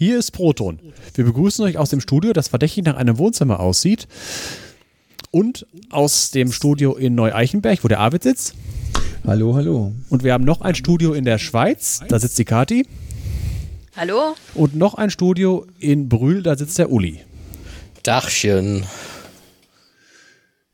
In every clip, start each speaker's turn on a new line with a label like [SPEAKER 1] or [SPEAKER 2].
[SPEAKER 1] hier ist Proton. Wir begrüßen euch aus dem Studio, das verdächtig nach einem Wohnzimmer aussieht. Und aus dem Studio in Neu-Eichenberg, wo der Arvid sitzt.
[SPEAKER 2] Hallo, hallo.
[SPEAKER 1] Und wir haben noch ein Studio in der Schweiz, da sitzt die Kati.
[SPEAKER 3] Hallo?
[SPEAKER 1] Und noch ein Studio in Brühl, da sitzt der Uli.
[SPEAKER 4] Dachchen.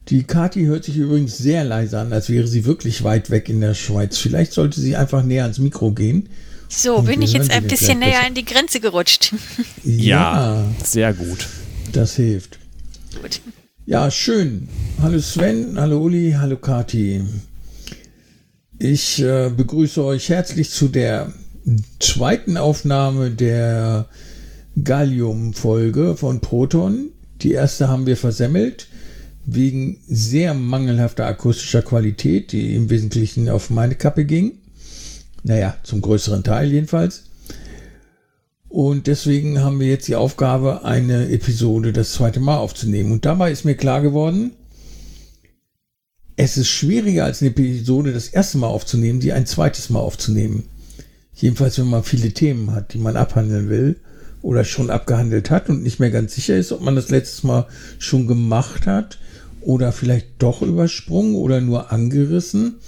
[SPEAKER 2] Die Kati hört sich übrigens sehr leise an, als wäre sie wirklich weit weg in der Schweiz. Vielleicht sollte sie einfach näher ans Mikro gehen.
[SPEAKER 3] So, bin ich jetzt ein bisschen näher an die Grenze gerutscht.
[SPEAKER 1] Ja, sehr gut.
[SPEAKER 2] Das hilft.
[SPEAKER 3] Gut.
[SPEAKER 2] Ja, schön. Hallo Sven, hallo Uli, hallo Kati. Ich äh, begrüße euch herzlich zu der zweiten Aufnahme der Gallium-Folge von Proton. Die erste haben wir versemmelt wegen sehr mangelhafter akustischer Qualität, die im Wesentlichen auf meine Kappe ging. Naja, zum größeren Teil jedenfalls. Und deswegen haben wir jetzt die Aufgabe, eine Episode das zweite Mal aufzunehmen. Und dabei ist mir klar geworden, es ist schwieriger als eine Episode das erste Mal aufzunehmen, die ein zweites Mal aufzunehmen. Jedenfalls, wenn man viele Themen hat, die man abhandeln will oder schon abgehandelt hat und nicht mehr ganz sicher ist, ob man das letztes Mal schon gemacht hat oder vielleicht doch übersprungen oder nur angerissen.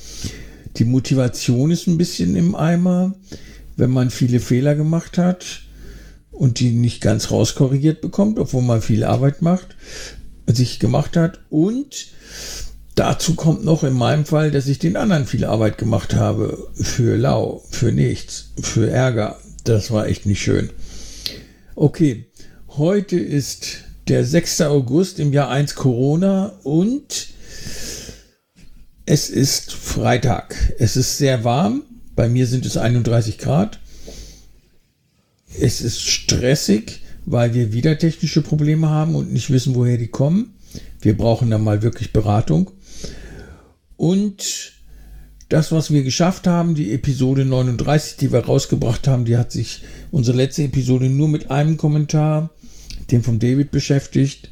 [SPEAKER 2] Die Motivation ist ein bisschen im Eimer, wenn man viele Fehler gemacht hat und die nicht ganz rauskorrigiert bekommt, obwohl man viel Arbeit macht, sich gemacht hat. Und dazu kommt noch in meinem Fall, dass ich den anderen viel Arbeit gemacht habe. Für lau, für nichts, für Ärger. Das war echt nicht schön. Okay, heute ist der 6. August im Jahr 1 Corona und es ist Freitag. Es ist sehr warm. Bei mir sind es 31 Grad. Es ist stressig, weil wir wieder technische Probleme haben und nicht wissen, woher die kommen. Wir brauchen da mal wirklich Beratung. Und das, was wir geschafft haben, die Episode 39, die wir rausgebracht haben, die hat sich unsere letzte Episode nur mit einem Kommentar dem von David beschäftigt.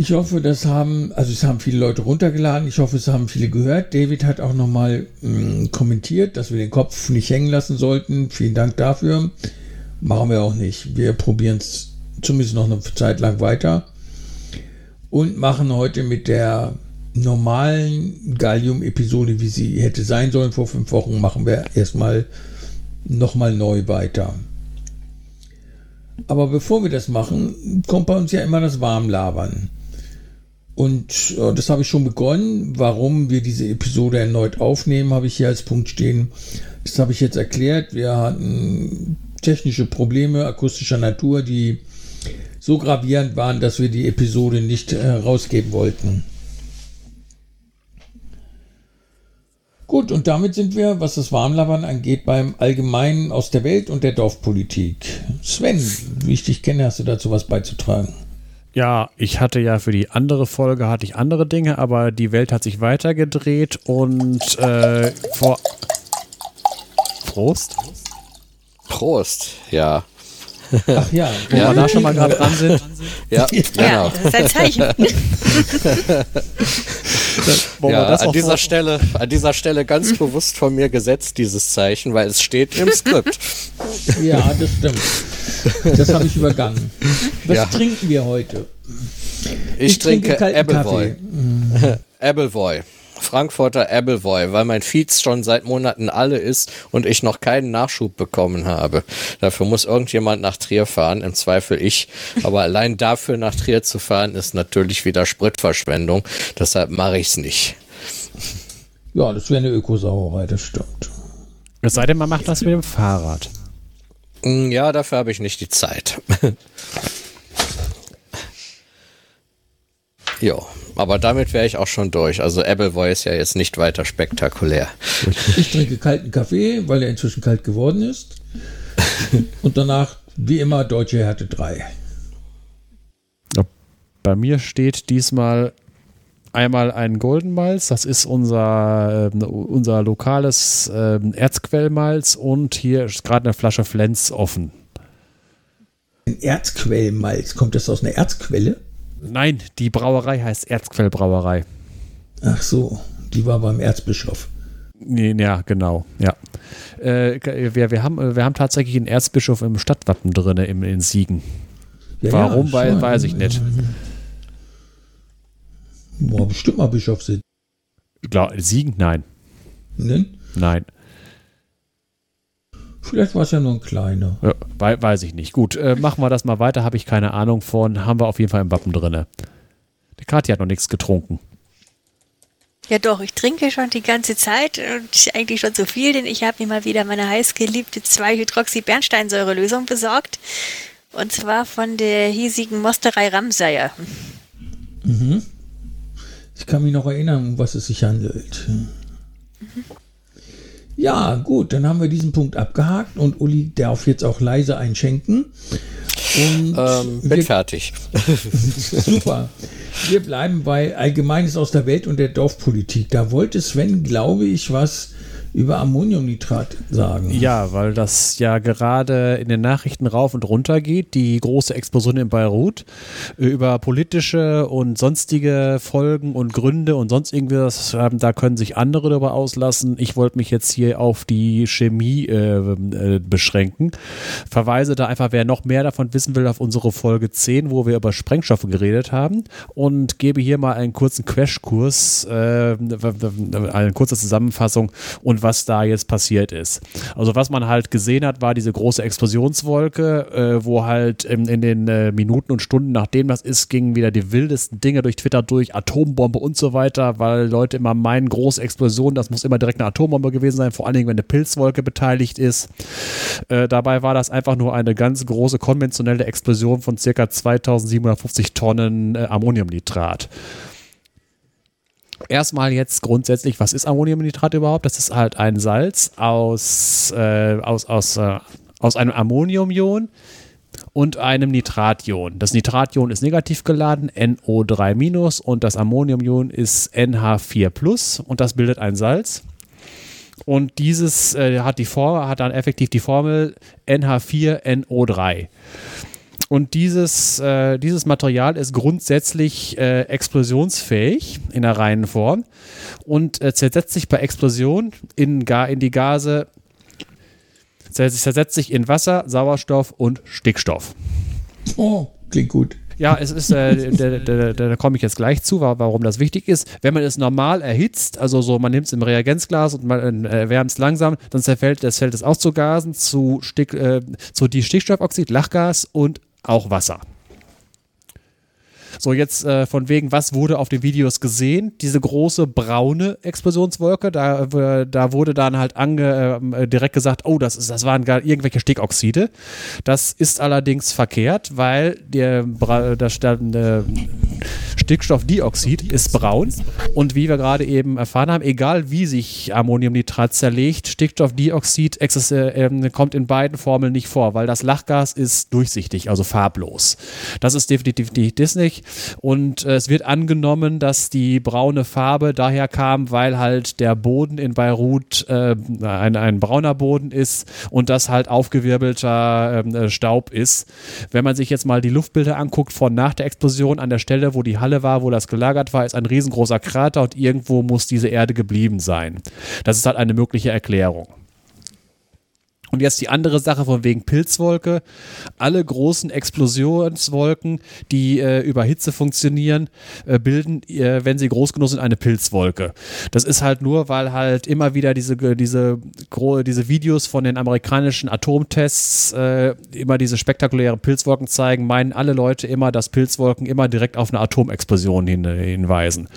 [SPEAKER 2] Ich hoffe, das haben, also es haben viele Leute runtergeladen. Ich hoffe, es haben viele gehört. David hat auch nochmal mm, kommentiert, dass wir den Kopf nicht hängen lassen sollten. Vielen Dank dafür. Machen wir auch nicht. Wir probieren es zumindest noch eine Zeit lang weiter und machen heute mit der normalen Gallium-Episode, wie sie hätte sein sollen vor fünf Wochen, machen wir erstmal nochmal neu weiter. Aber bevor wir das machen, kommt bei uns ja immer das Warmlabern. Und äh, das habe ich schon begonnen. Warum wir diese Episode erneut aufnehmen, habe ich hier als Punkt stehen. Das habe ich jetzt erklärt. Wir hatten technische Probleme akustischer Natur, die so gravierend waren, dass wir die Episode nicht äh, rausgeben wollten. Gut, und damit sind wir, was das Warmlabern angeht, beim Allgemeinen aus der Welt und der Dorfpolitik. Sven, wie ich dich kenne, hast du dazu was beizutragen?
[SPEAKER 1] Ja, ich hatte ja für die andere Folge hatte ich andere Dinge, aber die Welt hat sich weitergedreht und äh, vor Prost.
[SPEAKER 4] Prost, ja.
[SPEAKER 2] Ach ja,
[SPEAKER 1] wo ja. wir da schon mal gerade dran sind.
[SPEAKER 4] Ja,
[SPEAKER 3] genau. das ist ein Zeichen.
[SPEAKER 4] ja, an dieser Stelle, an dieser Stelle ganz bewusst von mir gesetzt, dieses Zeichen, weil es steht im Skript.
[SPEAKER 2] Ja, das stimmt. Das habe ich übergangen. Was ja. trinken wir heute?
[SPEAKER 4] Ich, ich trinke, trinke Appleboy. Appleboy. Frankfurter Appleboy, weil mein Feeds schon seit Monaten alle ist und ich noch keinen Nachschub bekommen habe. Dafür muss irgendjemand nach Trier fahren, im Zweifel ich. Aber allein dafür nach Trier zu fahren, ist natürlich wieder Spritverschwendung. Deshalb mache ich es nicht.
[SPEAKER 2] Ja, das wäre eine Ökosauerei, das stimmt.
[SPEAKER 1] Es sei denn, man macht das mit dem Fahrrad.
[SPEAKER 4] Mm, ja, dafür habe ich nicht die Zeit. jo. Aber damit wäre ich auch schon durch. Also Appleboy ist ja jetzt nicht weiter spektakulär.
[SPEAKER 2] Ich trinke kalten Kaffee, weil er inzwischen kalt geworden ist. Und danach, wie immer, Deutsche Härte 3.
[SPEAKER 1] Bei mir steht diesmal einmal ein Golden Malz, das ist unser, äh, unser lokales äh, Erzquellmalz und hier ist gerade eine Flasche Flens offen.
[SPEAKER 2] Ein Erzquellmalz, kommt das aus einer Erzquelle?
[SPEAKER 1] Nein, die Brauerei heißt Erzquellbrauerei.
[SPEAKER 2] Ach so, die war beim Erzbischof.
[SPEAKER 1] Nee, ja, genau, ja. Äh, wir, wir, haben, wir haben tatsächlich einen Erzbischof im Stadtwappen drin, im, in Siegen. Ja, Warum, ja, weiß, weiß ich nicht.
[SPEAKER 2] Boah, bestimmt mal Bischof sind.
[SPEAKER 1] Siegen? Nein.
[SPEAKER 2] Nein?
[SPEAKER 1] Nein.
[SPEAKER 2] Vielleicht war es ja nur ein kleiner.
[SPEAKER 1] Ja, weiß ich nicht. Gut, äh, machen wir das mal weiter. Habe ich keine Ahnung von. Haben wir auf jeden Fall im Wappen drin. Die Kathi hat noch nichts getrunken.
[SPEAKER 3] Ja doch, ich trinke schon die ganze Zeit und eigentlich schon zu viel, denn ich habe mir mal wieder meine heißgeliebte 2-Hydroxy-Bernsteinsäure-Lösung besorgt. Und zwar von der hiesigen Mosterei Ramsayer.
[SPEAKER 2] Mhm. Ich kann mich noch erinnern, um was es sich handelt. Mhm. Ja, gut, dann haben wir diesen Punkt abgehakt und Uli darf jetzt auch leise einschenken.
[SPEAKER 4] Und ähm, bin wir, fertig.
[SPEAKER 2] super. Wir bleiben bei Allgemeines aus der Welt und der Dorfpolitik. Da wollte Sven, glaube ich, was über Ammoniumnitrat sagen.
[SPEAKER 1] Ja, weil das ja gerade in den Nachrichten rauf und runter geht, die große Explosion in Beirut, über politische und sonstige Folgen und Gründe und sonst irgendwas, da können sich andere darüber auslassen. Ich wollte mich jetzt hier auf die Chemie äh, äh, beschränken. Verweise da einfach, wer noch mehr davon wissen will, auf unsere Folge 10, wo wir über Sprengstoffe geredet haben und gebe hier mal einen kurzen Crashkurs, äh, eine kurze Zusammenfassung und was da jetzt passiert ist. Also was man halt gesehen hat, war diese große Explosionswolke, äh, wo halt in, in den äh, Minuten und Stunden nachdem das ist, gingen wieder die wildesten Dinge durch Twitter durch, Atombombe und so weiter, weil Leute immer meinen, große Explosion, das muss immer direkt eine Atombombe gewesen sein, vor allen Dingen, wenn eine Pilzwolke beteiligt ist. Äh, dabei war das einfach nur eine ganz große konventionelle Explosion von circa 2750 Tonnen äh, Ammoniumnitrat erstmal jetzt grundsätzlich, was ist Ammoniumnitrat überhaupt? Das ist halt ein Salz aus, äh, aus, aus, äh, aus einem Ammoniumion und einem Nitration. Das Nitration ist negativ geladen, NO3- und das Ammoniumion ist NH4 und das bildet ein Salz. Und dieses äh, hat, die Form, hat dann effektiv die Formel NH4NO3. Und dieses, äh, dieses Material ist grundsätzlich äh, explosionsfähig in der reinen Form und äh, zersetzt sich bei Explosion in, in die Gase, zersetzt sich in Wasser, Sauerstoff und Stickstoff.
[SPEAKER 2] Oh, klingt gut.
[SPEAKER 1] Ja, es ist, äh, da, da, da komme ich jetzt gleich zu, warum das wichtig ist. Wenn man es normal erhitzt, also so, man nimmt es im Reagenzglas und man äh, erwärmt es langsam, dann zerfällt das fällt es auch zu Gasen, zu, Stick, äh, zu die Stickstoffoxid, Lachgas und auch Wasser. So, jetzt äh, von wegen, was wurde auf den Videos gesehen? Diese große braune Explosionswolke, da, äh, da wurde dann halt ange, äh, direkt gesagt, oh, das, ist, das waren gar irgendwelche Stickoxide. Das ist allerdings verkehrt, weil der, das, der, der Stickstoffdioxid ist braun und wie wir gerade eben erfahren haben, egal wie sich Ammoniumnitrat zerlegt, Stickstoffdioxid äh, kommt in beiden Formeln nicht vor, weil das Lachgas ist durchsichtig, also farblos. Das ist definitiv das Und äh, es wird angenommen, dass die braune Farbe daher kam, weil halt der Boden in Beirut äh, ein, ein brauner Boden ist und das halt aufgewirbelter ähm, äh, Staub ist. Wenn man sich jetzt mal die Luftbilder anguckt von nach der Explosion an der Stelle, wo die Halle war, wo das gelagert war, ist ein riesengroßer Krater und irgendwo muss diese Erde geblieben sein. Das ist halt eine mögliche Erklärung. Und jetzt die andere Sache von wegen Pilzwolke. Alle großen Explosionswolken, die äh, über Hitze funktionieren, äh, bilden, äh, wenn sie groß genug sind, eine Pilzwolke. Das ist halt nur, weil halt immer wieder diese, diese, diese Videos von den amerikanischen Atomtests äh, immer diese spektakulären Pilzwolken zeigen, meinen alle Leute immer, dass Pilzwolken immer direkt auf eine Atomexplosion hin, hinweisen.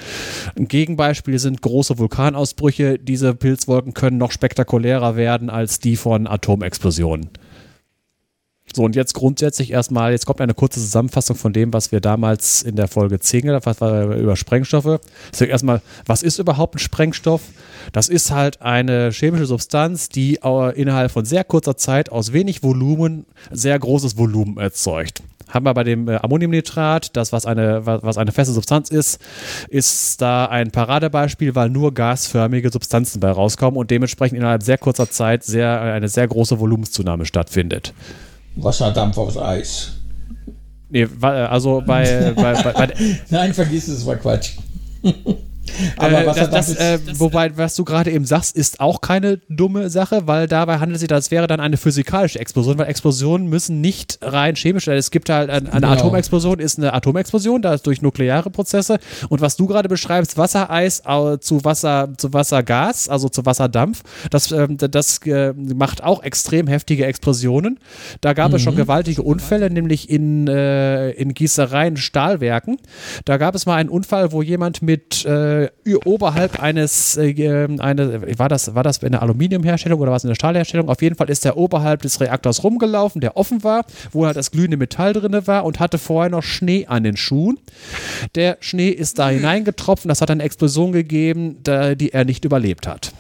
[SPEAKER 1] Ein Gegenbeispiel sind große Vulkanausbrüche. Diese Pilzwolken können noch spektakulärer werden als die von Atomexplosionen. Atomexplosionen. So, und jetzt grundsätzlich erstmal, jetzt kommt eine kurze Zusammenfassung von dem, was wir damals in der Folge 10 gedacht haben, über Sprengstoffe. Deswegen erstmal, was ist überhaupt ein Sprengstoff? Das ist halt eine chemische Substanz, die innerhalb von sehr kurzer Zeit aus wenig Volumen sehr großes Volumen erzeugt haben wir bei dem äh, Ammoniumnitrat, das was eine, was eine feste Substanz ist, ist da ein Paradebeispiel, weil nur gasförmige Substanzen bei rauskommen und dementsprechend innerhalb sehr kurzer Zeit sehr, eine sehr große Volumenszunahme stattfindet.
[SPEAKER 2] Wasserdampf aufs Eis.
[SPEAKER 1] Nee, also bei, bei, bei, bei
[SPEAKER 2] Nein, vergiss es, war Quatsch.
[SPEAKER 1] Aber was äh, das, das, äh, wobei, was du gerade eben sagst, ist auch keine dumme Sache, weil dabei handelt es sich, das wäre dann eine physikalische Explosion, weil Explosionen müssen nicht rein chemisch sein. Es gibt halt eine, eine genau. Atomexplosion, ist eine Atomexplosion, da ist durch nukleare Prozesse. Und was du gerade beschreibst, Wassereis zu Wasser, zu Wassergas, also zu Wasserdampf, das, äh, das äh, macht auch extrem heftige Explosionen. Da gab mhm. es schon gewaltige Unfälle, nämlich in, in Gießereien, Stahlwerken. Da gab es mal einen Unfall, wo jemand mit äh, oberhalb eines, äh, eine, war das, war das in der Aluminiumherstellung oder was in der Stahlherstellung? Auf jeden Fall ist er oberhalb des Reaktors rumgelaufen, der offen war, wo halt das glühende Metall drin war und hatte vorher noch Schnee an den Schuhen. Der Schnee ist da hineingetropft, das hat eine Explosion gegeben, die er nicht überlebt hat.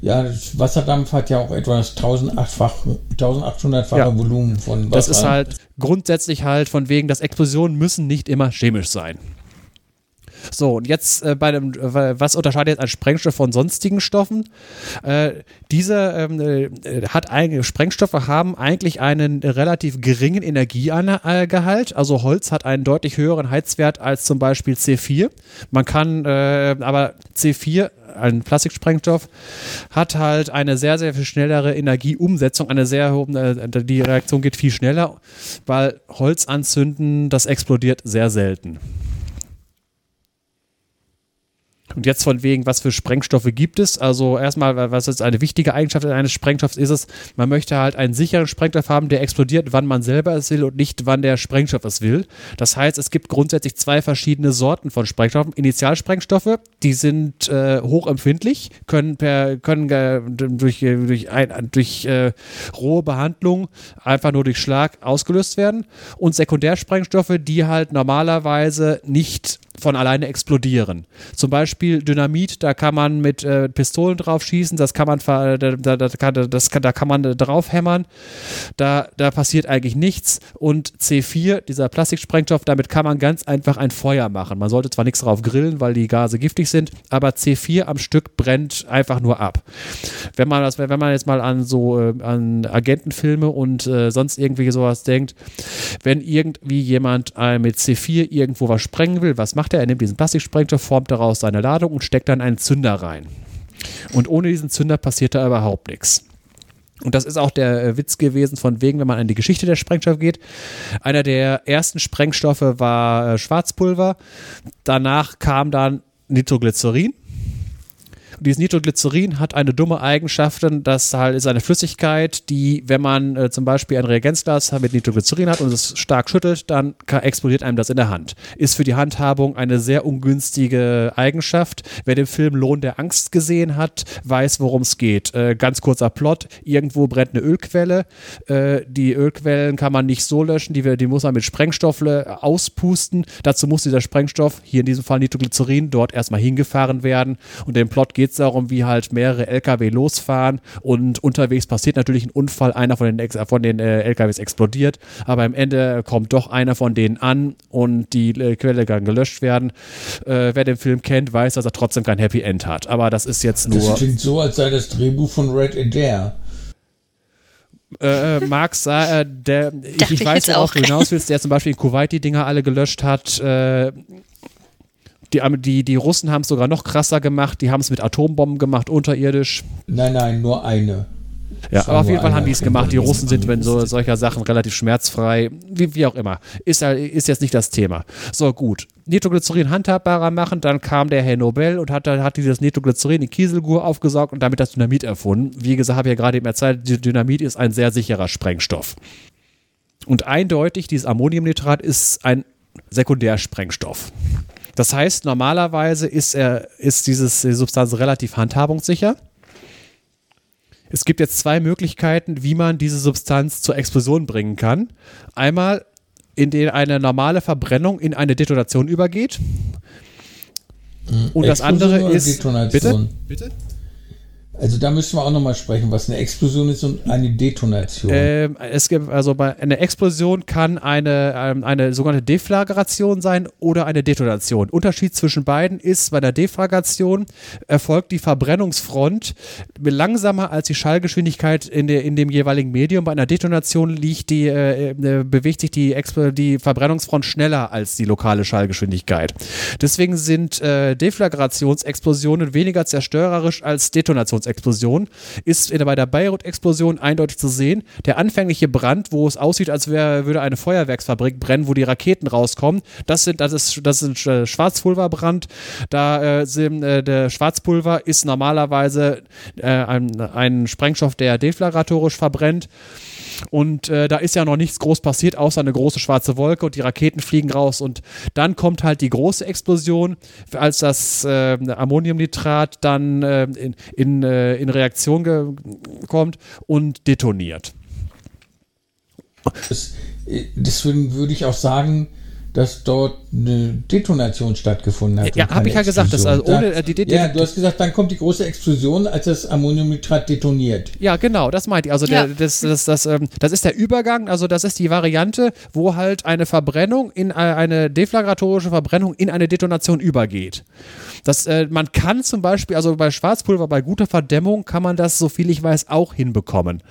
[SPEAKER 2] Ja, Wasserdampf hat ja auch etwas 1800-fache ja. Volumen von Wasser.
[SPEAKER 1] Das ist halt grundsätzlich halt von wegen, dass Explosionen müssen nicht immer chemisch sein. So, und jetzt äh, bei dem, äh, was unterscheidet jetzt ein Sprengstoff von sonstigen Stoffen? Äh, diese ähm, äh, hat eigene Sprengstoffe haben eigentlich einen relativ geringen Energiegehalt. Also Holz hat einen deutlich höheren Heizwert als zum Beispiel C4. Man kann äh, aber C4 ein Plastiksprengstoff, hat halt eine sehr, sehr viel schnellere Energieumsetzung, eine sehr hohe, äh, die Reaktion geht viel schneller, weil Holz anzünden, das explodiert sehr selten. Und jetzt von wegen, was für Sprengstoffe gibt es? Also erstmal, was ist eine wichtige Eigenschaft eines Sprengstoffs ist es, man möchte halt einen sicheren Sprengstoff haben, der explodiert, wann man selber es will und nicht, wann der Sprengstoff es will. Das heißt, es gibt grundsätzlich zwei verschiedene Sorten von Sprengstoffen. Initialsprengstoffe, die sind äh, hochempfindlich, können per können äh, durch, durch, ein, durch äh, rohe Behandlung einfach nur durch Schlag ausgelöst werden. Und Sekundärsprengstoffe, die halt normalerweise nicht von alleine explodieren. Zum Beispiel Dynamit, da kann man mit äh, Pistolen drauf schießen, das kann man, da, da, da, das kann, da kann man drauf hämmern, da, da passiert eigentlich nichts. Und C4, dieser Plastiksprengstoff, damit kann man ganz einfach ein Feuer machen. Man sollte zwar nichts drauf grillen, weil die Gase giftig sind, aber C4 am Stück brennt einfach nur ab. Wenn man, das, wenn man jetzt mal an so äh, an Agentenfilme und äh, sonst irgendwie sowas denkt, wenn irgendwie jemand äh, mit C4 irgendwo was sprengen will, was macht macht er? Er nimmt diesen Plastiksprengstoff, formt daraus seine Ladung und steckt dann einen Zünder rein. Und ohne diesen Zünder passiert da überhaupt nichts. Und das ist auch der äh, Witz gewesen, von wegen, wenn man an die Geschichte der Sprengstoffe geht. Einer der ersten Sprengstoffe war äh, Schwarzpulver. Danach kam dann Nitroglycerin. Dieses Nitroglycerin hat eine dumme Eigenschaft, das halt ist eine Flüssigkeit, die, wenn man äh, zum Beispiel ein Reagenzglas mit Nitroglycerin hat und es stark schüttelt, dann explodiert einem das in der Hand. Ist für die Handhabung eine sehr ungünstige Eigenschaft. Wer den Film Lohn der Angst gesehen hat, weiß, worum es geht. Äh, ganz kurzer Plot: Irgendwo brennt eine Ölquelle. Äh, die Ölquellen kann man nicht so löschen, die, die muss man mit Sprengstoff auspusten. Dazu muss dieser Sprengstoff, hier in diesem Fall Nitroglycerin, dort erstmal hingefahren werden. Und den Plot geht geht es darum, wie halt mehrere LKW losfahren und unterwegs passiert natürlich ein Unfall, einer von den, von den äh, LKWs explodiert, aber am Ende kommt doch einer von denen an und die äh, Quelle kann gelöscht werden. Äh, wer den Film kennt, weiß, dass er trotzdem kein Happy End hat, aber das ist jetzt nur... Das
[SPEAKER 2] klingt so, als sei das Drehbuch von Red Adair.
[SPEAKER 1] Äh, äh Max, äh, der, ich, ich weiß, worauf du hinaus willst, der zum Beispiel in Kuwait die Dinger alle gelöscht hat. Äh, die, die, die Russen haben es sogar noch krasser gemacht. Die haben es mit Atombomben gemacht, unterirdisch.
[SPEAKER 2] Nein, nein, nur eine.
[SPEAKER 1] Ja, aber auf jeden Fall haben die es gemacht. Die Russen sind, wenn so solcher Sachen relativ schmerzfrei, wie, wie auch immer. Ist, ist jetzt nicht das Thema. So, gut. Nitroglycerin handhabbarer machen, dann kam der Herr Nobel und hat, hat dieses Nitroglycerin in Kieselgur aufgesaugt und damit das Dynamit erfunden. Wie gesagt, habe ich ja gerade eben erzählt, Dynamit ist ein sehr sicherer Sprengstoff. Und eindeutig, dieses Ammoniumnitrat ist ein Sekundärsprengstoff. Das heißt, normalerweise ist, er, ist dieses, die Substanz relativ handhabungssicher. Es gibt jetzt zwei Möglichkeiten, wie man diese Substanz zur Explosion bringen kann. Einmal, indem eine normale Verbrennung in eine Detonation übergeht.
[SPEAKER 2] Und Explosion das andere ist. Bitte? Bitte? Also da müssen wir auch nochmal sprechen, was eine Explosion ist und eine Detonation.
[SPEAKER 1] Ähm, es gibt also bei einer Explosion kann eine, ähm, eine sogenannte Deflagration sein oder eine Detonation. Unterschied zwischen beiden ist, bei der Deflagration erfolgt die Verbrennungsfront langsamer als die Schallgeschwindigkeit in, der, in dem jeweiligen Medium. Bei einer Detonation liegt die, äh, äh, bewegt sich die, die Verbrennungsfront schneller als die lokale Schallgeschwindigkeit. Deswegen sind äh, Deflagrationsexplosionen weniger zerstörerisch als Detonationsexplosionen. Explosion ist bei der Beirut-Explosion eindeutig zu sehen. Der anfängliche Brand, wo es aussieht, als wär, würde eine Feuerwerksfabrik brennen, wo die Raketen rauskommen, das sind das ist das ist äh, Schwarzpulverbrand. Da äh, sind, äh, der Schwarzpulver ist normalerweise äh, ein, ein Sprengstoff, der deflagratorisch verbrennt. Und äh, da ist ja noch nichts groß passiert, außer eine große schwarze Wolke und die Raketen fliegen raus. Und dann kommt halt die große Explosion, als das äh, Ammoniumnitrat dann äh, in, in, in Reaktion kommt und detoniert.
[SPEAKER 2] Das, äh, deswegen würde ich auch sagen, dass dort eine Detonation stattgefunden hat.
[SPEAKER 1] Ja, habe ich ja gesagt, dass also ohne
[SPEAKER 2] da, die, die, Ja, du hast gesagt, dann kommt die große Explosion, als das Ammoniumnitrat detoniert.
[SPEAKER 1] Ja, genau, das meinte ich. Also ja. der, das, das, das, ähm, das ist der Übergang, also das ist die Variante, wo halt eine Verbrennung in eine deflagratorische Verbrennung in eine Detonation übergeht. Das, äh, man kann zum Beispiel, also bei Schwarzpulver, bei guter Verdämmung kann man das, so viel ich weiß, auch hinbekommen.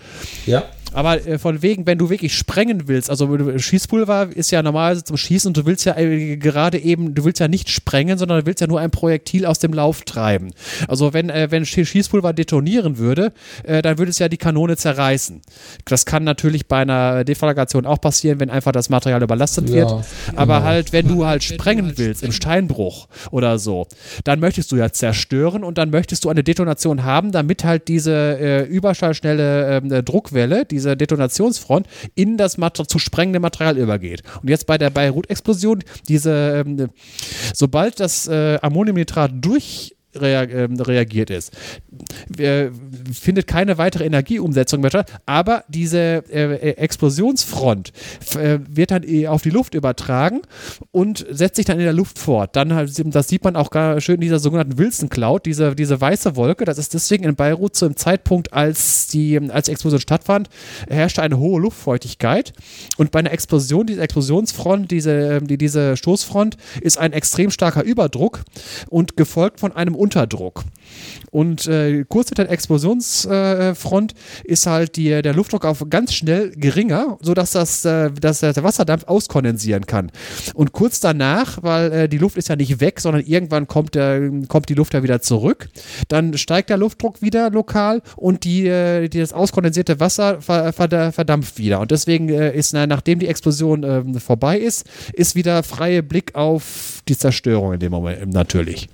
[SPEAKER 2] Ja.
[SPEAKER 1] Aber äh, von wegen, wenn du wirklich sprengen willst, also Schießpulver ist ja normalerweise zum Schießen und du willst ja äh, gerade eben, du willst ja nicht sprengen, sondern du willst ja nur ein Projektil aus dem Lauf treiben. Also wenn, äh, wenn Schießpulver detonieren würde, äh, dann würde es ja die Kanone zerreißen. Das kann natürlich bei einer Deflagration auch passieren, wenn einfach das Material überlastet ja, wird. Aber genau. halt, wenn du halt sprengen willst im Steinbruch oder so, dann möchtest du ja zerstören und dann möchtest du eine Detonation haben, damit halt diese äh, überschallschnelle ähm, Druckwelle, die diese Detonationsfront in das zu sprengende Material übergeht. Und jetzt bei der Beirut-Explosion, diese, ähm, sobald das äh, Ammoniumnitrat durch ähm, reagiert ist. findet keine weitere Energieumsetzung mehr statt, aber diese äh, äh, Explosionsfront äh, wird dann eh auf die Luft übertragen und setzt sich dann in der Luft fort. Dann, das sieht man auch gar schön in dieser sogenannten Wilson Cloud, diese, diese weiße Wolke. Das ist deswegen in Beirut zu dem Zeitpunkt, als die, als die Explosion stattfand, herrschte eine hohe Luftfeuchtigkeit. Und bei einer Explosion, diese Explosionsfront, diese, die, diese Stoßfront, ist ein extrem starker Überdruck und gefolgt von einem Unterdruck. Und äh, kurz mit der Explosionsfront äh, ist halt die, der Luftdruck auf ganz schnell geringer, sodass das, äh, dass der Wasserdampf auskondensieren kann. Und kurz danach, weil äh, die Luft ist ja nicht weg, sondern irgendwann kommt, der, kommt die Luft ja wieder zurück, dann steigt der Luftdruck wieder lokal und die, äh, die das auskondensierte Wasser ver, ver, verdampft wieder. Und deswegen äh, ist, na, nachdem die Explosion ähm, vorbei ist, ist wieder freie Blick auf die Zerstörung in dem Moment natürlich.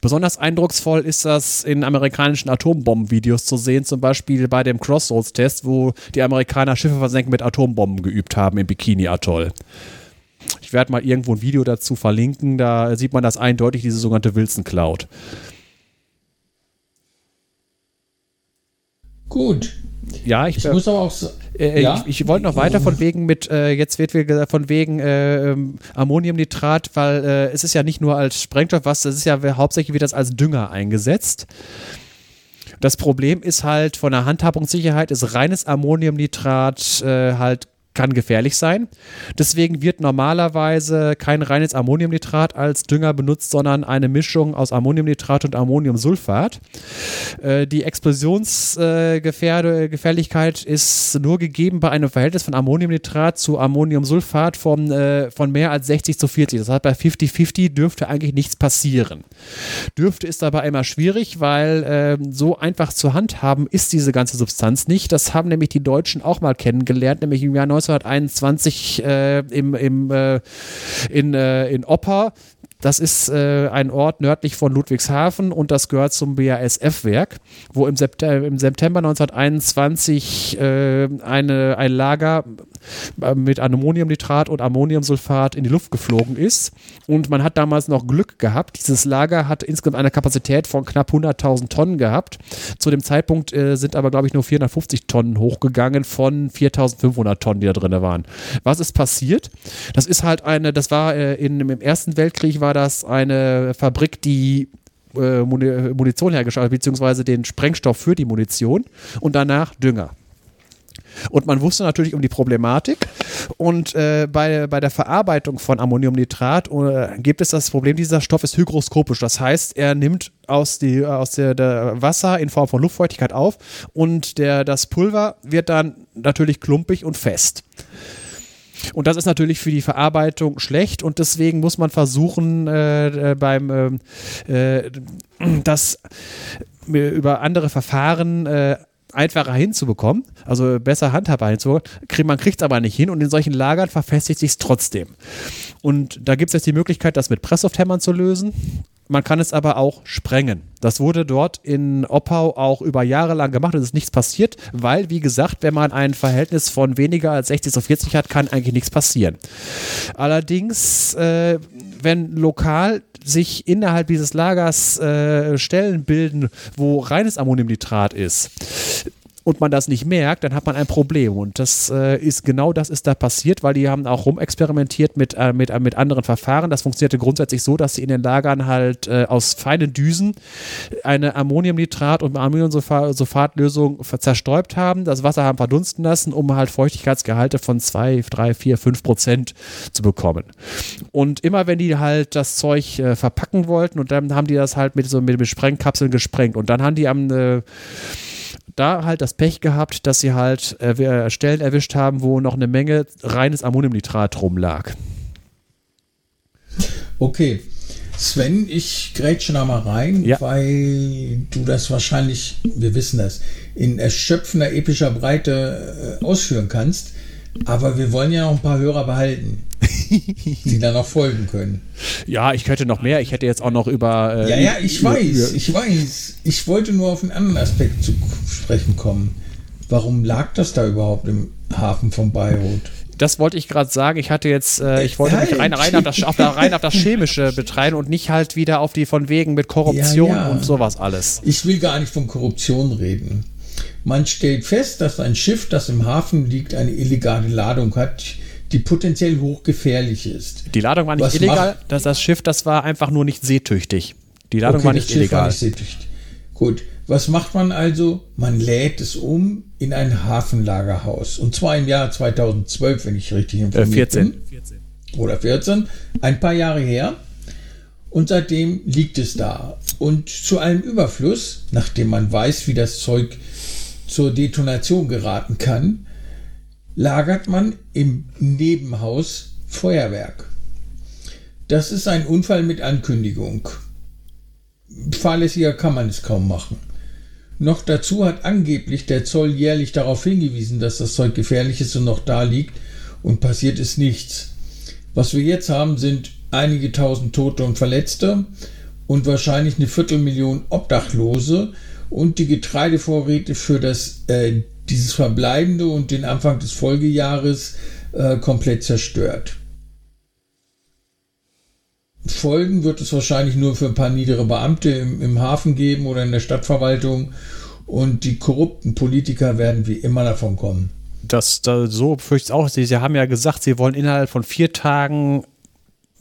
[SPEAKER 1] Besonders eindrucksvoll ist das in amerikanischen Atombombenvideos zu sehen, zum Beispiel bei dem Crossroads-Test, wo die Amerikaner Schiffe versenken mit Atombomben geübt haben im Bikini-Atoll. Ich werde mal irgendwo ein Video dazu verlinken, da sieht man das eindeutig, diese sogenannte Wilson Cloud.
[SPEAKER 2] Gut.
[SPEAKER 1] Ja, ich,
[SPEAKER 2] ich muss aber auch
[SPEAKER 1] äh, ja? Ich, ich wollte noch weiter von wegen mit, äh, jetzt wird wieder von wegen äh, ähm, Ammoniumnitrat, weil äh, es ist ja nicht nur als Sprengstoff was, es ist ja hauptsächlich wird das als Dünger eingesetzt. Das Problem ist halt von der Handhabungssicherheit ist reines Ammoniumnitrat äh, halt kann gefährlich sein. Deswegen wird normalerweise kein reines Ammoniumnitrat als Dünger benutzt, sondern eine Mischung aus Ammoniumnitrat und Ammoniumsulfat. Äh, die Explosionsgefährlichkeit äh, ist nur gegeben bei einem Verhältnis von Ammoniumnitrat zu Ammoniumsulfat von, äh, von mehr als 60 zu 40. Das heißt, bei 50-50 dürfte eigentlich nichts passieren. Dürfte ist dabei immer schwierig, weil äh, so einfach zu handhaben ist diese ganze Substanz nicht. Das haben nämlich die Deutschen auch mal kennengelernt, nämlich im Jahr 19 1921 äh, im, im, äh, in, äh, in Opper das ist äh, ein Ort nördlich von Ludwigshafen und das gehört zum BASF-Werk, wo im, September, im September 1921 äh, eine, ein Lager mit Ammoniumnitrat und Ammoniumsulfat in die Luft geflogen ist. Und man hat damals noch Glück gehabt. Dieses Lager hat insgesamt eine Kapazität von knapp 100.000 Tonnen gehabt. Zu dem Zeitpunkt äh, sind aber, glaube ich, nur 450 Tonnen hochgegangen von 4.500 Tonnen, die da drin waren. Was ist passiert? Das ist halt eine, das war äh, in, im Ersten Weltkrieg war war das eine Fabrik, die äh, Munition hergestellt, beziehungsweise den Sprengstoff für die Munition und danach Dünger. Und man wusste natürlich um die Problematik. Und äh, bei, bei der Verarbeitung von Ammoniumnitrat äh, gibt es das Problem, dieser Stoff ist hygroskopisch. Das heißt, er nimmt aus, die, aus der, der Wasser in Form von Luftfeuchtigkeit auf und der, das Pulver wird dann natürlich klumpig und fest. Und das ist natürlich für die Verarbeitung schlecht und deswegen muss man versuchen, äh, äh beim äh, äh das über andere Verfahren äh, einfacher hinzubekommen, also besser handhabbar hinzubekommen. Man kriegt es aber nicht hin und in solchen Lagern verfestigt sich es trotzdem. Und da gibt es jetzt die Möglichkeit, das mit Pressoft-Hämmern zu lösen. Man kann es aber auch sprengen. Das wurde dort in Oppau auch über Jahre lang gemacht und es ist nichts passiert, weil, wie gesagt, wenn man ein Verhältnis von weniger als 60 zu 40 hat, kann eigentlich nichts passieren. Allerdings, äh, wenn lokal sich innerhalb dieses Lagers äh, Stellen bilden, wo reines Ammoniumnitrat ist, und man das nicht merkt, dann hat man ein Problem. Und das äh, ist genau das ist da passiert, weil die haben auch rumexperimentiert mit, äh, mit, äh, mit anderen Verfahren. Das funktionierte grundsätzlich so, dass sie in den Lagern halt äh, aus feinen Düsen eine Ammoniumnitrat- und Ammoniumsulfatlösung zerstäubt haben, das Wasser haben verdunsten lassen, um halt Feuchtigkeitsgehalte von 2, 3, 4, 5 Prozent zu bekommen. Und immer wenn die halt das Zeug äh, verpacken wollten und dann haben die das halt mit so mit, mit Sprengkapseln gesprengt. Und dann haben die am äh, da halt das Pech gehabt, dass sie halt äh, Stellen erwischt haben, wo noch eine Menge reines Ammoniumnitrat rumlag.
[SPEAKER 2] Okay. Sven, ich grätsche da mal rein, ja. weil du das wahrscheinlich, wir wissen das, in erschöpfender epischer Breite äh, ausführen kannst. Aber wir wollen ja noch ein paar Hörer behalten, die dann noch folgen können.
[SPEAKER 1] Ja, ich könnte noch mehr. Ich hätte jetzt auch noch über.
[SPEAKER 2] Äh, ja, ja, ich über, weiß, ich weiß. Ich wollte nur auf einen anderen Aspekt zu sprechen kommen. Warum lag das da überhaupt im Hafen von Beirut?
[SPEAKER 1] Das wollte ich gerade sagen. Ich hatte jetzt, äh, ich wollte mich rein, rein, auf das, auf, rein auf das Chemische betreiben und nicht halt wieder auf die von wegen mit Korruption ja, ja. und sowas alles.
[SPEAKER 2] Ich will gar nicht von Korruption reden. Man stellt fest, dass ein Schiff, das im Hafen liegt, eine illegale Ladung hat, die potenziell hochgefährlich ist.
[SPEAKER 1] Die Ladung war nicht Was illegal, das, das Schiff, das war einfach nur nicht seetüchtig. Die Ladung okay, war nicht illegal. War nicht seetüchtig.
[SPEAKER 2] Gut, was macht man also? Man lädt es um in ein Hafenlagerhaus. Und zwar im Jahr 2012, wenn ich richtig informiert äh, 14. bin. Oder 14. Ein paar Jahre her. Und seitdem liegt es da. Und zu einem Überfluss, nachdem man weiß, wie das Zeug zur Detonation geraten kann, lagert man im Nebenhaus Feuerwerk. Das ist ein Unfall mit Ankündigung. Fahrlässiger kann man es kaum machen. Noch dazu hat angeblich der Zoll jährlich darauf hingewiesen, dass das Zeug gefährlich ist und noch da liegt und passiert ist nichts. Was wir jetzt haben, sind einige tausend Tote und Verletzte und wahrscheinlich eine Viertelmillion Obdachlose und die Getreidevorräte für das, äh, dieses verbleibende und den Anfang des Folgejahres äh, komplett zerstört. Folgen wird es wahrscheinlich nur für ein paar niedere Beamte im, im Hafen geben oder in der Stadtverwaltung und die korrupten Politiker werden wie immer davon kommen.
[SPEAKER 1] Das, das so befürchte ich auch. Sie, Sie haben ja gesagt, Sie wollen innerhalb von vier Tagen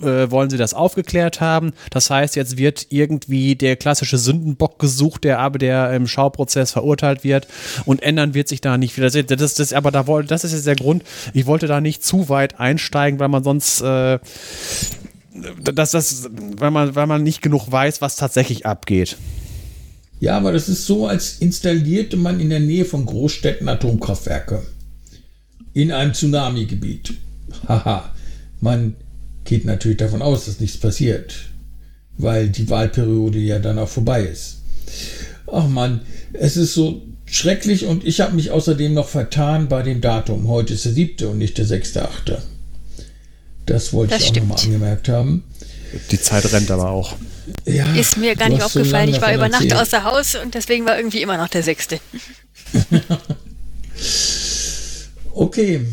[SPEAKER 1] äh, wollen sie das aufgeklärt haben. Das heißt, jetzt wird irgendwie der klassische Sündenbock gesucht, der aber der im Schauprozess verurteilt wird und ändern wird sich da nicht wieder. Das, das, das aber da das ist jetzt der Grund. Ich wollte da nicht zu weit einsteigen, weil man sonst äh, dass das, weil man, weil man nicht genug weiß, was tatsächlich abgeht.
[SPEAKER 2] Ja, aber das ist so, als installierte man in der Nähe von Großstädten Atomkraftwerke. In einem Tsunami-Gebiet. Haha. Man geht natürlich davon aus, dass nichts passiert, weil die Wahlperiode ja dann auch vorbei ist. Ach man, es ist so schrecklich und ich habe mich außerdem noch vertan bei dem Datum. Heute ist der siebte und nicht der sechste, achte. Das wollte das ich auch nochmal angemerkt haben.
[SPEAKER 1] Die Zeit rennt aber auch.
[SPEAKER 3] Ja, ist mir gar nicht aufgefallen. So ich war über Nacht außer Haus und deswegen war irgendwie immer noch der sechste.
[SPEAKER 2] okay,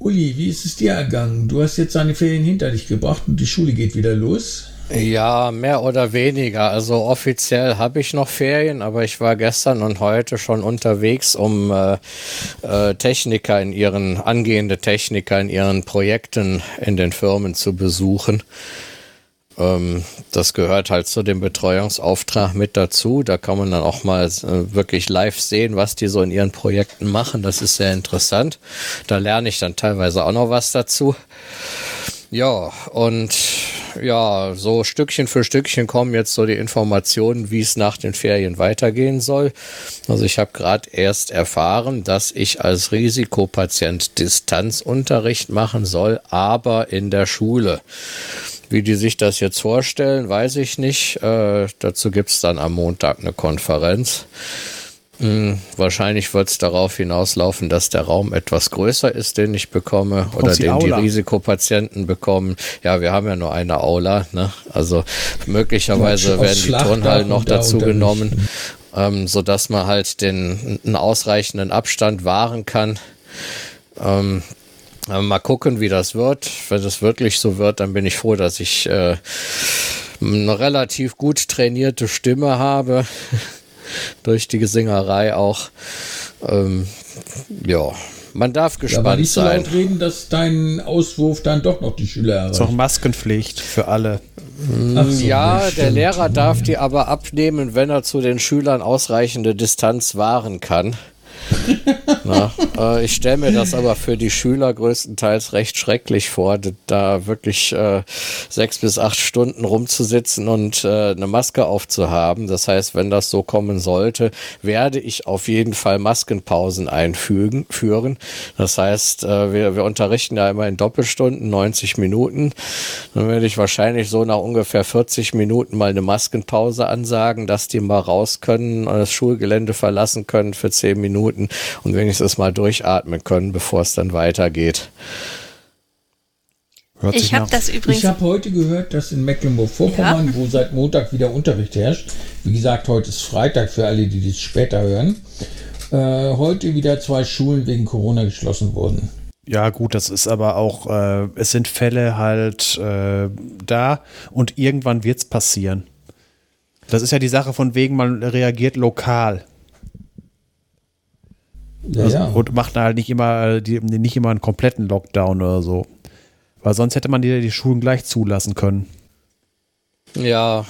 [SPEAKER 2] Uli, wie ist es dir ergangen? Du hast jetzt deine Ferien hinter dich gebracht und die Schule geht wieder los.
[SPEAKER 4] Ja, mehr oder weniger. Also offiziell habe ich noch Ferien, aber ich war gestern und heute schon unterwegs, um äh, äh, Techniker in ihren, angehende Techniker in ihren Projekten in den Firmen zu besuchen. Ähm, das gehört halt zu dem Betreuungsauftrag mit dazu. Da kann man dann auch mal äh, wirklich live sehen, was die so in ihren Projekten machen. Das ist sehr interessant. Da lerne ich dann teilweise auch noch was dazu. Ja, und ja, so Stückchen für Stückchen kommen jetzt so die Informationen, wie es nach den Ferien weitergehen soll. Also ich habe gerade erst erfahren, dass ich als Risikopatient Distanzunterricht machen soll, aber in der Schule. Wie die sich das jetzt vorstellen, weiß ich nicht. Äh, dazu gibt es dann am Montag eine Konferenz. Hm, wahrscheinlich wird es darauf hinauslaufen, dass der Raum etwas größer ist, den ich bekomme oder den Aula. die Risikopatienten bekommen. Ja, wir haben ja nur eine Aula, ne? Also möglicherweise werden die Turnhallen noch dazu genommen, ähm, so dass man halt den einen ausreichenden Abstand wahren kann. Ähm, mal gucken, wie das wird. Wenn es wirklich so wird, dann bin ich froh, dass ich äh, eine relativ gut trainierte Stimme habe durch die Gesingerei auch. Ähm, ja, man darf gespannt ja, aber nicht sein.
[SPEAKER 2] so laut reden, dass dein Auswurf dann doch noch die Schüler erreicht.
[SPEAKER 1] Ist auch Maskenpflicht für alle.
[SPEAKER 4] So, ja, der Lehrer darf die aber abnehmen, wenn er zu den Schülern ausreichende Distanz wahren kann. Na, äh, ich stelle mir das aber für die Schüler größtenteils recht schrecklich vor, da wirklich äh, sechs bis acht Stunden rumzusitzen und äh, eine Maske aufzuhaben. Das heißt, wenn das so kommen sollte, werde ich auf jeden Fall Maskenpausen einfügen, führen. Das heißt, äh, wir, wir unterrichten ja immer in Doppelstunden, 90 Minuten. Dann werde ich wahrscheinlich so nach ungefähr 40 Minuten mal eine Maskenpause ansagen, dass die mal raus können, das Schulgelände verlassen können für 10 Minuten Minuten und wenigstens mal durchatmen können, bevor es dann weitergeht.
[SPEAKER 3] Hört ich habe das übrigens.
[SPEAKER 2] Ich habe heute gehört, dass in Mecklenburg-Vorpommern, ja. wo seit Montag wieder Unterricht herrscht, wie gesagt, heute ist Freitag für alle, die das später hören, äh, heute wieder zwei Schulen wegen Corona geschlossen wurden.
[SPEAKER 1] Ja, gut, das ist aber auch, äh, es sind Fälle halt äh, da und irgendwann wird es passieren. Das ist ja die Sache von wegen, man reagiert lokal. Ja, also, ja. Und macht halt nicht immer, die, nicht immer einen kompletten Lockdown oder so. Weil sonst hätte man die, die Schulen gleich zulassen können.
[SPEAKER 4] Ja,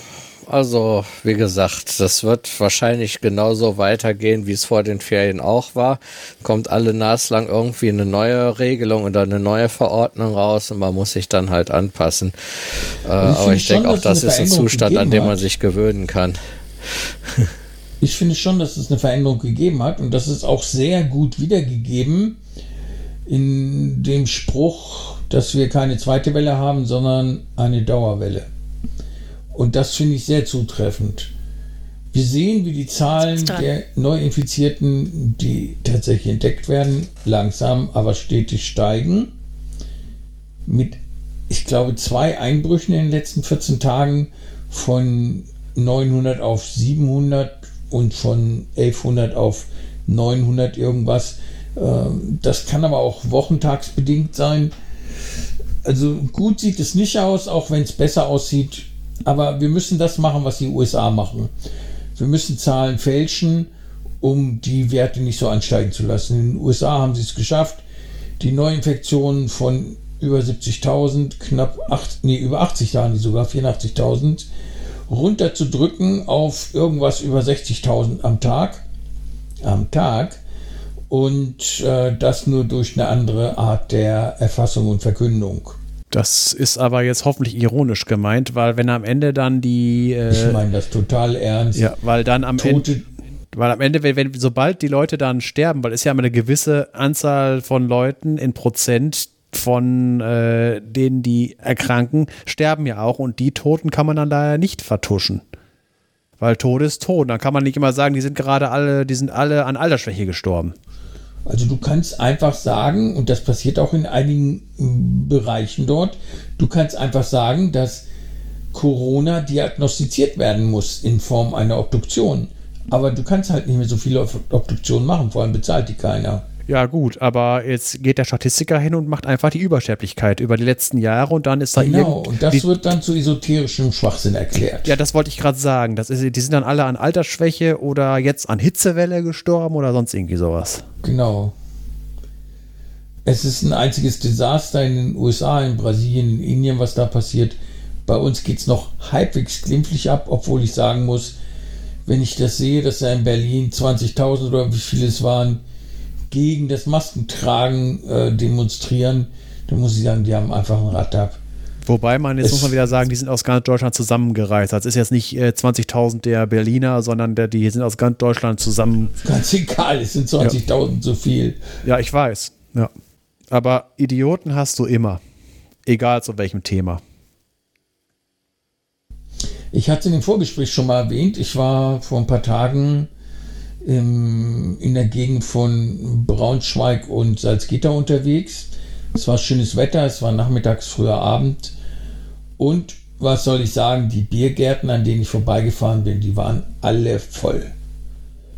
[SPEAKER 4] also wie gesagt, das wird wahrscheinlich genauso weitergehen, wie es vor den Ferien auch war. Kommt alle naslang irgendwie eine neue Regelung oder eine neue Verordnung raus und man muss sich dann halt anpassen. Äh, aber ich denke auch, das ist ein Zustand, an dem man sich gewöhnen kann.
[SPEAKER 2] ich finde schon, dass es eine Veränderung gegeben hat und das ist auch sehr gut wiedergegeben in dem Spruch, dass wir keine zweite Welle haben, sondern eine Dauerwelle. Und das finde ich sehr zutreffend. Wir sehen, wie die Zahlen der Neuinfizierten, die tatsächlich entdeckt werden, langsam, aber stetig steigen. Mit, ich glaube, zwei Einbrüchen in den letzten 14 Tagen von 900 auf 700 und von 1100 auf 900 irgendwas. Ähm, das kann aber auch wochentagsbedingt sein. Also gut sieht es nicht aus, auch wenn es besser aussieht. Aber wir müssen das machen, was die USA machen. Wir müssen Zahlen fälschen, um die Werte nicht so ansteigen zu lassen. In den USA haben sie es geschafft, die Neuinfektionen von über 70.000, knapp 8, nee, über 80 waren die sogar, 84.000, runterzudrücken auf irgendwas über 60.000 am Tag. Am Tag. Und äh, das nur durch eine andere Art der Erfassung und Verkündung.
[SPEAKER 1] Das ist aber jetzt hoffentlich ironisch gemeint, weil wenn am Ende dann die.
[SPEAKER 2] Äh, ich meine das total ernst.
[SPEAKER 1] Ja, weil dann am Tote, Ende. Weil am Ende, wenn, wenn, sobald die Leute dann sterben, weil es ja immer eine gewisse Anzahl von Leuten in Prozent, von äh, denen, die erkranken, sterben ja auch und die Toten kann man dann daher nicht vertuschen. Weil Tod ist tot. Dann kann man nicht immer sagen, die sind gerade alle, die sind alle an Altersschwäche gestorben.
[SPEAKER 2] Also du kannst einfach sagen, und das passiert auch in einigen mm, Bereichen dort, du kannst einfach sagen, dass Corona diagnostiziert werden muss in Form einer Obduktion. Aber du kannst halt nicht mehr so viele Obduktionen machen, vor allem bezahlt die keiner.
[SPEAKER 1] Ja, gut, aber jetzt geht der Statistiker hin und macht einfach die Übersterblichkeit über die letzten Jahre und dann ist da
[SPEAKER 2] Genau, und das wird dann zu esoterischem Schwachsinn erklärt.
[SPEAKER 1] Ja, das wollte ich gerade sagen. Das ist, die sind dann alle an Altersschwäche oder jetzt an Hitzewelle gestorben oder sonst irgendwie sowas.
[SPEAKER 2] Genau. Es ist ein einziges Desaster in den USA, in Brasilien, in Indien, was da passiert. Bei uns geht es noch halbwegs glimpflich ab, obwohl ich sagen muss, wenn ich das sehe, dass da in Berlin 20.000 oder wie viele es waren, gegen das Maskentragen äh, demonstrieren, dann muss ich sagen, die haben einfach ein Rad ab.
[SPEAKER 1] Wobei man, jetzt es muss man wieder sagen, die sind aus ganz Deutschland zusammengereist. Das ist jetzt nicht äh, 20.000 der Berliner, sondern der, die sind aus ganz Deutschland zusammen.
[SPEAKER 2] Ganz egal, es sind 20.000 ja. zu viel.
[SPEAKER 1] Ja, ich weiß. Ja. Aber Idioten hast du immer. Egal zu welchem Thema.
[SPEAKER 2] Ich hatte in dem Vorgespräch schon mal erwähnt, ich war vor ein paar Tagen in der Gegend von Braunschweig und Salzgitter unterwegs. Es war schönes Wetter, es war nachmittags, früher Abend. Und was soll ich sagen, die Biergärten, an denen ich vorbeigefahren bin, die waren alle voll.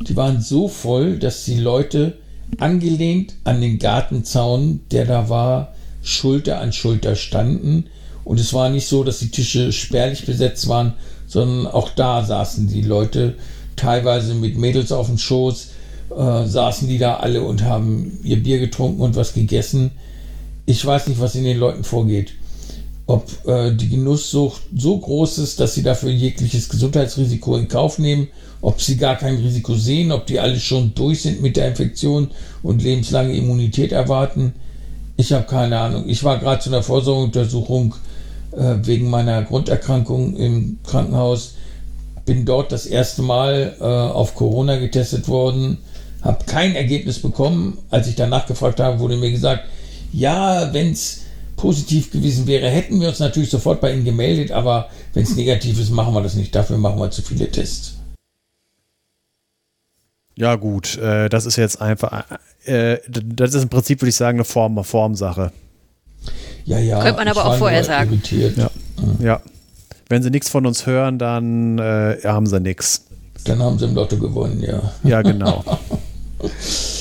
[SPEAKER 2] Die waren so voll, dass die Leute angelehnt an den Gartenzaun, der da war, Schulter an Schulter standen. Und es war nicht so, dass die Tische spärlich besetzt waren, sondern auch da saßen die Leute teilweise mit Mädels auf dem Schoß, äh, saßen die da alle und haben ihr Bier getrunken und was gegessen. Ich weiß nicht, was in den Leuten vorgeht ob äh, die Genusssucht so groß ist, dass sie dafür jegliches Gesundheitsrisiko in Kauf nehmen, ob sie gar kein Risiko sehen, ob die alle schon durch sind mit der Infektion und lebenslange Immunität erwarten. Ich habe keine Ahnung. Ich war gerade zu einer Vorsorgeuntersuchung äh, wegen meiner Grunderkrankung im Krankenhaus. Bin dort das erste Mal äh, auf Corona getestet worden, habe kein Ergebnis bekommen. Als ich danach gefragt habe, wurde mir gesagt, ja, wenn es positiv gewesen wäre, hätten wir uns natürlich sofort bei Ihnen gemeldet, aber wenn es negativ ist, machen wir das nicht. Dafür machen wir zu viele Tests.
[SPEAKER 1] Ja, gut, äh, das ist jetzt einfach, äh, das ist im Prinzip, würde ich sagen, eine Form, eine Formsache.
[SPEAKER 3] Ja, ja. Könnte man aber auch vorher sagen.
[SPEAKER 1] Ja. ja. Wenn sie nichts von uns hören, dann äh, haben sie nichts.
[SPEAKER 2] Dann haben sie im Lotto gewonnen, ja.
[SPEAKER 1] Ja, genau.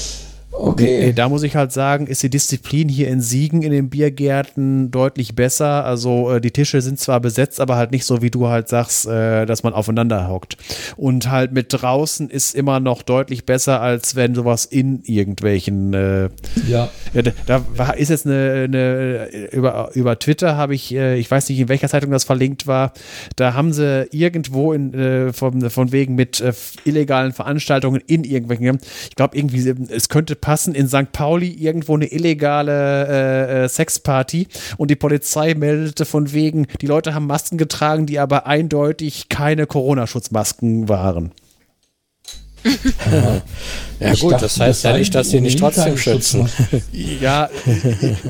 [SPEAKER 1] Okay. Nee, da muss ich halt sagen, ist die Disziplin hier in Siegen in den Biergärten deutlich besser. Also äh, die Tische sind zwar besetzt, aber halt nicht so, wie du halt sagst, äh, dass man aufeinander hockt. Und halt mit draußen ist immer noch deutlich besser, als wenn sowas in irgendwelchen. Äh, ja. Da war, ist jetzt eine, eine über, über Twitter habe ich, äh, ich weiß nicht, in welcher Zeitung das verlinkt war, da haben sie irgendwo in, äh, von, von wegen mit äh, illegalen Veranstaltungen in irgendwelchen, ich glaube irgendwie, es könnte passen in St. Pauli irgendwo eine illegale äh, äh, Sexparty und die Polizei meldete von wegen, die Leute haben Masken getragen, die aber eindeutig keine Corona-Schutzmasken waren.
[SPEAKER 4] ja, gut, dachte, das heißt das ja nicht, dass sie nicht trotzdem schützen.
[SPEAKER 1] ja,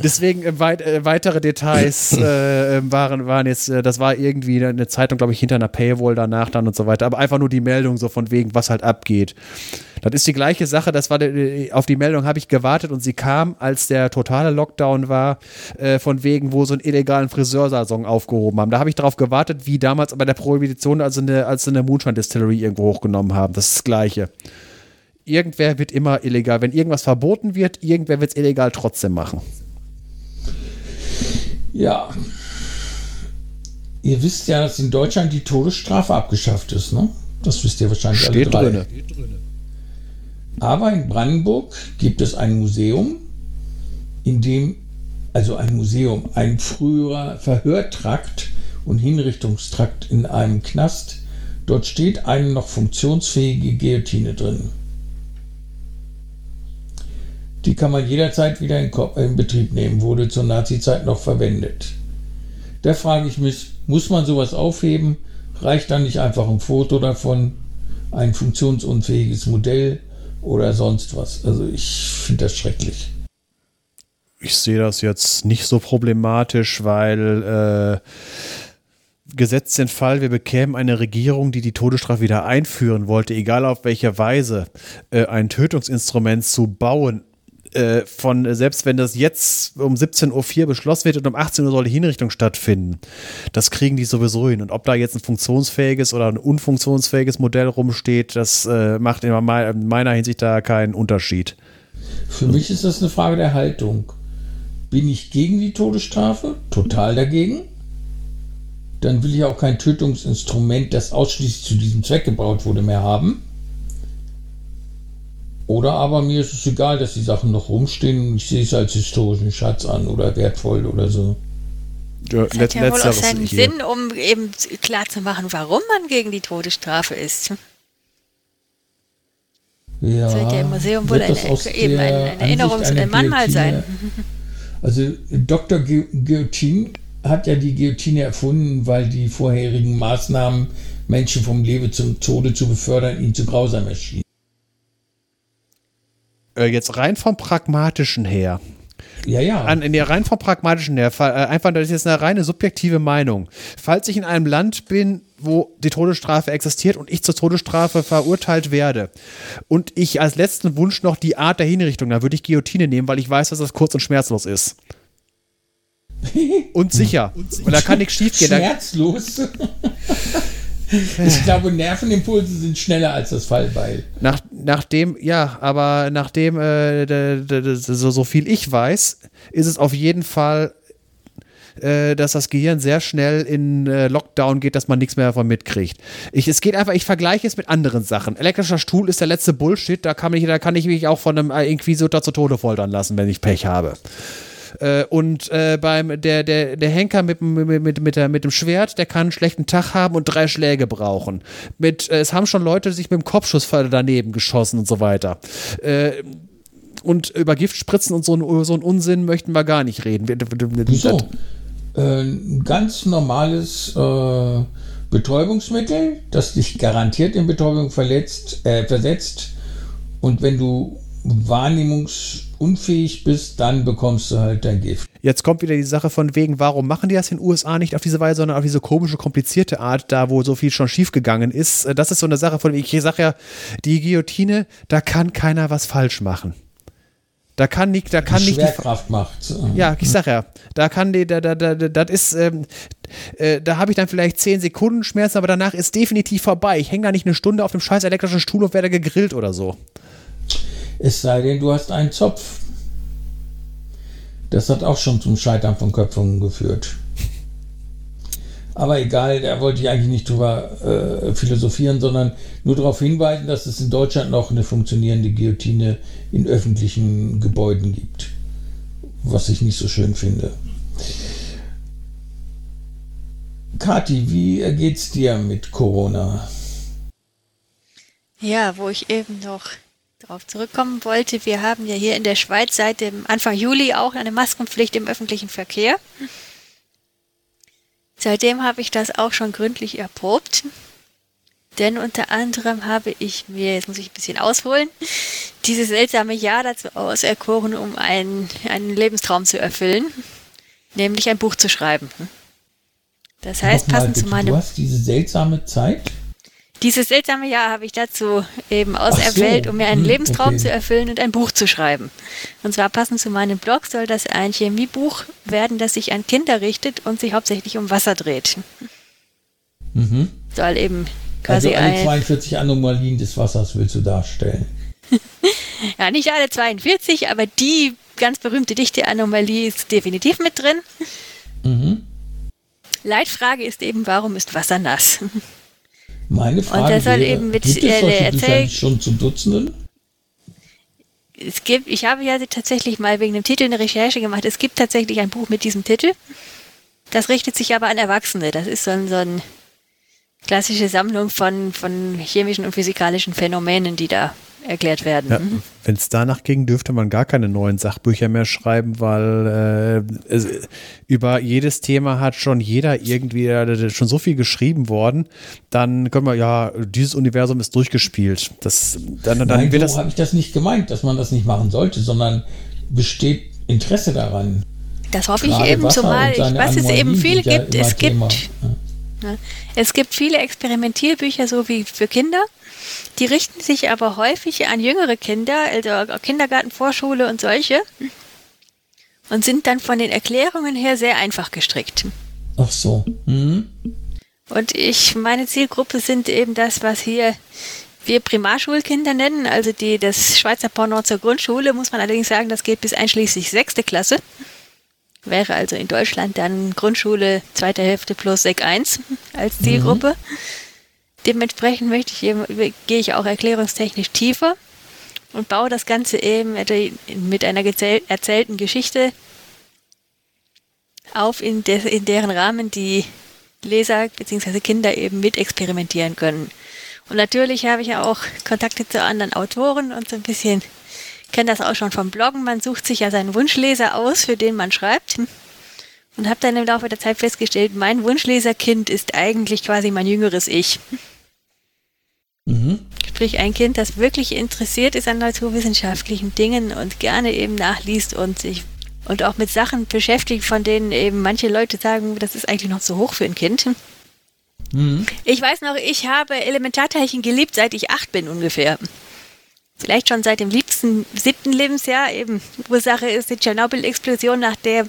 [SPEAKER 1] deswegen äh, weit, äh, weitere Details äh, ähm, waren, waren jetzt, äh, das war irgendwie eine Zeitung, glaube ich, hinter einer Paywall danach dann und so weiter, aber einfach nur die Meldung so von wegen, was halt abgeht. Das ist die gleiche Sache, das war auf die Meldung habe ich gewartet und sie kam, als der totale Lockdown war, äh, von wegen, wo so einen illegalen Friseursaison aufgehoben haben. Da habe ich darauf gewartet, wie damals bei der Prohibition, als sie eine, als eine Moonshine Distillery irgendwo hochgenommen haben. Das ist das Gleiche. Irgendwer wird immer illegal. Wenn irgendwas verboten wird, irgendwer wird es illegal trotzdem machen.
[SPEAKER 2] Ja. Ihr wisst ja, dass in Deutschland die Todesstrafe abgeschafft ist, ne? Das wisst ihr wahrscheinlich
[SPEAKER 1] Steht alle drei. Drinne.
[SPEAKER 2] Aber in Brandenburg gibt es ein Museum, in dem, also ein Museum, ein früherer Verhörtrakt und Hinrichtungstrakt in einem Knast. Dort steht eine noch funktionsfähige Guillotine drin. Die kann man jederzeit wieder in, Betrieb nehmen, wurde zur Nazizeit noch verwendet. Da frage ich mich, muss man sowas aufheben? Reicht dann nicht einfach ein Foto davon? Ein funktionsunfähiges Modell? Oder sonst was. Also ich finde das schrecklich.
[SPEAKER 1] Ich sehe das jetzt nicht so problematisch, weil äh, gesetzt den Fall, wir bekämen eine Regierung, die die Todesstrafe wieder einführen wollte, egal auf welche Weise, äh, ein Tötungsinstrument zu bauen, äh, von, selbst wenn das jetzt um 17.04 Uhr beschlossen wird und um 18 Uhr soll die Hinrichtung stattfinden, das kriegen die sowieso hin. Und ob da jetzt ein funktionsfähiges oder ein unfunktionsfähiges Modell rumsteht, das äh, macht in meiner Hinsicht da keinen Unterschied.
[SPEAKER 2] Für mich ist das eine Frage der Haltung. Bin ich gegen die Todesstrafe? Total dagegen. Dann will ich auch kein Tötungsinstrument, das ausschließlich zu diesem Zweck gebaut wurde, mehr haben. Oder aber mir ist es egal, dass die Sachen noch rumstehen und ich sehe es als historischen Schatz an oder wertvoll oder so.
[SPEAKER 3] Ja, das hat ja wohl auch seinen hier. Sinn, um eben klar zu machen, warum man gegen die Todesstrafe ist.
[SPEAKER 2] Ja, das wird ja im Museum wohl eine, eben eine, eine Erinnerungs- ein Mahnmal sein. Also Dr. Guillotine hat ja die Guillotine erfunden, weil die vorherigen Maßnahmen, Menschen vom Leben zum Tode zu befördern, ihn zu grausam erschienen.
[SPEAKER 1] Äh, jetzt rein vom Pragmatischen her.
[SPEAKER 2] Ja, ja.
[SPEAKER 1] An, in der rein vom Pragmatischen her, äh, einfach, das ist jetzt eine reine subjektive Meinung. Falls ich in einem Land bin, wo die Todesstrafe existiert und ich zur Todesstrafe verurteilt werde und ich als letzten Wunsch noch die Art der Hinrichtung, dann würde ich Guillotine nehmen, weil ich weiß, dass das kurz und schmerzlos ist. und sicher. und sicher. Und da kann nichts schief gehen.
[SPEAKER 2] Schmerzlos. Ich glaube, Nervenimpulse sind schneller als das Fallbeil.
[SPEAKER 1] Nach, nachdem, ja, aber nachdem äh, so, viel ich weiß, ist es auf jeden Fall äh, dass das Gehirn sehr schnell in äh, Lockdown geht, dass man nichts mehr davon mitkriegt. Ich, es geht einfach, ich vergleiche es mit anderen Sachen. Elektrischer Stuhl ist der letzte Bullshit, da kann, ich, da kann ich mich auch von einem äh, Inquisitor zu Tode foltern lassen, wenn ich Pech habe. Äh, und äh, beim der, der, der Henker mit, mit, mit, mit, der, mit dem Schwert, der kann einen schlechten Tag haben und drei Schläge brauchen. Mit, äh, es haben schon Leute sich mit dem Kopfschuss daneben geschossen und so weiter. Äh, und über Giftspritzen und so, ein, so einen Unsinn möchten wir gar nicht reden.
[SPEAKER 2] Wieso? Äh, ein ganz normales äh, Betäubungsmittel, das dich garantiert in Betäubung verletzt, äh, versetzt. Und wenn du wahrnehmungsunfähig bist, dann bekommst du halt dein Gift.
[SPEAKER 1] Jetzt kommt wieder die Sache von wegen, warum machen die das in den USA nicht auf diese Weise, sondern auf diese komische, komplizierte Art, da wo so viel schon schiefgegangen ist. Äh, das ist so eine Sache von, ich sage ja, die Guillotine, da kann keiner was falsch machen. Da kann nicht, da kann die nicht.
[SPEAKER 2] Schwerkraft macht.
[SPEAKER 1] Ja, ich sag ja, da kann die, da, da, da, das ist, ähm, äh, da habe ich dann vielleicht 10 Sekunden Schmerzen, aber danach ist definitiv vorbei. Ich hänge da nicht eine Stunde auf dem scheiß elektrischen Stuhl und werde gegrillt oder so.
[SPEAKER 2] Es sei denn, du hast einen Zopf. Das hat auch schon zum Scheitern von Köpfungen geführt. Aber egal, da wollte ich eigentlich nicht drüber äh, philosophieren, sondern nur darauf hinweisen, dass es in Deutschland noch eine funktionierende Guillotine in öffentlichen Gebäuden gibt. Was ich nicht so schön finde. Kathi, wie geht's dir mit Corona?
[SPEAKER 3] Ja, wo ich eben noch darauf zurückkommen wollte, wir haben ja hier in der Schweiz seit dem Anfang Juli auch eine Maskenpflicht im öffentlichen Verkehr. Seitdem habe ich das auch schon gründlich erprobt. Denn unter anderem habe ich mir, jetzt muss ich ein bisschen ausholen, dieses seltsame Jahr dazu auserkoren, um einen, einen Lebenstraum zu erfüllen, nämlich ein Buch zu schreiben. Das heißt, passend zu meinem.
[SPEAKER 2] Du hast diese seltsame Zeit?
[SPEAKER 3] Dieses seltsame Jahr habe ich dazu eben auserwählt, so. um mir einen hm, Lebenstraum okay. zu erfüllen und ein Buch zu schreiben. Und zwar passend zu meinem Blog soll das ein Chemiebuch werden, das sich an Kinder richtet und sich hauptsächlich um Wasser dreht. Mhm. Soll eben quasi
[SPEAKER 2] also alle 42 Anomalien des Wassers willst du darstellen.
[SPEAKER 3] ja, nicht alle 42, aber die ganz berühmte dichte Anomalie ist definitiv mit drin. Mhm. Leitfrage ist eben, warum ist Wasser nass?
[SPEAKER 2] Meine Frage
[SPEAKER 3] und das soll wäre, eben mit gibt es
[SPEAKER 2] erzählt, schon zu Dutzenden?
[SPEAKER 3] Es gibt, ich habe ja tatsächlich mal wegen dem Titel eine Recherche gemacht. Es gibt tatsächlich ein Buch mit diesem Titel. Das richtet sich aber an Erwachsene. Das ist so ein, so ein klassische Sammlung von, von chemischen und physikalischen Phänomenen, die da erklärt werden. Ja,
[SPEAKER 1] mhm. Wenn es danach ging, dürfte man gar keine neuen Sachbücher mehr schreiben, weil äh, es, über jedes Thema hat schon jeder irgendwie äh, schon so viel geschrieben worden. Dann können wir ja, dieses Universum ist durchgespielt. Das, dann, dann
[SPEAKER 2] Nein, wird so habe ich das nicht gemeint, dass man das nicht machen sollte, sondern besteht Interesse daran.
[SPEAKER 3] Das hoffe ich eben, Wasser zumal ich, was es eben viel gibt. Es gibt, ja. Es gibt viele Experimentierbücher, so wie für Kinder die richten sich aber häufig an jüngere Kinder, also Kindergarten, Vorschule und solche. Und sind dann von den Erklärungen her sehr einfach gestrickt.
[SPEAKER 2] Ach so. Mhm.
[SPEAKER 3] Und ich, meine Zielgruppe sind eben das, was hier wir Primarschulkinder nennen, also die das Schweizer Pendant zur Grundschule, muss man allerdings sagen, das geht bis einschließlich sechste Klasse. Wäre also in Deutschland dann Grundschule zweite Hälfte plus Sek 1 als Zielgruppe. Mhm. Dementsprechend möchte ich eben, gehe ich auch erklärungstechnisch tiefer und baue das Ganze eben mit einer erzählten Geschichte auf, in, de in deren Rahmen die Leser bzw. Kinder eben mit experimentieren können. Und natürlich habe ich ja auch Kontakte zu anderen Autoren und so ein bisschen kenne das auch schon vom Bloggen. Man sucht sich ja seinen Wunschleser aus, für den man schreibt. Und habe dann im Laufe der Zeit festgestellt, mein Wunschleserkind ist eigentlich quasi mein jüngeres Ich. Mhm. Sprich, ein Kind, das wirklich interessiert ist an naturwissenschaftlichen Dingen und gerne eben nachliest und sich und auch mit Sachen beschäftigt, von denen eben manche Leute sagen, das ist eigentlich noch zu hoch für ein Kind. Mhm. Ich weiß noch, ich habe Elementarteilchen geliebt, seit ich acht bin ungefähr. Vielleicht schon seit dem liebsten siebten Lebensjahr. Eben Ursache ist die Tschernobyl-Explosion, nach der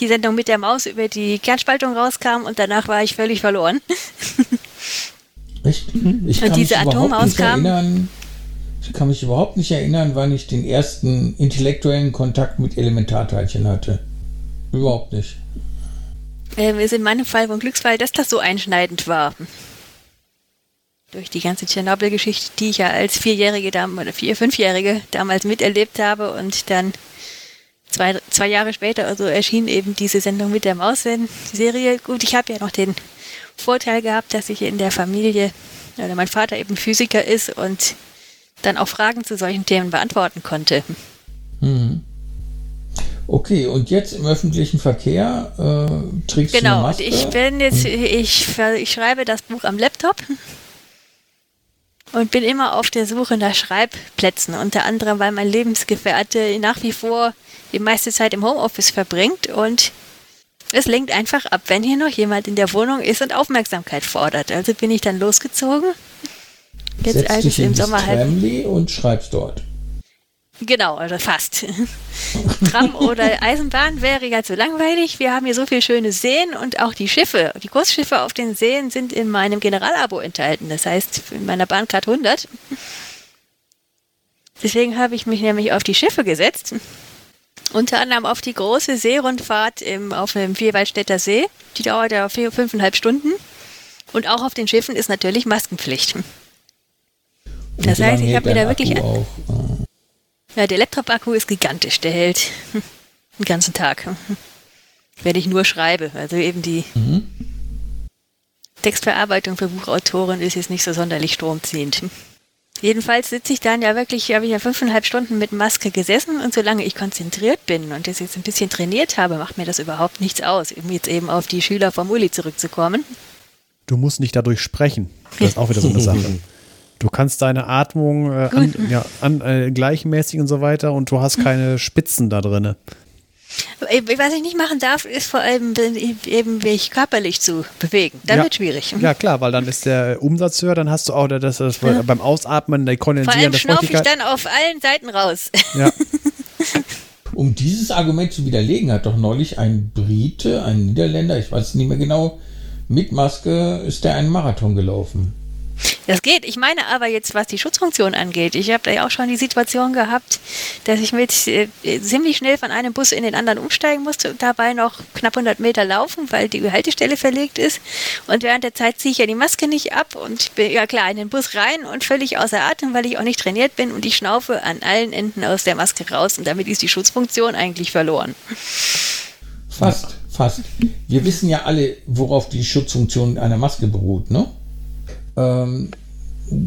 [SPEAKER 3] die Sendung mit der Maus über die Kernspaltung rauskam und danach war ich völlig verloren.
[SPEAKER 2] Echt? Ich
[SPEAKER 3] und diese Atommaus kam.
[SPEAKER 2] Ich kann mich überhaupt nicht erinnern, wann ich den ersten intellektuellen Kontakt mit Elementarteilchen hatte. Überhaupt nicht.
[SPEAKER 3] Ähm, ist in meinem Fall ein Glücksfall, dass das so einschneidend war. Durch die ganze Tschernobyl-Geschichte, die ich ja als Vierjährige oder vier, Fünfjährige damals miterlebt habe und dann zwei, zwei Jahre später also erschien eben diese Sendung mit der Maus-Serie. Gut, ich habe ja noch den Vorteil gehabt, dass ich in der Familie, oder mein Vater eben Physiker ist und dann auch Fragen zu solchen Themen beantworten konnte. Mhm.
[SPEAKER 2] Okay, und jetzt im öffentlichen Verkehr äh, trägst
[SPEAKER 3] genau,
[SPEAKER 2] du eine Maske?
[SPEAKER 3] Genau, ich bin jetzt, ich, ich schreibe das Buch am Laptop und bin immer auf der Suche nach Schreibplätzen, unter anderem, weil mein Lebensgefährte nach wie vor die meiste Zeit im Homeoffice verbringt und es lenkt einfach ab, wenn hier noch jemand in der Wohnung ist und Aufmerksamkeit fordert. Also bin ich dann losgezogen.
[SPEAKER 2] Jetzt Setz als dich im Sommer halt. und schreibst dort.
[SPEAKER 3] Genau, also fast. Tram oder Eisenbahn wäre ja zu langweilig. Wir haben hier so viele schöne Seen und auch die Schiffe. Die Kursschiffe auf den Seen sind in meinem Generalabo enthalten. Das heißt, in meiner Bahncard 100. Deswegen habe ich mich nämlich auf die Schiffe gesetzt. Unter anderem auf die große Seerundfahrt im, auf dem Vierwaldstätter See. Die dauert ja vier, fünfeinhalb Stunden. Und auch auf den Schiffen ist natürlich Maskenpflicht. Das heißt, ich habe mir da wirklich. Auch, äh ja, der Laptop-Akku ist gigantisch. Der hält den ganzen Tag. Wenn ich nur schreibe. Also eben die mhm. Textverarbeitung für Buchautoren ist jetzt nicht so sonderlich stromziehend. Jedenfalls sitze ich dann ja wirklich, habe ich ja fünfeinhalb Stunden mit Maske gesessen und solange ich konzentriert bin und das jetzt ein bisschen trainiert habe, macht mir das überhaupt nichts aus, um jetzt eben auf die Schüler vom Uli zurückzukommen.
[SPEAKER 1] Du musst nicht dadurch sprechen. Das ist auch wieder so eine Sache. Du kannst deine Atmung äh, an, ja, an, äh, gleichmäßig und so weiter und du hast keine Spitzen da drin.
[SPEAKER 3] Was ich nicht machen darf, ist vor allem eben mich körperlich zu bewegen. Dann
[SPEAKER 1] ja.
[SPEAKER 3] wird schwierig.
[SPEAKER 1] Ja klar, weil dann ist der Umsatz höher, dann hast du auch das, das ja. beim Ausatmen, der Kondensieren,
[SPEAKER 3] Vor allem schnaufe ich dann auf allen Seiten raus.
[SPEAKER 1] Ja.
[SPEAKER 2] um dieses Argument zu widerlegen, hat doch neulich ein Brite, ein Niederländer, ich weiß nicht mehr genau, mit Maske ist der einen Marathon gelaufen.
[SPEAKER 3] Das geht. Ich meine aber jetzt, was die Schutzfunktion angeht. Ich habe da ja auch schon die Situation gehabt, dass ich mit äh, ziemlich schnell von einem Bus in den anderen umsteigen musste und dabei noch knapp 100 Meter laufen, weil die Haltestelle verlegt ist. Und während der Zeit ziehe ich ja die Maske nicht ab und bin ja klar in den Bus rein und völlig außer Atem, weil ich auch nicht trainiert bin und ich schnaufe an allen Enden aus der Maske raus und damit ist die Schutzfunktion eigentlich verloren.
[SPEAKER 2] Fast, fast. Wir wissen ja alle, worauf die Schutzfunktion einer Maske beruht, ne? Ähm,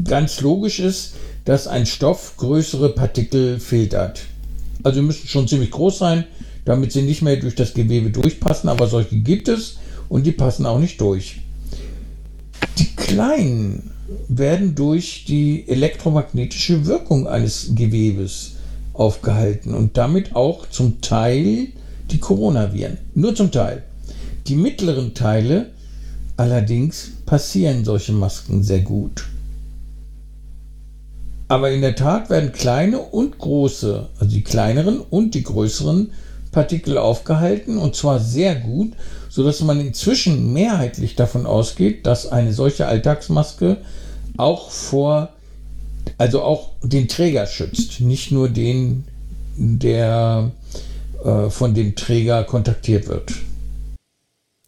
[SPEAKER 2] ganz logisch ist, dass ein Stoff größere Partikel filtert. Also müssen schon ziemlich groß sein, damit sie nicht mehr durch das Gewebe durchpassen, aber solche gibt es und die passen auch nicht durch. Die kleinen werden durch die elektromagnetische Wirkung eines Gewebes aufgehalten und damit auch zum Teil die Coronaviren. Nur zum Teil. Die mittleren Teile allerdings passieren solche Masken sehr gut. Aber in der Tat werden kleine und große, also die kleineren und die größeren Partikel aufgehalten und zwar sehr gut, sodass man inzwischen mehrheitlich davon ausgeht, dass eine solche Alltagsmaske auch vor, also auch den Träger schützt, nicht nur den, der äh, von dem Träger kontaktiert wird.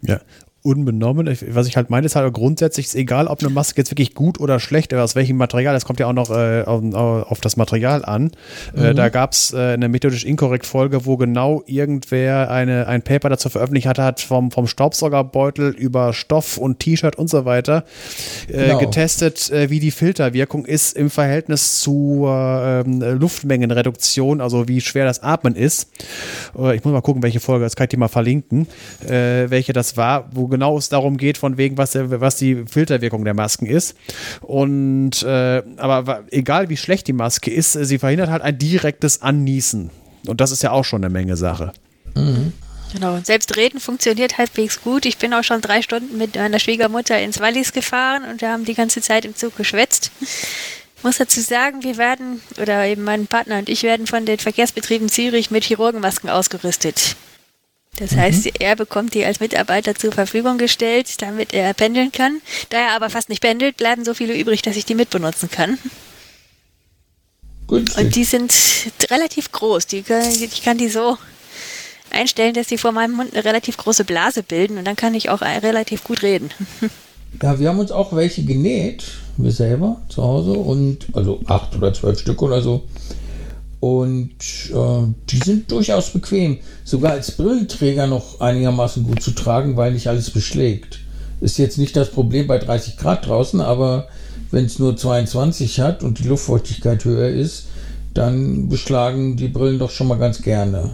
[SPEAKER 1] Ja, unbenommen. Was ich halt meine, ist halt grundsätzlich ist egal, ob eine Maske jetzt wirklich gut oder schlecht ist, aus welchem Material. Das kommt ja auch noch äh, auf, auf, das Material an. Äh, mhm. Äh, da gab es äh, eine methodisch inkorrekt Folge, wo genau irgendwer eine, ein Paper dazu veröffentlicht hat, hat vom, vom Staubsaugerbeutel über Stoff und T-Shirt und so weiter äh, genau. getestet, äh, wie die Filterwirkung ist im Verhältnis zu ähm, Luftmengenreduktion, also wie schwer das Atmen ist. ich muss mal gucken, welche Folge, das kann ich dir mal verlinken, welche das war, wo genau es darum geht, von wegen, was, der, was die Filterwirkung der Masken ist. Und äh, aber egal wie schlecht die Maske ist, sie verhindert halt ein direktes Anniesen. Und das ist ja auch schon eine Menge Sache.
[SPEAKER 3] Mhm. Genau, selbst reden funktioniert halbwegs gut. Ich bin auch schon drei Stunden mit meiner Schwiegermutter ins Wallis gefahren und wir haben die ganze Zeit im Zug geschwätzt. Ich muss dazu sagen, wir werden, oder eben mein Partner und ich werden von den Verkehrsbetrieben Zürich mit Chirurgenmasken ausgerüstet. Das mhm. heißt, er bekommt die als Mitarbeiter zur Verfügung gestellt, damit er pendeln kann. Da er aber fast nicht pendelt, bleiben so viele übrig, dass ich die mitbenutzen kann. Günstig. Und die sind relativ groß. Die, ich kann die so einstellen, dass sie vor meinem Mund eine relativ große Blase bilden und dann kann ich auch relativ gut reden.
[SPEAKER 2] Ja, wir haben uns auch welche genäht, wir selber zu Hause und also acht oder zwölf Stück oder so. Und äh, die sind durchaus bequem. Sogar als Brillenträger noch einigermaßen gut zu tragen, weil nicht alles beschlägt. Ist jetzt nicht das Problem bei 30 Grad draußen, aber wenn es nur 22 hat und die Luftfeuchtigkeit höher ist, dann beschlagen die Brillen doch schon mal ganz gerne.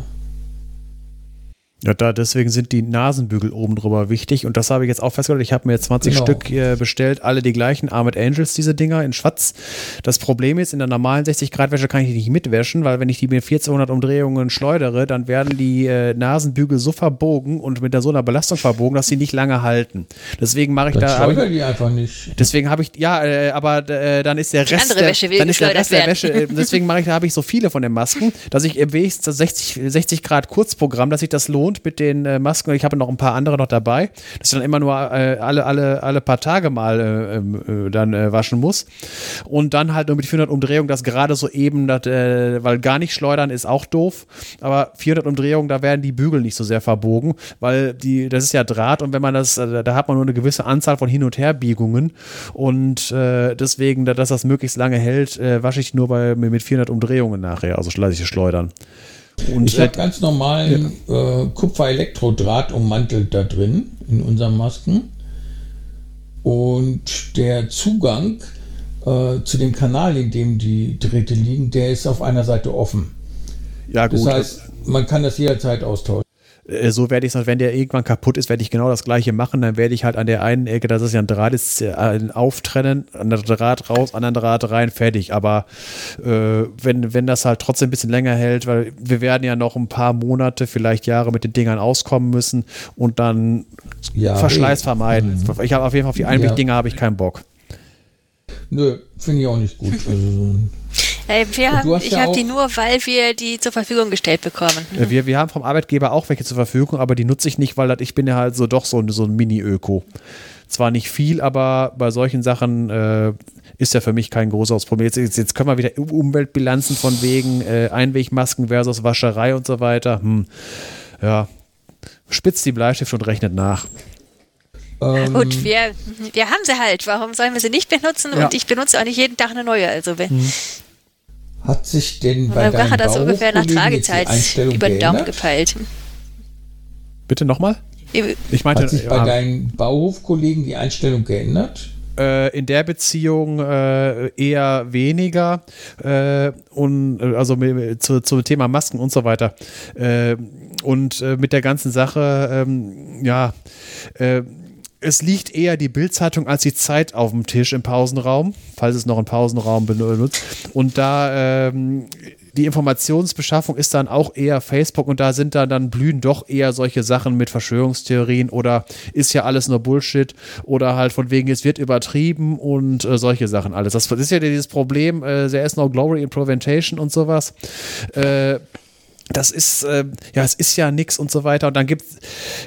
[SPEAKER 1] Ja, da deswegen sind die Nasenbügel oben drüber wichtig und das habe ich jetzt auch festgestellt. Ich habe mir jetzt 20 genau. Stück äh, bestellt, alle die gleichen Armored Angels, diese Dinger in schwarz. Das Problem ist, in der normalen 60 Grad Wäsche kann ich die nicht mitwäschen, weil wenn ich die mit 1400 Umdrehungen schleudere, dann werden die äh, Nasenbügel so verbogen und mit so einer Belastung verbogen, dass sie nicht lange halten. Deswegen mache ich dann da.
[SPEAKER 2] Schleudere die einfach nicht.
[SPEAKER 1] Deswegen habe ich, ja, äh, aber äh, dann ist der Rest, der, dann ist der Rest der Wäsche, äh, deswegen mache ich, da habe ich so viele von den Masken, dass ich im wenigstens 60, 60 Grad Kurzprogramm, dass sich das lohnt und mit den äh, Masken. Ich habe noch ein paar andere noch dabei, dass ich dann immer nur äh, alle, alle, alle paar Tage mal äh, ähm, äh dann äh, waschen muss. Und dann halt nur mit 400 Umdrehungen, das gerade so eben, dat, äh, weil gar nicht schleudern ist auch doof, aber 400 Umdrehungen, da werden die Bügel nicht so sehr verbogen, weil die, das ist ja Draht und wenn man das, da hat man nur eine gewisse Anzahl von Hin- und Herbiegungen und deswegen, dass das möglichst lange hält, wasche ich nur bei, mit 400 Umdrehungen nachher, also lasse ich schleudern.
[SPEAKER 2] Und ich habe ganz normalen ja. äh, Kupfer-Elektrodraht ummantelt da drin in unseren Masken. Und der Zugang äh, zu dem Kanal, in dem die Drähte liegen, der ist auf einer Seite offen. Ja, gut. Das heißt, man kann das jederzeit austauschen.
[SPEAKER 1] Äh, so werde ich es, wenn der irgendwann kaputt ist, werde ich genau das gleiche machen. Dann werde ich halt an der einen Ecke, das ist ja ein Draht, ist, äh, auftrennen, an der Draht raus, an der Draht rein, fertig. Aber äh, wenn, wenn das halt trotzdem ein bisschen länger hält, weil wir werden ja noch ein paar Monate, vielleicht Jahre mit den Dingern auskommen müssen und dann ja, Verschleiß vermeiden. Mhm. Ich habe auf jeden Fall auf die Einwegdinger ja. habe ich keinen Bock.
[SPEAKER 2] Nö, finde ich auch nicht gut. Also,
[SPEAKER 3] äh, wir haben, ich ja habe die nur, weil wir die zur Verfügung gestellt bekommen.
[SPEAKER 1] Mhm. Wir, wir haben vom Arbeitgeber auch welche zur Verfügung, aber die nutze ich nicht, weil ich bin ja halt so doch so, so ein Mini-Öko. Zwar nicht viel, aber bei solchen Sachen äh, ist ja für mich kein großes Problem. Jetzt, jetzt, jetzt können wir wieder Umweltbilanzen von wegen äh, Einwegmasken versus Wascherei und so weiter. Hm. Ja, spitzt die Bleistift und rechnet nach.
[SPEAKER 3] Ähm, Gut, wir, wir haben sie halt. Warum sollen wir sie nicht benutzen? Ja. Und ich benutze auch nicht jeden Tag eine neue. Also wenn. Hm.
[SPEAKER 2] Hat sich denn bei deinem hat das ungefähr nach Tragezeit über den Daumen gepeilt.
[SPEAKER 1] Bitte nochmal?
[SPEAKER 2] Ich meinte, hat sich bei ja, deinen Bauhofkollegen die Einstellung geändert?
[SPEAKER 1] Äh, in der Beziehung äh, eher weniger äh, und äh, also zu, zum Thema Masken und so weiter äh, und äh, mit der ganzen Sache ähm, ja es liegt eher die Bildzeitung als die Zeit auf dem Tisch im Pausenraum, falls es noch einen Pausenraum benutzt. Und da ähm, die Informationsbeschaffung ist dann auch eher Facebook und da sind dann, dann blühen doch eher solche Sachen mit Verschwörungstheorien oder ist ja alles nur Bullshit oder halt von wegen, es wird übertrieben und äh, solche Sachen alles. Das ist ja dieses Problem, äh, there is no glory in preventation und sowas. Äh, das ist, äh, ja, es ist ja nix und so weiter. Und dann gibt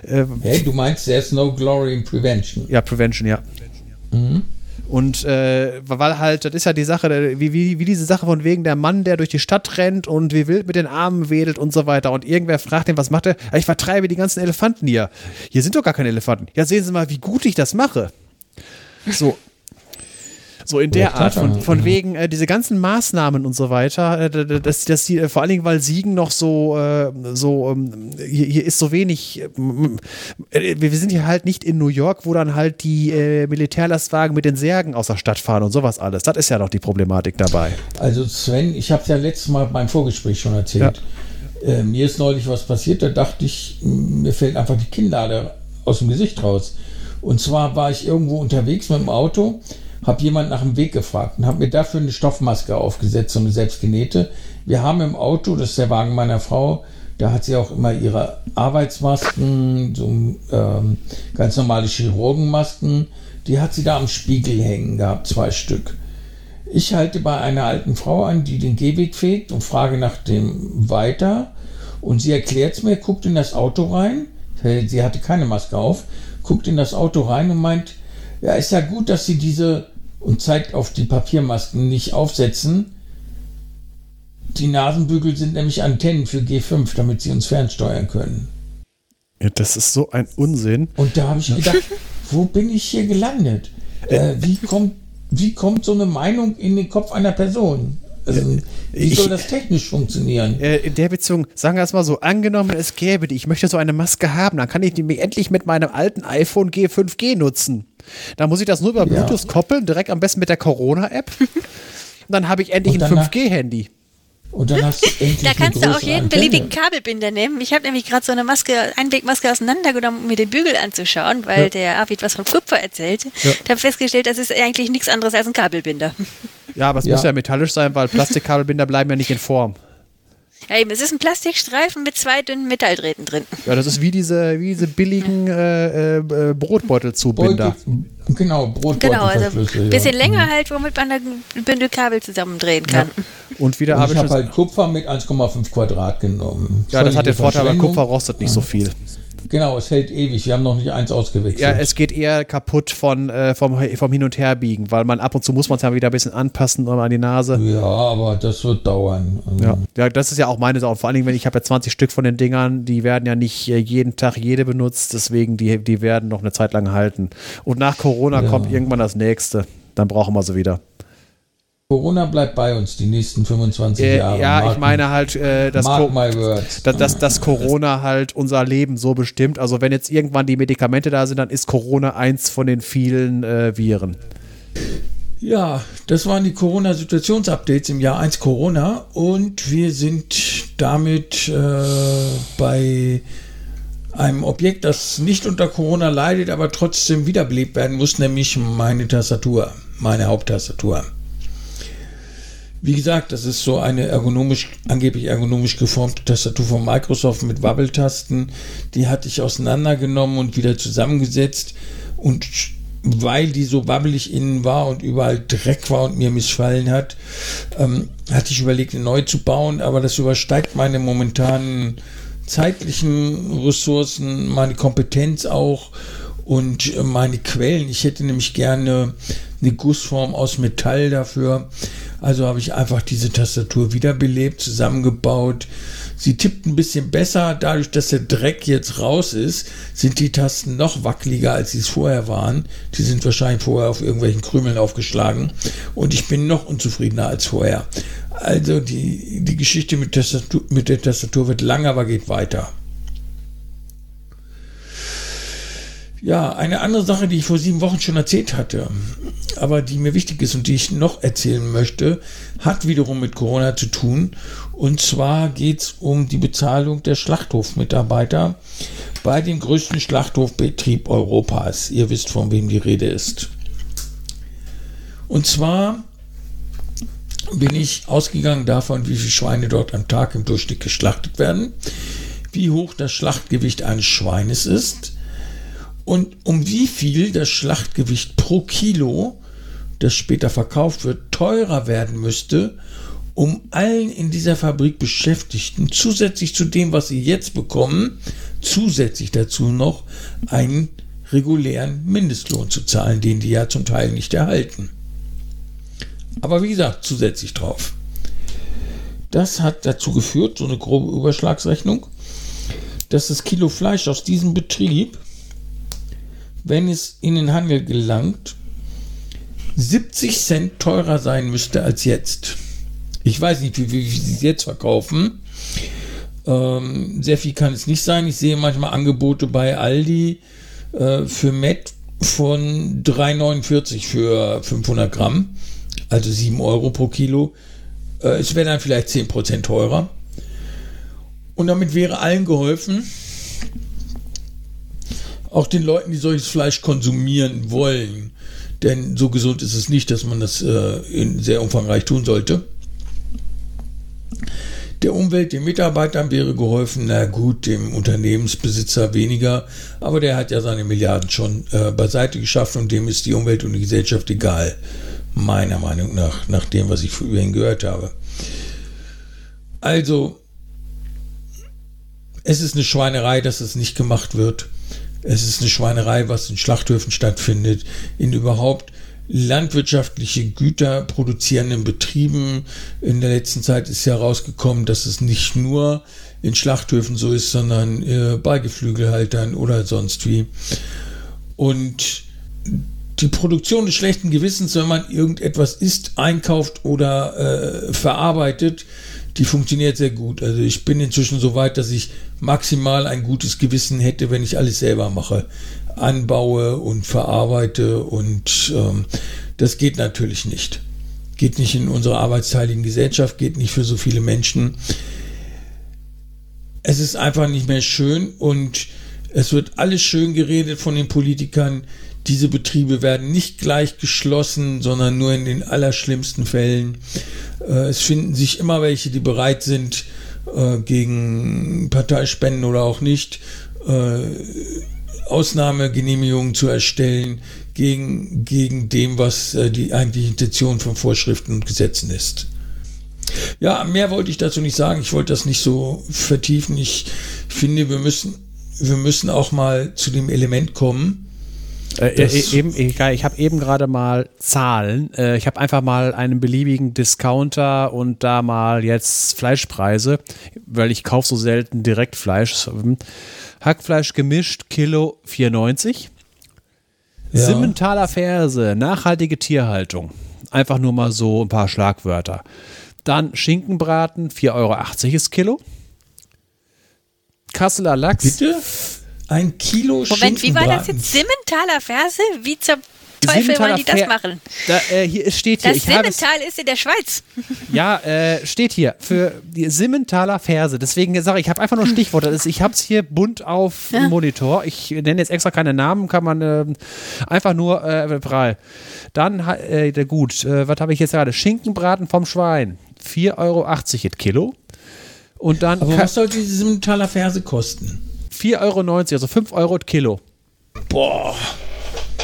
[SPEAKER 2] äh, Hey, du meinst, there's no glory in prevention.
[SPEAKER 1] Ja, Prevention, ja. Mhm. Und äh, weil halt, das ist ja die Sache, wie, wie, wie diese Sache von wegen der Mann, der durch die Stadt rennt und wie wild mit den Armen wedelt und so weiter. Und irgendwer fragt ihn, was macht er? Ich vertreibe die ganzen Elefanten hier. Hier sind doch gar keine Elefanten. Ja, sehen Sie mal, wie gut ich das mache. So, so in der Art, von, von wegen äh, diese ganzen Maßnahmen und so weiter, äh, dass, dass die, äh, vor allen Dingen, weil Siegen noch so, äh, so ähm, hier, hier, ist so wenig, äh, wir sind hier halt nicht in New York, wo dann halt die äh, Militärlastwagen mit den Särgen aus der Stadt fahren und sowas alles. Das ist ja noch die Problematik dabei.
[SPEAKER 2] Also Sven, ich habe es ja letztes Mal beim Vorgespräch schon erzählt. Ja. mir ist neulich was passiert, da dachte ich, mir fällt einfach die Kinnlade aus dem Gesicht raus. Und zwar war ich irgendwo unterwegs mit dem Auto habe jemand nach dem Weg gefragt und habe mir dafür eine Stoffmaske aufgesetzt, so eine selbstgenähte. Wir haben im Auto, das ist der Wagen meiner Frau, da hat sie auch immer ihre Arbeitsmasken, so ähm, ganz normale Chirurgenmasken, die hat sie da am Spiegel hängen gehabt, zwei Stück. Ich halte bei einer alten Frau an, die den Gehweg fegt und frage nach dem weiter. Und sie erklärt es mir, guckt in das Auto rein. Sie hatte keine Maske auf, guckt in das Auto rein und meint, ja, ist ja gut, dass sie diese und zeigt auf die Papiermasken nicht aufsetzen. Die Nasenbügel sind nämlich Antennen für G5, damit sie uns fernsteuern können.
[SPEAKER 1] Ja, das ist so ein Unsinn.
[SPEAKER 2] Und da habe ich gedacht, wo bin ich hier gelandet? Äh, wie, kommt, wie kommt so eine Meinung in den Kopf einer Person? Also, wie soll das technisch funktionieren?
[SPEAKER 1] Äh, in der Beziehung, sagen wir es mal so, angenommen es gäbe die, ich möchte so eine Maske haben, dann kann ich die endlich mit meinem alten iPhone G5G nutzen. Da muss ich das nur über Bluetooth ja. koppeln, direkt am besten mit der Corona-App. Dann habe ich endlich ein 5G-Handy.
[SPEAKER 2] Und dann hast du endlich
[SPEAKER 3] Da kannst du auch jeden Antenne. beliebigen Kabelbinder nehmen. Ich habe nämlich gerade so eine Maske, Einwegmaske auseinandergenommen, um mir den Bügel anzuschauen, weil ja. der Arvid was von Kupfer erzählt. Ja. Ich habe festgestellt, das ist eigentlich nichts anderes als ein Kabelbinder.
[SPEAKER 1] Ja, aber es ja. muss ja metallisch sein, weil Plastikkabelbinder bleiben ja nicht in Form.
[SPEAKER 3] Ja, eben, es ist ein Plastikstreifen mit zwei dünnen Metalldrähten drin.
[SPEAKER 1] Ja, das ist wie diese, wie diese billigen äh, äh, Brotbeutelzubinder.
[SPEAKER 2] Genau,
[SPEAKER 3] Brotbeutel. Genau, also ein bisschen ja. länger mhm. halt, womit man ein Bündel Kabel zusammendrehen kann. Ja.
[SPEAKER 1] Und wieder
[SPEAKER 2] habe ich. habe halt Kupfer mit 1,5 Quadrat genommen.
[SPEAKER 1] Ja, das hat den Vorteil, weil Kupfer rostet nicht so viel.
[SPEAKER 2] Genau, es hält ewig. Wir haben noch nicht eins ausgewechselt.
[SPEAKER 1] Ja, es geht eher kaputt von, äh, vom, vom Hin- und Herbiegen, weil man ab und zu muss man es ja wieder ein bisschen anpassen an die Nase.
[SPEAKER 2] Ja, aber das wird dauern.
[SPEAKER 1] Ja. ja, das ist ja auch meine Sache. Vor allen Dingen, wenn ich habe ja 20 Stück von den Dingern, die werden ja nicht äh, jeden Tag jede benutzt, deswegen die, die werden noch eine Zeit lang halten. Und nach Corona ja. kommt irgendwann das nächste. Dann brauchen wir sie wieder.
[SPEAKER 2] Corona bleibt bei uns die nächsten 25 äh, Jahre.
[SPEAKER 1] Ja, Marken, ich meine halt, äh, dass, dass, dass, dass, Corona halt unser Leben so bestimmt. Also wenn jetzt irgendwann die Medikamente da sind, dann ist Corona eins von den vielen äh, Viren.
[SPEAKER 2] Ja, das waren die Corona-Situationsupdates im Jahr 1 Corona und wir sind damit äh, bei einem Objekt, das nicht unter Corona leidet, aber trotzdem wiederbelebt werden muss, nämlich meine Tastatur, meine Haupttastatur. Wie gesagt, das ist so eine ergonomisch, angeblich ergonomisch geformte Tastatur von Microsoft mit Wabbeltasten. Die hatte ich auseinandergenommen und wieder zusammengesetzt. Und weil die so wabbelig innen war und überall Dreck war und mir missfallen hat, ähm, hatte ich überlegt, eine neu zu bauen. Aber das übersteigt meine momentanen zeitlichen Ressourcen, meine Kompetenz auch und meine Quellen. Ich hätte nämlich gerne eine Gussform aus Metall dafür. Also habe ich einfach diese Tastatur wiederbelebt, zusammengebaut. Sie tippt ein bisschen besser. Dadurch, dass der Dreck jetzt raus ist, sind die Tasten noch wackeliger, als sie es vorher waren. Die sind wahrscheinlich vorher auf irgendwelchen Krümeln aufgeschlagen. Und ich bin noch unzufriedener als vorher. Also die, die Geschichte mit, Tastatur, mit der Tastatur wird lang, aber geht weiter. Ja, eine andere Sache, die ich vor sieben Wochen schon erzählt hatte, aber die mir wichtig ist und die ich noch erzählen möchte, hat wiederum mit Corona zu tun. Und zwar geht es um die Bezahlung der Schlachthofmitarbeiter bei dem größten Schlachthofbetrieb Europas. Ihr wisst, von wem die Rede ist. Und zwar bin ich ausgegangen davon, wie viele Schweine dort am Tag im Durchschnitt geschlachtet werden, wie hoch das Schlachtgewicht eines Schweines ist und um wie viel das Schlachtgewicht pro Kilo, das später verkauft wird, teurer werden müsste, um allen in dieser Fabrik Beschäftigten zusätzlich zu dem, was sie jetzt bekommen, zusätzlich dazu noch einen regulären Mindestlohn zu zahlen, den die ja zum Teil nicht erhalten. Aber wie gesagt, zusätzlich drauf. Das hat dazu geführt, so eine grobe Überschlagsrechnung, dass das Kilo Fleisch aus diesem Betrieb, wenn es in den Handel gelangt, 70 Cent teurer sein müsste als jetzt. Ich weiß nicht, wie, wie, wie sie es jetzt verkaufen. Ähm, sehr viel kann es nicht sein. Ich sehe manchmal Angebote bei Aldi äh, für Met von 3,49 für 500 Gramm, also 7 Euro pro Kilo. Äh, es wäre dann vielleicht 10% teurer. Und damit wäre allen geholfen, auch den Leuten, die solches Fleisch konsumieren wollen. Denn so gesund ist es nicht, dass man das äh, sehr umfangreich tun sollte. Der Umwelt, den Mitarbeitern wäre geholfen, na gut, dem Unternehmensbesitzer weniger, aber der hat ja seine Milliarden schon äh, beiseite geschafft und dem ist die Umwelt und die Gesellschaft egal, meiner Meinung nach, nach dem, was ich ihn gehört habe. Also, es ist eine Schweinerei, dass es nicht gemacht wird. Es ist eine Schweinerei, was in Schlachthöfen stattfindet, in überhaupt landwirtschaftliche Güter produzierenden Betrieben. In der letzten Zeit ist ja rausgekommen, dass es nicht nur in Schlachthöfen so ist, sondern äh, bei Geflügelhaltern oder sonst wie. Und die Produktion des schlechten Gewissens, wenn man irgendetwas isst, einkauft oder äh, verarbeitet, die funktioniert sehr gut. Also ich bin inzwischen so weit, dass ich maximal ein gutes Gewissen hätte, wenn ich alles selber mache anbaue und verarbeite und ähm, das geht natürlich nicht. Geht nicht in unserer arbeitsteiligen Gesellschaft, geht nicht für so viele Menschen. Es ist einfach nicht mehr schön und es wird alles schön geredet von den Politikern. Diese Betriebe werden nicht gleich geschlossen, sondern nur in den allerschlimmsten Fällen. Äh, es finden sich immer welche, die bereit sind, äh, gegen Parteispenden oder auch nicht, äh, Ausnahmegenehmigungen zu erstellen gegen, gegen dem, was die eigentliche Intention von Vorschriften und Gesetzen ist. Ja, mehr wollte ich dazu nicht sagen. Ich wollte das nicht so vertiefen. Ich finde, wir müssen, wir müssen auch mal zu dem Element kommen.
[SPEAKER 1] Äh, äh, eben, ich, ich habe eben gerade mal Zahlen. Äh, ich habe einfach mal einen beliebigen Discounter und da mal jetzt Fleischpreise, weil ich kaufe so selten direkt Fleisch. Hackfleisch gemischt, Kilo 94. Ja. Simmentaler Ferse, nachhaltige Tierhaltung. Einfach nur mal so ein paar Schlagwörter. Dann Schinkenbraten, 4,80 Euro ist Kilo. Kasseler Lachs.
[SPEAKER 2] Bitte? Ein Kilo
[SPEAKER 3] Moment, wie war das jetzt? Simmentaler Ferse? Wie zur Teufel wollen die das machen?
[SPEAKER 1] Da, äh, hier, steht hier.
[SPEAKER 3] Das Simmental ist in der Schweiz.
[SPEAKER 1] Ja, äh, steht hier. Für die Simmentaler Verse. Deswegen sage ich, ich habe einfach nur Stichworte. Ich habe es hier bunt auf ja. Monitor. Ich nenne jetzt extra keine Namen, kann man äh, einfach nur äh, prall. Dann, äh, gut, äh, was habe ich jetzt gerade? Schinkenbraten vom Schwein. 4,80 Euro das Kilo. Und dann.
[SPEAKER 2] Aber was sollte diese Simmentaler Verse kosten?
[SPEAKER 1] 4,90 Euro, also 5 Euro Kilo.
[SPEAKER 2] Boah.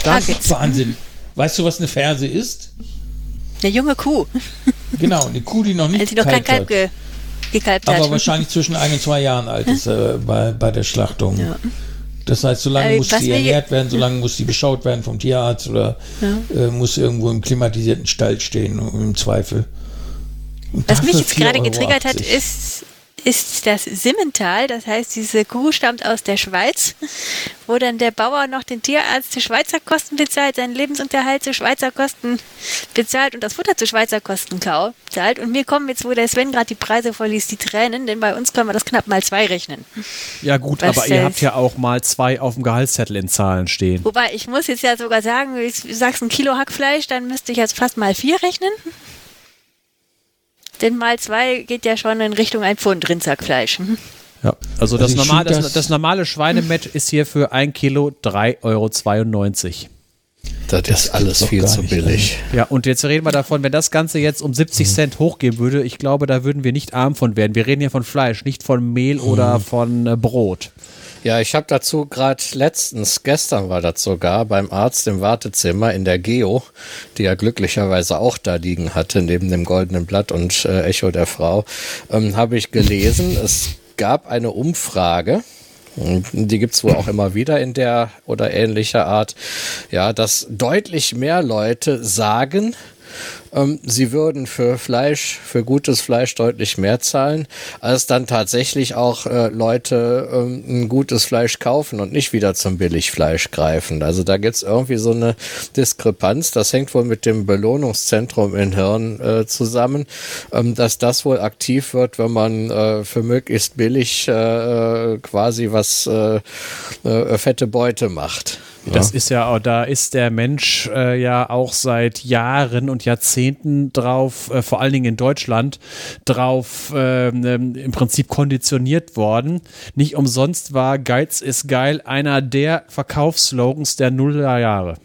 [SPEAKER 2] Das ist Wahnsinn. Weißt du, was eine Ferse ist?
[SPEAKER 3] Eine junge Kuh.
[SPEAKER 2] Genau, eine Kuh, die noch nicht
[SPEAKER 3] die noch kein Kalb ge gekalbt
[SPEAKER 2] hat. Aber wahrscheinlich zwischen ein und zwei Jahren alt ist äh, bei, bei der Schlachtung. Ja. Das heißt, solange äh, muss sie ernährt werden, solange muss sie beschaut werden vom Tierarzt oder ja. äh, muss irgendwo im klimatisierten Stall stehen, im Zweifel.
[SPEAKER 3] Und was mich jetzt gerade getriggert hat, ist, ist das Simmental. Das heißt, diese Kuh stammt aus der Schweiz, wo dann der Bauer noch den Tierarzt zu Schweizer Kosten bezahlt, seinen Lebensunterhalt zu Schweizer Kosten bezahlt und das Futter zu Schweizer Kosten zahlt. Und mir kommen jetzt, wo der Sven gerade die Preise vorliest, die Tränen, denn bei uns können wir das knapp mal zwei rechnen.
[SPEAKER 1] Ja gut, Was aber ihr habt ja auch mal zwei auf dem Gehaltszettel in Zahlen stehen.
[SPEAKER 3] Wobei, ich muss jetzt ja sogar sagen, du sagst ein Kilo Hackfleisch, dann müsste ich jetzt fast mal vier rechnen. Denn mal zwei geht ja schon in Richtung ein Pfund Rindsackfleisch. Mhm.
[SPEAKER 1] Ja, also, das, also normal, das, das, normale Schweinemett ist hier für ein Kilo 3,92 Euro.
[SPEAKER 4] Das, das ist alles viel zu billig.
[SPEAKER 1] Ja, und jetzt reden wir davon, wenn das Ganze jetzt um 70 Cent hochgehen würde, ich glaube, da würden wir nicht arm von werden. Wir reden hier von Fleisch, nicht von Mehl oder hm. von äh, Brot.
[SPEAKER 4] Ja, ich habe dazu gerade letztens, gestern war das sogar, beim Arzt im Wartezimmer in der Geo, die ja glücklicherweise auch da liegen hatte, neben dem Goldenen Blatt und äh, Echo der Frau, ähm, habe ich gelesen, es gab eine Umfrage die gibt es wohl auch immer wieder in der oder ähnlicher Art, ja, dass deutlich mehr Leute sagen, ähm, sie würden für Fleisch, für gutes Fleisch deutlich mehr zahlen, als dann tatsächlich auch äh, Leute ähm, ein gutes Fleisch kaufen und nicht wieder zum Billigfleisch greifen. Also da gibt es irgendwie so eine Diskrepanz. Das hängt wohl mit dem Belohnungszentrum im Hirn äh, zusammen, ähm, dass das wohl aktiv wird, wenn man äh, für möglichst billig äh, quasi was äh, äh, fette Beute macht.
[SPEAKER 1] Das ist ja, da ist der Mensch äh, ja auch seit Jahren und Jahrzehnten drauf, äh, vor allen Dingen in Deutschland, drauf äh, im Prinzip konditioniert worden. Nicht umsonst war Geiz ist geil einer der Verkaufsslogans der Nullerjahre.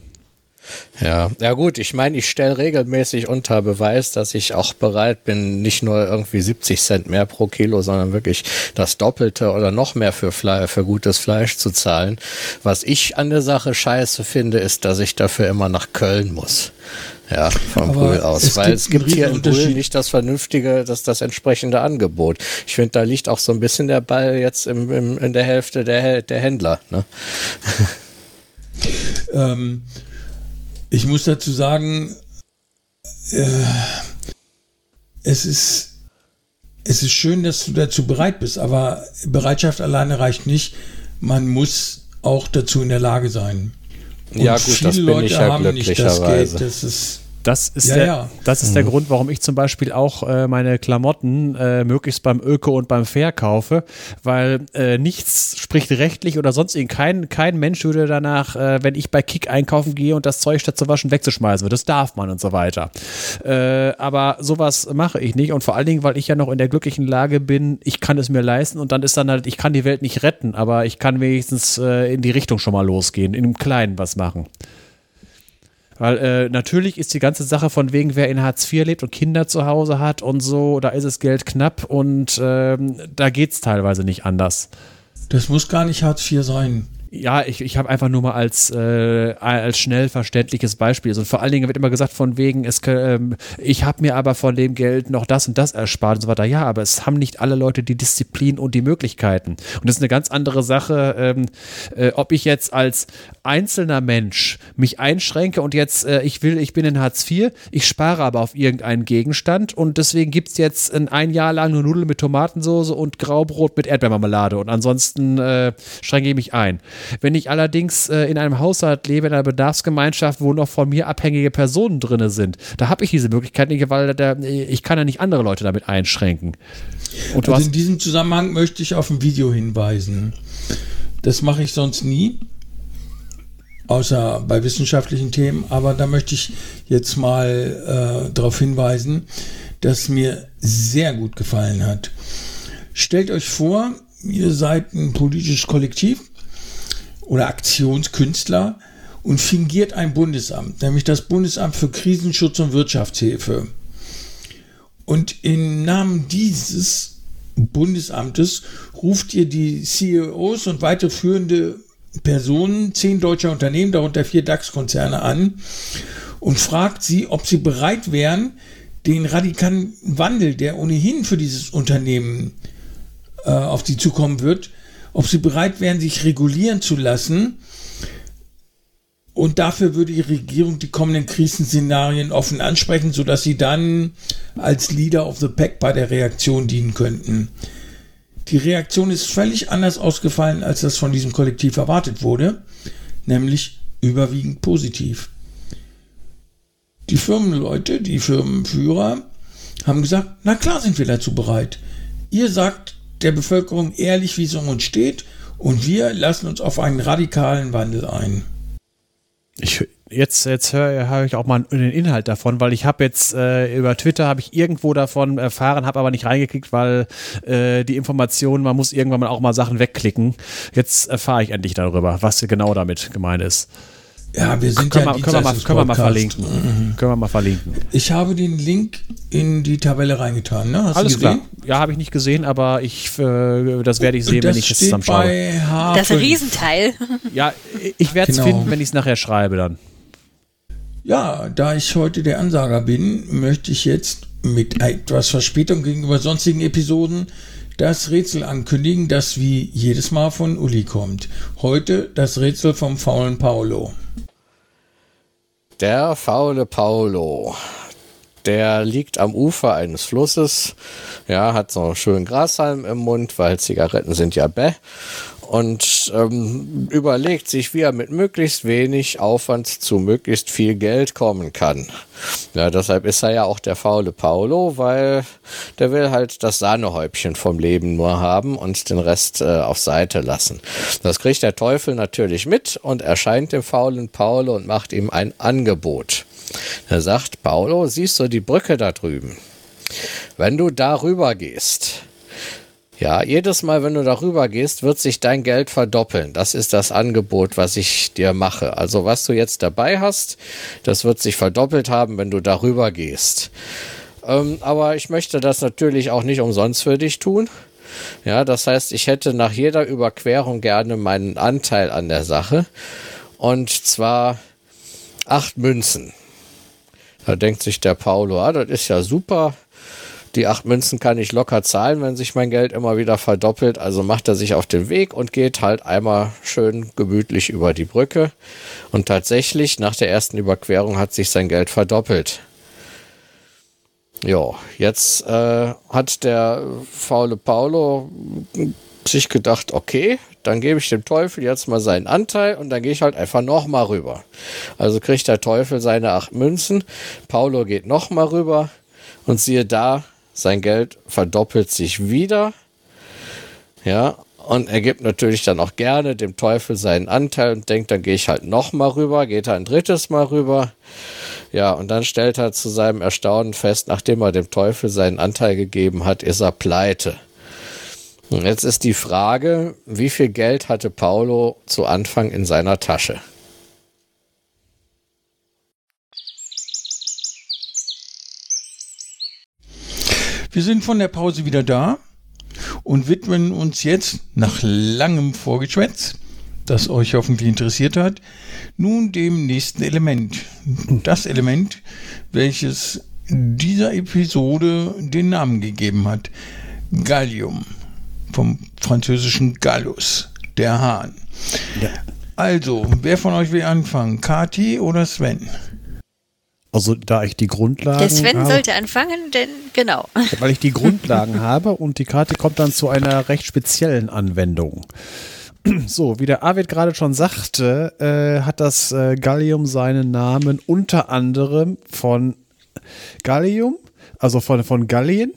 [SPEAKER 4] Ja, ja gut, ich meine, ich stelle regelmäßig unter Beweis, dass ich auch bereit bin, nicht nur irgendwie 70 Cent mehr pro Kilo, sondern wirklich das Doppelte oder noch mehr für, Fle für gutes Fleisch zu zahlen. Was ich an der Sache scheiße finde, ist, dass ich dafür immer nach Köln muss. Ja, vom Aber Brühl aus. Es weil es gibt hier in Brühl nicht das vernünftige, das, das entsprechende Angebot. Ich finde, da liegt auch so ein bisschen der Ball jetzt im, im, in der Hälfte der, der Händler. Ne?
[SPEAKER 2] ähm, ich muss dazu sagen, äh, es ist es ist schön, dass du dazu bereit bist, aber Bereitschaft alleine reicht nicht. Man muss auch dazu in der Lage sein.
[SPEAKER 4] Und ja, gut, viele das bin Leute ich ja haben nicht das Geld.
[SPEAKER 1] Das ist das ist, ja, der, ja. Das ist mhm. der Grund, warum ich zum Beispiel auch äh, meine Klamotten äh, möglichst beim Öko und beim Fair kaufe, weil äh, nichts spricht rechtlich oder sonst irgend. Kein, kein Mensch würde danach, äh, wenn ich bei Kick einkaufen gehe und das Zeug statt zu waschen wegzuschmeißen Das darf man und so weiter. Äh, aber sowas mache ich nicht und vor allen Dingen, weil ich ja noch in der glücklichen Lage bin, ich kann es mir leisten und dann ist dann halt, ich kann die Welt nicht retten, aber ich kann wenigstens äh, in die Richtung schon mal losgehen, in einem Kleinen was machen. Weil äh, natürlich ist die ganze Sache von wegen, wer in Hartz IV lebt und Kinder zu Hause hat und so, da ist es Geld knapp und ähm, da geht es teilweise nicht anders.
[SPEAKER 2] Das muss gar nicht Hartz IV sein
[SPEAKER 1] ja, ich, ich habe einfach nur mal als, äh, als schnell verständliches Beispiel. Also vor allen Dingen wird immer gesagt von wegen, es, äh, ich habe mir aber von dem Geld noch das und das erspart und so weiter. Ja, aber es haben nicht alle Leute die Disziplin und die Möglichkeiten. Und das ist eine ganz andere Sache, ähm, äh, ob ich jetzt als einzelner Mensch mich einschränke und jetzt, äh, ich will, ich bin in Hartz IV, ich spare aber auf irgendeinen Gegenstand und deswegen gibt es jetzt ein, ein Jahr lang nur Nudeln mit Tomatensauce und Graubrot mit Erdbeermarmelade und ansonsten äh, schränke ich mich ein. Wenn ich allerdings äh, in einem Haushalt lebe, in einer Bedarfsgemeinschaft, wo noch von mir abhängige Personen drin sind, da habe ich diese Möglichkeit nicht, weil der, ich kann ja nicht andere Leute damit einschränken.
[SPEAKER 2] Und also in diesem Zusammenhang möchte ich auf ein Video hinweisen. Das mache ich sonst nie, außer bei wissenschaftlichen Themen, aber da möchte ich jetzt mal äh, darauf hinweisen, dass mir sehr gut gefallen hat. Stellt euch vor, ihr seid ein politisches Kollektiv oder Aktionskünstler und fingiert ein Bundesamt, nämlich das Bundesamt für Krisenschutz und Wirtschaftshilfe. Und im Namen dieses Bundesamtes ruft ihr die CEOs und weitere führende Personen zehn deutscher Unternehmen, darunter vier DAX-Konzerne an und fragt sie, ob sie bereit wären, den radikalen Wandel, der ohnehin für dieses Unternehmen äh, auf sie zukommen wird, ob sie bereit wären, sich regulieren zu lassen. Und dafür würde die Regierung die kommenden Krisenszenarien offen ansprechen, sodass sie dann als Leader of the Pack bei der Reaktion dienen könnten. Die Reaktion ist völlig anders ausgefallen, als das von diesem Kollektiv erwartet wurde, nämlich überwiegend positiv. Die Firmenleute, die Firmenführer haben gesagt, na klar sind wir dazu bereit. Ihr sagt, der Bevölkerung ehrlich, wie es um uns steht, und wir lassen uns auf einen radikalen Wandel ein.
[SPEAKER 1] Ich, jetzt jetzt höre ich auch mal den Inhalt davon, weil ich habe jetzt äh, über Twitter habe ich irgendwo davon erfahren, habe aber nicht reingeklickt, weil äh, die Informationen, man muss irgendwann mal auch mal Sachen wegklicken. Jetzt erfahre ich endlich darüber, was genau damit gemeint ist.
[SPEAKER 2] Ja, wir sind
[SPEAKER 1] können
[SPEAKER 2] ja
[SPEAKER 1] wir, können, wir mal, können wir mal verlinken. Mhm. Können wir mal verlinken.
[SPEAKER 2] Ich habe den Link in die Tabelle reingetan. Ne?
[SPEAKER 1] Hast Alles klar. Ja, habe ich nicht gesehen, aber ich, äh, das werde ich sehen, wenn ich es zusammenschaue.
[SPEAKER 3] Das ist ein Riesenteil.
[SPEAKER 1] Ja, ich werde es genau. finden, wenn ich es nachher schreibe dann.
[SPEAKER 2] Ja, da ich heute der Ansager bin, möchte ich jetzt mit etwas Verspätung gegenüber sonstigen Episoden das Rätsel ankündigen, das wie jedes Mal von Uli kommt. Heute das Rätsel vom faulen Paolo.
[SPEAKER 4] Der faule Paolo. Der liegt am Ufer eines Flusses, ja, hat so einen schönen Grashalm im Mund, weil Zigaretten sind ja bäh und ähm, überlegt sich, wie er mit möglichst wenig Aufwand zu möglichst viel Geld kommen kann. Ja, deshalb ist er ja auch der faule Paolo, weil der will halt das Sahnehäubchen vom Leben nur haben und den Rest äh, auf Seite lassen. Das kriegt der Teufel natürlich mit und erscheint dem faulen Paolo und macht ihm ein Angebot. Er sagt, Paolo, siehst du die Brücke da drüben? Wenn du darüber gehst, ja, jedes Mal, wenn du darüber gehst, wird sich dein Geld verdoppeln. Das ist das Angebot, was ich dir mache. Also was du jetzt dabei hast, das wird sich verdoppelt haben, wenn du darüber gehst. Ähm, aber ich möchte das natürlich auch nicht umsonst für dich tun. Ja, das heißt, ich hätte nach jeder Überquerung gerne meinen Anteil an der Sache. Und zwar acht Münzen. Da denkt sich der Paulo, ah, das ist ja super die acht Münzen kann ich locker zahlen, wenn sich mein Geld immer wieder verdoppelt. Also macht er sich auf den Weg und geht halt einmal schön gemütlich über die Brücke. Und tatsächlich, nach der ersten Überquerung hat sich sein Geld verdoppelt. Ja, jetzt äh, hat der faule Paulo sich gedacht, okay, dann gebe ich dem Teufel jetzt mal seinen Anteil und dann gehe ich halt einfach nochmal rüber. Also kriegt der Teufel seine acht Münzen, Paulo geht nochmal rüber und siehe da, sein Geld verdoppelt sich wieder. Ja, und er gibt natürlich dann auch gerne dem Teufel seinen Anteil und denkt, dann gehe ich halt noch mal rüber, geht er ein drittes Mal rüber. Ja, und dann stellt er zu seinem Erstaunen fest, nachdem er dem Teufel seinen Anteil gegeben hat, ist er pleite. Und jetzt ist die Frage, wie viel Geld hatte Paulo zu Anfang in seiner Tasche?
[SPEAKER 2] Wir sind von der Pause wieder da und widmen uns jetzt nach langem Vorgeschwätz, das euch hoffentlich interessiert hat, nun dem nächsten Element. Das Element, welches dieser Episode den Namen gegeben hat. Gallium. Vom französischen Gallus, der Hahn. Ja. Also, wer von euch will anfangen? Kati oder Sven?
[SPEAKER 1] Also da ich die Grundlagen.
[SPEAKER 3] Der Sven habe, sollte anfangen, denn genau.
[SPEAKER 1] Weil ich die Grundlagen habe und die Karte kommt dann zu einer recht speziellen Anwendung. So, wie der Arvid gerade schon sagte, äh, hat das äh, Gallium seinen Namen unter anderem von Gallium, also von, von Gallien,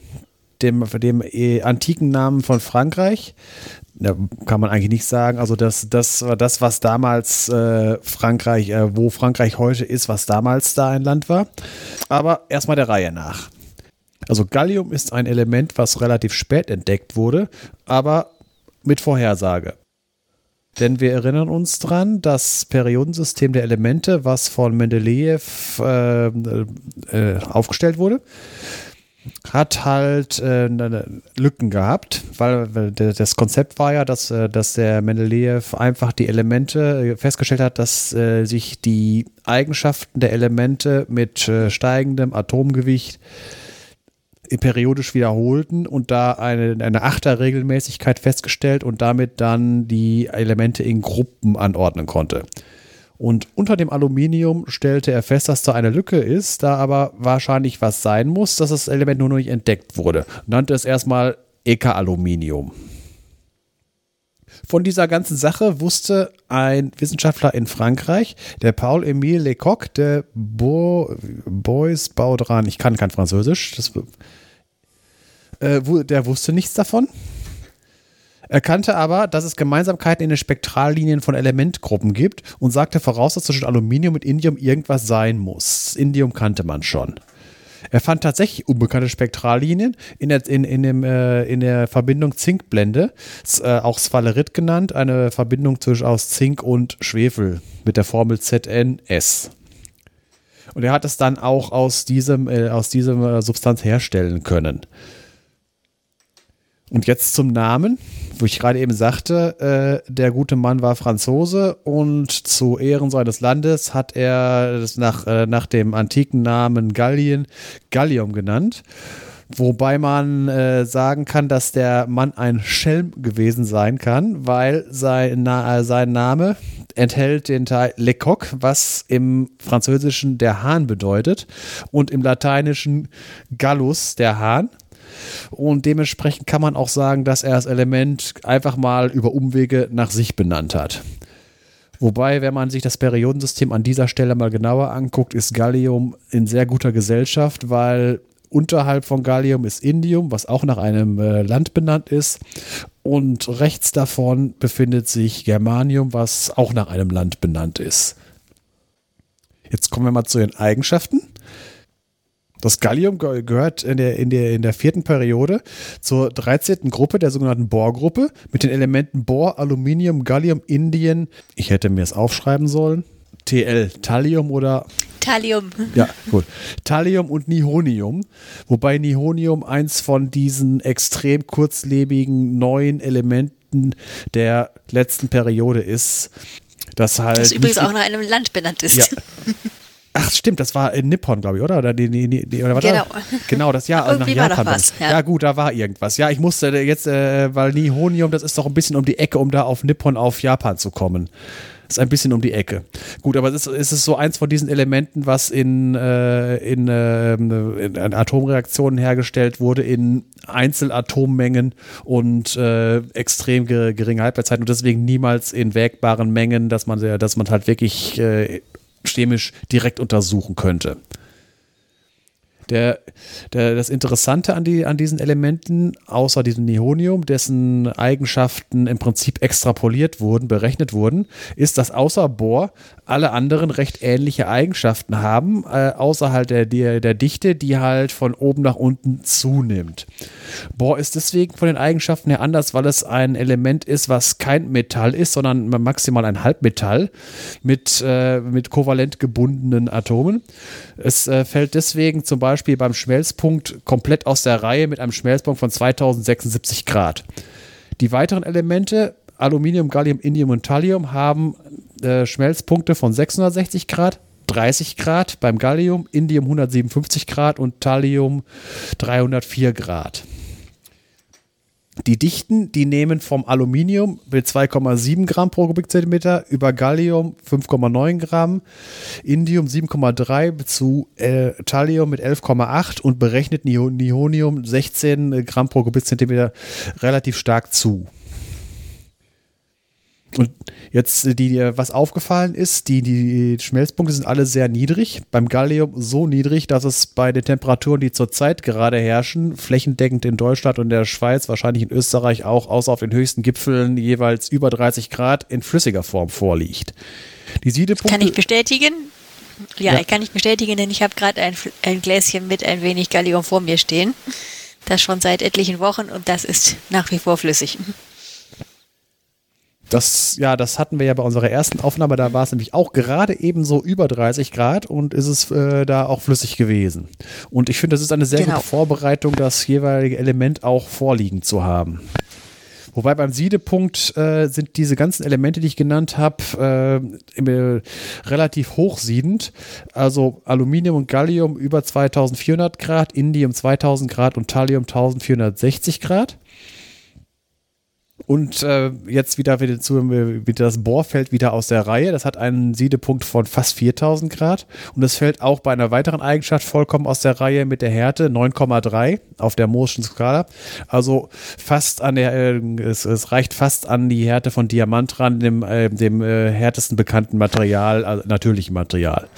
[SPEAKER 1] dem, dem äh, antiken Namen von Frankreich, ja, kann man eigentlich nicht sagen. Also das, das war das, was damals äh, Frankreich, äh, wo Frankreich heute ist, was damals da ein Land war. Aber erstmal der Reihe nach. Also Gallium ist ein Element, was relativ spät entdeckt wurde, aber mit Vorhersage. Denn wir erinnern uns dran, das Periodensystem der Elemente, was von Mendeleev äh, äh, aufgestellt wurde, hat halt äh, Lücken gehabt, weil, weil, das Konzept war ja, dass, äh, dass der Mendeleev einfach die Elemente äh, festgestellt hat, dass äh, sich die Eigenschaften der Elemente mit äh, steigendem Atomgewicht periodisch wiederholten und da eine, eine Achterregelmäßigkeit festgestellt und damit dann die Elemente in Gruppen anordnen konnte. Und unter dem Aluminium stellte er fest, dass da eine Lücke ist, da aber wahrscheinlich was sein muss, dass das Element nur noch nicht entdeckt wurde. Nannte es erstmal Eka-Aluminium. Von dieser ganzen Sache wusste ein Wissenschaftler in Frankreich, der Paul-Émile Lecoq de Bo Bois Baudran, ich kann kein Französisch, das, äh, der wusste nichts davon. Erkannte aber, dass es Gemeinsamkeiten in den Spektrallinien von Elementgruppen gibt und sagte voraus, dass zwischen Aluminium und Indium irgendwas sein muss. Indium kannte man schon. Er fand tatsächlich unbekannte Spektrallinien in der, in, in dem, äh, in der Verbindung Zinkblende, äh, auch Sphalerit genannt, eine Verbindung zwischen aus Zink und Schwefel mit der Formel ZNS. Und er hat es dann auch aus diesem, äh, aus diesem äh, Substanz herstellen können. Und jetzt zum Namen, wo ich gerade eben sagte, äh, der gute Mann war Franzose und zu Ehren seines Landes hat er es nach, äh, nach dem antiken Namen Gallien Gallium genannt. Wobei man äh, sagen kann, dass der Mann ein Schelm gewesen sein kann, weil sein, na, äh, sein Name enthält den Teil Lecoq, was im Französischen der Hahn bedeutet und im Lateinischen Gallus, der Hahn. Und dementsprechend kann man auch sagen, dass er das Element einfach mal über Umwege nach sich benannt hat. Wobei, wenn man sich das Periodensystem an dieser Stelle mal genauer anguckt, ist Gallium in sehr guter Gesellschaft, weil unterhalb von Gallium ist Indium, was auch nach einem äh, Land benannt ist. Und rechts davon befindet sich Germanium, was auch nach einem Land benannt ist. Jetzt kommen wir mal zu den Eigenschaften. Das Gallium gehört in der, in, der, in der vierten Periode zur 13. Gruppe, der sogenannten Bohr-Gruppe, mit den Elementen Bohr, Aluminium, Gallium, Indien. Ich hätte mir es aufschreiben sollen. TL, Thallium oder
[SPEAKER 3] Thallium.
[SPEAKER 1] Ja, gut. Thallium und Nihonium, wobei Nihonium eins von diesen extrem kurzlebigen neuen Elementen der letzten Periode ist. Das halt. Das
[SPEAKER 3] übrigens auch nach einem Land benannt ist.
[SPEAKER 1] Ja. Ach, stimmt, das war in Nippon, glaube ich, oder? Oder, die, die, die, oder
[SPEAKER 3] genau.
[SPEAKER 1] Da? Genau, das Jahr nach Japan. Was, ja. ja. gut, da war irgendwas. Ja, ich musste jetzt, äh, weil Nihonium, das ist doch ein bisschen um die Ecke, um da auf Nippon, auf Japan zu kommen. Das ist ein bisschen um die Ecke. Gut, aber es ist, es ist so eins von diesen Elementen, was in, äh, in, äh, in Atomreaktionen hergestellt wurde, in Einzelatommengen und äh, extrem geringe Halbwertszeit und deswegen niemals in wägbaren Mengen, dass man, dass man halt wirklich äh, chemisch direkt untersuchen könnte. Der, der, das Interessante an, die, an diesen Elementen, außer diesem Nihonium, dessen Eigenschaften im Prinzip extrapoliert wurden, berechnet wurden, ist, dass außer Bohr alle anderen recht ähnliche Eigenschaften haben, äh, außerhalb der, der, der Dichte, die halt von oben nach unten zunimmt. Bohr ist deswegen von den Eigenschaften her anders, weil es ein Element ist, was kein Metall ist, sondern maximal ein Halbmetall mit, äh, mit kovalent gebundenen Atomen. Es äh, fällt deswegen zum Beispiel beim Schmelzpunkt komplett aus der Reihe mit einem Schmelzpunkt von 2076 Grad. Die weiteren Elemente Aluminium, Gallium, Indium und Thallium haben äh, Schmelzpunkte von 660 Grad, 30 Grad beim Gallium, Indium 157 Grad und Thallium 304 Grad. Die Dichten, die nehmen vom Aluminium mit 2,7 Gramm pro Kubikzentimeter über Gallium 5,9 Gramm, Indium 7,3 zu äh, Thallium mit 11,8 und berechnet Nihonium 16 Gramm pro Kubikzentimeter relativ stark zu. Und jetzt, die, was aufgefallen ist, die, die Schmelzpunkte sind alle sehr niedrig. Beim Gallium so niedrig, dass es bei den Temperaturen, die zurzeit gerade herrschen, flächendeckend in Deutschland und der Schweiz, wahrscheinlich in Österreich auch, außer auf den höchsten Gipfeln jeweils über 30 Grad in flüssiger Form vorliegt. Die Siedepunkte.
[SPEAKER 3] Kann ich bestätigen? Ja, ja. kann ich bestätigen, denn ich habe gerade ein, ein Gläschen mit ein wenig Gallium vor mir stehen. Das schon seit etlichen Wochen und das ist nach wie vor flüssig.
[SPEAKER 1] Das, ja, das hatten wir ja bei unserer ersten Aufnahme, da war es nämlich auch gerade eben so über 30 Grad und ist es äh, da auch flüssig gewesen. Und ich finde, das ist eine sehr genau. gute Vorbereitung, das jeweilige Element auch vorliegen zu haben. Wobei beim Siedepunkt äh, sind diese ganzen Elemente, die ich genannt habe, äh, relativ hochsiedend. Also Aluminium und Gallium über 2400 Grad, Indium 2000 Grad und Thallium 1460 Grad. Und äh, jetzt wieder, wieder, zu, wieder das Bohrfeld wieder aus der Reihe. Das hat einen Siedepunkt von fast 4000 Grad. Und es fällt auch bei einer weiteren Eigenschaft vollkommen aus der Reihe mit der Härte 9,3 auf der Mooreschen Skala. Also fast an der, äh, es, es, reicht fast an die Härte von Diamant ran, dem, äh, dem äh, härtesten bekannten Material, also natürlichen Material.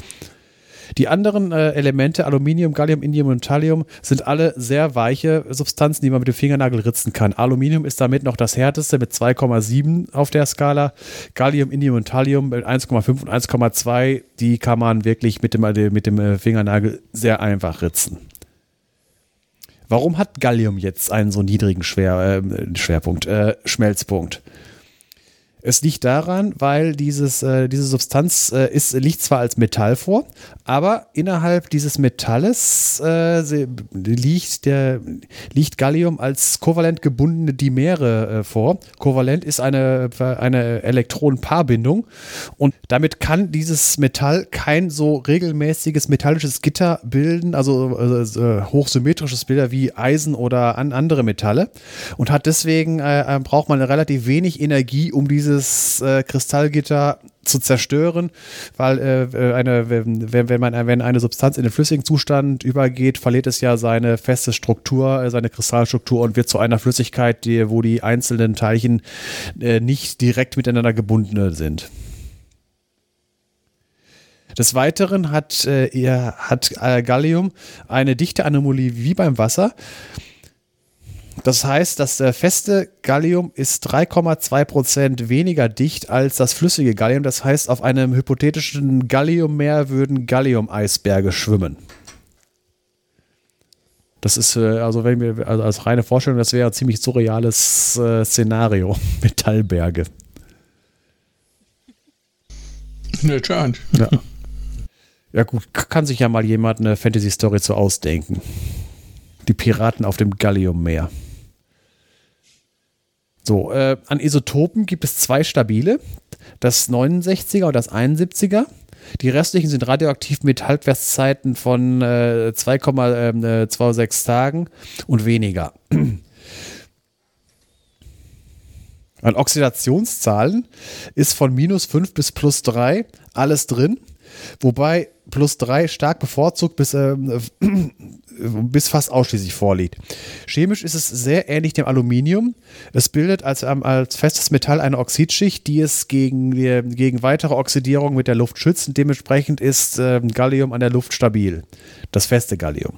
[SPEAKER 1] Die anderen äh, Elemente, Aluminium, Gallium, Indium und Thallium, sind alle sehr weiche Substanzen, die man mit dem Fingernagel ritzen kann. Aluminium ist damit noch das härteste mit 2,7 auf der Skala. Gallium, Indium und Thallium mit 1,5 und 1,2, die kann man wirklich mit dem, äh, mit dem äh, Fingernagel sehr einfach ritzen. Warum hat Gallium jetzt einen so niedrigen Schwer, äh, Schwerpunkt, äh, Schmelzpunkt? Es liegt daran, weil dieses, äh, diese Substanz äh, ist, liegt zwar als Metall vor, aber innerhalb dieses Metalles äh, liegt, der, liegt Gallium als kovalent gebundene Dimere äh, vor. Kovalent ist eine, eine Elektronenpaarbindung und damit kann dieses Metall kein so regelmäßiges metallisches Gitter bilden, also äh, hochsymmetrisches Bilder wie Eisen oder an andere Metalle und hat deswegen äh, braucht man relativ wenig Energie, um dieses dieses äh, Kristallgitter zu zerstören, weil äh, eine, wenn, wenn, man, wenn eine Substanz in den flüssigen Zustand übergeht, verliert es ja seine feste Struktur, äh, seine Kristallstruktur und wird zu einer Flüssigkeit, die, wo die einzelnen Teilchen äh, nicht direkt miteinander gebunden sind. Des Weiteren hat, äh, hat äh, Gallium eine dichte Anomalie wie beim Wasser. Das heißt, das äh, feste Gallium ist 3,2% weniger dicht als das flüssige Gallium. Das heißt, auf einem hypothetischen Galliummeer würden Gallium-Eisberge schwimmen. Das ist, äh, also wenn wir, also als reine Vorstellung, das wäre ein ziemlich surreales äh, Szenario. Metallberge.
[SPEAKER 2] Ne, scheint.
[SPEAKER 1] Ja. ja, gut, kann sich ja mal jemand eine Fantasy-Story zu ausdenken. Die Piraten auf dem Galliummeer. So, äh, an Isotopen gibt es zwei stabile, das 69er und das 71er. Die restlichen sind radioaktiv mit Halbwertszeiten von äh, 2,26 äh, Tagen und weniger. An Oxidationszahlen ist von minus 5 bis plus 3 alles drin, wobei plus 3 stark bevorzugt bis, äh, bis fast ausschließlich vorliegt. Chemisch ist es sehr ähnlich dem Aluminium. Es bildet als, ähm, als festes Metall eine Oxidschicht, die es gegen, gegen weitere Oxidierung mit der Luft schützt. Und dementsprechend ist äh, Gallium an der Luft stabil. Das feste Gallium.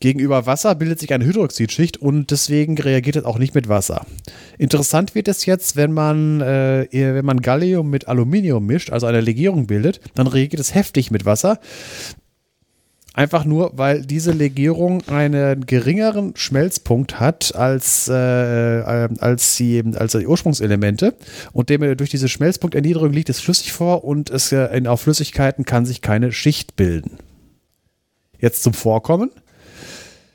[SPEAKER 1] Gegenüber Wasser bildet sich eine Hydroxidschicht und deswegen reagiert es auch nicht mit Wasser. Interessant wird es jetzt, wenn man, äh, wenn man Gallium mit Aluminium mischt, also eine Legierung bildet, dann reagiert es heftig mit Wasser. Einfach nur, weil diese Legierung einen geringeren Schmelzpunkt hat als, äh, äh, als, die, als die Ursprungselemente. Und dem, durch diese Schmelzpunkterniedrigung liegt es flüssig vor und es, äh, in, auf Flüssigkeiten kann sich keine Schicht bilden. Jetzt zum Vorkommen.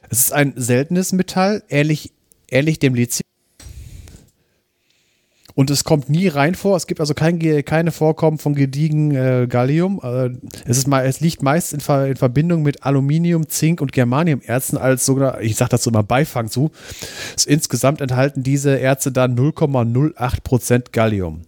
[SPEAKER 1] Es ist ein seltenes Metall, ähnlich, ähnlich dem Lithium. Und es kommt nie rein vor. Es gibt also kein, keine Vorkommen von gediegen äh, Gallium. Äh, es, ist es liegt meist in, Ver, in, Verbindung mit Aluminium, Zink und Germaniumerzen als sogar, ich sage dazu immer Beifang zu. Insgesamt enthalten diese Erze dann 0,08% Gallium.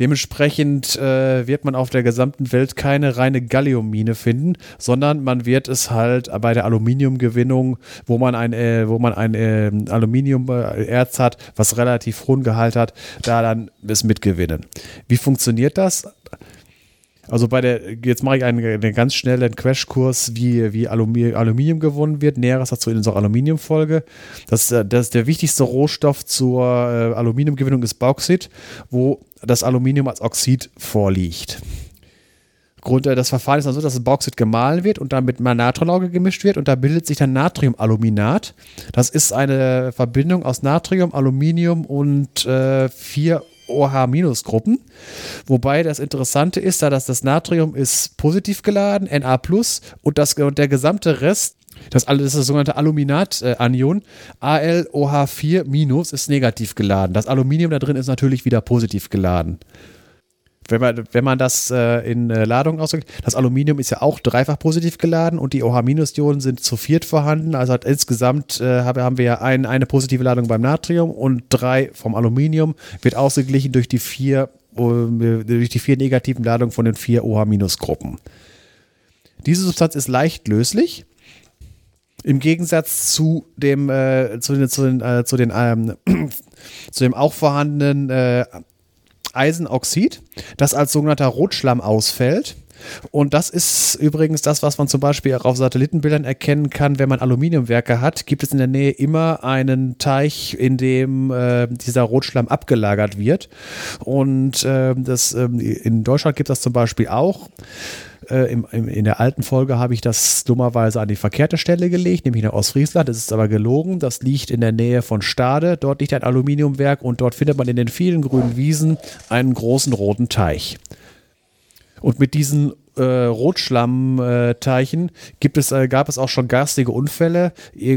[SPEAKER 1] Dementsprechend äh, wird man auf der gesamten Welt keine reine Galliummine finden, sondern man wird es halt bei der Aluminiumgewinnung, wo man ein, äh, wo man ein äh, Aluminiumerz hat, was relativ hohen Gehalt hat, da dann es mitgewinnen. Wie funktioniert das? Also bei der, jetzt mache ich einen, einen ganz schnellen Crashkurs, wie, wie Aluminium, Aluminium gewonnen wird. Näheres dazu in unserer Aluminiumfolge. Das, äh, das der wichtigste Rohstoff zur äh, Aluminiumgewinnung ist Bauxit, wo das Aluminium als Oxid vorliegt. Grund, äh, das Verfahren ist dann so, dass das Bauxit gemahlen wird und dann mit Natronlauge gemischt wird und da bildet sich dann Natriumaluminat. Das ist eine Verbindung aus Natrium, Aluminium und äh, vier OH-Gruppen. Wobei das Interessante ist, da dass das Natrium ist positiv geladen, Na und, das, und der gesamte Rest das, ist das sogenannte Aluminat-Anion. AlOH4- ist negativ geladen. Das Aluminium da drin ist natürlich wieder positiv geladen. Wenn man, wenn man das äh, in äh, Ladung ausdrückt, das Aluminium ist ja auch dreifach positiv geladen und die OH-Ionen sind zu viert vorhanden. Also hat insgesamt äh, haben wir ja ein, eine positive Ladung beim Natrium und drei vom Aluminium, wird ausgeglichen durch die vier, äh, durch die vier negativen Ladungen von den vier OH-Gruppen. Diese Substanz ist leicht löslich. Im Gegensatz zu dem, äh, zu den, zu den, äh, zu, den ähm, zu dem auch vorhandenen äh, Eisenoxid, das als sogenannter Rotschlamm ausfällt. Und das ist übrigens das, was man zum Beispiel auch auf Satellitenbildern erkennen kann, wenn man Aluminiumwerke hat, gibt es in der Nähe immer einen Teich, in dem äh, dieser Rotschlamm abgelagert wird. Und äh, das, äh, in Deutschland gibt es das zum Beispiel auch. Äh, im, im, in der alten Folge habe ich das dummerweise an die verkehrte Stelle gelegt, nämlich nach Ostfriesland. Das ist aber gelogen. Das liegt in der Nähe von Stade. Dort liegt ein Aluminiumwerk und dort findet man in den vielen grünen Wiesen einen großen roten Teich. Und mit diesen äh, Rotschlammteichen gibt es, äh, gab es auch schon garstige Unfälle.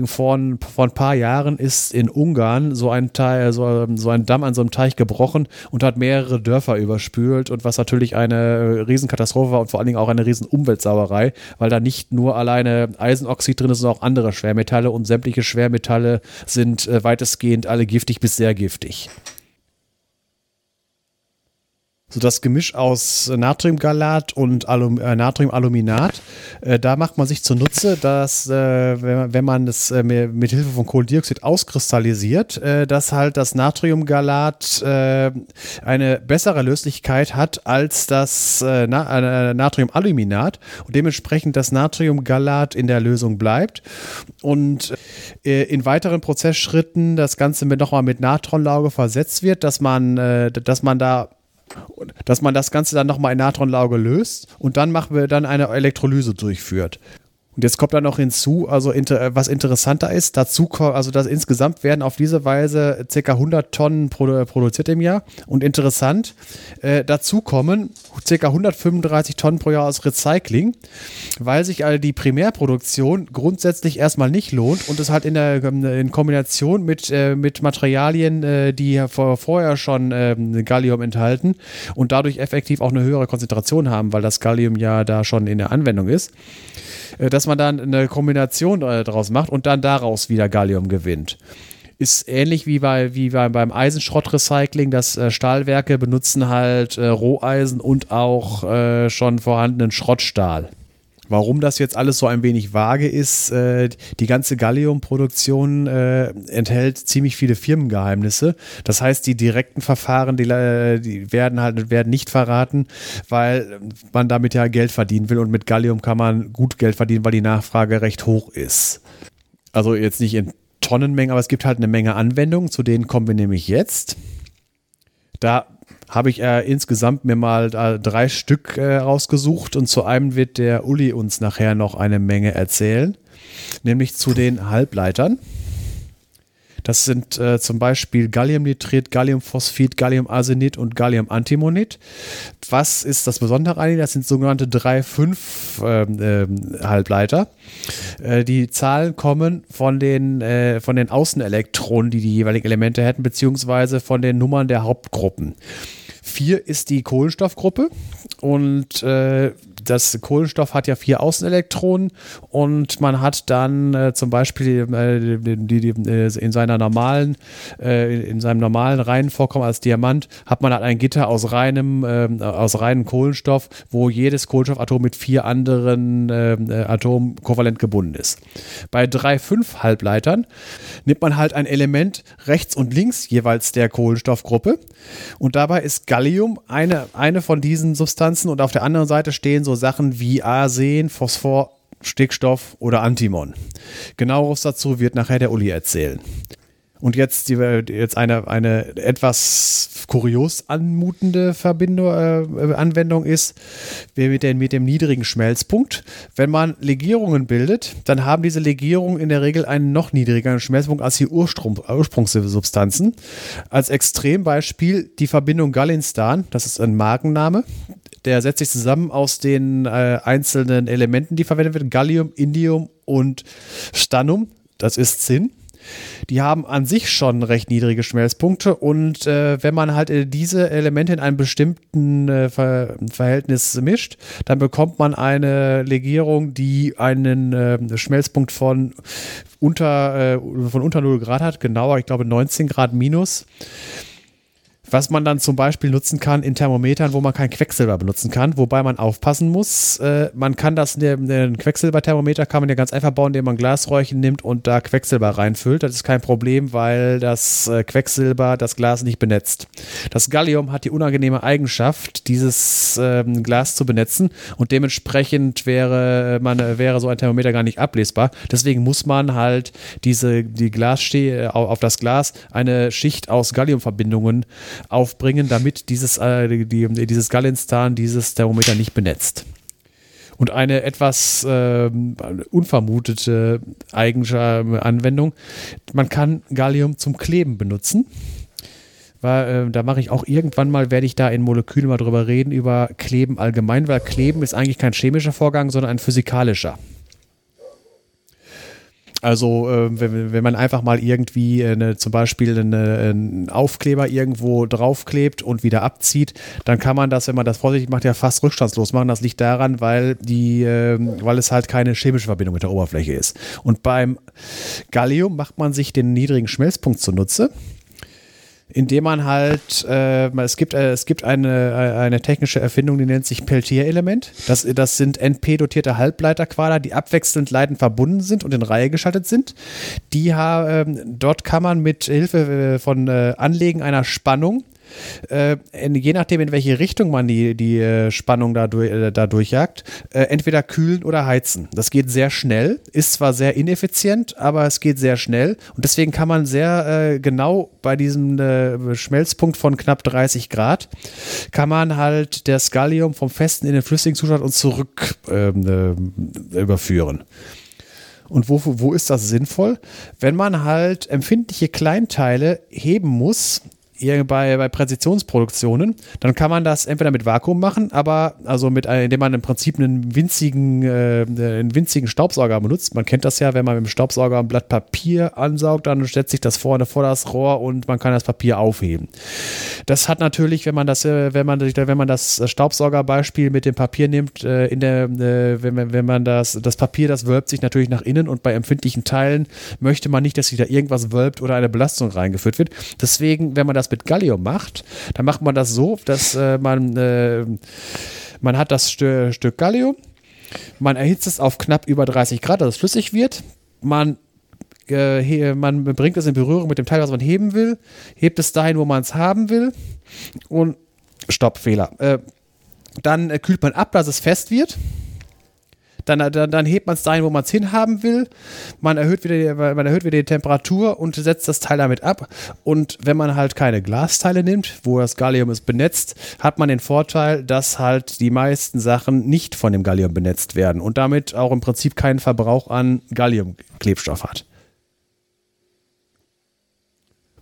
[SPEAKER 1] vor, vor ein paar Jahren ist in Ungarn so ein, Teil, so, so ein Damm an so einem Teich gebrochen und hat mehrere Dörfer überspült und was natürlich eine äh, Riesenkatastrophe war und vor allen Dingen auch eine riesen Umweltsauerei, weil da nicht nur alleine Eisenoxid drin ist, sondern auch andere Schwermetalle und sämtliche Schwermetalle sind äh, weitestgehend alle giftig bis sehr giftig so das Gemisch aus Natriumgalat und Alum, äh, Natriumaluminat. Äh, da macht man sich zunutze, dass äh, wenn, wenn, man es äh, mit Hilfe von Kohlendioxid auskristallisiert, äh, dass halt das Natriumgalat äh, eine bessere Löslichkeit hat als das Na Natriumaluminat und dementsprechend das Natriumgalat in der Lösung bleibt und in weiteren Prozessschritten das Ganze nochmal mit Natronlauge versetzt wird, dass man, dass man da dass man das Ganze dann nochmal in Natronlauge löst und dann machen wir dann eine Elektrolyse durchführt. Und jetzt kommt da noch hinzu, also inter, was interessanter ist, dazu also dass insgesamt werden auf diese Weise ca. 100 Tonnen produ produziert im Jahr. Und interessant, äh, dazu kommen ca. 135 Tonnen pro Jahr aus Recycling, weil sich also die Primärproduktion grundsätzlich erstmal nicht lohnt und es halt in, der, in Kombination mit, äh, mit Materialien, äh, die vor, vorher schon ähm, Gallium enthalten und dadurch effektiv auch eine höhere Konzentration haben, weil das Gallium ja da schon in der Anwendung ist äh, dass man dann eine Kombination äh, daraus macht und dann daraus wieder Gallium gewinnt. Ist ähnlich wie, bei, wie bei, beim Eisenschrottrecycling, dass äh, Stahlwerke benutzen halt äh, Roheisen und auch äh, schon vorhandenen Schrottstahl. Warum das jetzt alles so ein wenig vage ist, äh, die ganze Gallium-Produktion äh, enthält ziemlich viele Firmengeheimnisse. Das heißt, die direkten Verfahren, äh, die, werden halt werden nicht verraten, weil man damit ja Geld verdienen will und mit Gallium kann man gut Geld verdienen, weil die Nachfrage recht hoch ist. Also jetzt nicht in Tonnenmengen, aber es gibt halt eine Menge Anwendungen, zu denen kommen wir nämlich jetzt. Da habe ich äh, insgesamt mir mal äh, drei Stück äh, rausgesucht und zu einem wird der Uli uns nachher noch eine Menge erzählen, nämlich zu den Halbleitern. Das sind äh, zum Beispiel Galliumnitrit, Galliumphosphid, Galliumarsenid und Galliumantimonit. Was ist das Besondere an ihnen? Das sind sogenannte 3,5-Halbleiter. Ähm, äh, die Zahlen kommen von den, äh, von den Außenelektronen, die die jeweiligen Elemente hätten, beziehungsweise von den Nummern der Hauptgruppen. Vier ist die Kohlenstoffgruppe. Und äh, das Kohlenstoff hat ja vier Außenelektronen und man hat dann äh, zum Beispiel äh, die, die, äh, in seiner normalen, äh, in seinem normalen reinen Vorkommen als Diamant hat man halt ein Gitter aus reinem, ähm, aus reinem Kohlenstoff, wo jedes Kohlenstoffatom mit vier anderen ähm, äh, Atomen kovalent gebunden ist. Bei drei, fünf Halbleitern nimmt man halt ein Element rechts und links jeweils der Kohlenstoffgruppe und dabei ist Gallium eine, eine von diesen Substanzen und auf der anderen Seite stehen so Sachen wie Arsen, Phosphor, Stickstoff oder Antimon. Genaueres dazu wird nachher der Uli erzählen. Und jetzt, die, jetzt eine, eine etwas kurios anmutende Verbindung, äh, Anwendung ist, mit, den, mit dem niedrigen Schmelzpunkt. Wenn man Legierungen bildet, dann haben diese Legierungen in der Regel einen noch niedrigeren Schmelzpunkt als die Ursprung, Ursprungssubstanzen. Als Extrembeispiel die Verbindung Gallinstan, das ist ein Markenname, der setzt sich zusammen aus den äh, einzelnen Elementen, die verwendet werden: Gallium, Indium und Stannum. Das ist Zinn. Die haben an sich schon recht niedrige Schmelzpunkte und äh, wenn man halt äh, diese Elemente in einem bestimmten äh, Ver Verhältnis mischt, dann bekommt man eine Legierung, die einen äh, Schmelzpunkt von unter, äh, von unter 0 Grad hat, genauer, ich glaube 19 Grad minus was man dann zum Beispiel nutzen kann in Thermometern, wo man kein Quecksilber benutzen kann, wobei man aufpassen muss. Äh, man kann das, ein Quecksilberthermometer kann man ja ganz einfach bauen, indem man Glasräuchen nimmt und da Quecksilber reinfüllt. Das ist kein Problem, weil das äh, Quecksilber das Glas nicht benetzt. Das Gallium hat die unangenehme Eigenschaft, dieses ähm, Glas zu benetzen und dementsprechend wäre, man, wäre so ein Thermometer gar nicht ablesbar. Deswegen muss man halt diese, die Glasstehe auf das Glas eine Schicht aus Galliumverbindungen aufbringen, damit dieses, äh, die, dieses Gallinstan dieses Thermometer nicht benetzt. Und eine etwas äh, unvermutete eigene Anwendung, man kann Gallium zum Kleben benutzen. Weil, äh, da mache ich auch irgendwann mal, werde ich da in Molekülen mal drüber reden, über Kleben allgemein, weil Kleben ist eigentlich kein chemischer Vorgang, sondern ein physikalischer. Also äh, wenn, wenn man einfach mal irgendwie eine, zum Beispiel eine, einen Aufkleber irgendwo draufklebt und wieder abzieht, dann kann man das, wenn man das vorsichtig macht, ja fast rückstandslos machen. Das liegt daran, weil die, äh, weil es halt keine chemische Verbindung mit der Oberfläche ist. Und beim Gallium macht man sich den niedrigen Schmelzpunkt zunutze indem man halt, äh, es gibt, äh, es gibt eine, äh, eine technische Erfindung, die nennt sich Peltier-Element. Das, das sind NP-dotierte Halbleiterquader, die abwechselnd leitend verbunden sind und in Reihe geschaltet sind. Die, äh, dort kann man mit Hilfe äh, von äh, Anlegen einer Spannung äh, je nachdem, in welche Richtung man die, die äh, Spannung da, äh, durchjagt, äh, entweder kühlen oder heizen. Das geht sehr schnell, ist zwar sehr ineffizient, aber es geht sehr schnell und deswegen kann man sehr äh, genau bei diesem äh, Schmelzpunkt von knapp 30 Grad, kann man halt das Gallium vom festen in den flüssigen Zustand und zurück ähm, überführen. Und wo, wo ist das sinnvoll? Wenn man halt empfindliche Kleinteile heben muss, bei, bei Präzisionsproduktionen, dann kann man das entweder mit Vakuum machen, aber also mit, indem man im Prinzip einen winzigen, äh, einen winzigen Staubsauger benutzt. Man kennt das ja, wenn man mit dem Staubsauger ein Blatt Papier ansaugt, dann setzt sich das vorne vor das Rohr und man kann das Papier aufheben. Das hat natürlich, wenn man das, äh, wenn man, wenn man das Staubsaugerbeispiel mit dem Papier nimmt, äh, in der, äh, wenn, man, wenn man das, das Papier, das wölbt sich natürlich nach innen und bei empfindlichen Teilen möchte man nicht, dass sich da irgendwas wölbt oder eine Belastung reingeführt wird. Deswegen, wenn man das mit Gallium macht, dann macht man das so, dass äh, man, äh, man hat das Stö Stück Gallium, man erhitzt es auf knapp über 30 Grad, dass es flüssig wird, man äh, man bringt es in Berührung mit dem Teil, was man heben will, hebt es dahin, wo man es haben will und Stopp, Fehler. Äh, dann äh, kühlt man ab, dass es fest wird dann, dann, dann hebt man es dahin, wo man es hinhaben will. Man erhöht, wieder die, man erhöht wieder die Temperatur und setzt das Teil damit ab. Und wenn man halt keine Glasteile nimmt, wo das Gallium ist benetzt, hat man den Vorteil, dass halt die meisten Sachen nicht von dem Gallium benetzt werden und damit auch im Prinzip keinen Verbrauch an Galliumklebstoff hat.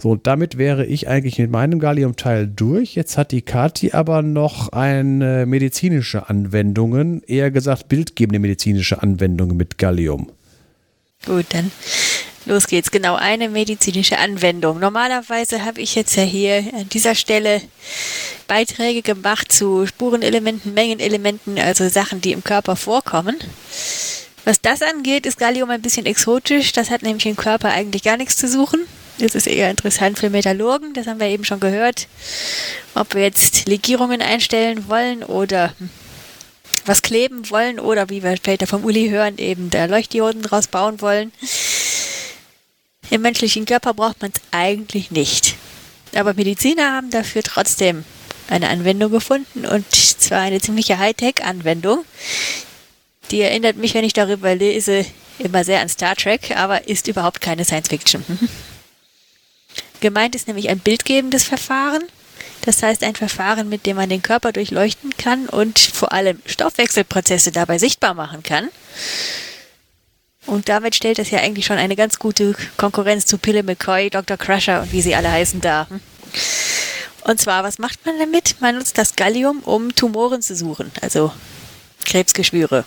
[SPEAKER 1] So, damit wäre ich eigentlich mit meinem Gallium-Teil durch. Jetzt hat die Kati aber noch eine medizinische Anwendungen, eher gesagt bildgebende medizinische Anwendungen mit Gallium.
[SPEAKER 3] Gut, dann los geht's. Genau, eine medizinische Anwendung. Normalerweise habe ich jetzt ja hier an dieser Stelle Beiträge gemacht zu Spurenelementen, Mengenelementen, also Sachen, die im Körper vorkommen. Was das angeht, ist Gallium ein bisschen exotisch. Das hat nämlich im Körper eigentlich gar nichts zu suchen. Das ist eher interessant für Metallurgen, das haben wir eben schon gehört. Ob wir jetzt Legierungen einstellen wollen oder was kleben wollen oder wie wir später vom Uli hören, eben da Leuchtdioden draus bauen wollen. Im menschlichen Körper braucht man es eigentlich nicht. Aber Mediziner haben dafür trotzdem eine Anwendung gefunden und zwar eine ziemliche Hightech-Anwendung. Die erinnert mich, wenn ich darüber lese, immer sehr an Star Trek, aber ist überhaupt keine Science Fiction. Gemeint ist nämlich ein bildgebendes Verfahren. Das heißt ein Verfahren, mit dem man den Körper durchleuchten kann und vor allem Stoffwechselprozesse dabei sichtbar machen kann. Und damit stellt es ja eigentlich schon eine ganz gute Konkurrenz zu Pille McCoy, Dr. Crusher und wie sie alle heißen da. Und zwar, was macht man damit? Man nutzt das Gallium, um Tumoren zu suchen, also Krebsgeschwüre.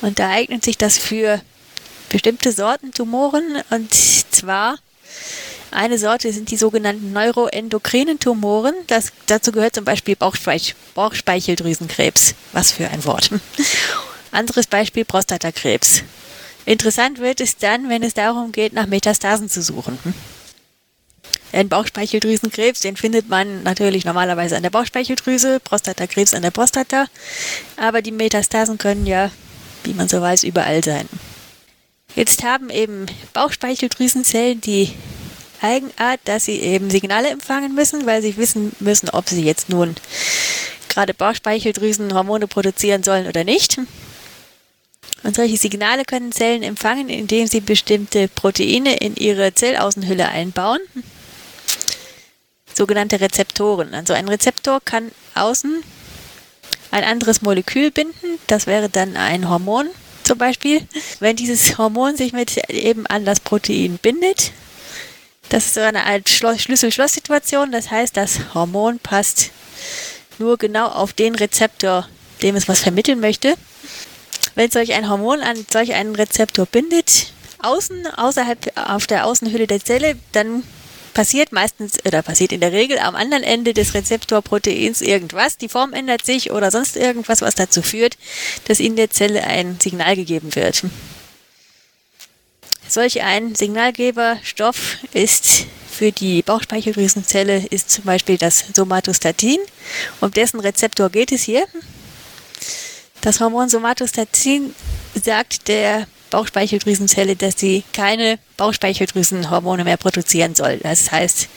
[SPEAKER 3] Und da eignet sich das für bestimmte Sorten Tumoren und zwar eine Sorte sind die sogenannten neuroendokrinen Tumoren. Das, dazu gehört zum Beispiel Bauchspeich Bauchspeicheldrüsenkrebs. Was für ein Wort. Anderes Beispiel Prostatakrebs. Interessant wird es dann, wenn es darum geht, nach Metastasen zu suchen. Ein Bauchspeicheldrüsenkrebs, den findet man natürlich normalerweise an der Bauchspeicheldrüse, Prostatakrebs an der Prostata, aber die Metastasen können ja, wie man so weiß, überall sein. Jetzt haben eben Bauchspeicheldrüsenzellen die Eigenart, dass sie eben Signale empfangen müssen, weil sie wissen müssen, ob sie jetzt nun gerade Bauchspeicheldrüsen Hormone produzieren sollen oder nicht. Und solche Signale können Zellen empfangen, indem sie bestimmte Proteine in ihre Zellaußenhülle einbauen. Sogenannte Rezeptoren. Also ein Rezeptor kann außen ein anderes Molekül binden. Das wäre dann ein Hormon zum Beispiel. Wenn dieses Hormon sich mit eben an das Protein bindet, das ist so eine Art Schlüssel-Schloss-Situation. Das heißt, das Hormon passt nur genau auf den Rezeptor, dem es was vermitteln möchte. Wenn solch ein Hormon an solch einen Rezeptor bindet, außen, außerhalb auf der Außenhülle der Zelle, dann passiert meistens oder passiert in der Regel am anderen Ende des Rezeptorproteins irgendwas, die Form ändert sich oder sonst irgendwas, was dazu führt, dass in der Zelle ein Signal gegeben wird. Solch ein Signalgeberstoff ist für die Bauchspeicheldrüsenzelle ist zum Beispiel das Somatostatin. Um dessen Rezeptor geht es hier. Das Hormon Somatostatin sagt der Bauchspeicheldrüsenzelle, dass sie keine Bauchspeicheldrüsenhormone mehr produzieren soll. Das heißt,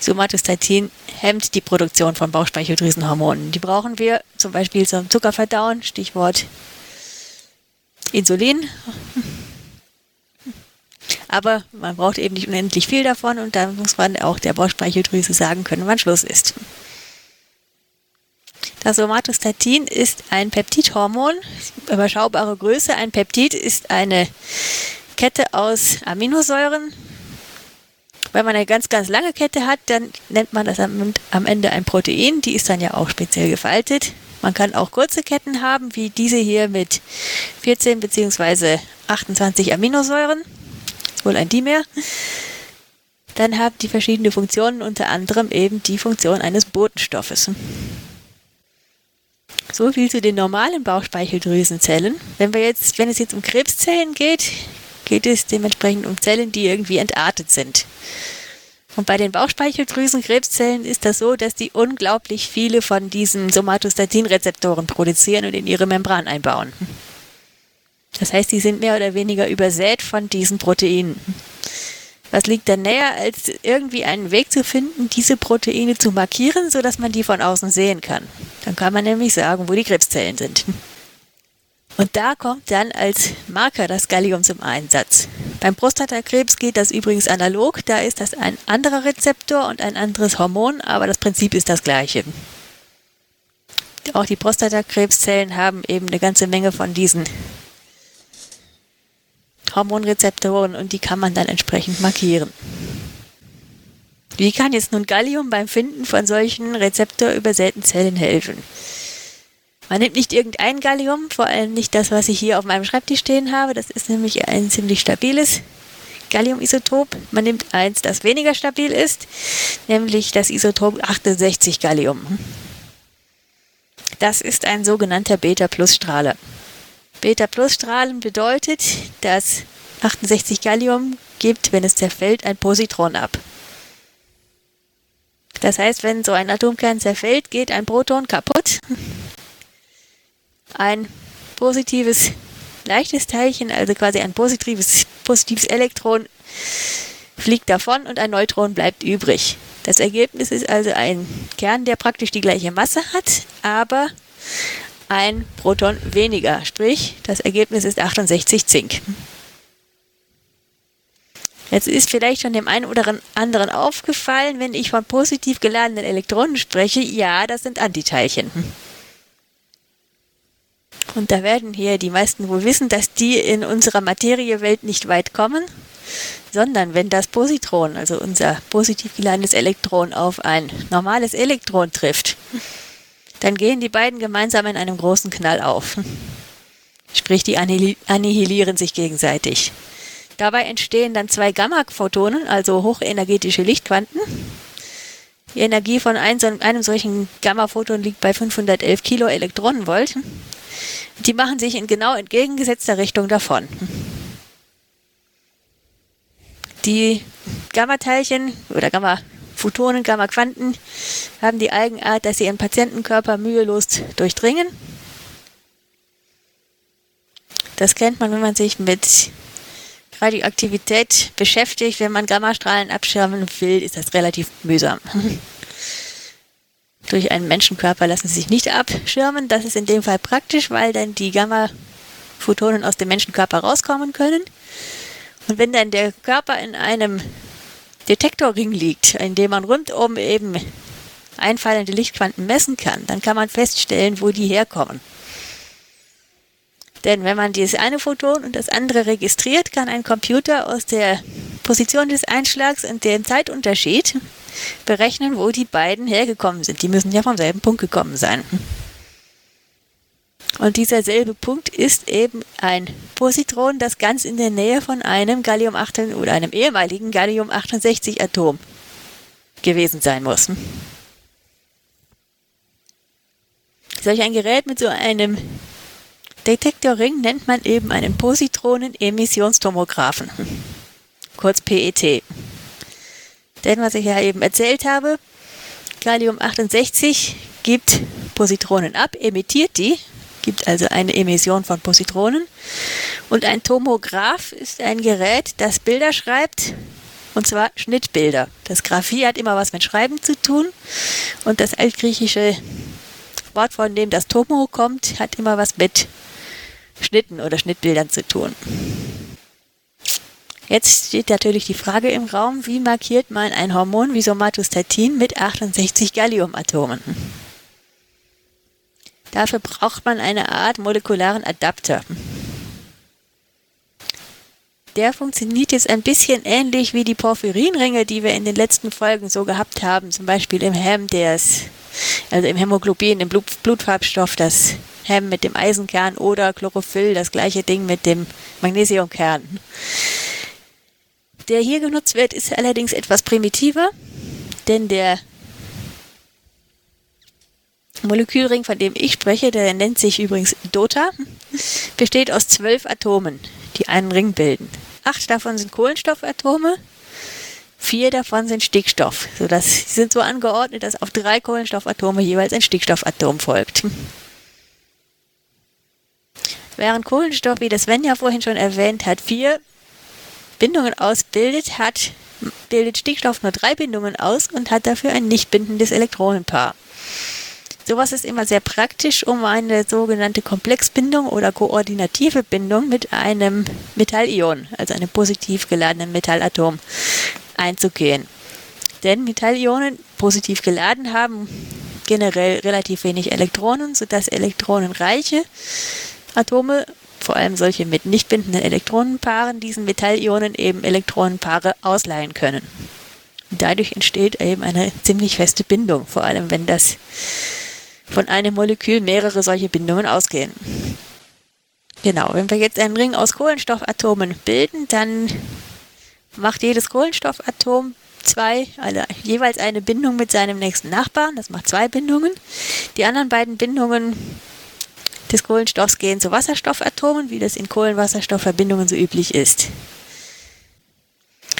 [SPEAKER 3] Somatostatin hemmt die Produktion von Bauchspeicheldrüsenhormonen. Die brauchen wir zum Beispiel zum Zuckerverdauen, Stichwort Insulin. Aber man braucht eben nicht unendlich viel davon und da muss man auch der Bauchspeicheldrüse sagen können, wann Schluss ist. Das Somatostatin ist ein Peptidhormon, überschaubare Größe. Ein Peptid ist eine Kette aus Aminosäuren. Wenn man eine ganz, ganz lange Kette hat, dann nennt man das am, Ende ein Protein. Die ist dann ja auch speziell gefaltet. Man kann auch kurze Ketten haben, wie diese hier mit 14 bzw. 28 Aminosäuren. Wohl ein Dimer. Dann haben die verschiedene Funktionen, unter anderem eben die Funktion eines Botenstoffes. So viel zu den normalen Bauchspeicheldrüsenzellen. Wenn wir jetzt, wenn es jetzt um Krebszellen geht, geht es dementsprechend um Zellen, die irgendwie entartet sind. Und bei den Bauchspeicheldrüsenkrebszellen ist das so, dass die unglaublich viele von diesen Somatostatin-Rezeptoren produzieren und in ihre Membran einbauen. Das heißt, die sind mehr oder weniger übersät von diesen Proteinen. Was liegt da näher, als irgendwie einen Weg zu finden, diese Proteine zu markieren, sodass man die von außen sehen kann? Dann kann man nämlich sagen, wo die Krebszellen sind. Und da kommt dann als Marker das Gallium zum Einsatz. Beim Prostatakrebs geht das übrigens analog, da ist das ein anderer Rezeptor und ein anderes Hormon, aber das Prinzip ist das gleiche. Auch die Prostatakrebszellen haben eben eine ganze Menge von diesen Hormonrezeptoren und die kann man dann entsprechend markieren. Wie kann jetzt nun Gallium beim Finden von solchen rezeptorübersäten Zellen helfen? Man nimmt nicht irgendein Gallium, vor allem nicht das, was ich hier auf meinem Schreibtisch stehen habe. Das ist nämlich ein ziemlich stabiles Galliumisotop. Man nimmt eins, das weniger stabil ist, nämlich das Isotop 68 Gallium. Das ist ein sogenannter Beta-Plus-Strahler. Beta-Plus-Strahlen bedeutet, dass 68 Gallium gibt, wenn es zerfällt, ein Positron ab. Das heißt, wenn so ein Atomkern zerfällt, geht ein Proton kaputt. Ein positives leichtes Teilchen, also quasi ein positives, positives Elektron, fliegt davon und ein Neutron bleibt übrig. Das Ergebnis ist also ein Kern, der praktisch die gleiche Masse hat, aber ein Proton weniger. Sprich, das Ergebnis ist 68 Zink. Jetzt ist vielleicht schon dem einen oder anderen aufgefallen, wenn ich von positiv geladenen Elektronen spreche, ja, das sind Antiteilchen. Und da werden hier die meisten wohl wissen, dass die in unserer Materiewelt nicht weit kommen, sondern wenn das Positron, also unser positiv geladenes Elektron, auf ein normales Elektron trifft, dann gehen die beiden gemeinsam in einem großen Knall auf. Sprich, die annihilieren sich gegenseitig. Dabei entstehen dann zwei Gamma-Photonen, also hochenergetische Lichtquanten. Die Energie von einem solchen Gamma-Photon liegt bei 511 Kiloelektronenvolt. Die machen sich in genau entgegengesetzter Richtung davon. Die Gamma-Teilchen oder Gamma Photonen, Gamma-Quanten haben die Eigenart, dass sie ihren Patientenkörper mühelos durchdringen. Das kennt man, wenn man sich mit Radioaktivität beschäftigt. Wenn man Gammastrahlen abschirmen will, ist das relativ mühsam. Durch einen Menschenkörper lassen sie sich nicht abschirmen. Das ist in dem Fall praktisch, weil dann die Gamma-Photonen aus dem Menschenkörper rauskommen können. Und wenn dann der Körper in einem Detektorring liegt, in dem man rundum eben einfallende Lichtquanten messen kann, dann kann man feststellen, wo die herkommen. Denn wenn man dieses eine Photon und das andere registriert, kann ein Computer aus der Position des Einschlags und dem Zeitunterschied berechnen, wo die beiden hergekommen sind. Die müssen ja vom selben Punkt gekommen sein. Und dieser selbe Punkt ist eben ein Positron, das ganz in der Nähe von einem Gallium 8 oder einem ehemaligen Gallium 68 Atom gewesen sein muss. Solch ein Gerät mit so einem Detektorring nennt man eben einen Positronen-Emissionstomographen, kurz PET. Denn was ich ja eben erzählt habe, Gallium 68 gibt Positronen ab, emittiert die, gibt also eine Emission von Positronen. Und ein Tomograph ist ein Gerät, das Bilder schreibt, und zwar Schnittbilder. Das Graphie hat immer was mit Schreiben zu tun und das altgriechische Wort, von dem das Tomo kommt, hat immer was mit Schnitten oder Schnittbildern zu tun. Jetzt steht natürlich die Frage im Raum, wie markiert man ein Hormon wie Somatostatin mit 68 Galliumatomen? Dafür braucht man eine Art molekularen Adapter. Der funktioniert jetzt ein bisschen ähnlich wie die Porphyrinringe, die wir in den letzten Folgen so gehabt haben, zum Beispiel im Hem, des, also im Hämoglobin, im Blut, Blutfarbstoff, das Hem mit dem Eisenkern oder Chlorophyll, das gleiche Ding mit dem Magnesiumkern. Der hier genutzt wird, ist allerdings etwas primitiver, denn der Molekülring, von dem ich spreche, der nennt sich übrigens DOTA, besteht aus zwölf Atomen, die einen Ring bilden. Acht davon sind Kohlenstoffatome, vier davon sind Stickstoff, sodass sie sind so angeordnet, dass auf drei Kohlenstoffatome jeweils ein Stickstoffatom folgt. Während Kohlenstoff, wie das Sven ja vorhin schon erwähnt hat, vier Bindungen ausbildet, hat, bildet Stickstoff nur drei Bindungen aus und hat dafür ein nicht bindendes Elektronenpaar. Sowas ist immer sehr praktisch, um eine sogenannte Komplexbindung oder koordinative Bindung mit einem Metallion, also einem positiv geladenen Metallatom, einzugehen. Denn Metallionen positiv geladen haben generell relativ wenig Elektronen, sodass elektronenreiche Atome, vor allem solche mit nicht bindenden Elektronenpaaren, diesen Metallionen eben Elektronenpaare ausleihen können. Dadurch entsteht eben eine ziemlich feste Bindung, vor allem wenn das von einem Molekül mehrere solche Bindungen ausgehen. Genau, wenn wir jetzt einen Ring aus Kohlenstoffatomen bilden, dann macht jedes Kohlenstoffatom zwei, also jeweils eine Bindung mit seinem nächsten Nachbarn. Das macht zwei Bindungen. Die anderen beiden Bindungen des Kohlenstoffs gehen zu Wasserstoffatomen, wie das in Kohlenwasserstoffverbindungen so üblich ist.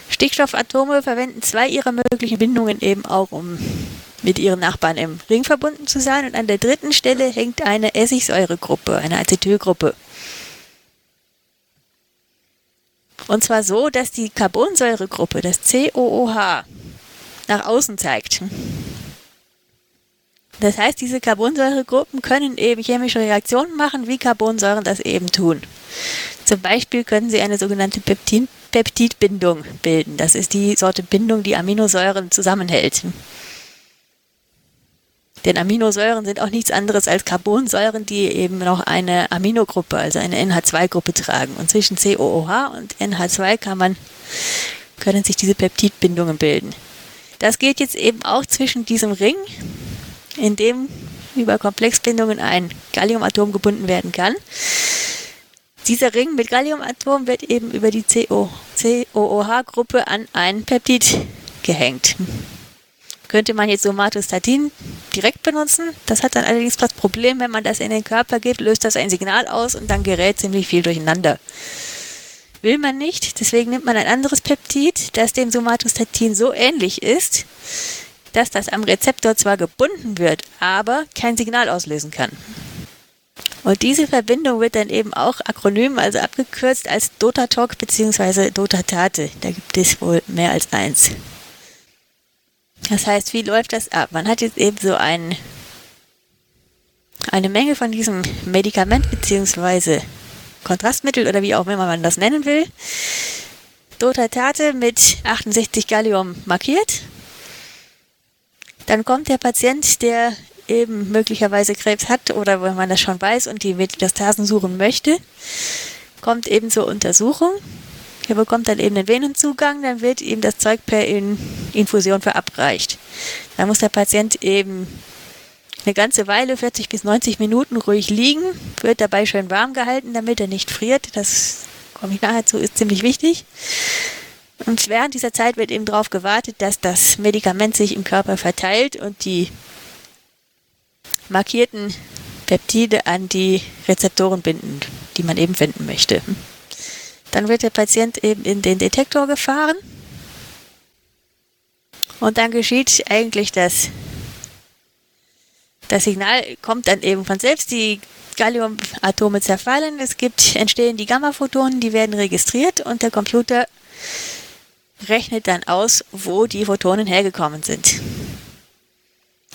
[SPEAKER 3] Stickstoffatome verwenden zwei ihrer möglichen Bindungen eben auch, um mit ihren Nachbarn im Ring verbunden zu sein. Und an der dritten Stelle hängt eine Essigsäuregruppe, eine Acetylgruppe. Und zwar so, dass die Carbonsäuregruppe, das COOH, nach außen zeigt. Das heißt, diese Carbonsäuregruppen können eben chemische Reaktionen machen, wie Carbonsäuren das eben tun. Zum Beispiel können sie eine sogenannte Peptid Peptidbindung bilden. Das ist die Sorte Bindung, die Aminosäuren zusammenhält. Denn Aminosäuren sind auch nichts anderes als Carbonsäuren, die eben noch eine Aminogruppe, also eine NH2-Gruppe tragen. Und zwischen COOH und NH2 kann man, können sich diese Peptidbindungen bilden. Das geht jetzt eben auch zwischen diesem Ring in dem über Komplexbindungen ein Galliumatom gebunden werden kann. Dieser Ring mit Galliumatom wird eben über die COOH-Gruppe an ein Peptid gehängt. Könnte man jetzt Somatostatin direkt benutzen. Das hat dann allerdings das Problem, wenn man das in den Körper gibt, löst das ein Signal aus und dann gerät ziemlich viel durcheinander. Will man nicht, deswegen nimmt man ein anderes Peptid, das dem Somatostatin so ähnlich ist, dass das am Rezeptor zwar gebunden wird, aber kein Signal auslösen kann. Und diese Verbindung wird dann eben auch akronym, also abgekürzt als Dotatalk bzw. Dotatate. Da gibt es wohl mehr als eins. Das heißt, wie läuft das ab? Man hat jetzt eben so ein, eine Menge von diesem Medikament bzw. Kontrastmittel oder wie auch immer man das nennen will. Dotatate mit 68 Gallium markiert Dann kommt der Patient, der eben möglicherweise Krebs hat oder wenn man das schon weiß und die Metastasen suchen möchte, kommt eben zur Untersuchung. Er bekommt dann eben den Venenzugang, dann wird ihm das Zeug per Infusion verabreicht. Dann muss der Patient eben eine ganze Weile, 40 bis 90 Minuten ruhig liegen, wird dabei schön warm gehalten, damit er nicht friert. Das komme ich nachher zu, ist ziemlich wichtig. Und während dieser Zeit wird eben darauf gewartet, dass das Medikament sich im Körper verteilt und die markierten Peptide an die Rezeptoren binden, die man eben finden möchte. Dann wird der Patient eben in den Detektor gefahren. Und dann geschieht eigentlich das, das Signal kommt dann eben von selbst, die Galliumatome zerfallen, es gibt, entstehen die Gamma-Photonen, die werden registriert und der Computer rechnet dann aus, wo die Photonen hergekommen sind.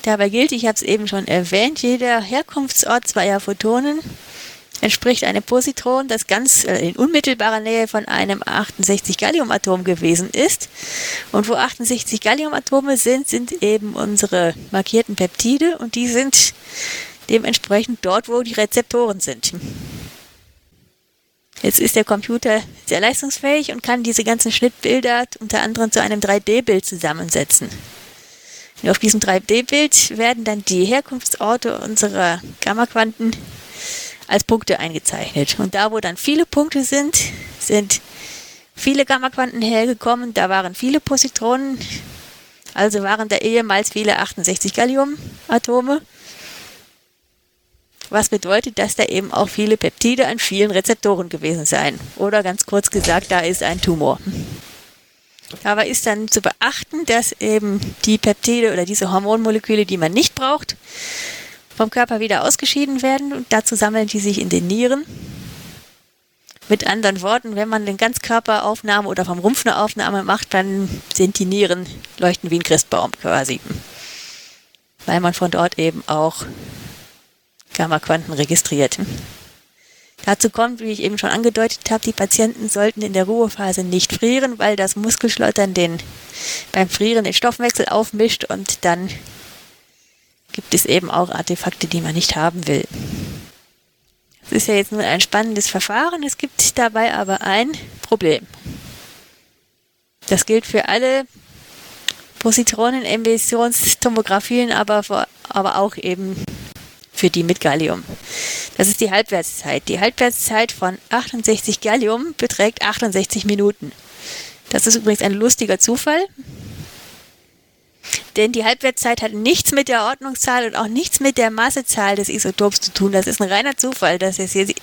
[SPEAKER 3] Dabei gilt, ich habe es eben schon erwähnt, jeder Herkunftsort zweier Photonen entspricht einem Positron, das ganz äh, in unmittelbarer Nähe von einem 68 Galliumatom gewesen ist. Und wo 68 Galliumatome sind, sind eben unsere markierten Peptide und die sind dementsprechend dort, wo die Rezeptoren sind. Jetzt ist der Computer sehr leistungsfähig und kann diese ganzen Schnittbilder unter anderem zu einem 3D-Bild zusammensetzen. Und auf diesem 3D-Bild werden dann die Herkunftsorte unserer Gammaquanten Punkte eingezeichnet. Und da, wo dann viele Punkte sind, sind viele Gammaquanten hergekommen. Da waren viele Positronen, also waren da ehemals viele 68 Galliumatome. Was bedeutet, dass da eben auch viele Peptide an vielen Rezeptoren gewesen seien. Oder ganz kurz gesagt, da ist ein Tumor. Aber ist dann zu beachten, dass eben die Peptide oder diese Hormonmoleküle, die man nicht braucht, vom Körper wieder ausgeschieden werden und dazu sammeln die sich in den Nieren. Mit anderen Worten, wenn man eine Ganzkörperaufnahme oder vom Rumpf eine Aufnahme macht, dann sind die Nieren leuchten wie ein Christbaum quasi. Weil man von dort eben auch Gamma-Quanten registriert. Dazu kommt, wie ich eben schon angedeutet habe, die Patienten sollten in der Ruhephase nicht frieren, weil das Muskelschlottern den, beim Frieren den Stoffwechsel aufmischt und dann gibt es eben auch Artefakte, die man nicht haben will. Es ist ja jetzt nur ein spannendes Verfahren, es gibt dabei aber ein Problem. Das gilt für alle Positronen-Emissionstomographien, aber, aber auch eben für die mit Gallium. Das ist die Halbwertszeit. Die Halbwertszeit von 68 Gallium beträgt 68 Minuten. Das ist übrigens ein lustiger Zufall, denn die Halbwertszeit hat nichts mit der Ordnungszahl und auch nichts mit der Massezahl des Isotops zu tun. Das ist ein reiner Zufall, dass es hier die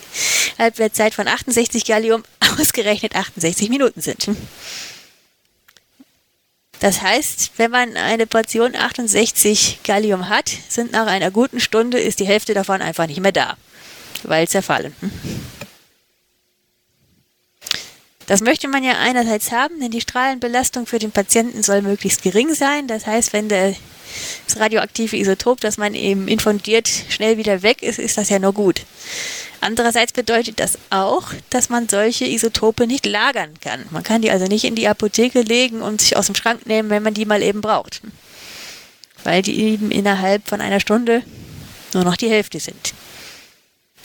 [SPEAKER 3] Halbwertszeit von 68 Gallium ausgerechnet 68 Minuten sind. Das heißt, wenn man eine Portion 68 Gallium hat, sind nach einer guten Stunde ist die Hälfte davon einfach nicht mehr da, weil zerfallen. Das möchte man ja einerseits haben, denn die Strahlenbelastung für den Patienten soll möglichst gering sein. Das heißt, wenn der, das radioaktive Isotop, das man eben infundiert, schnell wieder weg ist, ist das ja nur gut. Andererseits bedeutet das auch, dass man solche Isotope nicht lagern kann. Man kann die also nicht in die Apotheke legen und sich aus dem Schrank nehmen, wenn man die mal eben braucht. Weil die eben innerhalb von einer Stunde nur noch die Hälfte sind.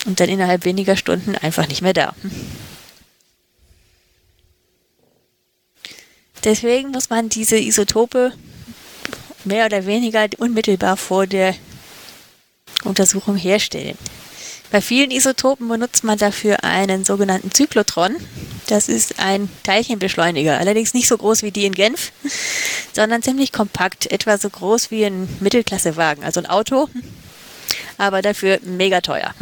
[SPEAKER 3] Und dann innerhalb weniger Stunden einfach nicht mehr da. Deswegen muss man diese Isotope mehr oder weniger unmittelbar vor der Untersuchung herstellen. Bei vielen Isotopen benutzt man dafür einen sogenannten Zyklotron. Das ist ein Teilchenbeschleuniger, allerdings nicht so groß wie die in Genf, sondern ziemlich kompakt, etwa so groß wie ein Mittelklassewagen, also ein Auto, aber dafür mega teuer.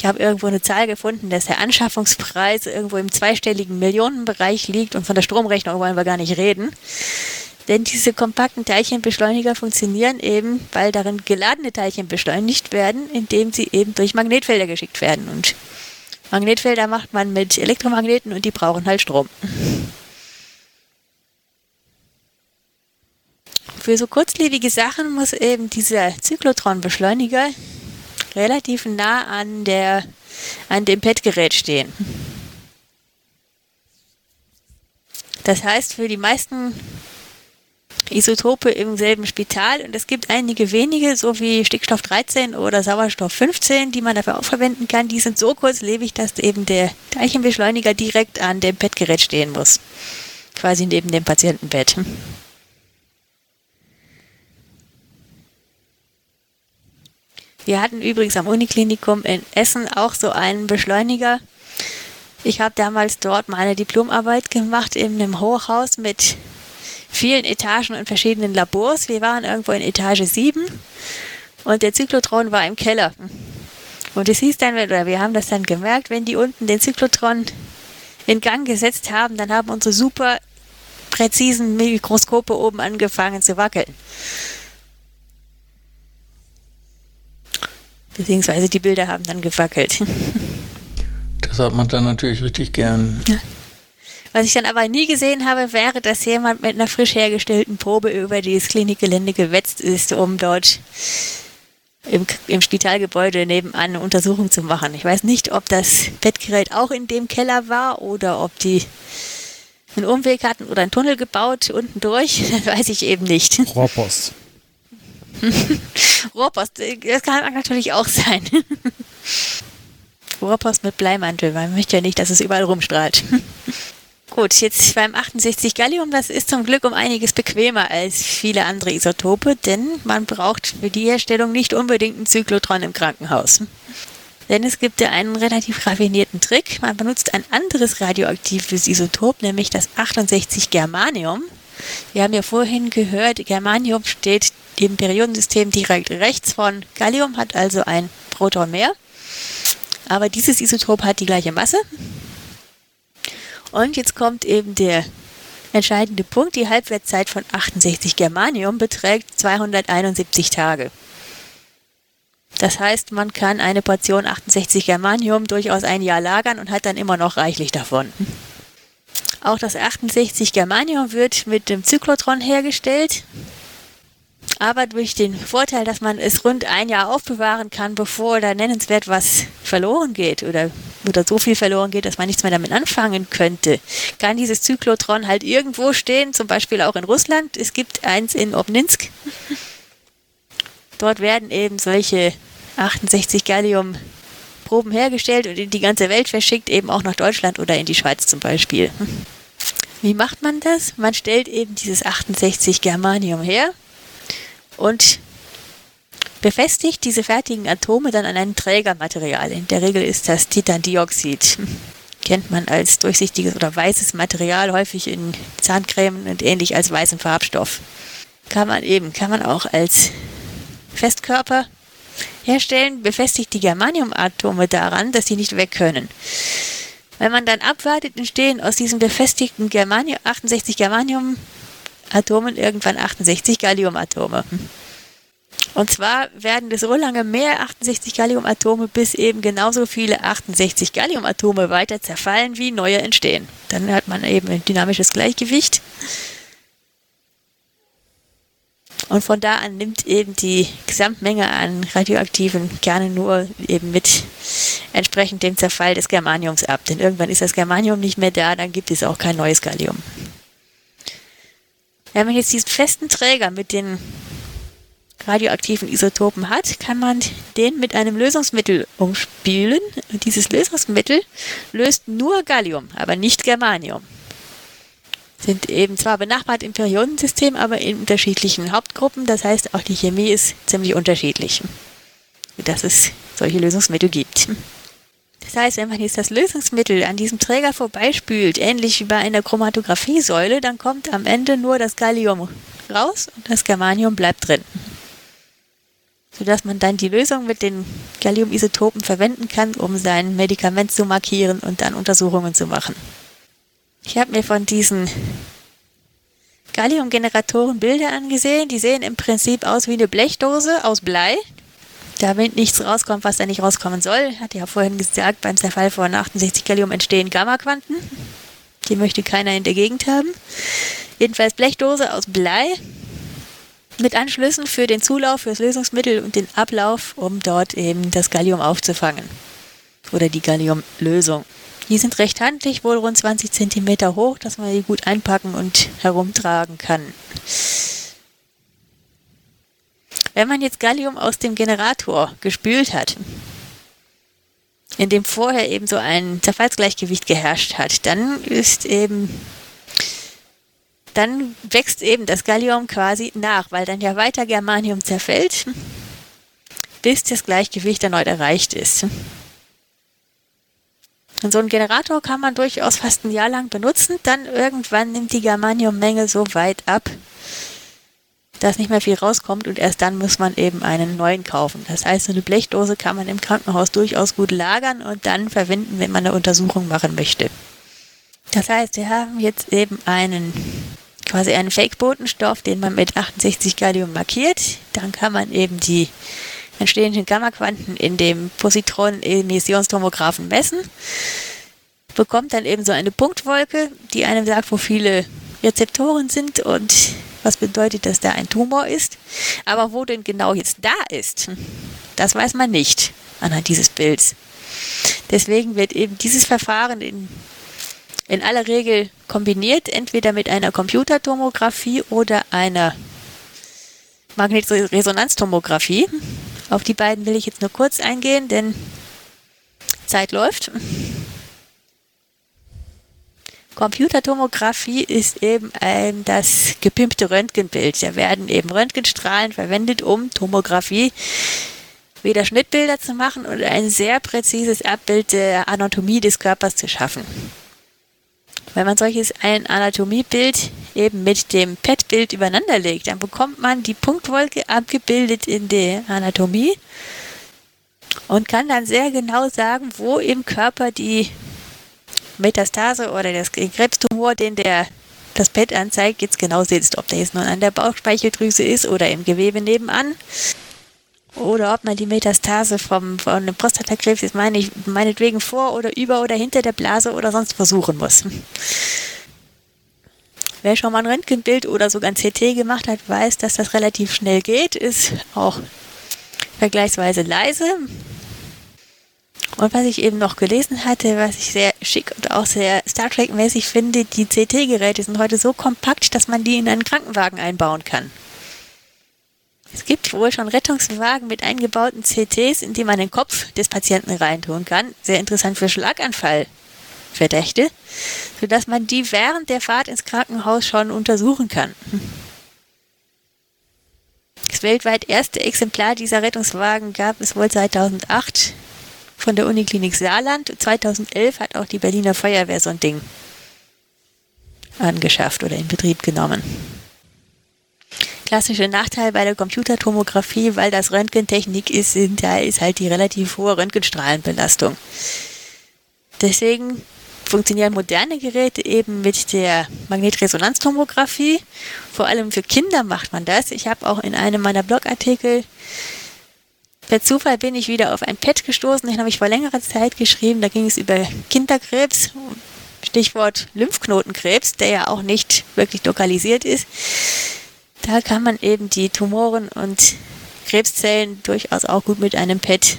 [SPEAKER 3] Ich habe irgendwo eine Zahl gefunden, dass der Anschaffungspreis irgendwo im zweistelligen Millionenbereich liegt und von der Stromrechnung wollen wir gar nicht reden. Denn diese kompakten Teilchenbeschleuniger funktionieren eben, weil darin geladene Teilchen beschleunigt werden, indem sie eben durch Magnetfelder geschickt werden. Und Magnetfelder macht man mit Elektromagneten und die brauchen halt Strom. Für so kurzlebige Sachen muss eben dieser Zyklotronbeschleuniger relativ nah an, der, an dem PET-Gerät stehen. Das heißt, für die meisten Isotope im selben Spital und es gibt einige wenige, so wie Stickstoff 13 oder Sauerstoff 15, die man dafür auch verwenden kann. Die sind so kurzlebig, dass eben der Teilchenbeschleuniger direkt an dem Bettgerät stehen muss. Quasi neben dem Patientenbett. Wir hatten übrigens am Uniklinikum in Essen auch so einen Beschleuniger. Ich habe damals dort meine Diplomarbeit gemacht in einem Hochhaus mit vielen Etagen und verschiedenen Labors. Wir waren irgendwo in Etage 7 und der Zyklotron war im Keller. Und es hieß dann, oder wir haben das dann gemerkt, wenn die unten den Zyklotron in Gang gesetzt haben, dann haben unsere super präzisen Mikroskope oben angefangen zu wackeln. Beziehungsweise die Bilder haben dann gewackelt.
[SPEAKER 2] Das hat man dann natürlich richtig gern. Ja.
[SPEAKER 3] Was ich dann aber nie gesehen habe, wäre, dass jemand mit einer frisch hergestellten Probe über dieses Klinikgelände gewetzt ist, um dort im, im Spitalgebäude nebenan eine Untersuchung zu machen. Ich weiß nicht, ob das Bettgerät auch in dem Keller war oder ob die einen Umweg hatten oder einen Tunnel gebaut unten durch. Das weiß ich eben nicht.
[SPEAKER 1] Rohrpost.
[SPEAKER 3] Rohrpost, das kann natürlich auch sein. Rohrpost mit Bleimantel, man möchte ja nicht, dass es überall rumstrahlt. Gut, jetzt beim 68 Gallium, das ist zum Glück um einiges bequemer als viele andere Isotope, denn man braucht für die Herstellung nicht unbedingt einen Zyklotron im Krankenhaus. Denn es gibt ja einen relativ raffinierten Trick. Man benutzt ein anderes radioaktives Isotop, nämlich das 68 Germanium. Wir haben ja vorhin gehört, Germanium steht im Periodensystem direkt rechts von Gallium, hat also ein Proton mehr. Aber dieses Isotop hat die gleiche Masse, und jetzt kommt eben der entscheidende Punkt. Die Halbwertszeit von 68 Germanium beträgt 271 Tage. Das heißt, man kann eine Portion 68 Germanium durchaus ein Jahr lagern und hat dann immer noch reichlich davon. Auch das 68 Germanium wird mit dem Zyklotron hergestellt aber durch den Vorteil, dass man es rund ein Jahr aufbewahren kann, bevor da nennenswert was verloren geht oder, oder so viel verloren geht, dass man nichts mehr damit anfangen könnte, kann dieses Zyklotron halt irgendwo stehen, zum Beispiel auch in Russland. Es gibt eins in Obninsk. Dort werden eben solche 68 Gallium Proben hergestellt und in die ganze Welt verschickt, eben auch nach Deutschland oder in die Schweiz zum Beispiel. Wie macht man das? Man stellt eben dieses 68 Germanium her, und befestigt diese fertigen Atome dann an ein Trägermaterial. In der Regel ist das Titandioxid. Kennt man als durchsichtiges oder weißes Material, häufig in Zahncremen und ähnlich als weißen Farbstoff. Kann man eben, kann man auch als Festkörper herstellen, befestigt die Germaniumatome daran, dass sie nicht weg können. Wenn man dann abwartet, entstehen aus diesen befestigten Germanium, 68 Germanium Atomen irgendwann 68 Galliumatome. Und zwar werden es so lange mehr 68 Galliumatome, bis eben genauso viele 68 Galliumatome weiter zerfallen, wie neue entstehen. Dann hat man eben ein dynamisches Gleichgewicht. Und von da an nimmt eben die Gesamtmenge an radioaktiven Kernen nur eben mit entsprechend dem Zerfall des Germaniums ab. Denn irgendwann ist das Germanium nicht mehr da, dann gibt es auch kein neues Gallium. Wenn man jetzt diesen festen Träger mit den radioaktiven Isotopen hat, kann man den mit einem Lösungsmittel umspülen. Und dieses Lösungsmittel löst nur Gallium, aber nicht Germanium. Sind eben zwar benachbart im Periodensystem, aber in unterschiedlichen Hauptgruppen. Das heißt, auch die Chemie ist ziemlich unterschiedlich, dass es solche Lösungsmittel gibt. Das heißt, wenn man jetzt das Lösungsmittel an diesem Träger vorbeispült, ähnlich wie bei einer Chromatographiesäule, dann kommt am Ende nur das Gallium raus und das Germanium bleibt drin. Sodass man dann die Lösung mit den Galliumisotopen verwenden kann, um sein Medikament zu markieren und dann Untersuchungen zu machen. Ich habe mir von diesen Galliumgeneratoren Bilder angesehen. Die sehen im Prinzip aus wie eine Blechdose aus Blei damit nichts rauskommt, was da nicht rauskommen soll. Hat ja vorhin gesagt, beim Zerfall von 68 Gallium entstehen Gammaquanten. Die möchte keiner in der Gegend haben. Jedenfalls Blechdose aus Blei mit Anschlüssen für den Zulauf, für das Lösungsmittel und den Ablauf, um dort eben das Gallium aufzufangen. Oder die Galliumlösung. Die sind recht handlich, wohl rund 20 cm hoch, dass man die gut einpacken und herumtragen kann. Wenn man jetzt Gallium aus dem Generator gespült hat, in dem vorher eben so ein Zerfallsgleichgewicht geherrscht hat, dann ist eben dann wächst eben das Gallium quasi nach, weil dann ja weiter Germanium zerfällt, bis das Gleichgewicht erneut erreicht ist. Und so einen Generator kann man durchaus fast ein Jahr lang benutzen, dann irgendwann nimmt die Germaniummenge so weit ab, dass nicht mehr viel rauskommt und erst dann muss man eben einen neuen kaufen. Das heißt, so eine Blechdose kann man im Krankenhaus durchaus gut lagern und dann verwenden, wenn man eine Untersuchung machen möchte. Das heißt, wir haben jetzt eben einen quasi einen Fake-Botenstoff, den man mit 68 Gallium markiert. Dann kann man eben die entstehenden Gammaquanten in dem Positron-Emissionstomographen messen. Bekommt dann eben so eine Punktwolke, die einem sagt, wo viele Rezeptoren sind und was bedeutet, dass da ein Tumor ist. Aber wo denn genau jetzt da ist, das weiß man nicht anhand dieses Bilds. Deswegen wird eben dieses Verfahren in in aller Regel kombiniert, entweder mit einer Computertomographie oder einer Magnetresonanztomographie. Auf die beiden will ich jetzt nur kurz eingehen, denn Zeit läuft. Computertomographie ist eben ein, das gepimpte Röntgenbild. Da werden eben Röntgenstrahlen verwendet, um Tomographie wieder Schnittbilder zu machen und ein sehr präzises Abbild der Anatomie des Körpers zu schaffen. Wenn man solches ein Anatomiebild eben mit dem PET-Bild übereinander legt, dann bekommt man die Punktwolke abgebildet in der Anatomie und kann dann sehr genau sagen, wo im Körper die Metastase oder das Krebstumor, den der das PET anzeigt, jetzt genau sitzt. Ob der jetzt nun an der Bauchspeicheldrüse ist oder im Gewebe nebenan oder ob man die Metastase vom, von einem Prostatakrebs jetzt meine ich, meinetwegen vor oder über oder hinter der Blase oder sonst versuchen muss. Wer schon mal ein Röntgenbild oder sogar ein CT gemacht hat, weiß, dass das relativ schnell geht, ist auch vergleichsweise leise. Und was ich eben noch gelesen hatte, was ich sehr schick und auch sehr Star Trek-mäßig finde, die CT-Geräte sind heute so kompakt, dass man die in einen Krankenwagen einbauen kann. Es gibt wohl schon Rettungswagen mit eingebauten CTs, in die man den Kopf des Patienten reintun kann. Sehr interessant für Schlaganfallverdächte, sodass man die während der Fahrt ins Krankenhaus schon untersuchen kann. Das weltweit erste Exemplar dieser Rettungswagen gab es wohl 2008 von der Uniklinik Saarland. 2011 hat auch die Berliner Feuerwehr so ein Ding angeschafft oder in Betrieb genommen klassische Nachteil bei der Computertomographie, weil das Röntgentechnik ist, da ist halt die relativ hohe Röntgenstrahlenbelastung. Deswegen funktionieren moderne Geräte eben mit der Magnetresonanztomographie. Vor allem für Kinder macht man das. Ich habe auch in einem meiner Blogartikel Per Zufall bin ich wieder auf ein Pad gestoßen, den habe ich vor längerer Zeit geschrieben. Da ging es über Kinderkrebs, Stichwort Lymphknotenkrebs, der ja auch nicht wirklich lokalisiert ist. Da kann man eben die Tumoren und Krebszellen durchaus auch gut mit einem PET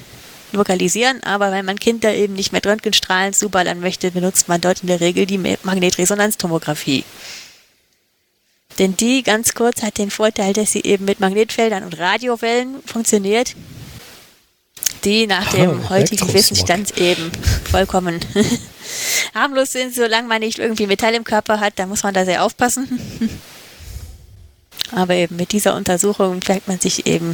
[SPEAKER 3] lokalisieren, aber wenn man Kinder eben nicht mit Röntgenstrahlen zuballern möchte, benutzt man dort in der Regel die Magnetresonanztomographie. Denn die, ganz kurz, hat den Vorteil, dass sie eben mit Magnetfeldern und Radiowellen funktioniert, die nach dem heutigen Wissensstand eben vollkommen harmlos sind, solange man nicht irgendwie Metall im Körper hat, da muss man da sehr aufpassen. Aber eben mit dieser Untersuchung fällt man sich eben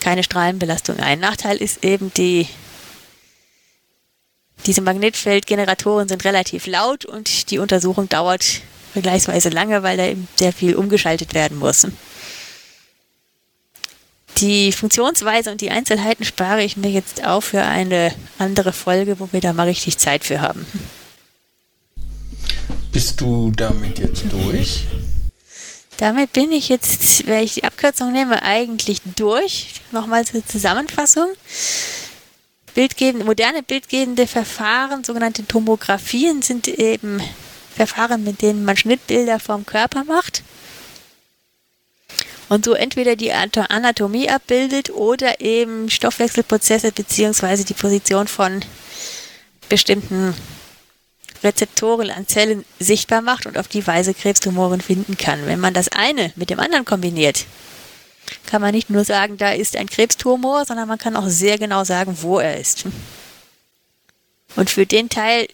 [SPEAKER 3] keine Strahlenbelastung ein. Nachteil ist eben die, diese Magnetfeldgeneratoren sind relativ laut und die Untersuchung dauert vergleichsweise lange, weil da eben sehr viel umgeschaltet werden muss. Die Funktionsweise und die Einzelheiten spare ich mir jetzt auf für eine andere Folge, wo wir da mal richtig Zeit für haben.
[SPEAKER 2] Bist du damit jetzt durch?
[SPEAKER 3] Damit bin ich jetzt, wenn ich die Abkürzung nehme, eigentlich durch. Nochmal zur Zusammenfassung. Bildgebende, moderne bildgebende Verfahren, sogenannte Tomographien, sind eben Verfahren, mit denen man Schnittbilder vom Körper macht und so entweder die Anatomie abbildet oder eben Stoffwechselprozesse beziehungsweise die Position von bestimmten Rezeptoren an Zellen sichtbar macht und auf die Weise Krebstumoren finden kann. Wenn man das eine mit dem anderen kombiniert, kann man nicht nur sagen, da ist ein Krebstumor, sondern man kann auch sehr genau sagen, wo er ist. Und für den Teil,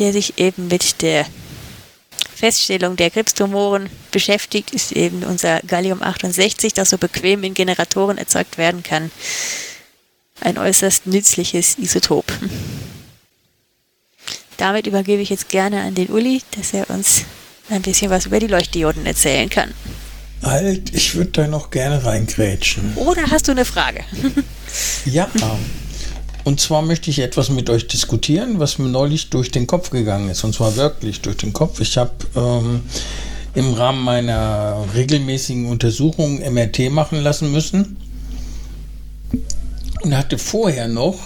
[SPEAKER 3] der sich eben mit der Feststellung der Krebstumoren beschäftigt, ist eben unser Gallium-68, das so bequem in Generatoren erzeugt werden kann, ein äußerst nützliches Isotop. Damit übergebe ich jetzt gerne an den Uli, dass er uns ein bisschen was über die Leuchtdioden erzählen kann.
[SPEAKER 2] Halt, ich würde da noch gerne reingrätschen.
[SPEAKER 3] Oder hast du eine Frage?
[SPEAKER 2] ja. Und zwar möchte ich etwas mit euch diskutieren, was mir neulich durch den Kopf gegangen ist. Und zwar wirklich durch den Kopf. Ich habe ähm, im Rahmen meiner regelmäßigen Untersuchung MRT machen lassen müssen. Und hatte vorher noch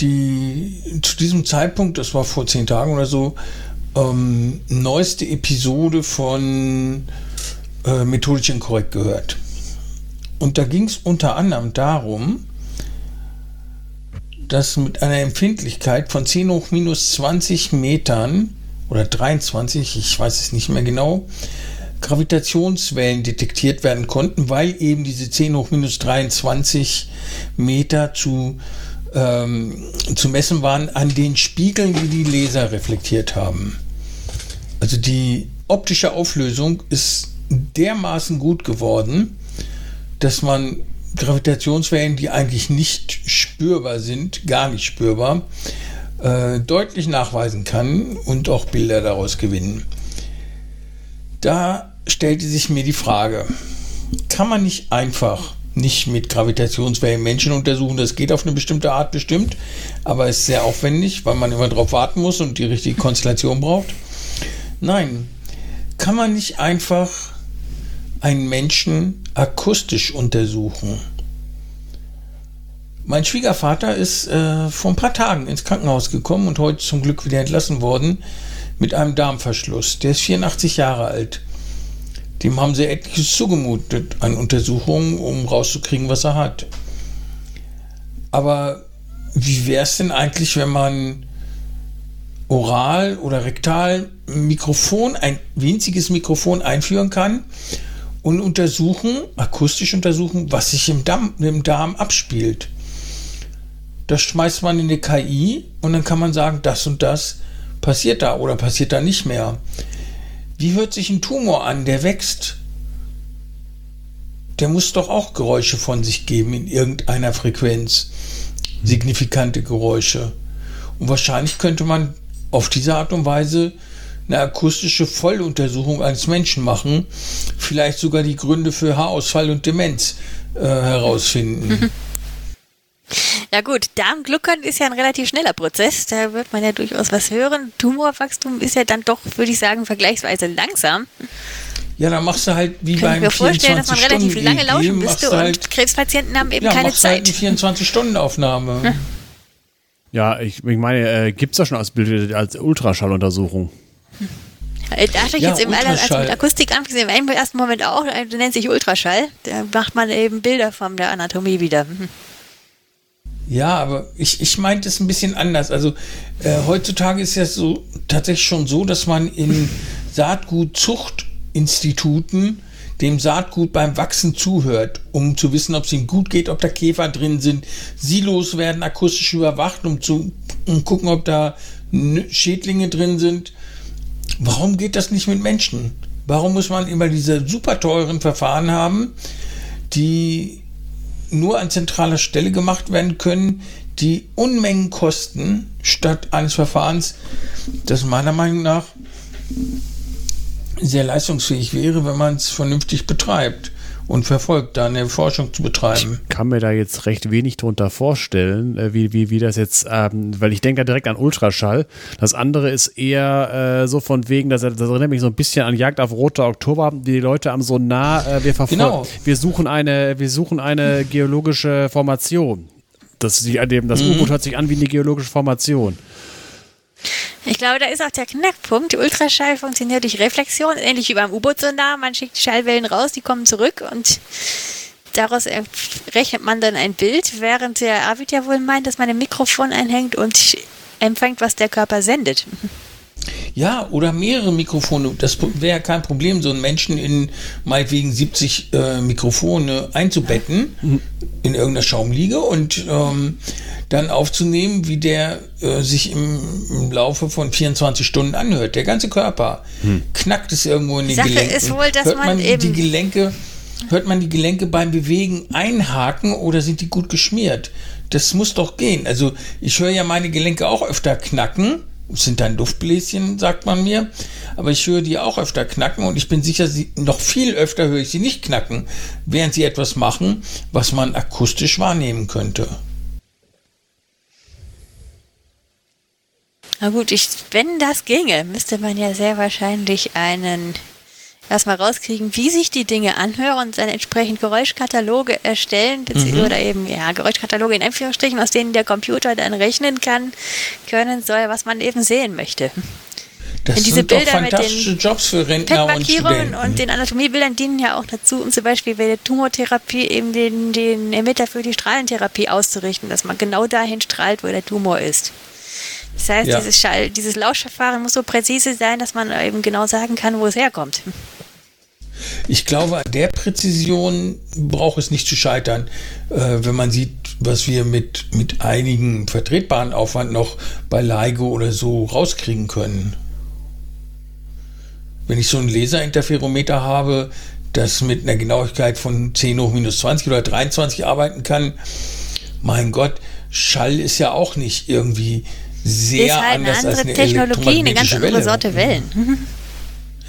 [SPEAKER 2] die, zu diesem Zeitpunkt, das war vor zehn Tagen oder so, ähm, neueste Episode von äh, Methodisch Inkorrekt gehört. Und da ging es unter anderem darum, dass mit einer Empfindlichkeit von 10 hoch minus 20 Metern oder 23, ich weiß es nicht mehr genau, Gravitationswellen detektiert werden konnten, weil eben diese 10 hoch minus 23 Meter zu, ähm, zu messen waren an den Spiegeln, die die Laser reflektiert haben. Also die optische Auflösung ist dermaßen gut geworden, dass man Gravitationswellen, die eigentlich nicht spürbar sind, gar nicht spürbar, äh, deutlich nachweisen kann und auch Bilder daraus gewinnen. Da stellte sich mir die Frage, kann man nicht einfach nicht mit Gravitationswellen Menschen untersuchen. Das geht auf eine bestimmte Art bestimmt, aber ist sehr aufwendig, weil man immer darauf warten muss und die richtige Konstellation braucht. Nein, kann man nicht einfach einen Menschen akustisch untersuchen. Mein Schwiegervater ist äh, vor ein paar Tagen ins Krankenhaus gekommen und heute zum Glück wieder entlassen worden mit einem Darmverschluss. Der ist 84 Jahre alt. Dem haben sie etliches zugemutet an Untersuchungen, um rauszukriegen, was er hat. Aber wie wäre es denn eigentlich, wenn man oral oder rektal Mikrofon, ein winziges Mikrofon einführen kann und untersuchen, akustisch untersuchen, was sich im Darm, im Darm abspielt. Das schmeißt man in die KI und dann kann man sagen, das und das passiert da oder passiert da nicht mehr. Wie hört sich ein Tumor an, der wächst? Der muss doch auch Geräusche von sich geben in irgendeiner Frequenz. Signifikante Geräusche. Und wahrscheinlich könnte man auf diese Art und Weise eine akustische Volluntersuchung eines Menschen machen, vielleicht sogar die Gründe für Haarausfall und Demenz äh, herausfinden.
[SPEAKER 3] Ja gut, Darmgluckern ist ja ein relativ schneller Prozess, da wird man ja durchaus was hören. Tumorwachstum ist ja dann doch, würde ich sagen, vergleichsweise langsam.
[SPEAKER 2] Ja, dann machst du halt wie
[SPEAKER 3] Kann
[SPEAKER 2] beim
[SPEAKER 3] ich mir vorstellen, dass man relativ lange
[SPEAKER 2] EEG,
[SPEAKER 3] lauschen müsste
[SPEAKER 2] halt,
[SPEAKER 3] und Krebspatienten haben eben
[SPEAKER 2] ja,
[SPEAKER 3] keine
[SPEAKER 2] halt
[SPEAKER 3] Zeit.
[SPEAKER 2] eine 24-Stunden-Aufnahme.
[SPEAKER 1] Ja, ich, ich meine, äh, gibt es da schon ausgebildet als Ultraschalluntersuchung?
[SPEAKER 3] Da stehe ich
[SPEAKER 2] Ja,
[SPEAKER 3] jetzt eben alle als mit Akustik angesehen, im ersten Moment auch, der nennt sich Ultraschall. Da macht man eben Bilder von der Anatomie wieder.
[SPEAKER 2] Ja, aber ich, ich meinte es ein bisschen anders. Also äh, heutzutage ist ja so tatsächlich schon so, dass man in Saatgutzuchtinstituten dem Saatgut beim Wachsen zuhört, um zu wissen, ob es ihm gut geht, ob da Käfer drin sind. Silos werden akustisch überwacht, um zu um gucken, ob da Schädlinge drin sind. Warum geht das nicht mit Menschen? Warum muss man immer diese super teuren Verfahren haben, die nur an zentraler Stelle gemacht werden können, die Unmengen kosten, statt eines Verfahrens, das meiner Meinung nach sehr leistungsfähig wäre, wenn man es vernünftig betreibt und verfolgt, da eine Forschung zu betreiben.
[SPEAKER 1] kann mir da jetzt recht wenig drunter vorstellen, äh, wie, wie, wie das jetzt, ähm, weil ich denke da direkt an Ultraschall. Das andere ist eher äh, so von wegen, dass das erinnert mich so ein bisschen an Jagd auf Roter Oktober. Die Leute haben so nah, äh, wir verfolgen,
[SPEAKER 2] Genau.
[SPEAKER 1] wir suchen eine, wir suchen eine geologische Formation. Das, das U-Boot hört sich an wie eine geologische Formation.
[SPEAKER 3] Ich glaube, da ist auch der Knackpunkt. Ultraschall funktioniert durch Reflexion, ähnlich wie beim U-Boot-Sonar. Man schickt Schallwellen raus, die kommen zurück und daraus rechnet man dann ein Bild, während der Arvid ja wohl meint, dass man ein Mikrofon einhängt und empfängt, was der Körper sendet.
[SPEAKER 2] Ja, oder mehrere Mikrofone. Das wäre kein Problem, so einen Menschen in meinetwegen 70 äh, Mikrofone einzubetten mhm. in irgendeiner Schaumliege und ähm, dann aufzunehmen, wie der äh, sich im, im, Laufe von 24 Stunden anhört. Der ganze Körper hm. knackt es irgendwo in den
[SPEAKER 3] Sache
[SPEAKER 2] Gelenken.
[SPEAKER 3] Ist wohl, dass
[SPEAKER 2] hört
[SPEAKER 3] man,
[SPEAKER 2] man
[SPEAKER 3] eben
[SPEAKER 2] die Gelenke, hört man die Gelenke beim Bewegen einhaken oder sind die gut geschmiert? Das muss doch gehen. Also ich höre ja meine Gelenke auch öfter knacken. Sind dann Luftbläschen, sagt man mir. Aber ich höre die auch öfter knacken und ich bin sicher, sie, noch viel öfter höre ich sie nicht knacken, während sie etwas machen, was man akustisch wahrnehmen könnte.
[SPEAKER 3] Na gut, ich, wenn das ginge, müsste man ja sehr wahrscheinlich einen erstmal rauskriegen, wie sich die Dinge anhören und dann entsprechend Geräuschkataloge erstellen mhm. oder eben ja Geräuschkataloge in Anführungsstrichen, aus denen der Computer dann rechnen kann, können soll, was man eben sehen möchte.
[SPEAKER 2] Das
[SPEAKER 3] diese
[SPEAKER 2] sind
[SPEAKER 3] Bilder
[SPEAKER 2] doch fantastische
[SPEAKER 3] mit den
[SPEAKER 2] Jobs für Rentner und Studenten.
[SPEAKER 3] und den Anatomiebildern dienen ja auch dazu, um zum Beispiel bei der Tumortherapie eben den, den Emitter für die Strahlentherapie auszurichten, dass man genau dahin strahlt, wo der Tumor ist. Das heißt, ja. dieses, Schall, dieses Lauschverfahren muss so präzise sein, dass man eben genau sagen kann, wo es herkommt.
[SPEAKER 2] Ich glaube, an der Präzision braucht es nicht zu scheitern, äh, wenn man sieht, was wir mit, mit einigen vertretbaren Aufwand noch bei LIGO oder so rauskriegen können. Wenn ich so ein Laserinterferometer habe, das mit einer Genauigkeit von 10 hoch minus 20 oder 23 arbeiten kann, mein Gott, Schall ist ja auch nicht irgendwie sehr
[SPEAKER 3] ist halt
[SPEAKER 2] anders
[SPEAKER 3] eine andere
[SPEAKER 2] als eine
[SPEAKER 3] Technologie, eine ganz andere
[SPEAKER 2] Welle.
[SPEAKER 3] Sorte Wellen.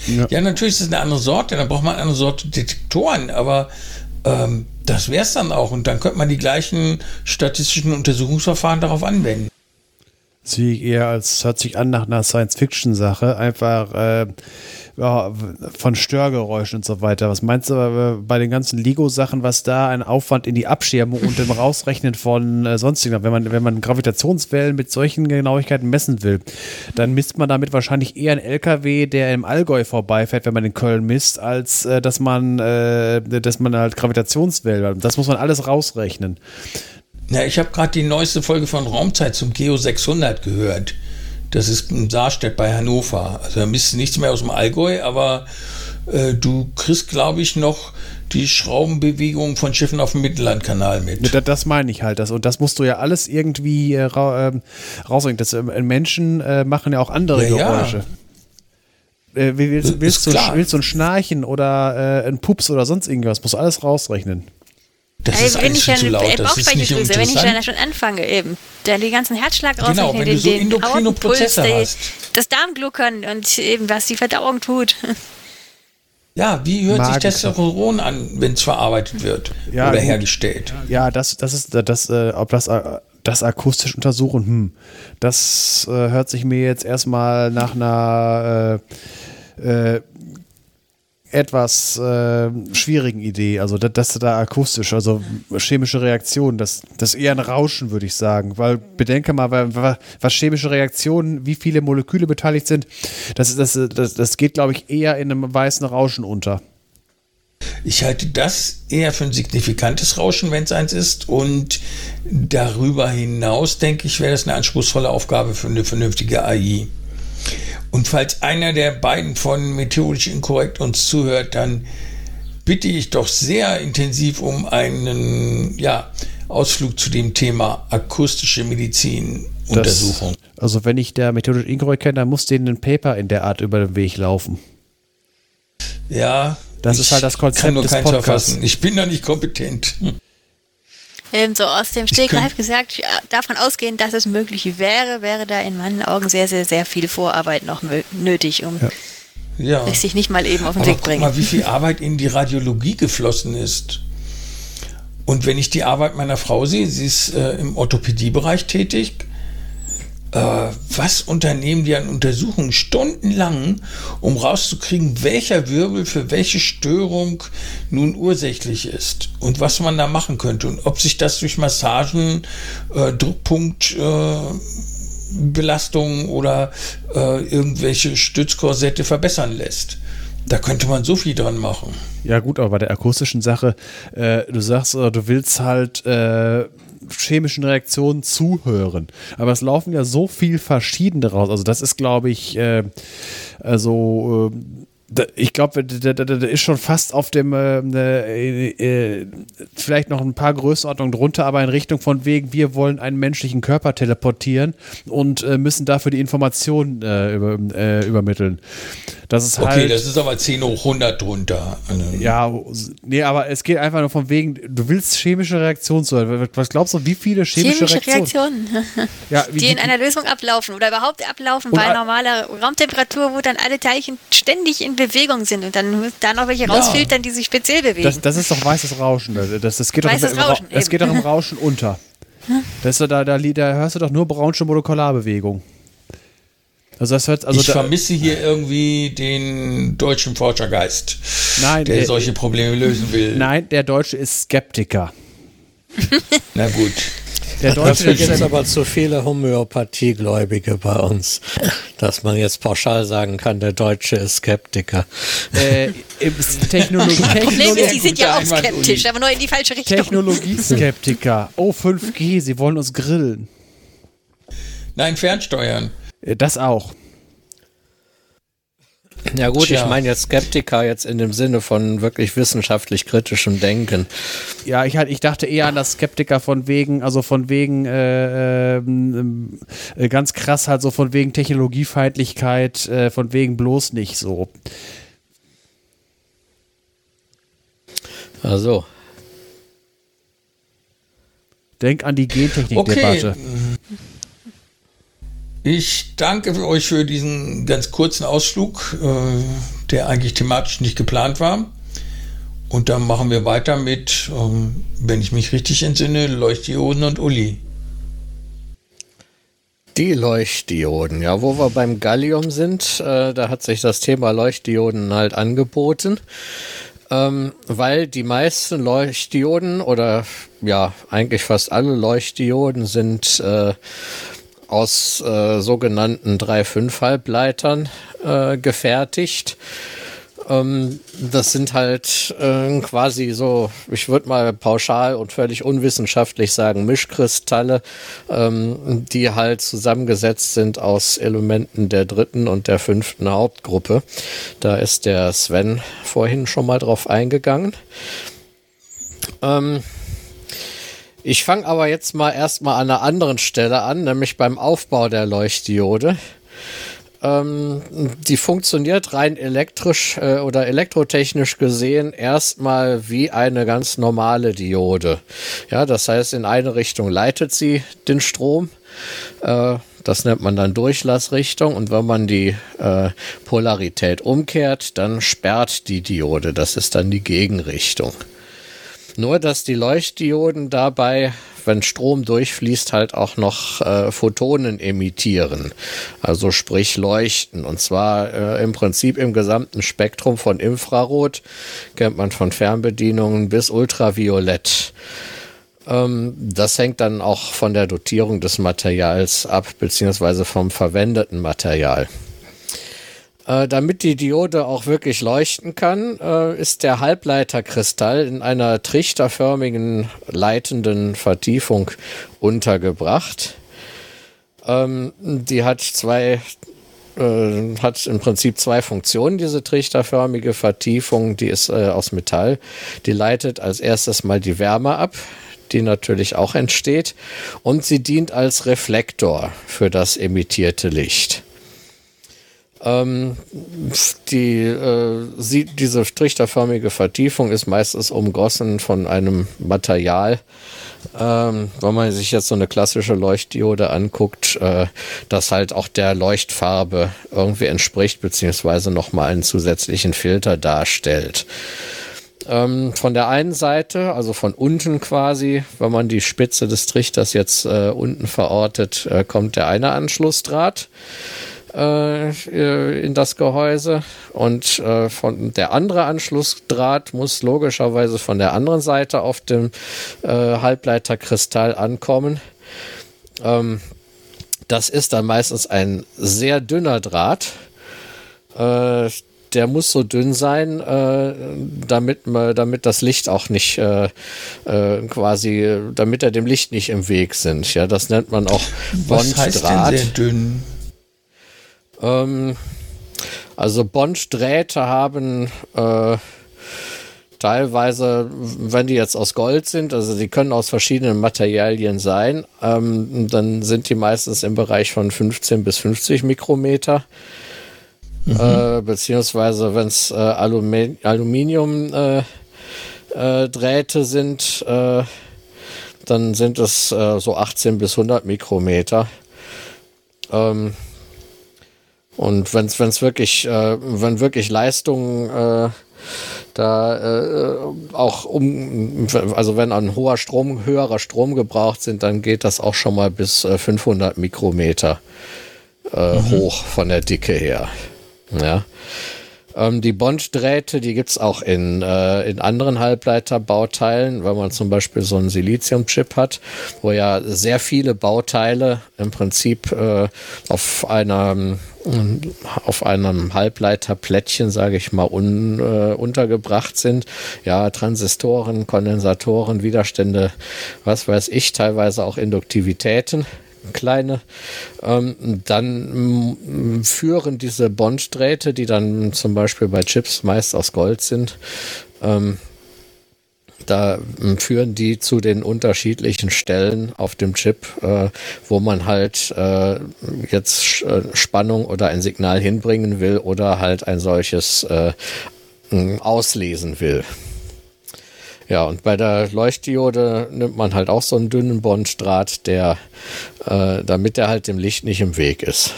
[SPEAKER 2] Ja. ja. natürlich ist es eine andere Sorte, dann braucht man eine andere Sorte Detektoren, aber ähm, das wäre es dann auch. Und dann könnte man die gleichen statistischen Untersuchungsverfahren darauf anwenden.
[SPEAKER 1] Sehe ich eher als, hört sich an nach einer Science-Fiction-Sache. Einfach äh, ja, von Störgeräuschen und so weiter. Was meinst du äh, bei den ganzen Lego-Sachen, was da ein Aufwand in die Abschirmung und dem Rausrechnen von äh, sonstigen, wenn man, wenn man Gravitationswellen mit solchen Genauigkeiten messen will, dann misst man damit wahrscheinlich eher einen LKW, der im Allgäu vorbeifährt, wenn man in Köln misst, als äh, dass man, äh, dass man halt Gravitationswellen, das muss man alles rausrechnen.
[SPEAKER 2] Ja, ich habe gerade die neueste Folge von Raumzeit zum Geo 600 gehört. Das ist in Saarstedt bei Hannover. Also da misst nichts mehr aus dem Allgäu, aber äh, du kriegst, glaube ich, noch die Schraubenbewegung von Schiffen auf dem Mittellandkanal mit.
[SPEAKER 1] Ja, das meine ich halt. Das, und das musst du ja alles irgendwie äh, ra äh, rausbringen. Das, äh, Menschen machen ja auch andere ja, Geräusche. Ja. Äh, willst, willst, du, willst du ein Schnarchen oder äh, ein Pups oder sonst irgendwas? Musst du alles rausrechnen.
[SPEAKER 2] Das also, ist wenn ich dann zu laut. Das ist nicht
[SPEAKER 3] wenn ich dann schon anfange eben, dann die ganzen Herzschlag
[SPEAKER 2] genau, wenn den, du so den hast.
[SPEAKER 3] das Darmgluckern und eben was die Verdauung tut.
[SPEAKER 2] Ja, wie hört Magen sich Testosteron an, wenn es verarbeitet wird ja, oder hergestellt?
[SPEAKER 1] Ja, das, das ist das, äh, ob das äh, das akustisch untersuchen, hm, das äh, hört sich mir jetzt erstmal nach einer äh, äh, etwas äh, schwierigen Idee. Also das, das da akustisch, also chemische Reaktionen, das, das eher ein Rauschen, würde ich sagen. Weil bedenke mal, was chemische Reaktionen, wie viele Moleküle beteiligt sind, das, das, das, das geht, glaube ich, eher in einem weißen Rauschen unter.
[SPEAKER 2] Ich halte das eher für ein signifikantes Rauschen, wenn es eins ist. Und darüber hinaus, denke ich, wäre das eine anspruchsvolle Aufgabe für eine vernünftige AI. Und falls einer der beiden von Methodisch Inkorrekt uns zuhört, dann bitte ich doch sehr intensiv um einen ja, Ausflug zu dem Thema akustische Medizin Untersuchung.
[SPEAKER 1] also wenn ich der Methodisch Inkorrekt kenne, dann muss denen ein Paper in der Art über den Weg laufen.
[SPEAKER 2] Ja.
[SPEAKER 1] Das ist halt das Konzept kann nur des Podcasts. Verfassen.
[SPEAKER 2] Ich bin da nicht kompetent.
[SPEAKER 3] Ähm, so aus dem Stegreif gesagt, davon ausgehend, dass es möglich wäre, wäre da in meinen Augen sehr, sehr, sehr viel Vorarbeit noch nötig, um ja. ja. sich nicht mal eben auf den
[SPEAKER 2] Aber
[SPEAKER 3] Weg bringen.
[SPEAKER 2] Guck mal, wie viel Arbeit in die Radiologie geflossen ist. Und wenn ich die Arbeit meiner Frau sehe, sie ist äh, im Orthopädiebereich tätig, was unternehmen die an Untersuchungen stundenlang, um rauszukriegen, welcher Wirbel für welche Störung nun ursächlich ist und was man da machen könnte und ob sich das durch Massagen, äh, Druckpunkt, äh, oder äh, irgendwelche Stützkorsette verbessern lässt. Da könnte man so viel dran machen.
[SPEAKER 1] Ja, gut, aber bei der akustischen Sache, äh, du sagst, äh, du willst halt äh, chemischen Reaktionen zuhören. Aber es laufen ja so viel verschiedene raus. Also das ist, glaube ich, äh, also äh, ich glaube, der, ist schon fast auf dem, äh, äh, äh, vielleicht noch ein paar Größenordnungen drunter, aber in Richtung von wegen, wir wollen einen menschlichen Körper teleportieren und äh, müssen dafür die Informationen äh, über, äh, übermitteln. Das ist okay, halt,
[SPEAKER 2] das ist aber 10 hoch 100 drunter.
[SPEAKER 1] Ja, nee, aber es geht einfach nur von wegen, du willst chemische Reaktionen zu Was glaubst du, wie viele chemische, chemische Reaktionen?
[SPEAKER 3] Reaktionen. ja, wie, die in einer Lösung ablaufen oder überhaupt ablaufen bei normaler Raumtemperatur, wo dann alle Teilchen ständig in Bewegung sind und dann da noch welche ja. rausfiltern, die sich speziell bewegen.
[SPEAKER 1] Das, das ist doch weißes Rauschen. Das, das geht weißes doch im, Rauschen, es geht doch im Rauschen unter. Das, da, da, da, da hörst du doch nur braunsche Molekularbewegung.
[SPEAKER 2] Also das hört, also ich vermisse hier irgendwie den deutschen Forschergeist,
[SPEAKER 1] nein,
[SPEAKER 2] der, der solche Probleme lösen will.
[SPEAKER 1] Nein, der Deutsche ist Skeptiker.
[SPEAKER 2] Na gut.
[SPEAKER 4] Der Deutsche gibt es aber zu viele Homöopathiegläubige bei uns, dass man jetzt pauschal sagen kann, der Deutsche ist Skeptiker.
[SPEAKER 1] Äh, Technologie,
[SPEAKER 3] das Problem ist, die sind ja auch skeptisch, aber nur in die falsche Richtung.
[SPEAKER 1] Technologieskeptiker. Oh, 5G, sie wollen uns grillen.
[SPEAKER 2] Nein, fernsteuern.
[SPEAKER 1] Äh, das auch.
[SPEAKER 4] Ja gut, Tja. ich meine jetzt Skeptiker jetzt in dem Sinne von wirklich wissenschaftlich kritischem Denken.
[SPEAKER 1] Ja, ich halt, ich dachte eher an das Skeptiker von wegen, also von wegen äh, ähm, äh, ganz krass halt so von wegen Technologiefeindlichkeit, äh, von wegen bloß nicht so.
[SPEAKER 4] Also.
[SPEAKER 1] Denk an die Gentechnik-Debatte. Okay.
[SPEAKER 2] Ich danke euch für diesen ganz kurzen Ausflug, äh, der eigentlich thematisch nicht geplant war. Und dann machen wir weiter mit, ähm, wenn ich mich richtig entsinne, Leuchtdioden und Uli.
[SPEAKER 4] Die Leuchtdioden, ja, wo wir beim Gallium sind, äh, da hat sich das Thema Leuchtdioden halt angeboten, ähm, weil die meisten Leuchtdioden oder ja, eigentlich fast alle Leuchtdioden sind äh, aus äh, sogenannten 3-5-Halbleitern äh, gefertigt. Ähm, das sind halt äh, quasi so, ich würde mal pauschal und völlig unwissenschaftlich sagen, Mischkristalle, ähm, die halt zusammengesetzt sind aus Elementen der dritten und der fünften Hauptgruppe. Da ist der Sven vorhin schon mal drauf eingegangen. Ähm, ich fange aber jetzt mal erstmal an einer anderen Stelle an, nämlich beim Aufbau der Leuchtdiode. Ähm, die funktioniert rein elektrisch äh, oder elektrotechnisch gesehen erstmal wie eine ganz normale Diode. Ja, das heißt, in eine Richtung leitet sie den Strom. Äh, das nennt man dann Durchlassrichtung. Und wenn man die äh, Polarität umkehrt, dann sperrt die Diode. Das ist dann die Gegenrichtung. Nur, dass die Leuchtdioden dabei, wenn Strom durchfließt, halt auch noch äh, Photonen emittieren. Also sprich leuchten. Und zwar äh, im Prinzip im gesamten Spektrum von Infrarot, kennt man von Fernbedienungen bis Ultraviolett. Ähm, das hängt dann auch von der Dotierung des Materials ab, beziehungsweise vom verwendeten Material. Äh, damit die Diode auch wirklich leuchten kann, äh, ist der Halbleiterkristall in einer trichterförmigen leitenden Vertiefung untergebracht. Ähm, die hat zwei äh, hat im Prinzip zwei Funktionen, diese trichterförmige Vertiefung, die ist äh, aus Metall. Die leitet als erstes mal die Wärme ab, die natürlich auch entsteht, und sie dient als Reflektor für das emittierte Licht. Ähm, die, äh, sie, diese trichterförmige Vertiefung ist meistens umgossen von einem Material, ähm, wenn man sich jetzt so eine klassische Leuchtdiode anguckt, äh, das halt auch der Leuchtfarbe irgendwie entspricht, beziehungsweise nochmal einen zusätzlichen Filter darstellt. Ähm, von der einen Seite, also von unten quasi, wenn man die Spitze des Trichters jetzt äh, unten verortet, äh, kommt der eine Anschlussdraht in das Gehäuse und äh, von der andere Anschlussdraht muss logischerweise von der anderen Seite auf dem äh, Halbleiterkristall ankommen. Ähm, das ist dann meistens ein sehr dünner Draht. Äh, der muss so dünn sein, äh, damit, damit das Licht auch nicht äh, äh, quasi, damit er dem Licht nicht im Weg sind. Ja, das nennt man auch
[SPEAKER 2] Bonddraht. Was heißt denn sehr dünn?
[SPEAKER 4] Ähm, also Bonddrähte haben äh, teilweise, wenn die jetzt aus Gold sind, also die können aus verschiedenen Materialien sein, ähm, dann sind die meistens im Bereich von 15 bis 50 Mikrometer. Mhm. Äh, beziehungsweise wenn es äh, Alumi Aluminium äh, äh sind, äh, dann sind es so 18 bis 100 Mikrometer. Ähm, und wenn es wirklich, wenn wirklich Leistungen da äh, auch um, also wenn ein hoher Strom, höherer Strom gebraucht sind, dann geht das auch schon mal bis äh, 500 Mikrometer äh, mhm. hoch von der Dicke her. Ja. Ähm, die Bonddrähte, die gibt es auch in, äh, in anderen Halbleiterbauteilen, wenn man zum Beispiel so einen Siliziumchip hat, wo ja sehr viele Bauteile im Prinzip äh, auf einer auf einem Halbleiterplättchen, sage ich mal, un, äh, untergebracht sind. Ja, Transistoren, Kondensatoren, Widerstände, was weiß ich, teilweise auch Induktivitäten kleine, ähm, dann mm, führen diese Bonddrähte, die dann zum Beispiel bei Chips meist aus Gold sind, ähm, da mm, führen die zu den unterschiedlichen Stellen auf dem Chip, äh, wo man halt äh, jetzt äh, Spannung oder ein Signal hinbringen will oder halt ein solches äh, mm, auslesen will. Ja, und bei der Leuchtdiode nimmt man halt auch so einen dünnen Bonddraht, der, äh, damit der halt dem Licht nicht im Weg ist.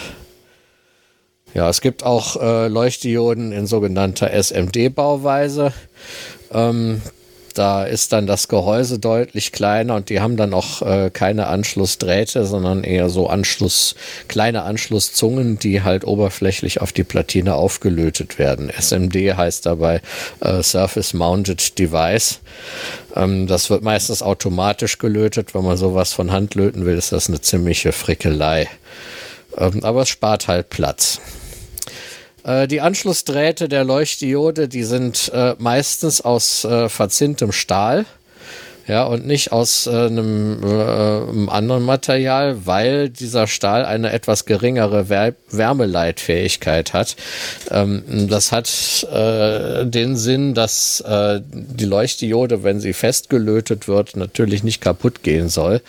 [SPEAKER 4] Ja, es gibt auch äh, Leuchtdioden in sogenannter SMD-Bauweise. Ähm, da ist dann das Gehäuse deutlich kleiner und die haben dann auch äh, keine Anschlussdrähte, sondern eher so Anschluss, kleine Anschlusszungen, die halt oberflächlich auf die Platine aufgelötet werden. SMD heißt dabei äh, Surface Mounted Device. Ähm, das wird meistens automatisch gelötet. Wenn man sowas von Hand löten will, ist das eine ziemliche Frickelei. Ähm, aber es spart halt Platz. Äh, die Anschlussdrähte der Leuchtdiode, die sind äh, meistens aus äh, verzinntem Stahl. Ja, und nicht aus äh, einem, äh, anderen Material, weil dieser Stahl eine etwas geringere Wär Wärmeleitfähigkeit hat. Ähm, das hat äh, den Sinn, dass äh, die Leuchtdiode, wenn sie festgelötet wird, natürlich nicht kaputt gehen soll.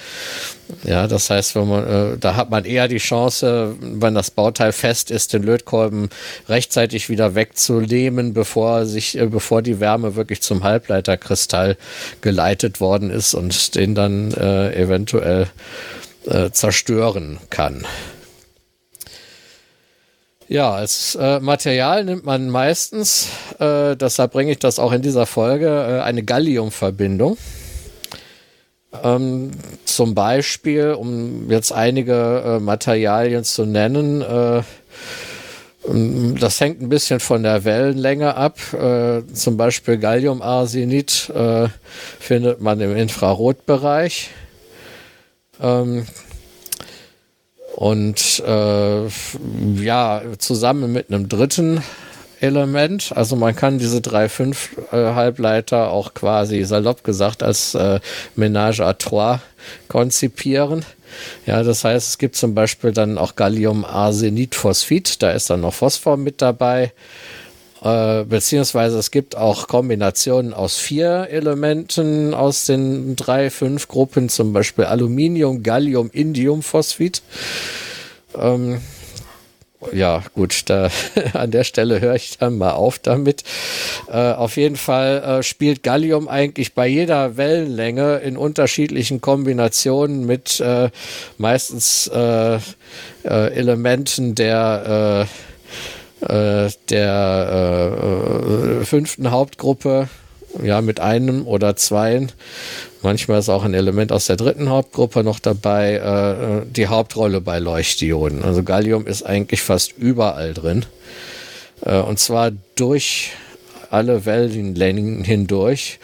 [SPEAKER 4] Ja, das heißt, wenn man, äh, da hat man eher die Chance, wenn das Bauteil fest ist, den Lötkolben rechtzeitig wieder wegzunehmen, bevor sich, äh, bevor die Wärme wirklich zum Halbleiterkristall geleitet worden ist und den dann äh, eventuell äh, zerstören kann. Ja, als äh, Material nimmt man meistens, äh, deshalb bringe ich das auch in dieser Folge, äh, eine Galliumverbindung. Ähm, zum Beispiel, um jetzt einige äh, Materialien zu nennen, das hängt ein bisschen von der Wellenlänge ab. Äh, zum Beispiel Galliumarsenid äh, findet man im Infrarotbereich. Ähm, und äh, ja, zusammen mit einem dritten Element. Also man kann diese drei, fünf äh, Halbleiter auch quasi salopp gesagt als äh, Ménage à trois konzipieren. Ja, das heißt, es gibt zum Beispiel dann auch Gallium-Arsenid-Phosphid, da ist dann noch Phosphor mit dabei. Äh, beziehungsweise es gibt auch Kombinationen aus vier Elementen aus den drei, fünf Gruppen, zum Beispiel Aluminium, Gallium, Indium, Phosphid. Ähm, ja, gut, da, an der Stelle höre ich dann mal auf damit. Äh, auf jeden Fall äh, spielt Gallium eigentlich bei jeder Wellenlänge in unterschiedlichen Kombinationen mit äh, meistens äh, äh, Elementen der, äh, der fünften Hauptgruppe, ja, mit einem oder zweien Manchmal ist auch ein Element aus der dritten Hauptgruppe noch dabei, äh, die Hauptrolle bei Leuchtdioden. Also Gallium ist eigentlich fast überall drin. Äh, und zwar durch alle Wellenlängen hindurch.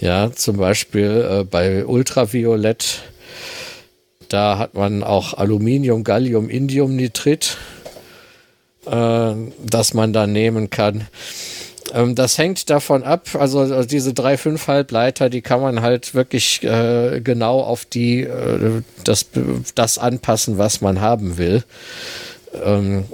[SPEAKER 4] Ja, zum Beispiel äh, bei Ultraviolett, da hat man auch Aluminium, Gallium, Indiumnitrit. äh, das man da nehmen kann. Ähm, das hängt davon ab, also, also diese drei, fünf Halbleiter, die kann man halt wirklich äh, genau auf die, äh, das, das anpassen, was man haben will. Ähm,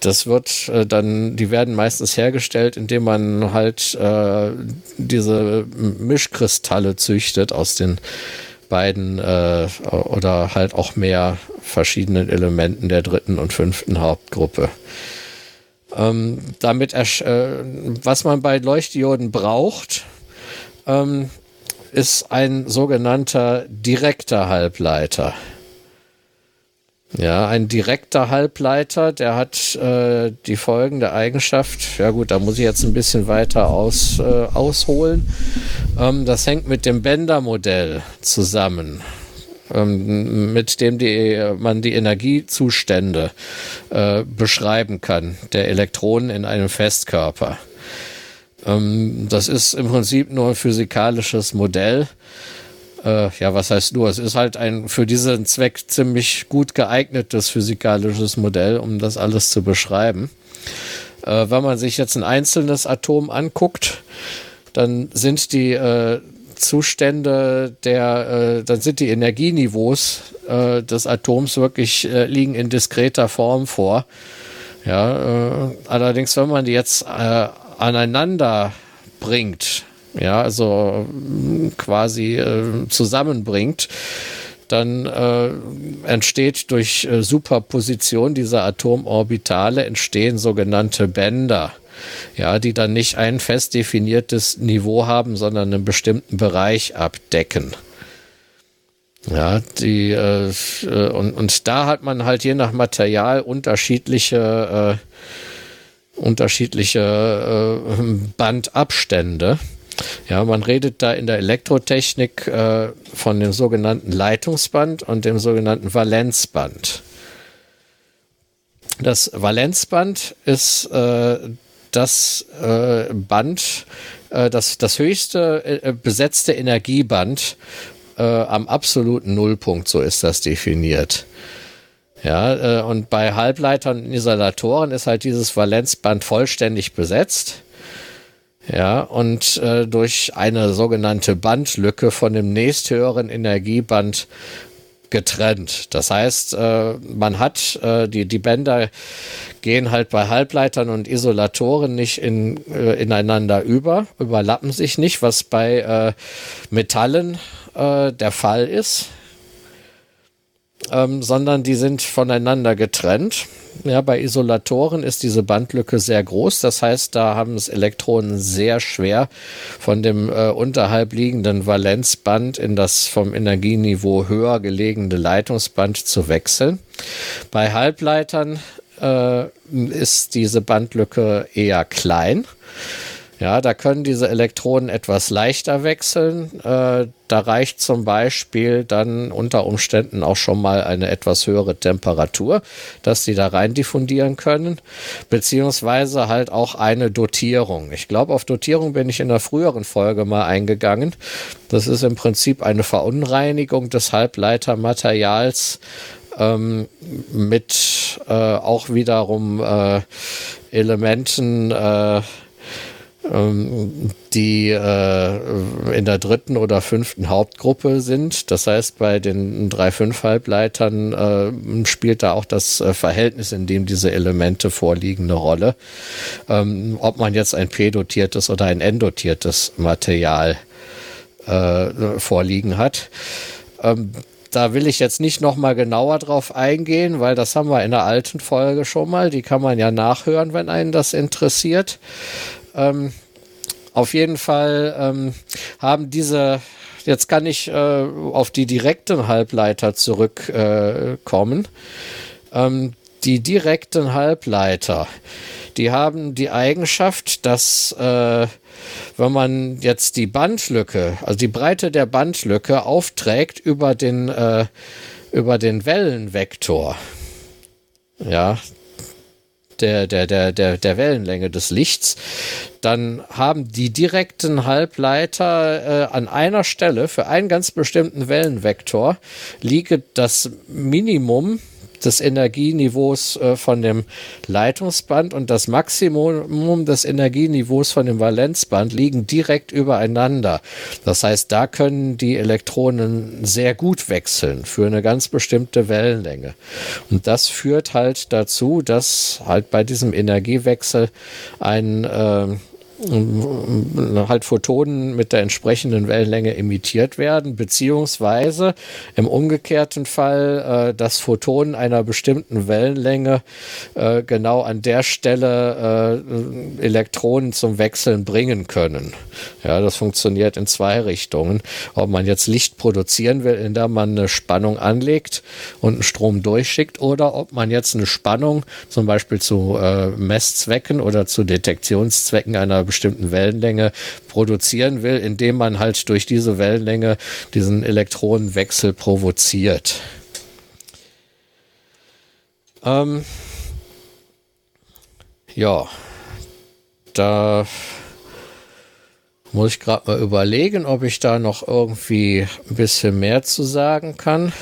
[SPEAKER 4] das wird äh, dann, die werden meistens hergestellt, indem man halt äh, diese Mischkristalle züchtet aus den beiden äh, oder halt auch mehr verschiedenen Elementen der dritten und fünften Hauptgruppe. Ähm, damit, äh, was man bei Leuchtdioden braucht, ähm, ist ein sogenannter direkter Halbleiter. Ja, ein direkter Halbleiter, der hat äh, die folgende Eigenschaft. Ja gut, da muss ich jetzt ein bisschen weiter aus, äh, ausholen. Ähm, das hängt mit dem Bender-Modell zusammen ähm, mit dem die, man die Energiezustände äh, beschreiben kann, der Elektronen in einem Festkörper. Ähm, das ist im Prinzip nur ein physikalisches Modell. Äh, ja, was heißt nur? Es ist halt ein für diesen Zweck ziemlich gut geeignetes physikalisches Modell, um das alles zu beschreiben. Äh, wenn man sich jetzt ein einzelnes Atom anguckt, dann sind die äh, Zustände der, äh, dann sind die Energieniveaus äh, des Atoms wirklich äh, liegen in diskreter Form vor. Ja, äh, allerdings, wenn man die jetzt äh, aneinander bringt, ja, also quasi äh, zusammenbringt, dann entsteht durch Superposition dieser Atomorbitale entstehen sogenannte Bänder ja, die dann nicht ein fest definiertes Niveau haben, sondern einen bestimmten Bereich abdecken. Ja, die äh, äh und, und da hat man halt je nach Material unterschiedliche äh, unterschiedliche äh, Bandabstände. Ja, man redet da in der Elektrotechnik äh, von dem sogenannten Leitungsband und dem sogenannten Valenzband. Das Valenzband ist äh, das äh, Band, äh, das, das höchste äh, besetzte Energieband äh, am absoluten Nullpunkt, so ist das definiert. Ja, äh, und bei Halbleitern und Isolatoren ist halt dieses Valenzband vollständig besetzt. Ja, und äh, durch eine sogenannte Bandlücke von dem nächsthöheren Energieband getrennt. Das heißt, äh, man hat äh, die, die Bänder gehen halt bei Halbleitern und Isolatoren nicht in, äh, ineinander über, überlappen sich nicht, was bei äh, Metallen äh, der Fall ist, ähm, sondern die sind voneinander getrennt. Ja, bei Isolatoren ist diese Bandlücke sehr groß. Das heißt, da haben es Elektronen sehr schwer, von dem äh, unterhalb liegenden Valenzband in das vom Energieniveau höher gelegene Leitungsband zu wechseln. Bei Halbleitern äh, ist diese Bandlücke eher klein. Ja, da können diese Elektronen etwas leichter wechseln. Äh, da reicht zum Beispiel dann unter Umständen auch schon mal eine etwas höhere Temperatur, dass die da rein diffundieren können, beziehungsweise halt auch eine Dotierung. Ich glaube, auf Dotierung bin ich in der früheren Folge mal eingegangen. Das ist im Prinzip eine Verunreinigung des Halbleitermaterials ähm, mit äh, auch wiederum äh, Elementen, äh, die äh, in der dritten oder fünften Hauptgruppe sind. Das heißt, bei den drei fünf Halbleitern äh, spielt da auch das äh, Verhältnis, in dem diese Elemente vorliegen, eine Rolle. Ähm, ob man jetzt ein p-dotiertes oder ein n-dotiertes Material äh, vorliegen hat. Ähm, da will ich jetzt nicht noch mal genauer drauf eingehen, weil das haben wir in der alten Folge schon mal. Die kann man ja nachhören, wenn einen das interessiert. Ähm, auf jeden Fall ähm, haben diese, jetzt kann ich äh, auf die direkten Halbleiter zurückkommen. Äh, ähm, die direkten Halbleiter, die haben die Eigenschaft, dass äh, wenn man jetzt die Bandlücke, also die Breite der Bandlücke aufträgt über den, äh, über den Wellenvektor, ja, der, der, der, der, der Wellenlänge des Lichts, dann haben die direkten Halbleiter äh, an einer Stelle für einen ganz bestimmten Wellenvektor liegt das Minimum des Energieniveaus äh, von dem Leitungsband und das Maximum des Energieniveaus von dem Valenzband liegen direkt übereinander. Das heißt, da können die Elektronen sehr gut wechseln für eine ganz bestimmte Wellenlänge. Und das führt halt dazu, dass halt bei diesem Energiewechsel ein äh, halt Photonen mit der entsprechenden Wellenlänge emittiert werden, beziehungsweise im umgekehrten Fall, äh, dass Photonen einer bestimmten Wellenlänge äh, genau an der Stelle äh, Elektronen zum Wechseln bringen können. Ja, das funktioniert in zwei Richtungen. Ob man jetzt Licht produzieren will, indem man eine Spannung anlegt und einen Strom durchschickt, oder ob man jetzt eine Spannung zum Beispiel zu äh, Messzwecken oder zu Detektionszwecken einer bestimmten Wellenlänge produzieren will, indem man halt durch diese Wellenlänge diesen Elektronenwechsel provoziert. Ähm, ja, da muss ich gerade mal überlegen, ob ich da noch irgendwie ein bisschen mehr zu sagen kann.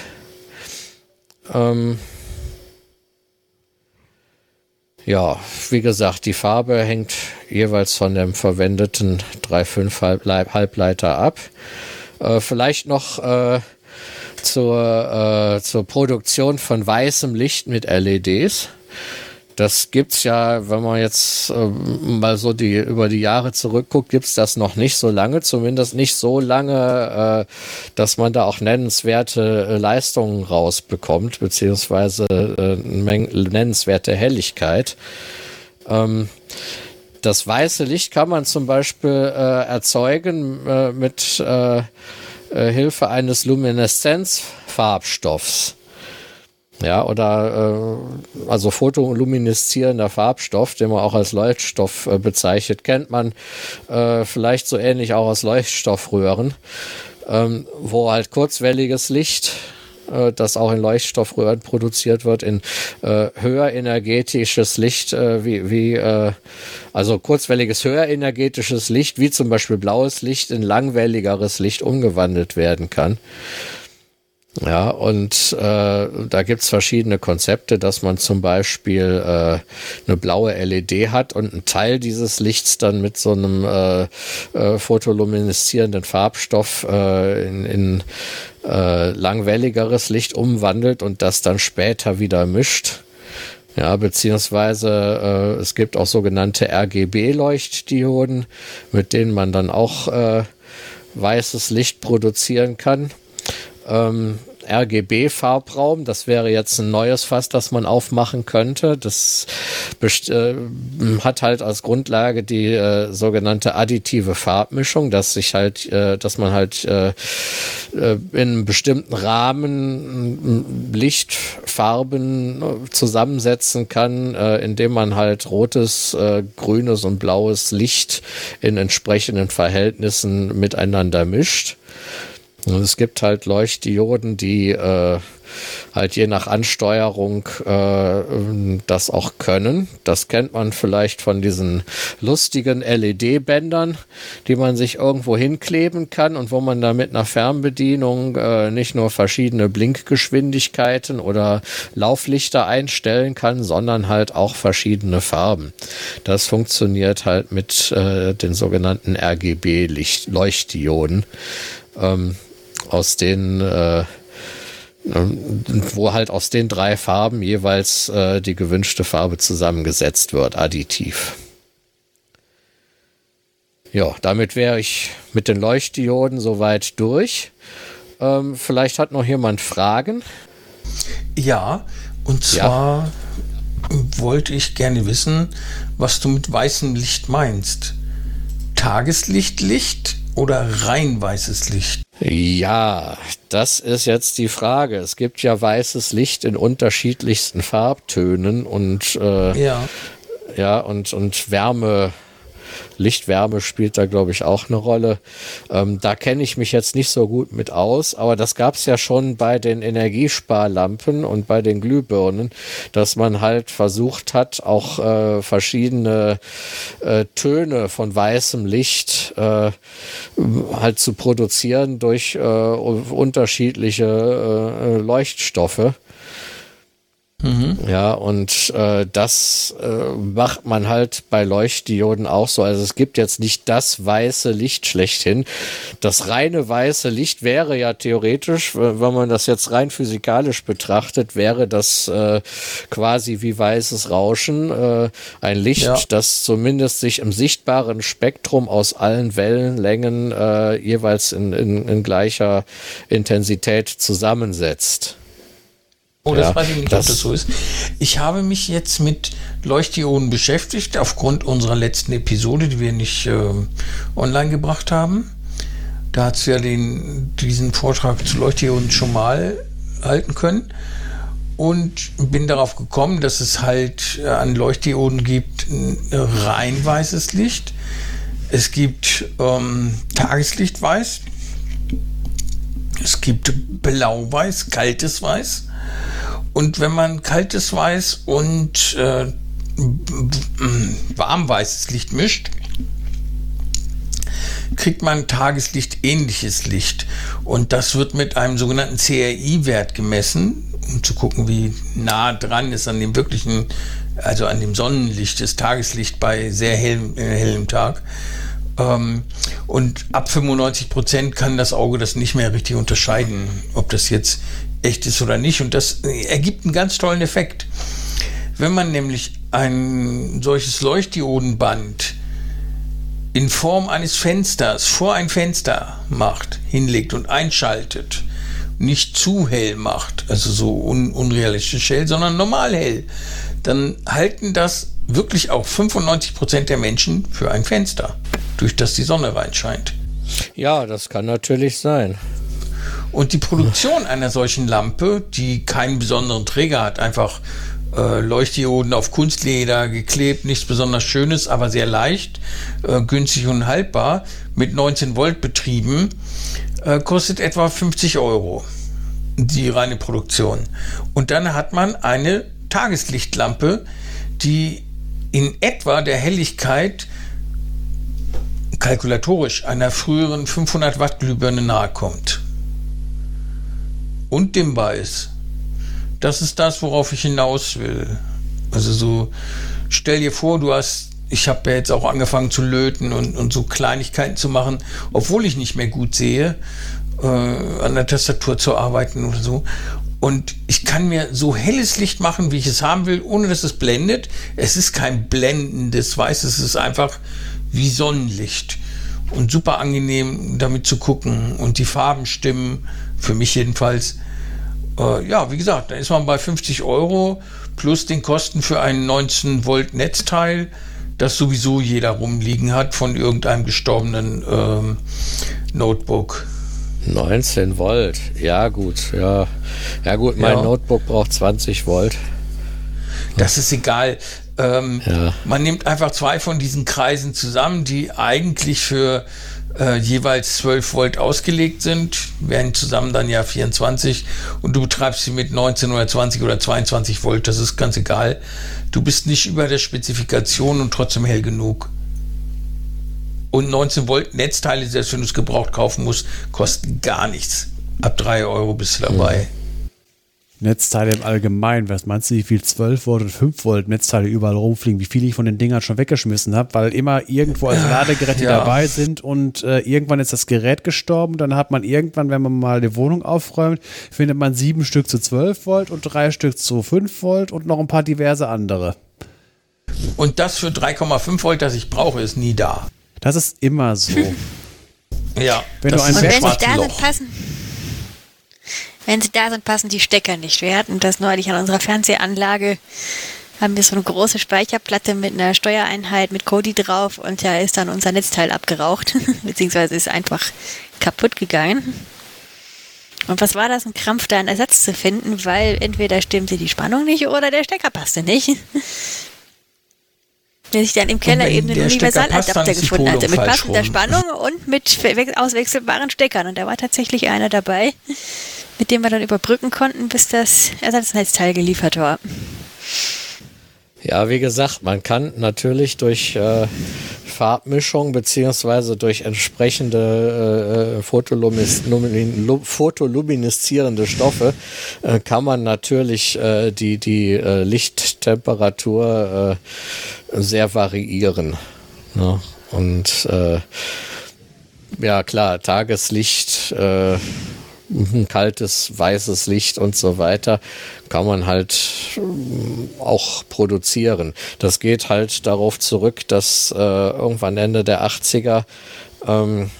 [SPEAKER 4] Ähm, ja, wie gesagt, die Farbe hängt jeweils von dem verwendeten 3,5 Halbleiter ab. Äh, vielleicht noch äh, zur, äh, zur Produktion von weißem Licht mit LEDs. Das gibt's ja, wenn man jetzt äh, mal so die über die Jahre zurückguckt, gibt's das noch nicht so lange, zumindest nicht so lange, äh, dass man da auch nennenswerte äh, Leistungen rausbekommt, beziehungsweise äh, nennenswerte Helligkeit. Ähm, das weiße Licht kann man zum Beispiel äh, erzeugen äh, mit äh Hilfe eines Lumineszenzfarbstoffs. Ja, oder äh, also photolumineszierender Farbstoff, den man auch als Leuchtstoff äh, bezeichnet, kennt man äh, vielleicht so ähnlich auch aus Leuchtstoffröhren, ähm, wo halt kurzwelliges Licht äh, das auch in Leuchtstoffröhren produziert wird, in äh, höher energetisches Licht, äh, wie, wie äh, also kurzwelliges höher energetisches Licht, wie zum Beispiel blaues Licht in langwelligeres Licht umgewandelt werden kann. Ja, und äh, da gibt's verschiedene Konzepte, dass man zum Beispiel äh, eine blaue LED hat und einen Teil dieses Lichts dann mit so einem äh, äh, photolumineszierenden Farbstoff äh, in, in äh, langwelligeres Licht umwandelt und das dann später wieder mischt. Ja, beziehungsweise äh, es gibt auch sogenannte RGB-Leuchtdioden, mit denen man dann auch äh, weißes Licht produzieren kann ähm, RGB-Farbraum. Das wäre jetzt ein neues Fass, das man aufmachen könnte. Das äh, hat halt als Grundlage die äh, sogenannte additive Farbmischung, dass sich halt, äh, dass man halt äh, äh in einem bestimmten Rahmen Lichtfarben äh, zusammensetzen kann, indem man halt rotes, grünes und blaues Licht in entsprechenden Verhältnissen miteinander mischt. Und es gibt halt Leuchtdioden, die äh, halt je nach Ansteuerung äh, das auch können. Das kennt man vielleicht von diesen lustigen LED-Bändern, die man sich irgendwo hinkleben kann und wo man da mit einer Fernbedienung äh, nicht nur verschiedene Blinkgeschwindigkeiten oder Lauflichter einstellen kann, sondern halt auch verschiedene Farben. Das funktioniert halt mit äh, den sogenannten RGB-Leuchtdioden. Ähm, aus den äh, wo halt aus den drei Farben jeweils äh, die gewünschte Farbe zusammengesetzt wird, additiv. Ja, damit wäre ich mit den Leuchtdioden soweit durch. Ähm, vielleicht hat noch jemand Fragen.
[SPEAKER 2] Ja, und zwar ja. wollte ich gerne wissen, was du mit weißem Licht meinst. Tageslichtlicht oder rein weißes Licht?
[SPEAKER 4] Ja, das ist jetzt die Frage. Es gibt ja weißes Licht in unterschiedlichsten Farbtönen und äh, ja. ja und und Wärme Lichtwärme spielt da, glaube ich, auch eine Rolle. Ähm, da kenne ich mich jetzt nicht so gut mit aus, aber das gab es ja schon bei den Energiesparlampen und bei den Glühbirnen, dass man halt versucht hat, auch äh, verschiedene äh, Töne von weißem Licht äh, halt zu produzieren durch äh, unterschiedliche äh, Leuchtstoffe. Mhm. Ja, und äh, das äh, macht man halt bei Leuchtdioden auch so. Also es gibt jetzt nicht das weiße Licht schlechthin. Das reine weiße Licht wäre ja theoretisch, wenn man das jetzt rein physikalisch betrachtet, wäre das äh, quasi wie weißes Rauschen. Äh, ein Licht, ja. das zumindest sich im sichtbaren Spektrum aus allen Wellenlängen äh, jeweils in, in, in gleicher Intensität zusammensetzt.
[SPEAKER 2] Oh, das ja, weiß ich nicht, das ob das so ist. Ich habe mich jetzt mit Leuchtdioden beschäftigt, aufgrund unserer letzten Episode, die wir nicht äh, online gebracht haben. Da hat es ja den, diesen Vortrag zu Leuchtdioden schon mal halten können. Und bin darauf gekommen, dass es halt äh, an Leuchtdioden gibt rein weißes Licht. Es gibt ähm, Tageslichtweiß. Es gibt Blau-Weiß, kaltes Weiß und wenn man kaltes Weiß und äh, warmweißes Licht mischt, kriegt man Tageslicht ähnliches Licht. Und das wird mit einem sogenannten CRI-Wert gemessen, um zu gucken, wie nah dran ist an dem wirklichen, also an dem Sonnenlicht, das Tageslicht bei sehr hellem, äh, hellem Tag. Ähm, und ab 95 Prozent kann das Auge das nicht mehr richtig unterscheiden, ob das jetzt echt ist oder nicht. Und das ergibt einen ganz tollen Effekt. Wenn man nämlich ein solches Leuchtdiodenband in Form eines Fensters vor ein Fenster macht, hinlegt und einschaltet, nicht zu hell macht, also so un unrealistisch hell, sondern normal hell, dann halten das wirklich auch 95 Prozent der Menschen für ein Fenster, durch das die Sonne reinscheint.
[SPEAKER 4] Ja, das kann natürlich sein.
[SPEAKER 2] Und die Produktion einer solchen Lampe, die keinen besonderen Träger hat, einfach äh, Leuchtdioden auf Kunstleder geklebt, nichts besonders Schönes, aber sehr leicht, äh, günstig und haltbar, mit 19 Volt betrieben, äh, kostet etwa 50 Euro die reine Produktion. Und dann hat man eine Tageslichtlampe, die in etwa der Helligkeit kalkulatorisch einer früheren 500 Watt Glühbirne nahe kommt und dem Weiß. Das ist das, worauf ich hinaus will. Also so, stell dir vor, du hast, ich habe ja jetzt auch angefangen zu löten und, und so Kleinigkeiten zu machen, obwohl ich nicht mehr gut sehe, äh, an der Tastatur zu arbeiten oder so. Und ich kann mir so helles Licht machen, wie ich es haben will, ohne dass es blendet. Es ist kein blendendes Weiß, es ist einfach wie Sonnenlicht. Und super angenehm, damit zu gucken. Und die Farben stimmen für mich jedenfalls. Äh, ja, wie gesagt, da ist man bei 50 Euro plus den Kosten für ein 19 Volt Netzteil, das sowieso jeder rumliegen hat von irgendeinem gestorbenen ähm, Notebook.
[SPEAKER 4] 19 Volt, ja gut, ja. Ja gut, mein ja. Notebook braucht 20 Volt.
[SPEAKER 2] Das ist egal. Ähm, ja. Man nimmt einfach zwei von diesen Kreisen zusammen, die eigentlich für äh, jeweils 12 Volt ausgelegt sind, werden zusammen dann ja 24 und du betreibst sie mit 19 oder 20 oder 22 Volt, das ist ganz egal. Du bist nicht über der Spezifikation und trotzdem hell genug. Und 19 Volt Netzteile, selbst wenn du es gebraucht kaufen musst, kosten gar nichts. Ab 3 Euro bist du dabei. Mhm.
[SPEAKER 1] Netzteile im Allgemeinen. Was meinst du, wie viel 12 Volt und 5 Volt Netzteile überall rumfliegen? Wie viele ich von den Dingern schon weggeschmissen habe, weil immer irgendwo als Ladegeräte ja. dabei sind und äh, irgendwann ist das Gerät gestorben. Dann hat man irgendwann, wenn man mal die Wohnung aufräumt, findet man sieben Stück zu 12 Volt und drei Stück zu 5 Volt und noch ein paar diverse andere.
[SPEAKER 2] Und das für 3,5 Volt, das ich brauche, ist nie da.
[SPEAKER 1] Das ist immer so.
[SPEAKER 2] ja.
[SPEAKER 3] Wenn du ein und wenn sich da sind, passen wenn sie da sind, passen die Stecker nicht. Wir hatten das neulich an unserer Fernsehanlage. Haben wir so eine große Speicherplatte mit einer Steuereinheit mit Kodi drauf und da ist dann unser Netzteil abgeraucht, beziehungsweise ist einfach kaputt gegangen. Und was war das, ein Krampf, da einen Ersatz zu finden, weil entweder stimmte die Spannung nicht oder der Stecker passte nicht. Bis ich dann im Keller eben den Universaladapter gefunden hatte, mit passender rum. Spannung und mit auswechselbaren Steckern. Und da war tatsächlich einer dabei, mit dem wir dann überbrücken konnten, bis das Ersatznetzteil geliefert war.
[SPEAKER 4] Ja, wie gesagt, man kann natürlich durch äh, Farbmischung beziehungsweise durch entsprechende äh, photolumineszierende Stoffe äh, kann man natürlich äh, die, die äh, Lichttemperatur äh, sehr variieren. Ne? Und äh, ja klar, Tageslicht äh, kaltes, weißes Licht und so weiter, kann man halt ähm, auch produzieren. Das geht halt darauf zurück, dass äh, irgendwann Ende der 80er ähm,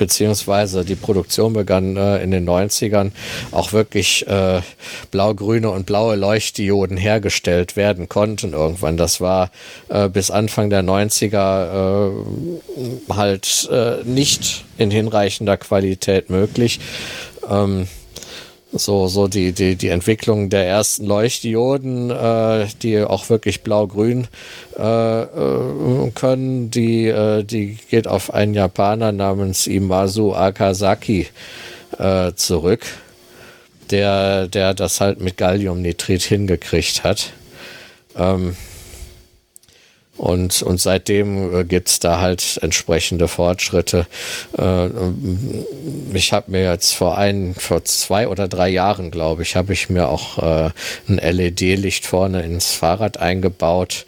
[SPEAKER 4] beziehungsweise die Produktion begann äh, in den 90ern, auch wirklich äh, blau-grüne und blaue Leuchtdioden hergestellt werden konnten irgendwann. Das war äh, bis Anfang der 90er äh, halt äh, nicht in hinreichender Qualität möglich ähm, so, so die, die, die Entwicklung der ersten Leuchtdioden, äh, die auch wirklich blau-grün äh, äh, können, die, äh, die geht auf einen Japaner namens Imazu Akasaki äh, zurück, der, der das halt mit Galliumnitrit hingekriegt hat. Ähm, und, und seitdem äh, gibt's da halt entsprechende Fortschritte. Äh, ich habe mir jetzt vor ein, vor zwei oder drei Jahren, glaube ich, habe ich mir auch äh, ein LED-Licht vorne ins Fahrrad eingebaut.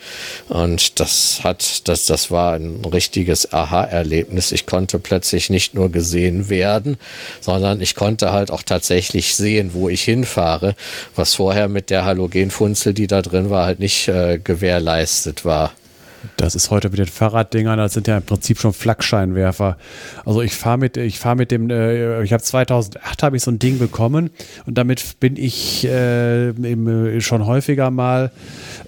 [SPEAKER 4] Und das hat, das, das war ein richtiges Aha-Erlebnis. Ich konnte plötzlich nicht nur gesehen werden, sondern ich konnte halt auch tatsächlich sehen, wo ich hinfahre, was vorher mit der Halogenfunzel, die da drin war, halt nicht äh, gewährleistet war.
[SPEAKER 1] Das ist heute mit den Fahrraddingern, das sind ja im Prinzip schon Flakscheinwerfer. Also ich fahre mit, ich fahre mit dem, äh, ich habe 2008 habe ich so ein Ding bekommen und damit bin ich äh, im, äh, schon häufiger mal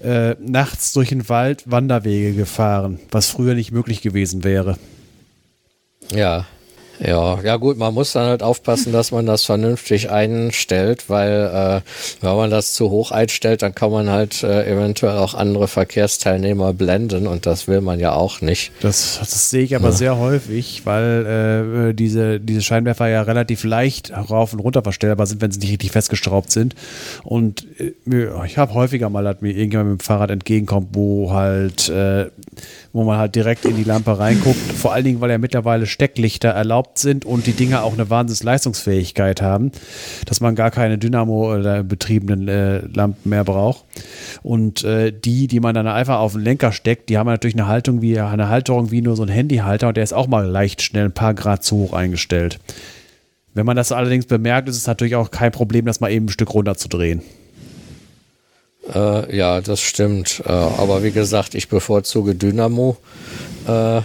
[SPEAKER 1] äh, nachts durch den Wald Wanderwege gefahren, was früher nicht möglich gewesen wäre.
[SPEAKER 4] Ja. Ja, ja gut, man muss dann halt aufpassen, dass man das vernünftig einstellt, weil äh, wenn man das zu hoch einstellt, dann kann man halt äh, eventuell auch andere Verkehrsteilnehmer blenden und das will man ja auch nicht.
[SPEAKER 1] Das, das sehe ich aber ja. sehr häufig, weil äh, diese, diese Scheinwerfer ja relativ leicht rauf und runter verstellbar sind, wenn sie nicht richtig festgeschraubt sind. Und äh, ich habe häufiger mal, dass mir irgendjemand mit dem Fahrrad entgegenkommt, wo halt äh, wo man halt direkt in die Lampe reinguckt. Vor allen Dingen, weil ja mittlerweile Stecklichter erlaubt sind und die Dinger auch eine Wahnsinnsleistungsfähigkeit haben, dass man gar keine Dynamo-betriebenen äh, Lampen mehr braucht. Und äh, die, die man dann einfach auf den Lenker steckt, die haben natürlich eine Haltung wie eine Halterung wie nur so ein Handyhalter und der ist auch mal leicht schnell ein paar Grad zu hoch eingestellt. Wenn man das allerdings bemerkt, ist es natürlich auch kein Problem, das mal eben ein Stück runterzudrehen.
[SPEAKER 4] Äh, ja, das stimmt. Äh, aber wie gesagt, ich bevorzuge Dynamo. Äh,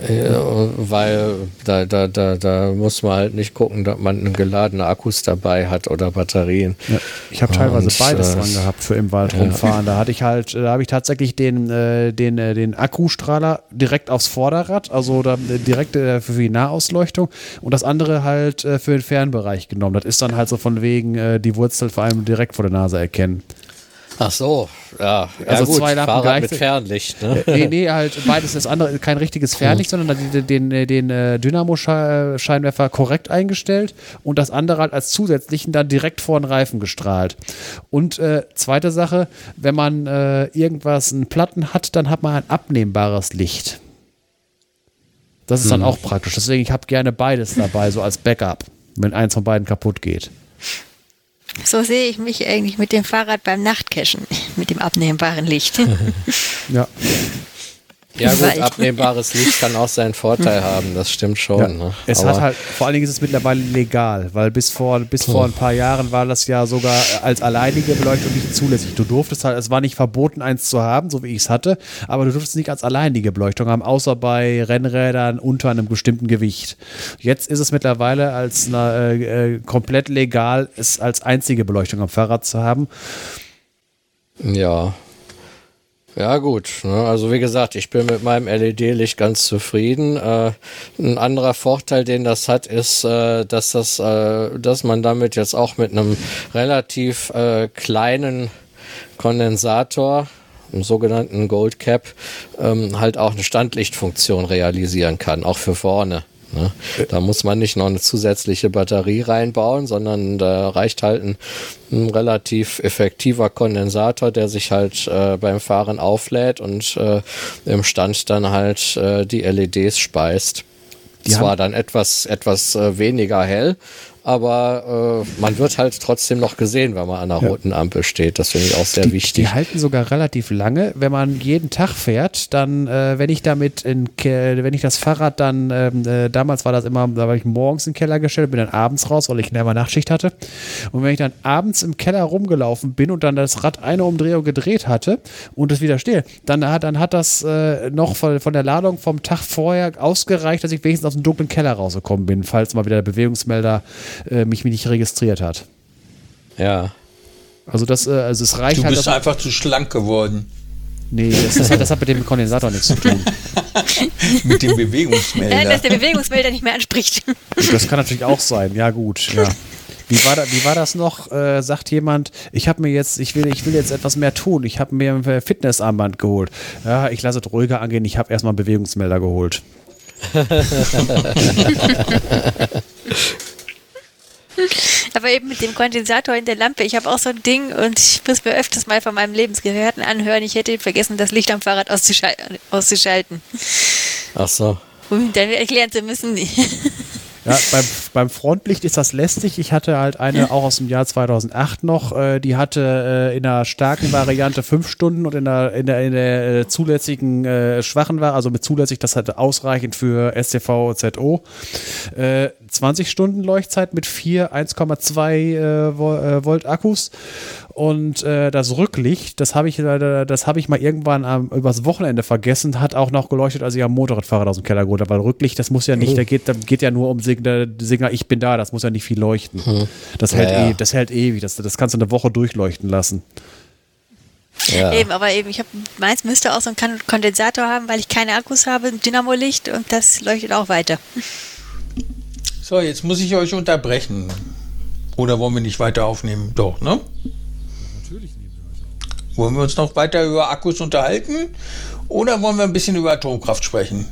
[SPEAKER 4] weil da, da, da, da muss man halt nicht gucken, dass man geladene Akkus dabei hat oder Batterien.
[SPEAKER 1] Ja, ich habe teilweise Und, beides äh, dran gehabt für im Wald rumfahren. Ja. Da hatte ich halt, da habe ich tatsächlich den, äh, den, äh, den Akkustrahler direkt aufs Vorderrad, also da, äh, direkt äh, für die Nahausleuchtung und das andere halt äh, für den Fernbereich genommen. Das ist dann halt so von wegen die Wurzel vor allem direkt vor der Nase erkennen.
[SPEAKER 4] Ach so, ja.
[SPEAKER 1] Also
[SPEAKER 4] ja, gut,
[SPEAKER 1] zwei Lampen
[SPEAKER 4] Fahrrad mit Fernlicht. Ne?
[SPEAKER 1] Nee, nee, halt beides das andere, kein richtiges Fernlicht, sondern den, den, den, den äh, Dynamo-Scheinwerfer korrekt eingestellt und das andere halt als zusätzlichen dann direkt vor den Reifen gestrahlt. Und äh, zweite Sache, wenn man äh, irgendwas, einen Platten hat, dann hat man ein abnehmbares Licht. Das ist hm. dann auch praktisch. Deswegen, ich habe gerne beides dabei, so als Backup, wenn eins von beiden kaputt geht.
[SPEAKER 3] So sehe ich mich eigentlich mit dem Fahrrad beim Nachtcachen, mit dem abnehmbaren Licht.
[SPEAKER 1] ja.
[SPEAKER 4] Ja gut, abnehmbares Licht kann auch seinen Vorteil haben, das stimmt schon. Ja. Ne?
[SPEAKER 1] Es Aber hat halt, vor allen Dingen ist es mittlerweile legal, weil bis vor, bis vor ein paar Jahren war das ja sogar als alleinige Beleuchtung nicht zulässig. Du durftest halt, es war nicht verboten, eins zu haben, so wie ich es hatte, aber du durftest nicht als alleinige Beleuchtung haben, außer bei Rennrädern unter einem bestimmten Gewicht. Jetzt ist es mittlerweile als eine, äh, äh, komplett legal, es als einzige Beleuchtung am Fahrrad zu haben.
[SPEAKER 4] Ja, ja, gut. Ne? Also wie gesagt, ich bin mit meinem LED-Licht ganz zufrieden. Äh, ein anderer Vorteil, den das hat, ist, äh, dass das, äh, dass man damit jetzt auch mit einem relativ kleinen Kondensator, einem sogenannten Gold Cap, ähm, halt auch eine Standlichtfunktion realisieren kann, auch für vorne. Ne? Da muss man nicht noch eine zusätzliche Batterie reinbauen, sondern da reicht halt ein, ein relativ effektiver Kondensator, der sich halt äh, beim Fahren auflädt und äh, im Stand dann halt äh, die LEDs speist. Die Zwar dann etwas, etwas äh, weniger hell, aber äh, man wird halt trotzdem noch gesehen, wenn man an der ja. roten Ampel steht. Das finde ich auch sehr
[SPEAKER 1] die,
[SPEAKER 4] wichtig.
[SPEAKER 1] Die halten sogar relativ lange. Wenn man jeden Tag fährt, dann, äh, wenn ich damit, in, wenn ich das Fahrrad dann, ähm, äh, damals war das immer, da war ich morgens in den Keller gestellt, bin dann abends raus, weil ich immer Nachtschicht hatte. Und wenn ich dann abends im Keller rumgelaufen bin und dann das Rad eine Umdrehung gedreht hatte und es wieder stehe, dann hat, dann hat das äh, noch von, von der Ladung vom Tag vorher ausgereicht, dass ich wenigstens aus dem dunklen Keller rausgekommen bin, falls mal wieder der Bewegungsmelder äh, mich nicht registriert hat.
[SPEAKER 4] Ja.
[SPEAKER 1] Also das, äh, also es reicht
[SPEAKER 2] du
[SPEAKER 1] halt.
[SPEAKER 2] Du bist einfach zu schlank geworden.
[SPEAKER 1] Nee, das, das, hat, das hat mit dem Kondensator nichts zu tun.
[SPEAKER 2] mit dem Bewegungsmelder.
[SPEAKER 3] Nein, dass der Bewegungsmelder nicht mehr anspricht.
[SPEAKER 1] Das kann natürlich auch sein. Ja, gut. Ja. Wie war, da, wie war das noch? Äh, sagt jemand, ich habe mir jetzt, ich will, ich will jetzt etwas mehr tun. Ich habe mir ein Fitnessarmband geholt. Ja, ich lasse es ruhiger angehen. Ich habe erstmal einen Bewegungsmelder geholt.
[SPEAKER 3] Aber eben mit dem Kondensator in der Lampe. Ich habe auch so ein Ding und ich muss mir öfters mal von meinem Lebensgehörten anhören. Ich hätte vergessen, das Licht am Fahrrad auszuschal auszuschalten.
[SPEAKER 4] Ach so.
[SPEAKER 3] Und dann erklären zu müssen.
[SPEAKER 1] Ja, beim, beim Frontlicht ist das lästig. Ich hatte halt eine auch aus dem Jahr 2008 noch. Äh, die hatte äh, in der starken Variante fünf Stunden und in der, in der, in der äh, zulässigen äh, schwachen war, also mit zulässig, das hatte ausreichend für STV ZO. 20 Stunden Leuchtzeit mit vier 1,2 äh, Volt Akkus und äh, das Rücklicht, das habe ich, äh, das habe ich mal irgendwann am, übers Wochenende vergessen, hat auch noch geleuchtet, als ich am Motorradfahrrad aus dem Keller geholt habe, weil Rücklicht, das muss ja nicht, oh. da geht, da geht ja nur um Signal, Signal, ich bin da, das muss ja nicht viel leuchten. Hm. Das, hält ja, ja. E, das hält ewig, das, das kannst du eine Woche durchleuchten lassen.
[SPEAKER 3] Ja. Eben, aber eben, ich habe meins müsste auch so einen Kondensator haben, weil ich keine Akkus habe, ein Dynamo-Licht und das leuchtet auch weiter.
[SPEAKER 2] So, jetzt muss ich euch unterbrechen. Oder wollen wir nicht weiter aufnehmen? Doch, ne? Wollen wir uns noch weiter über Akkus unterhalten oder wollen wir ein bisschen über Atomkraft sprechen?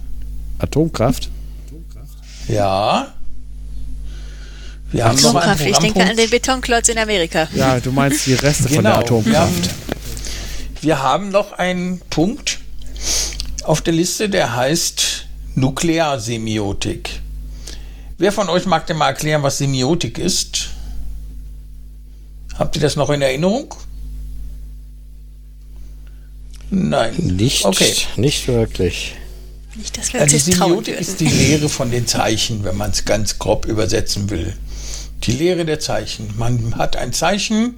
[SPEAKER 1] Atomkraft?
[SPEAKER 2] Ja.
[SPEAKER 3] Wir haben Atomkraft, noch ich denke an den Betonklotz in Amerika.
[SPEAKER 1] Ja, du meinst die Reste genau, von der genau, Atomkraft.
[SPEAKER 2] Wir haben, wir haben noch einen Punkt auf der Liste, der heißt Nuklearsemiotik. Wer von euch mag denn mal erklären, was Semiotik ist? Habt ihr das noch in Erinnerung? Nein.
[SPEAKER 4] Nicht, okay. nicht wirklich.
[SPEAKER 3] Nicht, dass wir uns also die
[SPEAKER 2] Semiotik ist die Lehre von den Zeichen, wenn man es ganz grob übersetzen will. Die Lehre der Zeichen. Man hat ein Zeichen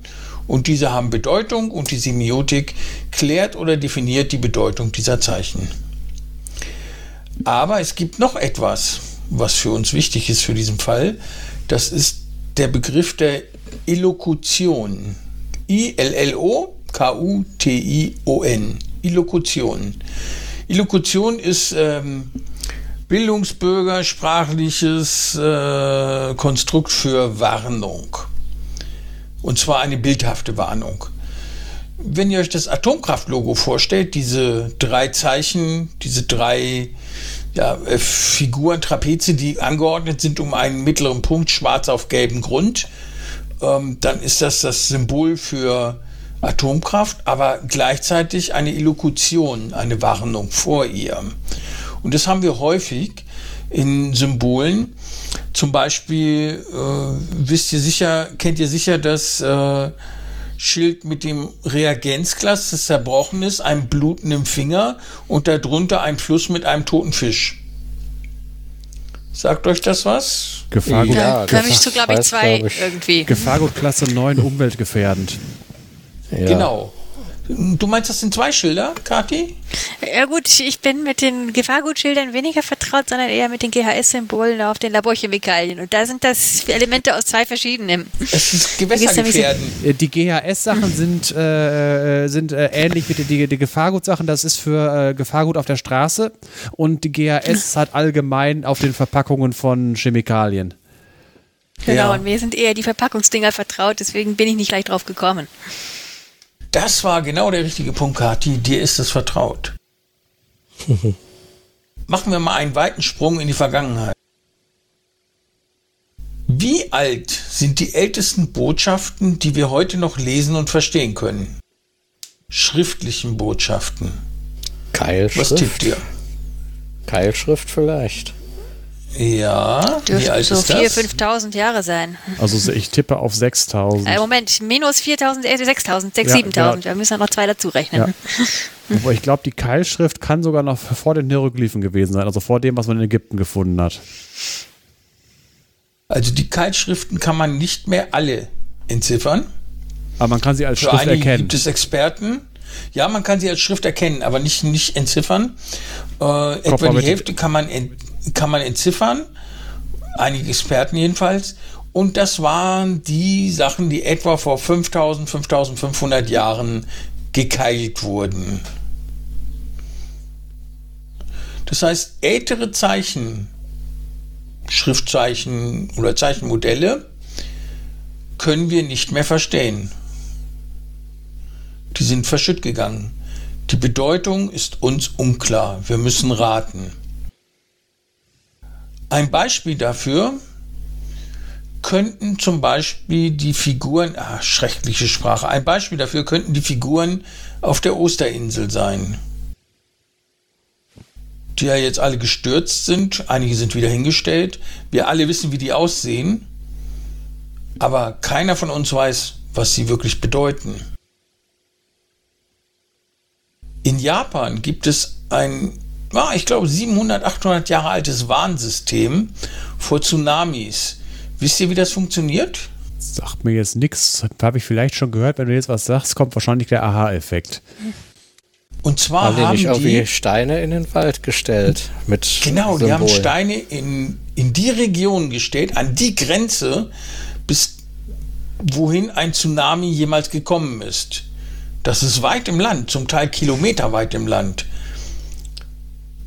[SPEAKER 2] und diese haben Bedeutung und die Semiotik klärt oder definiert die Bedeutung dieser Zeichen. Aber es gibt noch etwas, was für uns wichtig ist für diesen Fall. Das ist der Begriff der Illokution. I-L-L-O K-U-T-I-O-N. Illokution. Illokution ist ähm, Bildungsbürger, sprachliches äh, Konstrukt für Warnung. Und zwar eine bildhafte Warnung. Wenn ihr euch das Atomkraftlogo vorstellt, diese drei Zeichen, diese drei ja, äh, Figuren, Trapeze, die angeordnet sind um einen mittleren Punkt, schwarz auf gelbem Grund, ähm, dann ist das das Symbol für Atomkraft, aber gleichzeitig eine Illokution, eine Warnung vor ihr. Und das haben wir häufig in Symbolen. Zum Beispiel äh, wisst ihr sicher, kennt ihr sicher das äh, Schild mit dem Reagenzglas, das zerbrochen ist, einem blutenden Finger und darunter ein Fluss mit einem toten Fisch. Sagt euch das was?
[SPEAKER 1] Gefahrgut.
[SPEAKER 3] Ja, da habe ich so, glaube ich, zwei glaub ich. irgendwie.
[SPEAKER 1] Gefahrgutklasse 9 umweltgefährdend.
[SPEAKER 2] Ja. Genau. Du meinst, das sind zwei Schilder, Kathi?
[SPEAKER 3] Ja gut, ich bin mit den Gefahrgutschildern weniger vertraut, sondern eher mit den GHS-Symbolen auf den Laborchemikalien. Und da sind das Elemente aus zwei verschiedenen.
[SPEAKER 2] Es ist Gewässergefährden.
[SPEAKER 1] Äh, die GHS-Sachen sind, äh, äh, sind äh, ähnlich wie die, die, die Gefahrgutsachen. Das ist für äh, Gefahrgut auf der Straße. Und die GHS hat allgemein auf den Verpackungen von Chemikalien.
[SPEAKER 3] Genau, ja. und mir sind eher die Verpackungsdinger vertraut, deswegen bin ich nicht gleich drauf gekommen.
[SPEAKER 2] Das war genau der richtige Punkt, Kathi. Dir ist es vertraut. Machen wir mal einen weiten Sprung in die Vergangenheit. Wie alt sind die ältesten Botschaften, die wir heute noch lesen und verstehen können? Schriftlichen Botschaften.
[SPEAKER 4] Keilschrift.
[SPEAKER 2] Was tippt ihr?
[SPEAKER 4] Keilschrift vielleicht.
[SPEAKER 2] Ja, wie
[SPEAKER 3] Dürften
[SPEAKER 2] alt
[SPEAKER 3] so
[SPEAKER 2] ist
[SPEAKER 3] 4.000,
[SPEAKER 2] das?
[SPEAKER 3] 5.000 Jahre sein.
[SPEAKER 1] Also ich tippe auf 6000.
[SPEAKER 3] Äh, Moment, minus 4.000, äh, 6.000, 6.000,
[SPEAKER 1] Ja,
[SPEAKER 3] 7.000.
[SPEAKER 1] genau.
[SPEAKER 3] Wir müssen ja noch zwei dazu rechnen.
[SPEAKER 1] Ja. Wobei ich glaube, die Keilschrift kann sogar noch vor den Hieroglyphen gewesen sein, also vor dem, was man in Ägypten gefunden hat.
[SPEAKER 2] Also die Keilschriften kann man nicht mehr alle entziffern.
[SPEAKER 1] Aber man kann sie als
[SPEAKER 2] Für
[SPEAKER 1] Schrift
[SPEAKER 2] einige
[SPEAKER 1] erkennen.
[SPEAKER 2] gibt es Experten. Ja, man kann sie als Schrift erkennen, aber nicht, nicht entziffern. Äh, etwa die Hälfte kann man, ent, kann man entziffern. Einige Experten jedenfalls. Und das waren die Sachen, die etwa vor 5000, 5500 Jahren gekeilt wurden. Das heißt, ältere Zeichen, Schriftzeichen oder Zeichenmodelle können wir nicht mehr verstehen. Die sind verschütt gegangen. Die Bedeutung ist uns unklar. Wir müssen raten. Ein Beispiel dafür könnten zum Beispiel die Figuren, ah, schreckliche Sprache, ein Beispiel dafür könnten die Figuren auf der Osterinsel sein, die ja jetzt alle gestürzt sind, einige sind wieder hingestellt, wir alle wissen, wie die aussehen, aber keiner von uns weiß, was sie wirklich bedeuten. In Japan gibt es ein, ah, ich glaube, 700, 800 Jahre altes Warnsystem vor Tsunamis. Wisst ihr, wie das funktioniert?
[SPEAKER 1] Sagt mir jetzt nichts. Habe ich vielleicht schon gehört. Wenn du jetzt was sagst, kommt wahrscheinlich der Aha-Effekt.
[SPEAKER 2] Und zwar
[SPEAKER 4] Haben die
[SPEAKER 2] haben
[SPEAKER 4] nicht irgendwie
[SPEAKER 2] die,
[SPEAKER 4] Steine in den Wald gestellt? Mit
[SPEAKER 2] genau, die haben? Steine in, in die Region gestellt, an die Grenze, bis wohin ein Tsunami jemals gekommen ist. Das ist weit im Land, zum Teil kilometerweit im Land.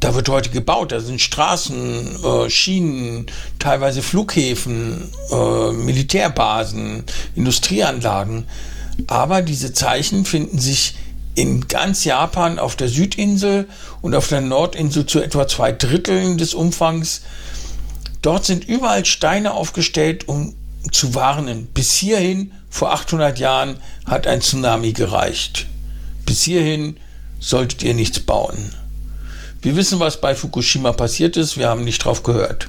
[SPEAKER 2] Da wird heute gebaut, da sind Straßen, äh, Schienen, teilweise Flughäfen, äh, Militärbasen, Industrieanlagen. Aber diese Zeichen finden sich in ganz Japan auf der Südinsel und auf der Nordinsel zu etwa zwei Dritteln des Umfangs. Dort sind überall Steine aufgestellt, um zu warnen. Bis hierhin, vor 800 Jahren, hat ein Tsunami gereicht. Bis hierhin solltet ihr nichts bauen. Wir wissen, was bei Fukushima passiert ist. Wir haben nicht drauf gehört.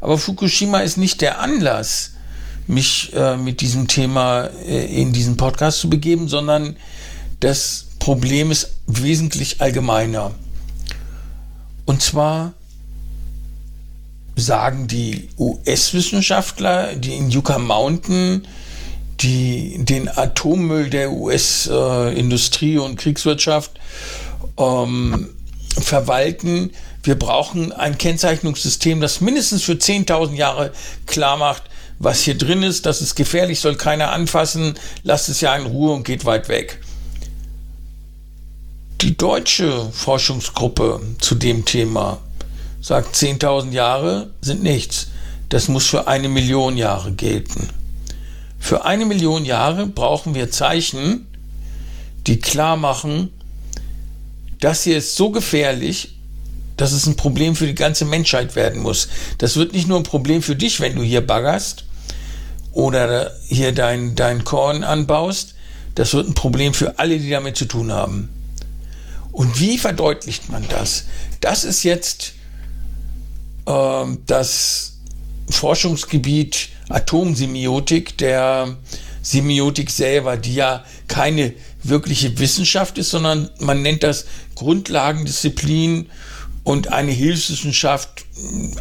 [SPEAKER 2] Aber Fukushima ist nicht der Anlass, mich äh, mit diesem Thema äh, in diesen Podcast zu begeben, sondern das Problem ist wesentlich allgemeiner. Und zwar sagen die US-Wissenschaftler, die in Yucca Mountain die den Atommüll der US-Industrie und Kriegswirtschaft ähm, verwalten. Wir brauchen ein Kennzeichnungssystem, das mindestens für 10.000 Jahre klar macht, was hier drin ist. Das ist gefährlich, soll keiner anfassen. Lasst es ja in Ruhe und geht weit weg. Die deutsche Forschungsgruppe zu dem Thema sagt, 10.000 Jahre sind nichts. Das muss für eine Million Jahre gelten. Für eine Million Jahre brauchen wir Zeichen, die klar machen, das hier ist so gefährlich, dass es ein Problem für die ganze Menschheit werden muss. Das wird nicht nur ein Problem für dich, wenn du hier baggerst oder hier dein, dein Korn anbaust. Das wird ein Problem für alle, die damit zu tun haben. Und wie verdeutlicht man das? Das ist jetzt ähm, das Forschungsgebiet Atomsemiotik, der Semiotik selber, die ja keine wirkliche Wissenschaft ist, sondern man nennt das Grundlagendisziplin und eine Hilfswissenschaft,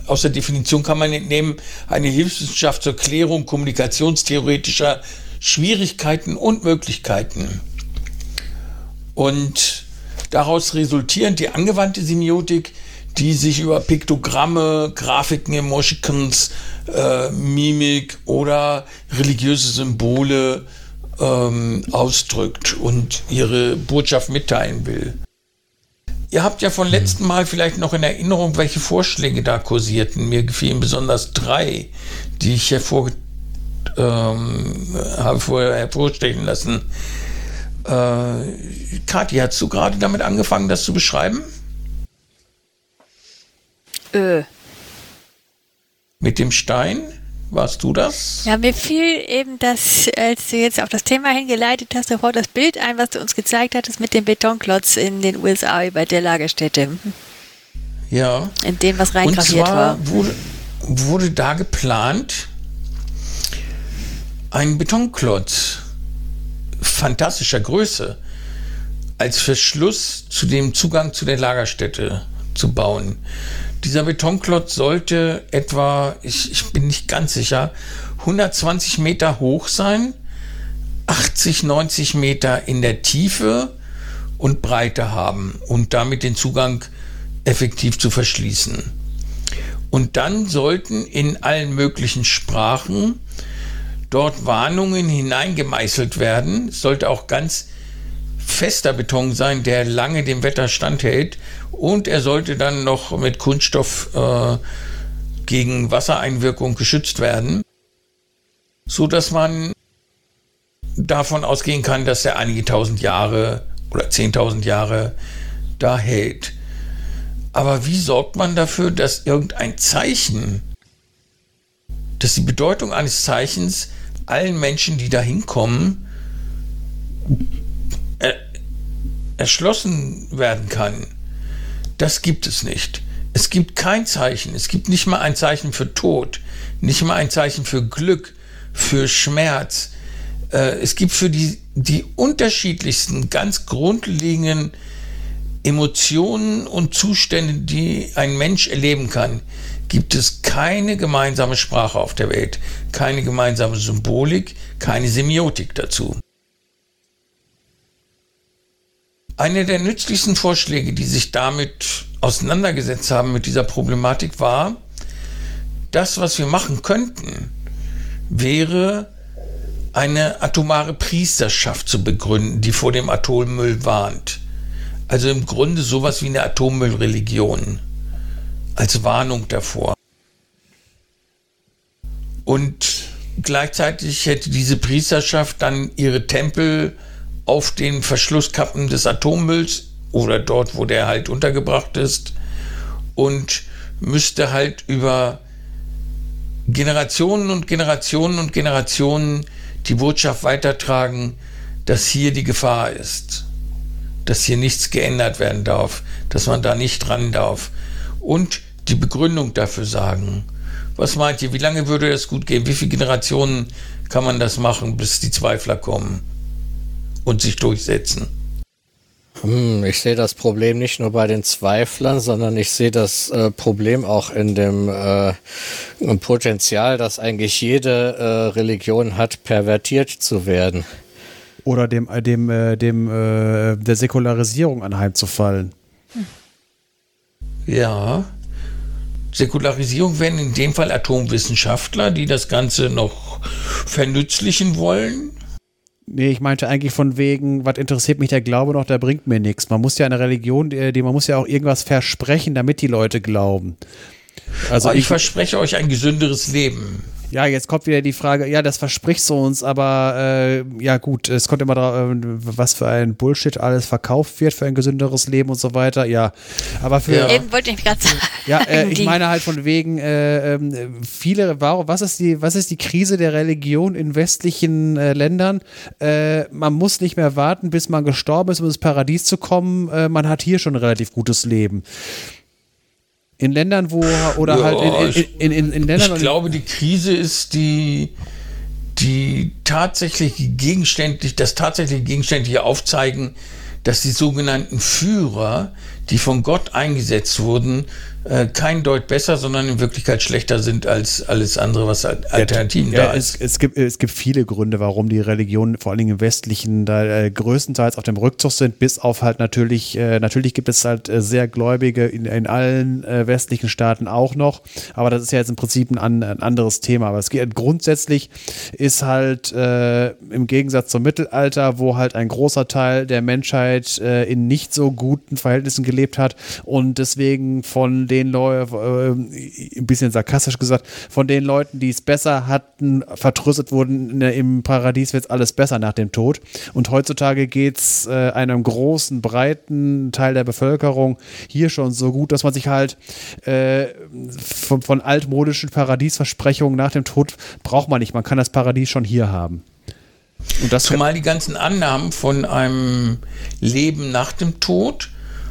[SPEAKER 2] aus der Definition kann man entnehmen, eine Hilfswissenschaft zur Klärung kommunikationstheoretischer Schwierigkeiten und Möglichkeiten. Und daraus resultierend die angewandte Semiotik, die sich über Piktogramme, Grafiken, Emotions, äh, Mimik oder religiöse Symbole ähm, ausdrückt und ihre Botschaft mitteilen will. Ihr habt ja von letzten Mal vielleicht noch in Erinnerung, welche Vorschläge da kursierten. Mir gefielen besonders drei, die ich hervor, ähm, habe vorher hervorstechen lassen. Äh, Kathi, hast du gerade damit angefangen, das zu beschreiben?
[SPEAKER 3] Äh,
[SPEAKER 2] Mit dem Stein? Warst du das?
[SPEAKER 3] Ja, mir fiel eben das, als du jetzt auf das Thema hingeleitet hast, sofort das Bild ein, was du uns gezeigt hattest mit dem Betonklotz in den USA über der Lagerstätte.
[SPEAKER 2] Ja.
[SPEAKER 3] In dem, was reingraviert war.
[SPEAKER 2] Wurde, wurde da geplant, ein Betonklotz fantastischer Größe als Verschluss zu dem Zugang zu der Lagerstätte zu bauen. Dieser Betonklotz sollte etwa, ich, ich bin nicht ganz sicher, 120 Meter hoch sein, 80, 90 Meter in der Tiefe und Breite haben und damit den Zugang effektiv zu verschließen. Und dann sollten in allen möglichen Sprachen dort Warnungen hineingemeißelt werden. Es sollte auch ganz fester Beton sein, der lange dem Wetter standhält. Und er sollte dann noch mit Kunststoff äh, gegen Wassereinwirkung geschützt werden, so dass man davon ausgehen kann, dass er einige tausend Jahre oder zehntausend Jahre da hält. Aber wie sorgt man dafür, dass irgendein Zeichen, dass die Bedeutung eines Zeichens allen Menschen, die da hinkommen, er, erschlossen werden kann? Das gibt es nicht. Es gibt kein Zeichen. Es gibt nicht mal ein Zeichen für Tod, nicht mal ein Zeichen für Glück, für Schmerz. Äh, es gibt für die, die unterschiedlichsten, ganz grundlegenden Emotionen und Zustände, die ein Mensch erleben kann, gibt es keine gemeinsame Sprache auf der Welt, keine gemeinsame Symbolik, keine Semiotik dazu. Einer der nützlichsten Vorschläge, die sich damit auseinandergesetzt haben, mit dieser Problematik, war, das, was wir machen könnten, wäre eine atomare Priesterschaft zu begründen, die vor dem Atommüll warnt. Also im Grunde sowas wie eine Atommüllreligion als Warnung davor. Und gleichzeitig hätte diese Priesterschaft dann ihre Tempel auf den Verschlusskappen des Atommülls oder dort, wo der halt untergebracht ist und müsste halt über Generationen und Generationen und Generationen die Botschaft weitertragen, dass hier die Gefahr ist dass hier nichts geändert werden darf, dass man da nicht ran darf. Und die Begründung dafür sagen. Was meint ihr, wie lange würde das gut gehen? Wie viele Generationen kann man das machen, bis die Zweifler kommen und sich durchsetzen?
[SPEAKER 4] Hm, ich sehe das Problem nicht nur bei den Zweiflern, sondern ich sehe das äh, Problem auch in dem äh, Potenzial, dass eigentlich jede äh, Religion hat, pervertiert zu werden
[SPEAKER 1] oder dem, äh, dem, äh, dem äh, der Säkularisierung anheimzufallen.
[SPEAKER 2] Ja. Säkularisierung wären in dem Fall Atomwissenschaftler, die das Ganze noch vernützlichen wollen.
[SPEAKER 1] Nee, ich meinte eigentlich von wegen, was interessiert mich der Glaube noch, der bringt mir nichts. Man muss ja eine Religion, die, die man muss ja auch irgendwas versprechen, damit die Leute glauben.
[SPEAKER 2] Also ich, ich verspreche euch ein gesünderes Leben.
[SPEAKER 1] Ja, jetzt kommt wieder die Frage, ja, das versprichst du uns, aber äh, ja gut, es kommt immer drauf, äh, was für ein Bullshit alles verkauft wird für ein gesünderes Leben und so weiter. Ja, aber für
[SPEAKER 3] ja. eben wollte ich gerade sagen.
[SPEAKER 1] Ja, äh, ich meine halt von wegen äh, ähm, viele. Warum? Was ist die? Was ist die Krise der Religion in westlichen äh, Ländern? Äh, man muss nicht mehr warten, bis man gestorben ist, um ins Paradies zu kommen. man hat hier schon ein relativ gutes Leben in Ländern, wo oder ja, halt in, in, in, in Ländern.
[SPEAKER 2] Ich glaube, die Krise ist die die tatsächlich gegenständlich, das tatsächliche gegenständliche Aufzeigen, dass die sogenannten Führer, die von Gott eingesetzt wurden, äh, kein Deut besser, sondern in Wirklichkeit schlechter sind als alles andere, was Alternativen ja, da ist.
[SPEAKER 1] Es, es, gibt, es gibt viele Gründe, warum die Religionen, vor allen Dingen im Westlichen, da äh, größtenteils auf dem Rückzug sind, bis auf halt natürlich, äh, natürlich gibt es halt äh, sehr Gläubige in, in allen äh, westlichen Staaten auch noch, aber das ist ja jetzt im Prinzip ein, an, ein anderes Thema. Aber es geht grundsätzlich ist halt äh, im Gegensatz zum Mittelalter, wo halt ein großer Teil der Menschheit in nicht so guten Verhältnissen gelebt hat und deswegen von den Leuten, äh, ein bisschen sarkastisch gesagt, von den Leuten, die es besser hatten, vertröstet wurden, ne, im Paradies wird alles besser nach dem Tod. Und heutzutage geht es äh, einem großen, breiten Teil der Bevölkerung hier schon so gut, dass man sich halt äh, von, von altmodischen Paradiesversprechungen nach dem Tod braucht man nicht. Man kann das Paradies schon hier haben.
[SPEAKER 2] Und das Zumal die ganzen Annahmen von einem Leben nach dem Tod,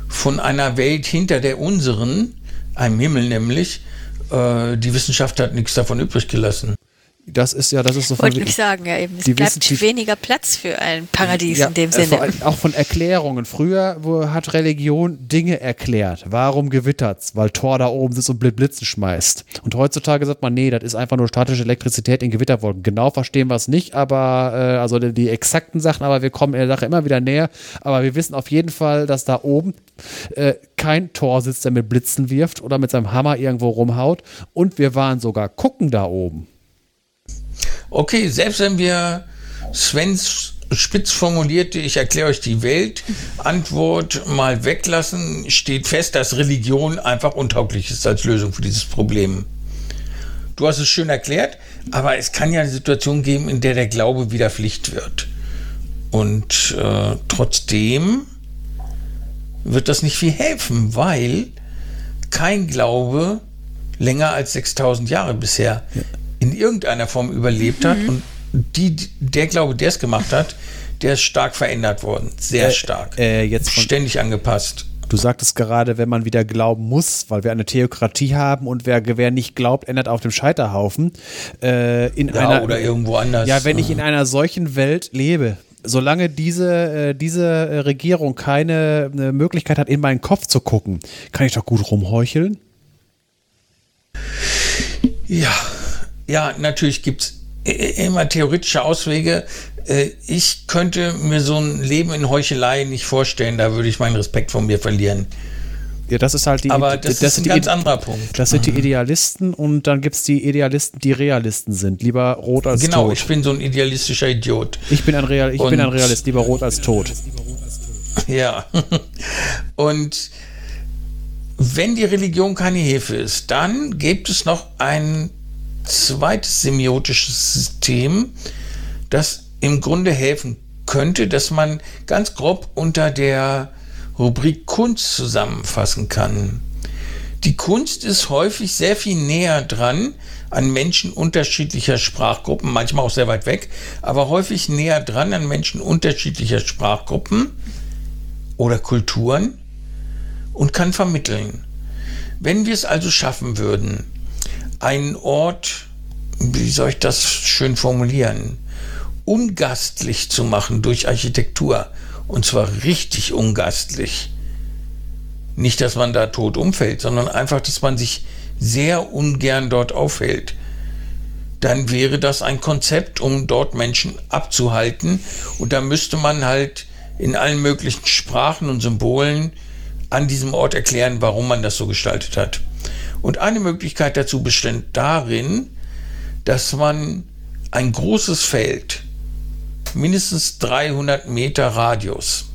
[SPEAKER 2] von einer Welt hinter der unseren, einem Himmel nämlich, äh, die Wissenschaft hat nichts davon übrig gelassen.
[SPEAKER 1] Das ist ja, das ist so
[SPEAKER 3] Wollte ich sagen, ja eben. Es bleibt Wissen, weniger Platz für ein Paradies ja, in dem Sinne. Vor,
[SPEAKER 1] auch von Erklärungen. Früher wo, hat Religion Dinge erklärt. Warum gewittert's? Weil Thor da oben sitzt und Blitzen schmeißt. Und heutzutage sagt man, nee, das ist einfach nur statische Elektrizität in Gewitterwolken. Genau verstehen wir es nicht, aber äh, also die, die, exakten Sachen, aber wir kommen in der Sache immer wieder näher. Aber wir wissen auf jeden Fall, dass da oben äh, kein Tor sitzt, der mit Blitzen wirft oder mit seinem Hammer irgendwo rumhaut. Und wir waren sogar gucken da oben.
[SPEAKER 2] Okay, selbst wenn wir Svens spitz formulierte, ich erkläre euch die Welt, Antwort mal weglassen, steht fest, dass Religion einfach untauglich ist als Lösung für dieses Problem. Du hast es schön erklärt, aber es kann ja eine Situation geben, in der der Glaube wieder Pflicht wird. Und äh, trotzdem wird das nicht viel helfen, weil kein Glaube länger als 6000 Jahre bisher ja in irgendeiner Form überlebt hat. Mhm. Und die, der Glaube, der es gemacht hat, der ist stark verändert worden. Sehr äh, stark.
[SPEAKER 1] Äh, jetzt
[SPEAKER 2] Ständig angepasst.
[SPEAKER 1] Du sagtest gerade, wenn man wieder glauben muss, weil wir eine Theokratie haben und wer, wer nicht glaubt, ändert auf dem Scheiterhaufen. Äh, in ja, einer,
[SPEAKER 2] oder irgendwo anders.
[SPEAKER 1] Ja, wenn ich in einer solchen Welt lebe, solange diese, äh, diese äh, Regierung keine äh, Möglichkeit hat, in meinen Kopf zu gucken, kann ich doch gut rumheucheln.
[SPEAKER 2] Ja, ja, natürlich gibt es immer theoretische Auswege. Äh, ich könnte mir so ein Leben in Heuchelei nicht vorstellen. Da würde ich meinen Respekt von mir verlieren.
[SPEAKER 1] Ja, das ist halt die.
[SPEAKER 2] Aber das, das ist ein ganz anderer Punkt.
[SPEAKER 1] Das sind die mhm. Idealisten und dann gibt es die Idealisten, die Realisten sind. Lieber rot als
[SPEAKER 2] genau,
[SPEAKER 1] tot.
[SPEAKER 2] Genau, ich bin so ein idealistischer Idiot.
[SPEAKER 1] Ich bin ein, Real, ich bin ein Realist, lieber rot als tot.
[SPEAKER 2] Ja. Und wenn die Religion keine Hilfe ist, dann gibt es noch einen zweites semiotisches System, das im Grunde helfen könnte, dass man ganz grob unter der Rubrik Kunst zusammenfassen kann. Die Kunst ist häufig sehr viel näher dran an Menschen unterschiedlicher Sprachgruppen, manchmal auch sehr weit weg, aber häufig näher dran an Menschen unterschiedlicher Sprachgruppen oder Kulturen und kann vermitteln. Wenn wir es also schaffen würden, einen Ort, wie soll ich das schön formulieren, ungastlich zu machen durch Architektur. Und zwar richtig ungastlich. Nicht, dass man da tot umfällt, sondern einfach, dass man sich sehr ungern dort aufhält. Dann wäre das ein Konzept, um dort Menschen abzuhalten. Und da müsste man halt in allen möglichen Sprachen und Symbolen an diesem Ort erklären, warum man das so gestaltet hat. Und eine Möglichkeit dazu bestand darin, dass man ein großes Feld, mindestens 300 Meter Radius,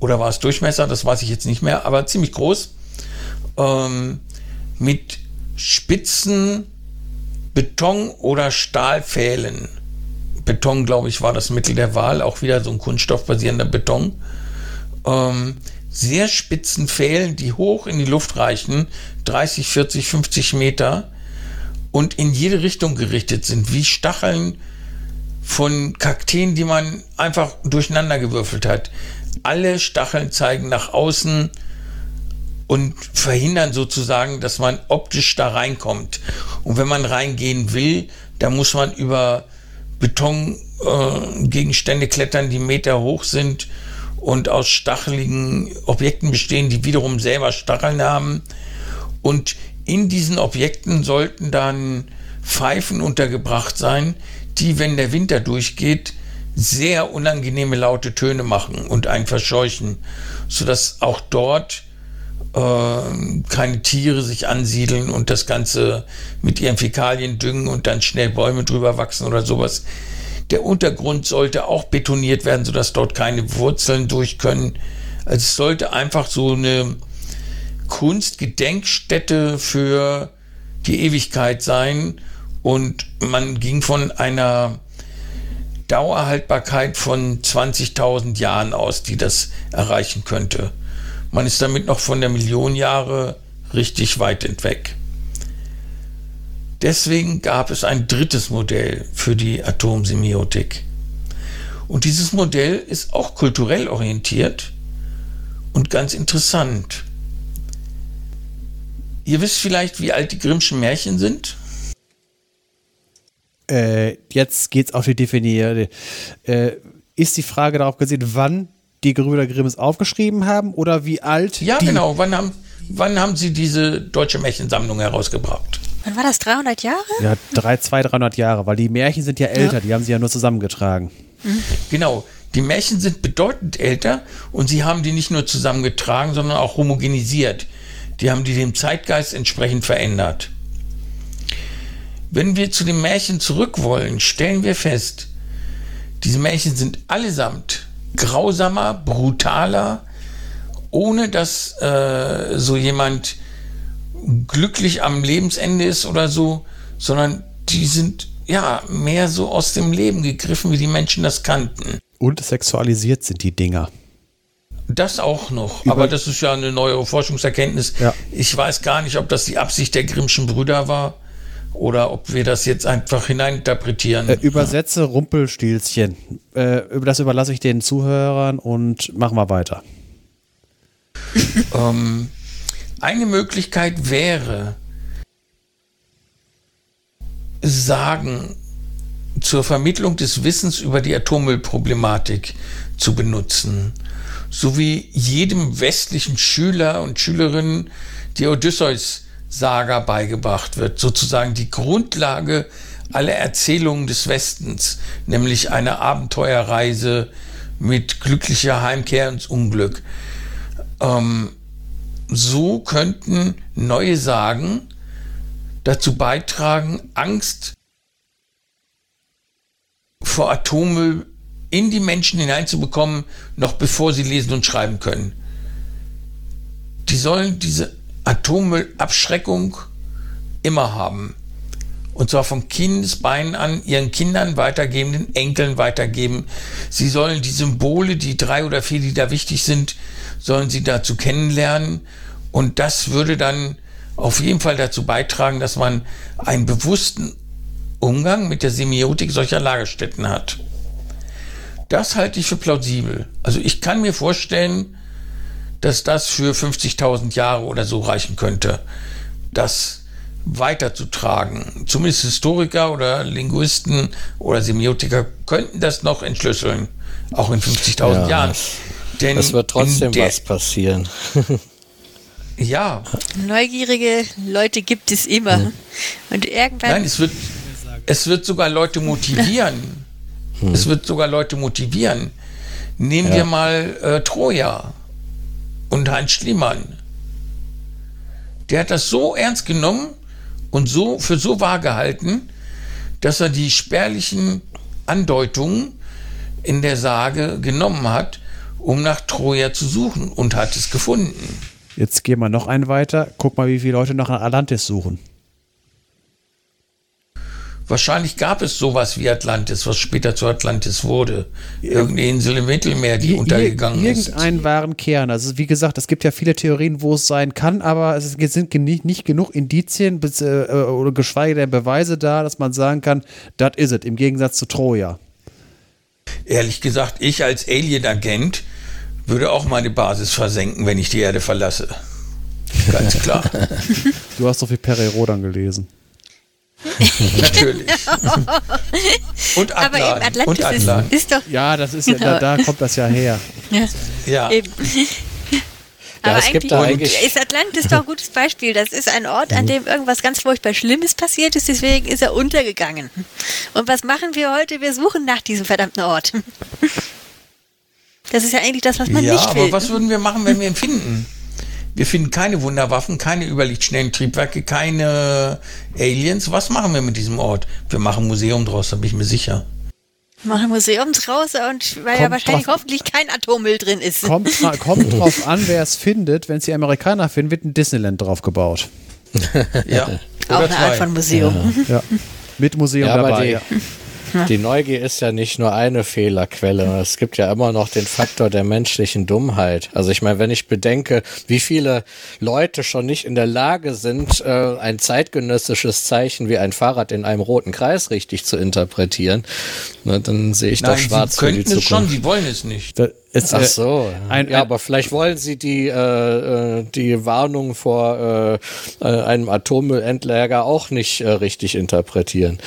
[SPEAKER 2] oder war es Durchmesser, das weiß ich jetzt nicht mehr, aber ziemlich groß, ähm, mit spitzen Beton- oder Stahlpfählen. Beton, glaube ich, war das Mittel der Wahl, auch wieder so ein kunststoffbasierender Beton. Ähm, sehr spitzen Pfählen, die hoch in die Luft reichen, 30, 40, 50 Meter und in jede Richtung gerichtet sind, wie Stacheln von Kakteen, die man einfach durcheinander gewürfelt hat. Alle Stacheln zeigen nach außen und verhindern sozusagen, dass man optisch da reinkommt. Und wenn man reingehen will, dann muss man über Betongegenstände äh, klettern, die Meter hoch sind und aus stacheligen Objekten bestehen, die wiederum selber Stacheln haben. Und in diesen Objekten sollten dann Pfeifen untergebracht sein, die, wenn der Winter durchgeht, sehr unangenehme laute Töne machen und einen verscheuchen, sodass auch dort äh, keine Tiere sich ansiedeln und das Ganze mit ihren Fäkalien düngen und dann schnell Bäume drüber wachsen oder sowas. Der Untergrund sollte auch betoniert werden, sodass dort keine Wurzeln durch können. Also es sollte einfach so eine Kunstgedenkstätte für die Ewigkeit sein und man ging von einer Dauerhaltbarkeit von 20.000 Jahren aus, die das erreichen könnte. Man ist damit noch von der Million Jahre richtig weit entweg. Deswegen gab es ein drittes Modell für die Atomsemiotik. Und dieses Modell ist auch kulturell orientiert und ganz interessant. Ihr wisst vielleicht, wie alt die Grimmschen Märchen sind?
[SPEAKER 1] Äh, jetzt geht's auf die definierte. Äh, ist die Frage darauf gesehen, wann die Gebrüder Grimm es aufgeschrieben haben oder wie alt?
[SPEAKER 2] Ja, genau. Wann haben, wann haben sie diese deutsche Märchensammlung herausgebracht?
[SPEAKER 3] Wann war das? 300 Jahre?
[SPEAKER 1] Ja, drei, zwei, 300 Jahre, weil die Märchen sind ja älter, ja. die haben sie ja nur zusammengetragen.
[SPEAKER 2] Mhm. Genau. Die Märchen sind bedeutend älter und sie haben die nicht nur zusammengetragen, sondern auch homogenisiert. Die haben die dem Zeitgeist entsprechend verändert. Wenn wir zu den Märchen zurück wollen, stellen wir fest, diese Märchen sind allesamt grausamer, brutaler, ohne dass äh, so jemand glücklich am Lebensende ist oder so, sondern die sind ja mehr so aus dem Leben gegriffen, wie die Menschen das kannten.
[SPEAKER 1] Und sexualisiert sind die Dinger.
[SPEAKER 2] Das auch noch, Über aber das ist ja eine neue Forschungserkenntnis. Ja. Ich weiß gar nicht, ob das die Absicht der Grimmschen Brüder war oder ob wir das jetzt einfach hineininterpretieren.
[SPEAKER 1] Äh, übersetze Rumpelstilzchen. Äh, das überlasse ich den Zuhörern und machen wir weiter.
[SPEAKER 2] ähm, eine Möglichkeit wäre, Sagen zur Vermittlung des Wissens über die Atommüllproblematik zu benutzen, sowie jedem westlichen Schüler und Schülerin die Odysseus Saga beigebracht wird, sozusagen die Grundlage aller Erzählungen des Westens, nämlich eine Abenteuerreise mit glücklicher Heimkehr ins Unglück. Ähm, so könnten neue Sagen dazu beitragen, Angst vor Atommüll in die Menschen hineinzubekommen, noch bevor sie lesen und schreiben können. Die sollen diese Atommüllabschreckung immer haben. Und zwar von Kindesbeinen an ihren Kindern weitergeben, den Enkeln weitergeben. Sie sollen die Symbole, die drei oder vier, die da wichtig sind, sollen sie dazu kennenlernen. Und das würde dann auf jeden Fall dazu beitragen, dass man einen bewussten Umgang mit der Semiotik solcher Lagerstätten hat. Das halte ich für plausibel. Also ich kann mir vorstellen, dass das für 50.000 Jahre oder so reichen könnte, das weiterzutragen. Zumindest Historiker oder Linguisten oder Semiotiker könnten das noch entschlüsseln, auch in 50.000 ja, Jahren.
[SPEAKER 4] Denn es wird trotzdem was passieren.
[SPEAKER 2] ja.
[SPEAKER 3] Neugierige Leute gibt es immer. Hm. Und irgendwann.
[SPEAKER 2] Nein, es wird, es wird sogar Leute motivieren. Hm. Es wird sogar Leute motivieren. Nehmen ja. wir mal äh, Troja und Heinz Schliemann. Der hat das so ernst genommen und so für so wahr gehalten, dass er die spärlichen Andeutungen in der Sage genommen hat, um nach Troja zu suchen und hat es gefunden.
[SPEAKER 1] Jetzt gehen wir noch einen weiter. Guck mal, wie viele Leute nach Atlantis suchen.
[SPEAKER 2] Wahrscheinlich gab es sowas wie Atlantis, was später zu Atlantis wurde. Irgendeine Insel im Mittelmeer, die Ir untergegangen
[SPEAKER 1] ist. Irgendeinen wahren Kern. Also wie gesagt, es gibt ja viele Theorien, wo es sein kann, aber es sind nicht, genug Indizien bis, äh, oder geschweige denn Beweise da, dass man sagen kann, das ist es, im Gegensatz zu Troja.
[SPEAKER 2] Ehrlich gesagt, ich als Alien-Agent würde auch meine Basis versenken, wenn ich die Erde verlasse. Ganz klar.
[SPEAKER 1] du hast doch wie Perry Rodan gelesen.
[SPEAKER 2] Natürlich. Und Atlan. Aber eben Atlantis Und Atlan.
[SPEAKER 3] Ist, ist, doch.
[SPEAKER 1] Ja, das ist ja, da, da kommt das ja her.
[SPEAKER 2] Ja. ja. Eben.
[SPEAKER 3] Aber eigentlich, eigentlich ist Atlantis doch ein gutes Beispiel. Das ist ein Ort, an dem irgendwas ganz furchtbar Schlimmes passiert ist, deswegen ist er untergegangen. Und was machen wir heute? Wir suchen nach diesem verdammten Ort. Das ist ja eigentlich das, was man
[SPEAKER 2] ja,
[SPEAKER 3] nicht will.
[SPEAKER 2] Aber was würden wir machen, wenn wir ihn finden? Wir finden keine Wunderwaffen, keine überlichtschnellen Triebwerke, keine Aliens. Was machen wir mit diesem Ort? Wir machen ein Museum draus, da bin ich mir sicher.
[SPEAKER 3] Mach ein Museum draus und weil ja wahrscheinlich drauf, hoffentlich kein Atommüll drin ist.
[SPEAKER 1] Kommt, kommt drauf an, wer es findet. Wenn es die Amerikaner finden, wird ein Disneyland drauf gebaut.
[SPEAKER 2] ja.
[SPEAKER 3] Auch eine. Art von Museum.
[SPEAKER 1] Ja. ja. Mit Museum
[SPEAKER 4] ja,
[SPEAKER 1] dabei.
[SPEAKER 4] Die,
[SPEAKER 1] ja.
[SPEAKER 4] Die Neugier ist ja nicht nur eine Fehlerquelle. Es gibt ja immer noch den Faktor der menschlichen Dummheit. Also ich meine, wenn ich bedenke, wie viele Leute schon nicht in der Lage sind, äh, ein zeitgenössisches Zeichen wie ein Fahrrad in einem roten Kreis richtig zu interpretieren, na, dann sehe ich Nein, doch schwarz
[SPEAKER 2] sie könnten für die Zukunft. es schon, sie wollen es nicht. Da
[SPEAKER 4] ist, Ach so. Ein, ja, aber vielleicht wollen Sie die, äh, äh die Warnung vor äh, äh, einem Atommüllendlager auch nicht äh, richtig interpretieren.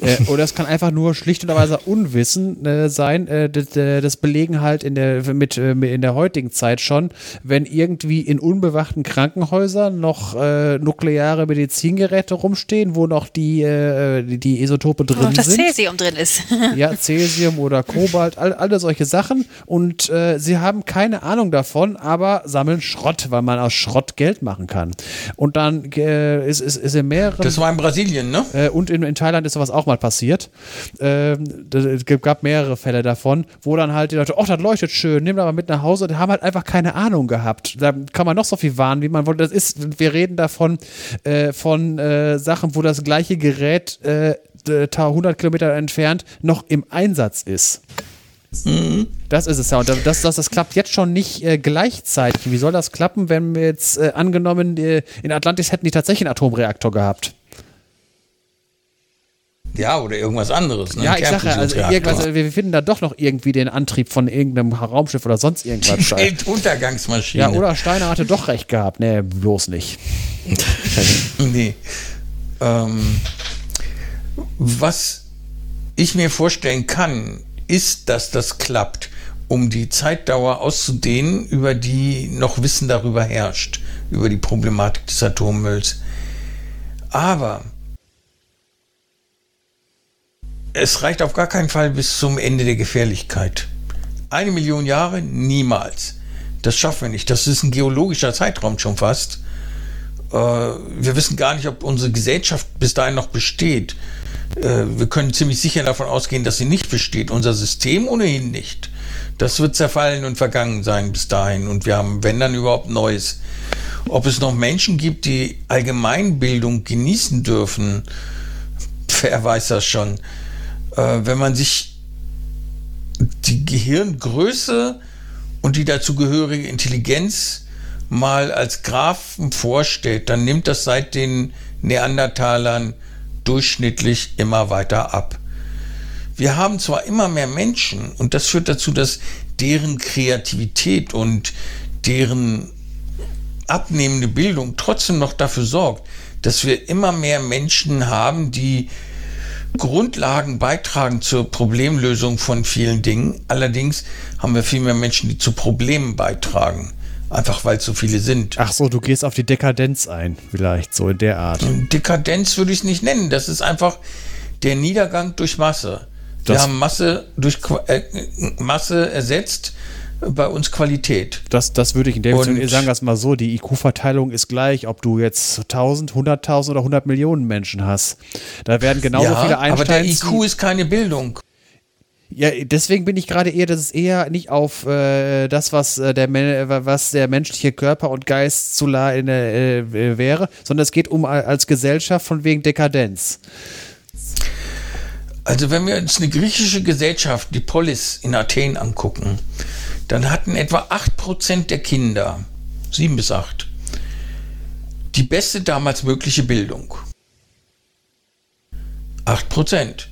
[SPEAKER 1] Äh, oder es kann einfach nur schlicht und weise Unwissen äh, sein. Äh, das, das, belegen halt in der, mit, in der heutigen Zeit schon, wenn irgendwie in unbewachten Krankenhäusern noch nukleare Medizingeräte rumstehen, wo noch die, die, die Isotope drin sind. Wo das
[SPEAKER 3] Cäsium drin ist.
[SPEAKER 1] ja, Cäsium oder Kobalt, all, alle solche Sachen. Und äh, sie haben keine Ahnung davon, aber sammeln Schrott, weil man aus Schrott Geld machen kann. Und dann äh, ist, ist, ist in mehreren.
[SPEAKER 2] Das war in Brasilien, ne?
[SPEAKER 1] Äh, und in, in Thailand ist sowas auch mal passiert. Ähm, es gab mehrere Fälle davon, wo dann halt die Leute, oh, das leuchtet schön, nimm das mal mit nach Hause. Die haben halt einfach keine Ahnung gehabt. Da kann man noch so viel warnen, wie man wollte. Das ist, wir reden davon äh, von äh, Sachen, wo das gleiche Gerät 100 Kilometer entfernt noch im Einsatz ist. Mhm. Das ist es ja. Und das, das, das klappt jetzt schon nicht äh, gleichzeitig. Wie soll das klappen, wenn wir jetzt äh, angenommen, äh, in Atlantis hätten die tatsächlich einen Atomreaktor gehabt?
[SPEAKER 2] Ja, oder irgendwas anderes.
[SPEAKER 1] Ne? Ja, ich sage also irgendwas, wir finden da doch noch irgendwie den Antrieb von irgendeinem Raumschiff oder sonst irgendwas.
[SPEAKER 2] Weltuntergangsmaschine.
[SPEAKER 1] Ja, oder Steiner hatte doch recht gehabt. Nee, bloß nicht.
[SPEAKER 2] nee. Ähm, was ich mir vorstellen kann, ist, dass das klappt, um die Zeitdauer auszudehnen, über die noch Wissen darüber herrscht, über die Problematik des Atommülls. Aber es reicht auf gar keinen Fall bis zum Ende der Gefährlichkeit. Eine Million Jahre? Niemals. Das schaffen wir nicht. Das ist ein geologischer Zeitraum schon fast. Äh, wir wissen gar nicht, ob unsere Gesellschaft bis dahin noch besteht. Äh, wir können ziemlich sicher davon ausgehen, dass sie nicht besteht. Unser System ohnehin nicht. Das wird zerfallen und vergangen sein bis dahin. Und wir haben, wenn dann überhaupt Neues. Ob es noch Menschen gibt, die Allgemeinbildung genießen dürfen, wer weiß das schon. Äh, wenn man sich die Gehirngröße und die dazugehörige Intelligenz mal als Graphen vorstellt, dann nimmt das seit den Neandertalern durchschnittlich immer weiter ab. Wir haben zwar immer mehr Menschen und das führt dazu, dass deren Kreativität und deren abnehmende Bildung trotzdem noch dafür sorgt, dass wir immer mehr Menschen haben, die Grundlagen beitragen zur Problemlösung von vielen Dingen. Allerdings haben wir viel mehr Menschen, die zu Problemen beitragen. Einfach weil es so viele sind.
[SPEAKER 1] Ach so, du gehst auf die Dekadenz ein, vielleicht, so in der Art.
[SPEAKER 2] Dekadenz würde ich es nicht nennen. Das ist einfach der Niedergang durch Masse. Das Wir haben Masse durch äh, Masse ersetzt, bei uns Qualität.
[SPEAKER 1] Das, das würde ich in der Beziehung sagen, dass mal so, die IQ-Verteilung ist gleich, ob du jetzt 1000, 100.000 oder 100 Millionen Menschen hast. Da werden genauso ja, viele Einsteins...
[SPEAKER 2] aber der IQ ist keine Bildung.
[SPEAKER 1] Ja, deswegen bin ich gerade eher, dass es eher nicht auf äh, das, was, äh, der, was der menschliche Körper und Geist zu la in, äh, wäre, sondern es geht um als Gesellschaft von wegen Dekadenz.
[SPEAKER 2] Also wenn wir uns eine griechische Gesellschaft, die Polis in Athen angucken, dann hatten etwa 8% der Kinder, 7 bis 8, die beste damals mögliche Bildung. 8 Prozent.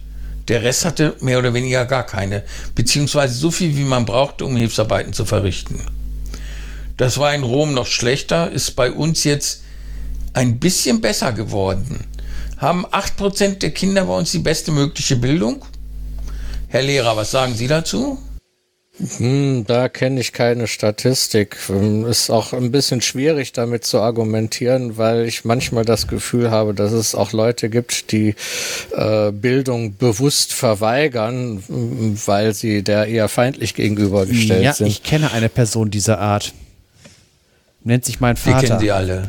[SPEAKER 2] Der Rest hatte mehr oder weniger gar keine, beziehungsweise so viel, wie man brauchte, um Hilfsarbeiten zu verrichten. Das war in Rom noch schlechter, ist bei uns jetzt ein bisschen besser geworden. Haben 8% der Kinder bei uns die beste mögliche Bildung? Herr Lehrer, was sagen Sie dazu?
[SPEAKER 4] Hm, da kenne ich keine Statistik. Ähm, ist auch ein bisschen schwierig damit zu argumentieren, weil ich manchmal das Gefühl habe, dass es auch Leute gibt, die äh, Bildung bewusst verweigern, weil sie der eher feindlich gegenübergestellt ja, sind.
[SPEAKER 1] Ich kenne eine Person dieser Art. Nennt sich mein Vater.
[SPEAKER 2] Die kennen die alle.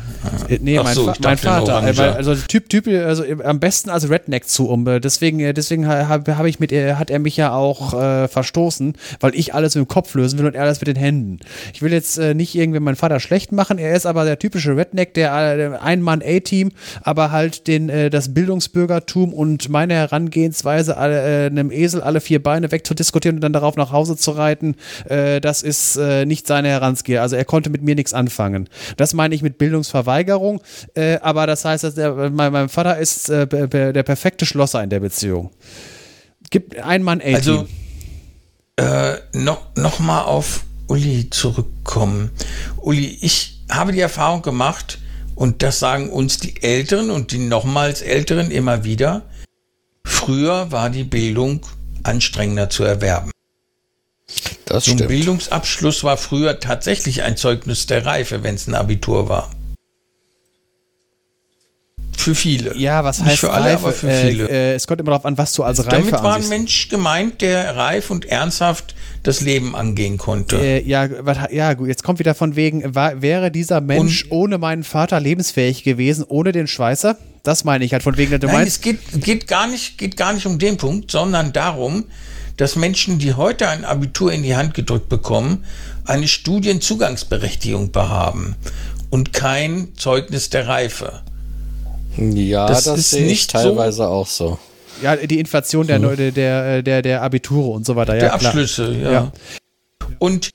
[SPEAKER 1] Äh, nee, mein, so, Fa mein Vater. Äh, also Typ, Typ, also am besten als Redneck zu um. Äh, deswegen, äh, deswegen habe hab ich mit, hat er mich ja auch äh, verstoßen, weil ich alles mit dem Kopf lösen will und er alles mit den Händen. Ich will jetzt äh, nicht irgendwie meinen Vater schlecht machen. Er ist aber der typische Redneck, der, der Ein-Mann-A-Team, aber halt den, äh, das Bildungsbürgertum und meine Herangehensweise, alle, einem Esel alle vier Beine wegzudiskutieren und dann darauf nach Hause zu reiten, das ist nicht seine Heransgehe. Also er konnte mit mir nichts anfangen anfangen. Das meine ich mit Bildungsverweigerung, äh, aber das heißt, dass der, mein, mein Vater ist äh, der perfekte Schlosser in der Beziehung. Gibt ein Mann A-Team.
[SPEAKER 2] Also, äh, noch, noch mal auf Uli zurückkommen. Uli, ich habe die Erfahrung gemacht, und das sagen uns die Älteren und die nochmals Älteren immer wieder, früher war die Bildung anstrengender zu erwerben. Das so ein stimmt. Bildungsabschluss war früher tatsächlich ein Zeugnis der Reife, wenn es ein Abitur war. Für viele.
[SPEAKER 1] Ja, was heißt Nicht
[SPEAKER 2] für alle, Reife? aber für äh, viele.
[SPEAKER 1] Äh, es kommt immer darauf an, was du als Reife
[SPEAKER 2] Damit war ein Mensch gemeint, der reif und ernsthaft das Leben angehen konnte.
[SPEAKER 1] Äh, ja, was, ja, gut, jetzt kommt wieder von wegen, war, wäre dieser Mensch und, ohne meinen Vater lebensfähig gewesen, ohne den Schweißer? Das meine ich halt von wegen,
[SPEAKER 2] du Nein, meinst. Es geht, geht, gar nicht, geht gar nicht um den Punkt, sondern darum, dass Menschen, die heute ein Abitur in die Hand gedrückt bekommen, eine Studienzugangsberechtigung behaben und kein Zeugnis der Reife.
[SPEAKER 4] Ja, das, das ist nicht teilweise so, auch so.
[SPEAKER 1] Ja, die Inflation der, hm. der, der, der, Abiture und so weiter.
[SPEAKER 2] Der ja, Abschlüsse, ja. ja. Und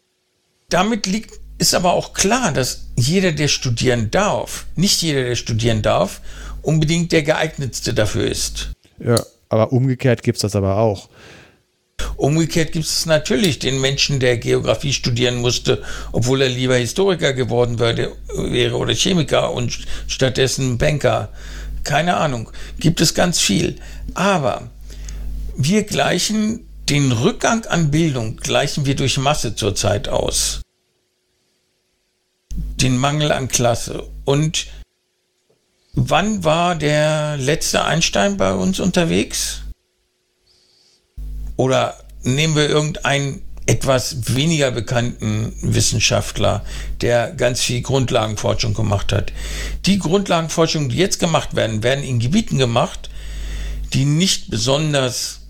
[SPEAKER 2] damit liegt, ist aber auch klar, dass jeder, der studieren darf, nicht jeder, der studieren darf, unbedingt der geeignetste dafür ist.
[SPEAKER 1] Ja, aber umgekehrt gibt es das aber auch.
[SPEAKER 2] Umgekehrt gibt es natürlich den Menschen, der Geografie studieren musste, obwohl er lieber Historiker geworden würde, wäre oder Chemiker und stattdessen Banker. Keine Ahnung. Gibt es ganz viel. Aber wir gleichen den Rückgang an Bildung gleichen wir durch Masse zurzeit aus. Den Mangel an Klasse. Und wann war der letzte Einstein bei uns unterwegs? Oder nehmen wir irgendeinen etwas weniger bekannten Wissenschaftler, der ganz viel Grundlagenforschung gemacht hat. Die Grundlagenforschung, die jetzt gemacht werden, werden in Gebieten gemacht, die nicht besonders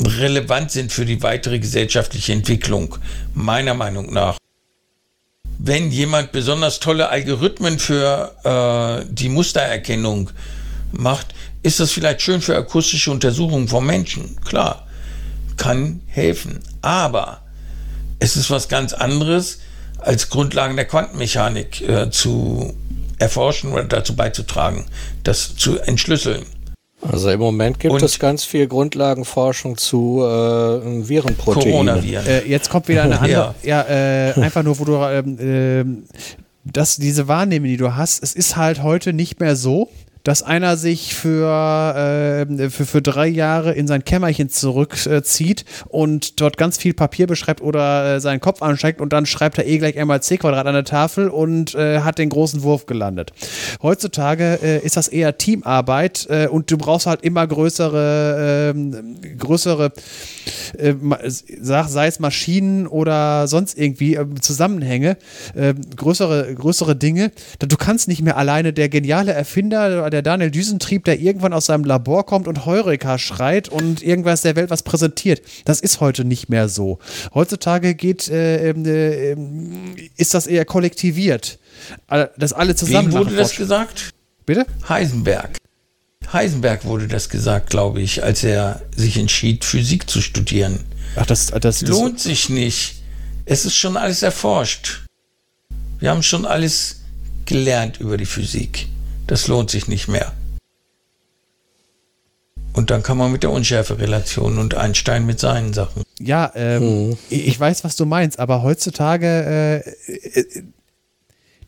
[SPEAKER 2] relevant sind für die weitere gesellschaftliche Entwicklung, meiner Meinung nach. Wenn jemand besonders tolle Algorithmen für äh, die Mustererkennung macht, ist das vielleicht schön für akustische Untersuchungen von Menschen, klar kann helfen. Aber es ist was ganz anderes, als Grundlagen der Quantenmechanik äh, zu erforschen oder dazu beizutragen, das zu entschlüsseln.
[SPEAKER 4] Also im Moment gibt Und es ganz viel Grundlagenforschung zu äh, Virenproteinen. Coronaviren.
[SPEAKER 1] Äh, jetzt kommt wieder eine andere. ja, ja äh, einfach nur, wo du ähm, ähm, das, diese Wahrnehmung, die du hast, es ist halt heute nicht mehr so, dass einer sich für, äh, für, für drei Jahre in sein Kämmerchen zurückzieht und dort ganz viel Papier beschreibt oder äh, seinen Kopf ansteigt und dann schreibt er eh gleich einmal c Quadrat an der Tafel und äh, hat den großen Wurf gelandet. Heutzutage äh, ist das eher Teamarbeit und du brauchst halt immer größere, ähm, größere sei es Maschinen oder sonst irgendwie Zusammenhänge, größere, größere Dinge. Du kannst nicht mehr alleine der geniale Erfinder der Daniel Düsentrieb, der irgendwann aus seinem Labor kommt und Heureka schreit und irgendwas der Welt was präsentiert. Das ist heute nicht mehr so. Heutzutage geht, äh, ähm, äh, ist das eher kollektiviert. Das alle zusammen.
[SPEAKER 2] Wem wurde das gesagt?
[SPEAKER 1] Bitte?
[SPEAKER 2] Heisenberg. Heisenberg wurde das gesagt, glaube ich, als er sich entschied, Physik zu studieren.
[SPEAKER 1] Ach, das, das, das
[SPEAKER 2] lohnt sich nicht. Es ist schon alles erforscht. Wir haben schon alles gelernt über die Physik. Das lohnt sich nicht mehr. Und dann kann man mit der Unschärferelation und Einstein mit seinen Sachen.
[SPEAKER 1] Ja, ähm, hm. ich weiß, was du meinst, aber heutzutage, äh, äh,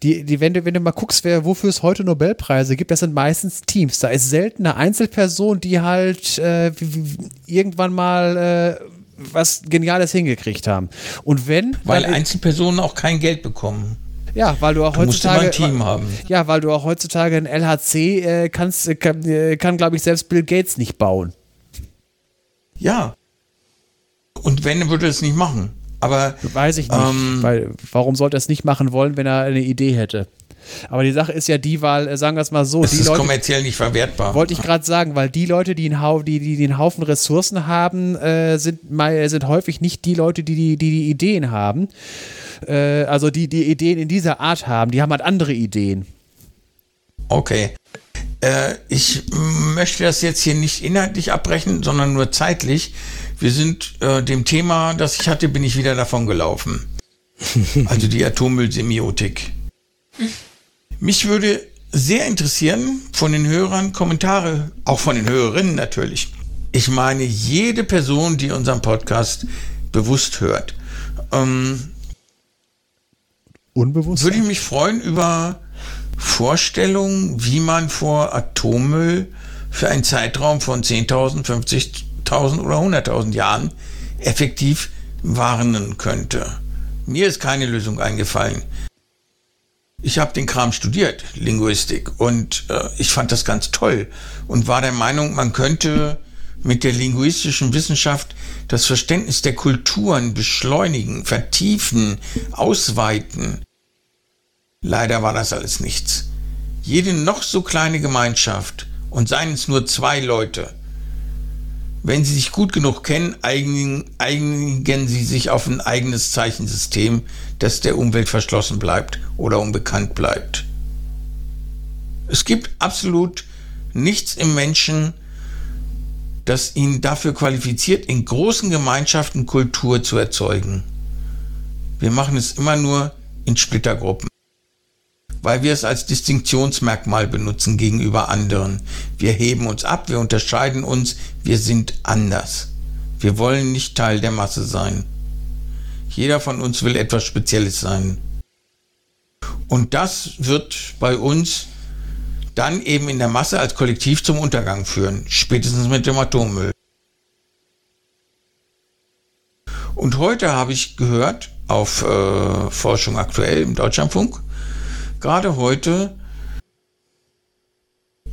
[SPEAKER 1] die, die, wenn, du, wenn du mal guckst, wer, wofür es heute Nobelpreise gibt, das sind meistens Teams. Da ist selten eine Einzelperson, die halt äh, irgendwann mal äh, was Geniales hingekriegt haben. Und wenn.
[SPEAKER 2] Weil Einzelpersonen auch kein Geld bekommen.
[SPEAKER 1] Ja, weil du auch du heutzutage.
[SPEAKER 2] Ein Team haben.
[SPEAKER 1] Ja, weil du auch heutzutage ein LHC äh, kannst, äh, kann, äh, kann glaube ich, selbst Bill Gates nicht bauen.
[SPEAKER 2] Ja. Und wenn, würde es nicht machen. Aber
[SPEAKER 1] weiß ich nicht, ähm, weil warum sollte er es nicht machen wollen, wenn er eine Idee hätte? Aber die Sache ist ja die, weil, äh, sagen wir es mal so,
[SPEAKER 2] das
[SPEAKER 1] die
[SPEAKER 2] ist
[SPEAKER 1] Leute,
[SPEAKER 2] kommerziell nicht verwertbar.
[SPEAKER 1] Wollte ich gerade sagen, weil die Leute, die einen, Haufen, die, die, die einen Haufen Ressourcen haben, äh, sind, sind häufig nicht die Leute, die die, die, die Ideen haben. Äh, also die, die Ideen in dieser Art haben, die haben halt andere Ideen.
[SPEAKER 2] Okay. Äh, ich möchte das jetzt hier nicht inhaltlich abbrechen, sondern nur zeitlich. Wir sind äh, dem Thema, das ich hatte, bin ich wieder davon gelaufen. also die Atommüllsemiotik. Mich würde sehr interessieren von den Hörern Kommentare, auch von den Hörerinnen natürlich. Ich meine, jede Person, die unseren Podcast bewusst hört. Ähm,
[SPEAKER 1] Unbewusst?
[SPEAKER 2] Würde ich mich freuen über Vorstellungen, wie man vor Atommüll für einen Zeitraum von 10.000, 50.000 oder 100.000 Jahren effektiv warnen könnte. Mir ist keine Lösung eingefallen. Ich habe den Kram studiert, Linguistik, und äh, ich fand das ganz toll und war der Meinung, man könnte mit der linguistischen Wissenschaft das Verständnis der Kulturen beschleunigen, vertiefen, ausweiten. Leider war das alles nichts. Jede noch so kleine Gemeinschaft, und seien es nur zwei Leute, wenn sie sich gut genug kennen, einigen, sie sich auf ein eigenes Zeichensystem, das der Umwelt verschlossen bleibt oder unbekannt bleibt. Es gibt absolut nichts im Menschen, das ihn dafür qualifiziert, in großen Gemeinschaften Kultur zu erzeugen. Wir machen es immer nur in Splittergruppen, weil wir es als Distinktionsmerkmal benutzen gegenüber anderen. Wir heben uns ab, wir unterscheiden uns, wir sind anders. Wir wollen nicht Teil der Masse sein. Jeder von uns will etwas Spezielles sein. Und das wird bei uns dann eben in der Masse als Kollektiv zum Untergang führen, spätestens mit dem Atommüll. Und heute habe ich gehört auf äh, Forschung aktuell im Deutschlandfunk, gerade heute,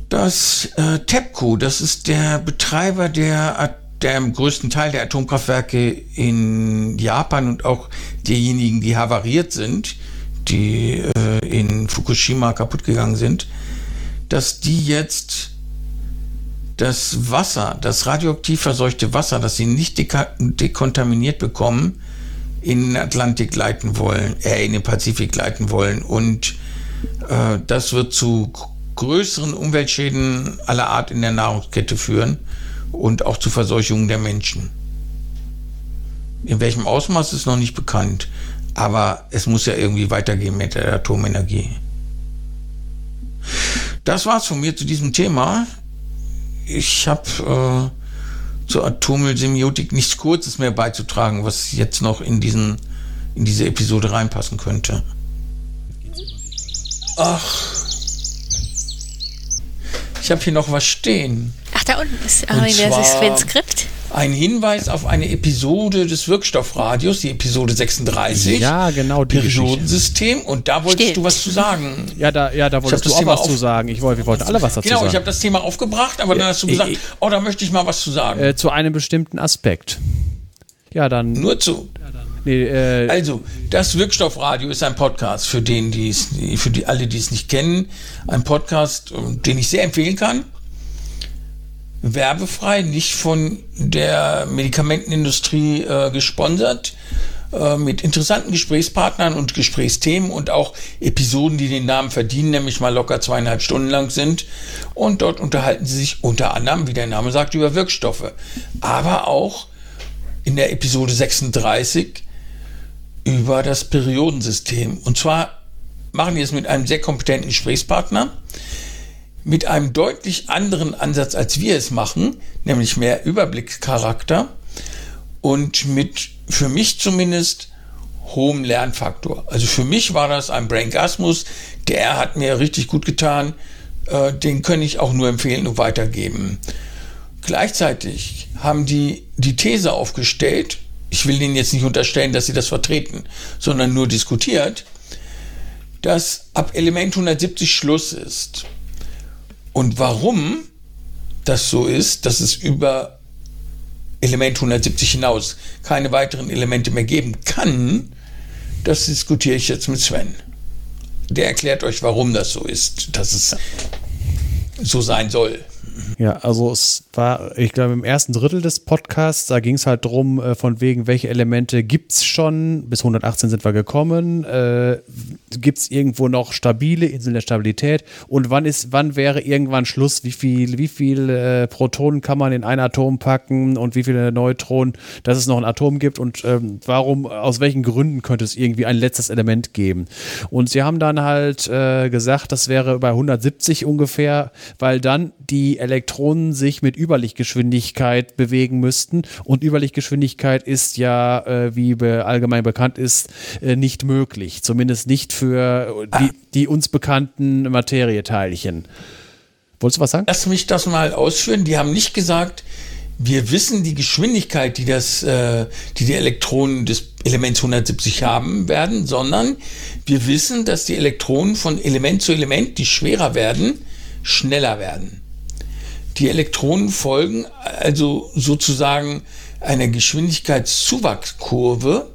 [SPEAKER 2] dass äh, TEPCO, das ist der Betreiber der, der im größten Teil der Atomkraftwerke in Japan und auch diejenigen, die havariert sind, die äh, in Fukushima kaputt gegangen sind, dass die jetzt das Wasser, das radioaktiv verseuchte Wasser, das sie nicht dekontaminiert bekommen, in den Atlantik leiten wollen, äh, in den Pazifik leiten wollen. Und äh, das wird zu größeren Umweltschäden aller Art in der Nahrungskette führen und auch zu Verseuchungen der Menschen. In welchem Ausmaß ist noch nicht bekannt, aber es muss ja irgendwie weitergehen mit der Atomenergie. Das war's von mir zu diesem Thema. Ich habe äh, zur Atommüllsemiotik nichts Kurzes mehr beizutragen, was jetzt noch in, diesen, in diese Episode reinpassen könnte. Ach. Ich habe hier noch was stehen.
[SPEAKER 3] Ach, da unten ist, oh, das ist ein Skript
[SPEAKER 2] ein Hinweis auf eine Episode des Wirkstoffradios, die Episode 36.
[SPEAKER 1] Ja, genau.
[SPEAKER 2] Die Periodensystem. Und da wolltest Stimmt. du was zu sagen.
[SPEAKER 1] Ja, da, ja, da wolltest du auch Thema was zu sagen. Ich wollte, wir wollten alle was dazu
[SPEAKER 2] genau,
[SPEAKER 1] sagen.
[SPEAKER 2] Genau, ich habe das Thema aufgebracht, aber dann hast du gesagt, oh, da möchte ich mal was zu sagen.
[SPEAKER 1] Äh, zu einem bestimmten Aspekt. Ja, dann.
[SPEAKER 2] Nur zu. Nee, äh, also, das Wirkstoffradio ist ein Podcast für den, die es, für die alle, die es nicht kennen, ein Podcast, den ich sehr empfehlen kann werbefrei, nicht von der Medikamentenindustrie äh, gesponsert, äh, mit interessanten Gesprächspartnern und Gesprächsthemen und auch Episoden, die den Namen verdienen, nämlich mal locker zweieinhalb Stunden lang sind. Und dort unterhalten sie sich unter anderem, wie der Name sagt, über Wirkstoffe. Aber auch in der Episode 36 über das Periodensystem. Und zwar machen die es mit einem sehr kompetenten Gesprächspartner, mit einem deutlich anderen Ansatz, als wir es machen, nämlich mehr Überblickscharakter und mit, für mich zumindest, hohem Lernfaktor. Also für mich war das ein Braingasmus, der hat mir richtig gut getan, äh, den kann ich auch nur empfehlen und weitergeben. Gleichzeitig haben die die These aufgestellt, ich will Ihnen jetzt nicht unterstellen, dass sie das vertreten, sondern nur diskutiert, dass ab Element 170 Schluss ist. Und warum das so ist, dass es über Element 170 hinaus keine weiteren Elemente mehr geben kann, das diskutiere ich jetzt mit Sven. Der erklärt euch, warum das so ist, dass es so sein soll.
[SPEAKER 1] Ja, also es war, ich glaube, im ersten Drittel des Podcasts, da ging es halt drum, äh, von wegen, welche Elemente gibt es schon, bis 118 sind wir gekommen, äh, gibt es irgendwo noch stabile Inseln der Stabilität? Und wann ist, wann wäre irgendwann Schluss, wie viel, wie viel äh, Protonen kann man in ein Atom packen und wie viele Neutronen, dass es noch ein Atom gibt? Und ähm, warum, aus welchen Gründen könnte es irgendwie ein letztes Element geben. Und sie haben dann halt äh, gesagt, das wäre bei 170 ungefähr, weil dann die Elektronen sich mit Überlichtgeschwindigkeit bewegen müssten. Und Überlichtgeschwindigkeit ist ja, äh, wie be allgemein bekannt ist, äh, nicht möglich. Zumindest nicht für die, die uns bekannten Materieteilchen. Wolltest du was sagen?
[SPEAKER 2] Lass mich das mal ausführen. Die haben nicht gesagt, wir wissen die Geschwindigkeit, die das, äh, die die Elektronen des Elements 170 haben werden, sondern wir wissen, dass die Elektronen von Element zu Element, die schwerer werden, schneller werden. Die Elektronen folgen also sozusagen einer Geschwindigkeitszuwachskurve.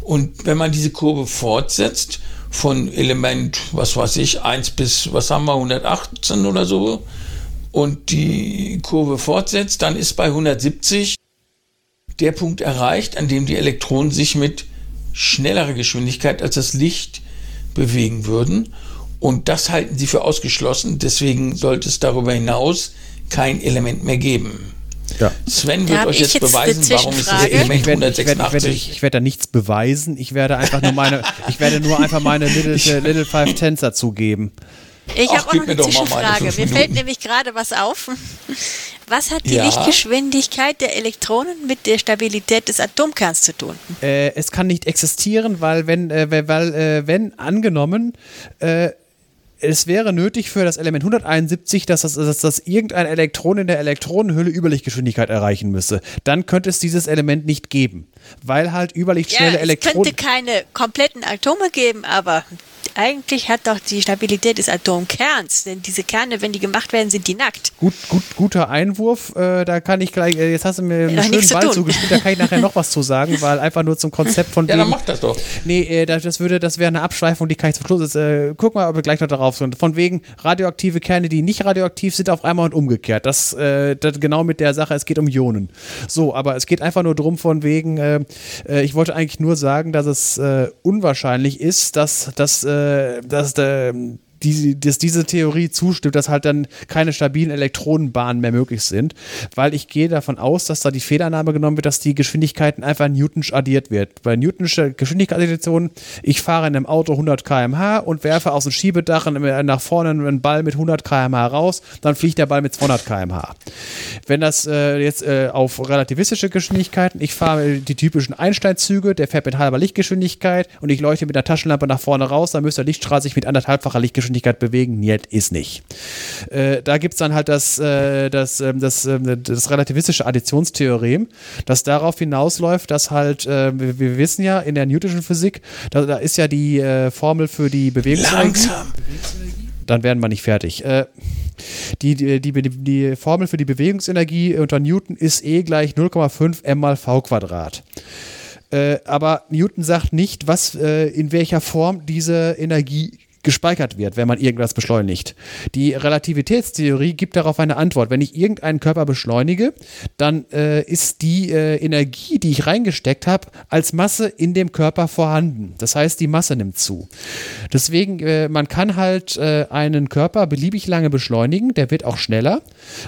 [SPEAKER 2] Und wenn man diese Kurve fortsetzt, von Element, was weiß ich, 1 bis, was haben wir, 118 oder so, und die Kurve fortsetzt, dann ist bei 170 der Punkt erreicht, an dem die Elektronen sich mit schnellerer Geschwindigkeit als das Licht bewegen würden. Und das halten sie für ausgeschlossen. Deswegen sollte es darüber hinaus kein Element mehr geben. Ja. Sven wird euch jetzt, jetzt beweisen, warum es das Element 186
[SPEAKER 1] ich werde, ich, ich werde da nichts beweisen. Ich werde einfach nur meine, ich werde nur einfach meine Little, Little Five Tens dazugeben.
[SPEAKER 3] Ich habe auch noch eine Zwischenfrage. Mir fällt nämlich gerade was auf. Was hat die ja. Lichtgeschwindigkeit der Elektronen mit der Stabilität des Atomkerns zu tun?
[SPEAKER 1] Äh, es kann nicht existieren, weil wenn, äh, weil, äh, wenn angenommen, äh, es wäre nötig für das Element 171, dass das, dass das irgendein Elektron in der Elektronenhülle Überlichtgeschwindigkeit erreichen müsse. Dann könnte es dieses Element nicht geben, weil halt überlichtschnelle ja, Elektronen.
[SPEAKER 3] Es könnte keine kompletten Atome geben, aber eigentlich hat doch die Stabilität des Atomkerns, denn diese Kerne, wenn die gemacht werden, sind die nackt.
[SPEAKER 1] Gut, gut, guter Einwurf. Äh, da kann ich gleich, äh, jetzt hast du mir einen schönen Ball zugespielt, da kann ich nachher noch was zu sagen, weil einfach nur zum Konzept von
[SPEAKER 2] Ja, dann mach das doch.
[SPEAKER 1] Nee, äh, das würde, das wäre eine Abschweifung, die kann ich zum Schluss. Äh, guck mal, ob wir gleich noch darauf sind. Von wegen radioaktive Kerne, die nicht radioaktiv sind, auf einmal und umgekehrt. Das, äh, das genau mit der Sache, es geht um Ionen. So, aber es geht einfach nur drum von wegen, äh, ich wollte eigentlich nur sagen, dass es unwahrscheinlich ist, dass das äh, dass der die, dass diese Theorie zustimmt, dass halt dann keine stabilen Elektronenbahnen mehr möglich sind, weil ich gehe davon aus, dass da die Fehlannahme genommen wird, dass die Geschwindigkeiten einfach Newtonsch addiert wird. Bei Newtonsche Geschwindigkeitsaddition, ich fahre in einem Auto 100 km/h und werfe aus dem Schiebedach nach vorne einen Ball mit 100 km/h raus, dann fliegt der Ball mit 200 km/h. Wenn das äh, jetzt äh, auf relativistische Geschwindigkeiten, ich fahre die typischen Einsteinzüge, der fährt mit halber Lichtgeschwindigkeit und ich leuchte mit der Taschenlampe nach vorne raus, dann müsste der Lichtstrahl sich mit anderthalbfacher Lichtgeschwindigkeit Geschwindigkeit bewegen? Niet ist nicht. Äh, da gibt es dann halt das, äh, das, äh, das, äh, das relativistische Additionstheorem, das darauf hinausläuft, dass halt, äh, wir, wir, wissen ja in der Newtonschen Physik, da, da ist ja die äh, Formel für die Bewegungsenergie. Langsam. Dann werden wir nicht fertig. Die, die, die, die, Formel für die Bewegungsenergie unter Newton ist E gleich 0,5 m mal v Quadrat. Äh, aber Newton sagt nicht, was, äh, in welcher Form diese Energie gespeichert wird, wenn man irgendwas beschleunigt. Die Relativitätstheorie gibt darauf eine Antwort. Wenn ich irgendeinen Körper beschleunige, dann äh, ist die äh, Energie, die ich reingesteckt habe, als Masse in dem Körper vorhanden. Das heißt, die Masse nimmt zu. Deswegen, äh, man kann halt äh, einen Körper beliebig lange beschleunigen, der wird auch schneller,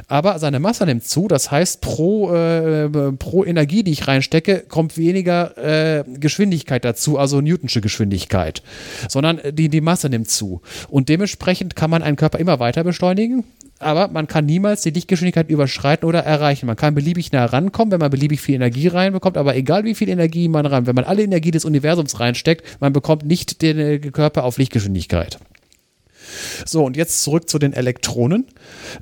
[SPEAKER 1] aber seine Masse nimmt zu. Das heißt, pro, äh, pro Energie, die ich reinstecke, kommt weniger äh, Geschwindigkeit dazu, also Newtonsche Geschwindigkeit, sondern die, die Masse nimmt zu. Und dementsprechend kann man einen Körper immer weiter beschleunigen, aber man kann niemals die Lichtgeschwindigkeit überschreiten oder erreichen. Man kann beliebig nah rankommen, wenn man beliebig viel Energie reinbekommt, aber egal wie viel Energie man rein, wenn man alle Energie des Universums reinsteckt, man bekommt nicht den äh, Körper auf Lichtgeschwindigkeit. So, und jetzt zurück zu den Elektronen.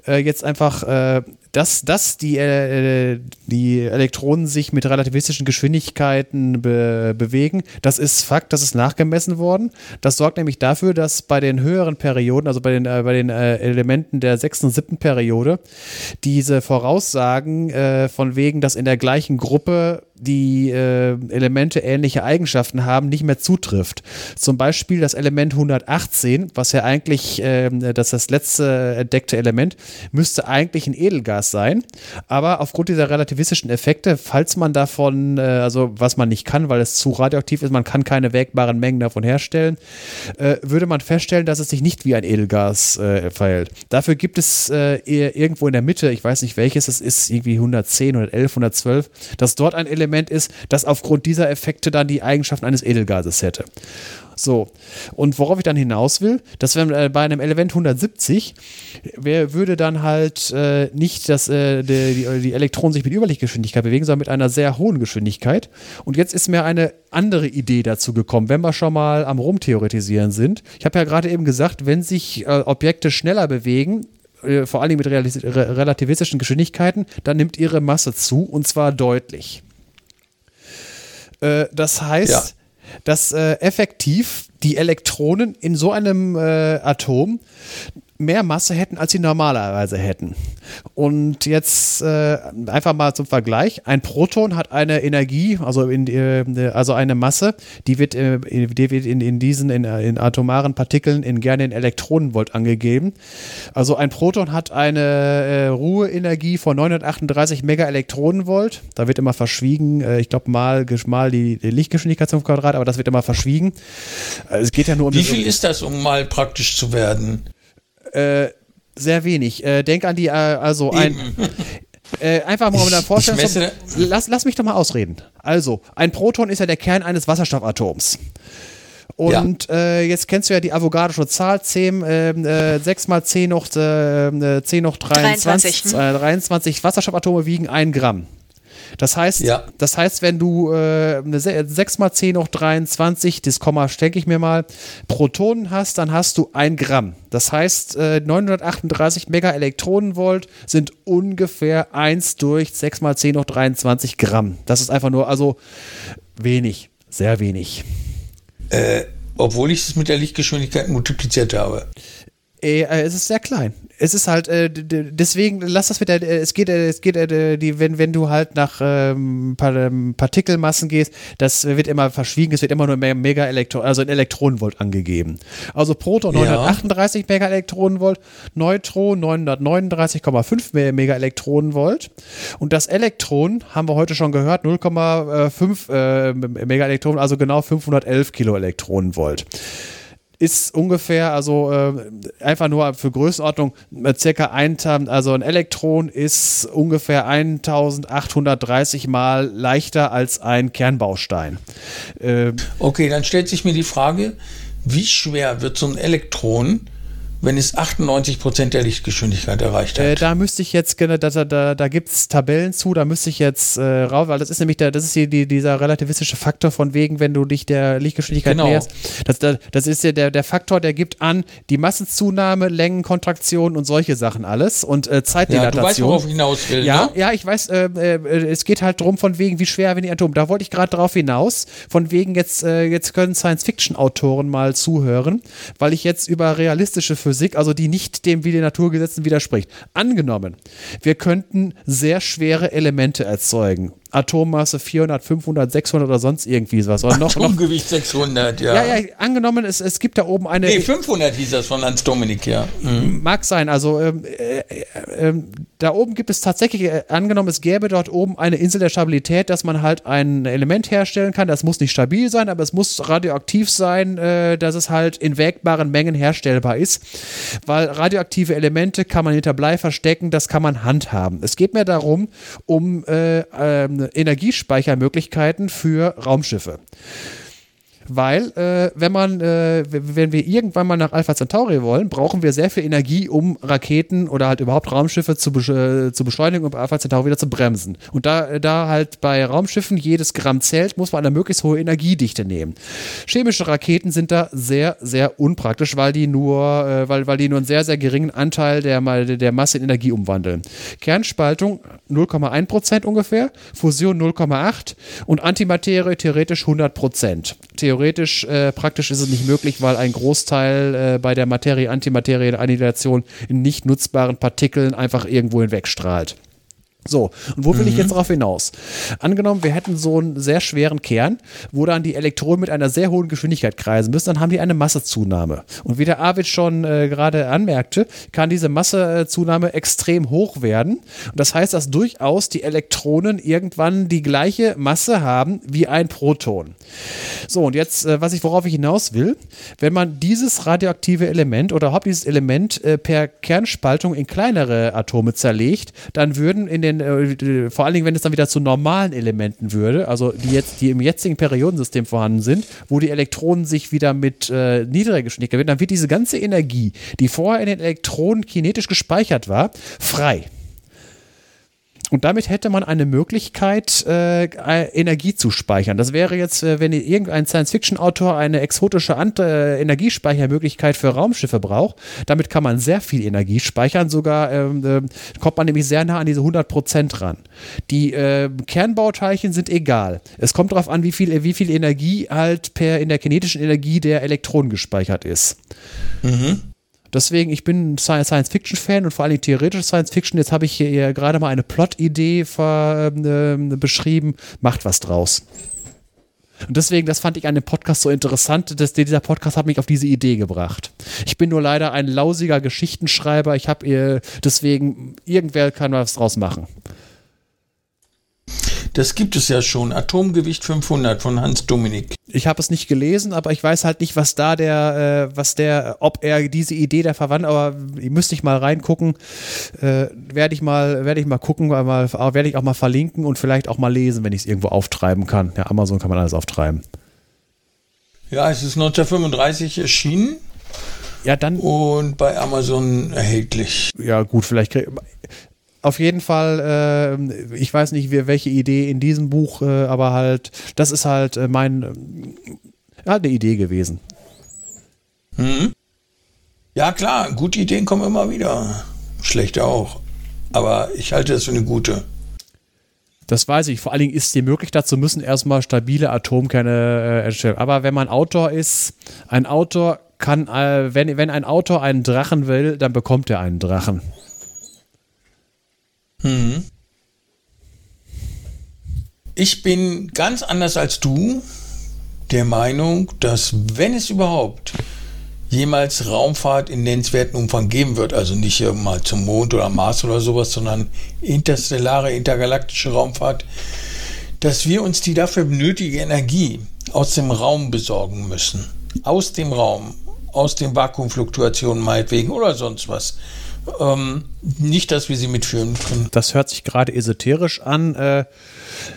[SPEAKER 1] Äh, jetzt einfach, äh, dass, dass die, äh, die Elektronen sich mit relativistischen Geschwindigkeiten be bewegen, das ist Fakt, das ist nachgemessen worden. Das sorgt nämlich dafür, dass bei den höheren Perioden, also bei den, äh, bei den äh, Elementen der sechsten und siebten Periode, diese Voraussagen äh, von wegen, dass in der gleichen Gruppe die äh, Elemente ähnliche Eigenschaften haben, nicht mehr zutrifft. Zum Beispiel das Element 118, was ja eigentlich äh, das, das letzte entdeckte Element, müsste eigentlich ein Edelgas sein. Aber aufgrund dieser relativistischen Effekte, falls man davon, äh, also was man nicht kann, weil es zu radioaktiv ist, man kann keine wägbaren Mengen davon herstellen, äh, würde man feststellen, dass es sich nicht wie ein Edelgas äh, verhält. Dafür gibt es äh, irgendwo in der Mitte, ich weiß nicht welches, es ist irgendwie 110, 111, 112, dass dort ein Element ist, das aufgrund dieser Effekte dann die Eigenschaften eines Edelgases hätte. So, und worauf ich dann hinaus will, dass wenn äh, bei einem Element 170, wer würde dann halt äh, nicht dass, äh, die, die, die, Elektronen sich mit Überlichtgeschwindigkeit bewegen, sondern mit einer sehr hohen Geschwindigkeit. Und jetzt ist mir eine andere Idee dazu gekommen, wenn wir schon mal am Rumtheoretisieren sind. Ich habe ja gerade eben gesagt, wenn sich äh, Objekte schneller bewegen, äh, vor Dingen mit relativistischen Geschwindigkeiten, dann nimmt ihre Masse zu und zwar deutlich. Äh, das heißt, ja. Dass äh, effektiv die Elektronen in so einem äh, Atom mehr Masse hätten, als sie normalerweise hätten. Und jetzt äh, einfach mal zum Vergleich: Ein Proton hat eine Energie, also, in, äh, also eine Masse, die wird, äh, die wird in, in diesen in, in, atomaren Partikeln in gerne in Elektronenvolt angegeben. Also ein Proton hat eine äh, Ruheenergie von 938 Megaelektronenvolt. Da wird immer verschwiegen, äh, ich glaube mal, mal die, die, Lichtgeschwindigkeit zum Quadrat, aber das wird immer verschwiegen. Äh, es geht ja nur um.
[SPEAKER 2] Wie viel ist das, um mal praktisch zu werden?
[SPEAKER 1] Äh, sehr wenig. Äh, denk an die, äh, also ein. Äh, einfach mal um deine Vorstellung. Lass, lass mich doch mal ausreden. Also, ein Proton ist ja der Kern eines Wasserstoffatoms. Und ja. äh, jetzt kennst du ja die Avogadische Zahl, 10, äh, 6 mal 10 noch, äh, 10 noch 23, 23. 23 Wasserstoffatome wiegen 1 Gramm. Das heißt, ja. das heißt, wenn du äh, 6 mal 10 hoch 23, das Komma stecke ich mir mal, Protonen hast, dann hast du ein Gramm. Das heißt, äh, 938 Megaelektronenvolt sind ungefähr 1 durch 6 mal 10 hoch 23 Gramm. Das ist einfach nur, also wenig, sehr wenig.
[SPEAKER 2] Äh, obwohl ich es mit der Lichtgeschwindigkeit multipliziert habe.
[SPEAKER 1] Äh, es ist sehr klein es ist halt, äh, deswegen lass das mit der, äh, es geht, äh, es geht, äh, die, wenn, wenn du halt nach ähm, ähm, Partikelmassen gehst, das wird immer verschwiegen, es wird immer nur Mega Elektron, also in Elektronenvolt angegeben. Also Proton ja. 938 Mega Elektronenvolt, Neutron 939,5 Mega Elektronenvolt und das Elektron haben wir heute schon gehört, 0,5 äh, Mega Elektronen, also genau 511 Kilo Elektronenvolt ist ungefähr, also äh, einfach nur für Größenordnung, äh, circa ein, also ein Elektron ist ungefähr 1830 mal leichter als ein Kernbaustein.
[SPEAKER 2] Äh, okay, dann stellt sich mir die Frage, wie schwer wird so ein Elektron wenn es 98 Prozent der Lichtgeschwindigkeit erreicht hat.
[SPEAKER 1] Äh, da müsste ich jetzt, da, da, da gibt es Tabellen zu, da müsste ich jetzt äh, raus, weil das ist nämlich der, das ist die, die, dieser relativistische Faktor von wegen, wenn du dich der Lichtgeschwindigkeit genau. näherst. Das, das ist ja der, der Faktor, der gibt an die Massenzunahme, Längenkontraktion und solche Sachen alles und äh, Zeitdilatation. Ja, du weißt, worauf
[SPEAKER 2] ich hinaus will.
[SPEAKER 1] Ja,
[SPEAKER 2] ne?
[SPEAKER 1] ja ich weiß, äh, äh, es geht halt darum, von wegen, wie schwer werden die Atome. Da wollte ich gerade drauf hinaus, von wegen, jetzt, äh, jetzt können Science-Fiction-Autoren mal zuhören, weil ich jetzt über realistische Physik Physik, also die nicht dem wie den Naturgesetzen widerspricht. Angenommen, wir könnten sehr schwere Elemente erzeugen Atommasse 400, 500, 600 oder sonst irgendwie was. Oder
[SPEAKER 2] noch, Atomgewicht 600, ja.
[SPEAKER 1] Ja, ja, angenommen, es, es gibt da oben eine.
[SPEAKER 2] Nee, 500 hieß das von Hans Dominik, ja.
[SPEAKER 1] Mhm. Mag sein, also ähm, äh, äh, da oben gibt es tatsächlich, äh, angenommen, es gäbe dort oben eine Insel der Stabilität, dass man halt ein Element herstellen kann. Das muss nicht stabil sein, aber es muss radioaktiv sein, äh, dass es halt in wägbaren Mengen herstellbar ist. Weil radioaktive Elemente kann man hinter Blei verstecken, das kann man handhaben. Es geht mir darum, um ähm, Energiespeichermöglichkeiten für Raumschiffe. Weil äh, wenn man, äh, wenn wir irgendwann mal nach Alpha Centauri wollen, brauchen wir sehr viel Energie, um Raketen oder halt überhaupt Raumschiffe zu, äh, zu beschleunigen und Alpha Centauri wieder zu bremsen. Und da, da halt bei Raumschiffen jedes Gramm zählt, muss man eine möglichst hohe Energiedichte nehmen. Chemische Raketen sind da sehr, sehr unpraktisch, weil die nur, äh, weil, weil die nur einen sehr, sehr geringen Anteil der, der Masse in Energie umwandeln. Kernspaltung 0,1% ungefähr, Fusion 0,8 und Antimaterie theoretisch 100%. Theoretisch, äh, praktisch ist es nicht möglich, weil ein Großteil äh, bei der Materie-Antimaterie-Annihilation in nicht nutzbaren Partikeln einfach irgendwo hinwegstrahlt. So, und wo will mhm. ich jetzt darauf hinaus? Angenommen, wir hätten so einen sehr schweren Kern, wo dann die Elektronen mit einer sehr hohen Geschwindigkeit kreisen müssen, dann haben die eine Massezunahme. Und wie der Arvid schon äh, gerade anmerkte, kann diese Massezunahme extrem hoch werden. Und das heißt, dass durchaus die Elektronen irgendwann die gleiche Masse haben wie ein Proton. So, und jetzt, äh, was ich, worauf ich hinaus will, wenn man dieses radioaktive Element oder überhaupt dieses Element äh, per Kernspaltung in kleinere Atome zerlegt, dann würden in den den, äh, vor allen Dingen, wenn es dann wieder zu normalen Elementen würde, also die jetzt, die im jetzigen Periodensystem vorhanden sind, wo die Elektronen sich wieder mit äh, niedriger Geschwindigkeit werden, dann wird diese ganze Energie, die vorher in den Elektronen kinetisch gespeichert war, frei. Und damit hätte man eine Möglichkeit, äh, Energie zu speichern. Das wäre jetzt, äh, wenn irgendein Science-Fiction-Autor eine exotische Ant äh, Energiespeichermöglichkeit für Raumschiffe braucht. Damit kann man sehr viel Energie speichern. Sogar ähm, äh, kommt man nämlich sehr nah an diese 100% ran. Die äh, Kernbauteilchen sind egal. Es kommt darauf an, wie viel, wie viel Energie halt per in der kinetischen Energie der Elektronen gespeichert ist. Mhm. Deswegen, ich bin Science-Fiction-Fan und vor allem theoretische Science-Fiction. Jetzt habe ich hier gerade mal eine Plot-Idee äh, beschrieben. Macht was draus. Und deswegen, das fand ich an dem Podcast so interessant, dass dieser Podcast hat mich auf diese Idee gebracht. Ich bin nur leider ein lausiger Geschichtenschreiber. Ich habe äh, deswegen, irgendwer kann was draus machen.
[SPEAKER 2] Das gibt es ja schon. Atomgewicht 500 von Hans Dominik.
[SPEAKER 1] Ich habe es nicht gelesen, aber ich weiß halt nicht, was da der, äh, was der, ob er diese Idee der verwandt, aber müsste ich mal reingucken. Äh, werde ich mal, werde ich mal gucken, werde ich auch mal verlinken und vielleicht auch mal lesen, wenn ich es irgendwo auftreiben kann. Ja, Amazon kann man alles auftreiben.
[SPEAKER 2] Ja, es ist 1935 erschienen.
[SPEAKER 1] Ja, dann.
[SPEAKER 2] Und bei Amazon erhältlich.
[SPEAKER 1] Ja, gut, vielleicht auf jeden Fall, äh, ich weiß nicht, welche Idee in diesem Buch, äh, aber halt, das ist halt äh, mein, halt eine Idee gewesen.
[SPEAKER 2] Mhm. Ja, klar, gute Ideen kommen immer wieder. Schlechte auch. Aber ich halte das für eine gute.
[SPEAKER 1] Das weiß ich. Vor allen Dingen ist es dir möglich, dazu müssen erstmal stabile Atomkerne äh, erstellen. Aber wenn man Autor ist, ein Autor kann, äh, wenn, wenn ein Autor einen Drachen will, dann bekommt er einen Drachen.
[SPEAKER 2] Hm. Ich bin ganz anders als du der Meinung, dass wenn es überhaupt jemals Raumfahrt in nennenswerten Umfang geben wird, also nicht mal zum Mond oder Mars oder sowas, sondern interstellare, intergalaktische Raumfahrt, dass wir uns die dafür benötigte Energie aus dem Raum besorgen müssen. Aus dem Raum, aus den Vakuumfluktuationen meinetwegen oder sonst was. Ähm, nicht, dass wir sie mitführen können.
[SPEAKER 1] Das hört sich gerade esoterisch an. Äh,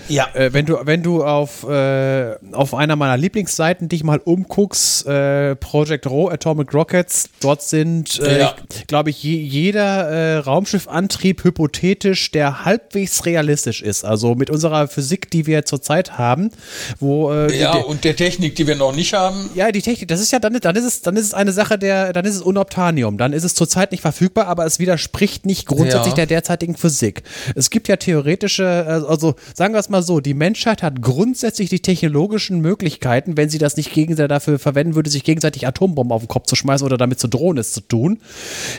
[SPEAKER 1] ja. Äh, wenn du, wenn du auf, äh, auf einer meiner Lieblingsseiten dich mal umguckst, äh, Project Raw Atomic Rockets, dort sind, äh, ja. glaube ich, je, jeder äh, Raumschiffantrieb hypothetisch, der halbwegs realistisch ist. Also mit unserer Physik, die wir zurzeit haben, wo
[SPEAKER 2] äh, Ja, die, und der Technik, die wir noch nicht haben.
[SPEAKER 1] Ja, die Technik, das ist ja dann, dann ist es, dann ist es eine Sache der, dann ist es Unoptanium, dann ist es zurzeit nicht verfügbar, aber es widerspricht nicht grundsätzlich ja. der derzeitigen Physik. Es gibt ja theoretische, also sagen wir es mal so, die Menschheit hat grundsätzlich die technologischen Möglichkeiten, wenn sie das nicht gegenseitig dafür verwenden würde, sich gegenseitig Atombomben auf den Kopf zu schmeißen oder damit zu drohen, es zu tun,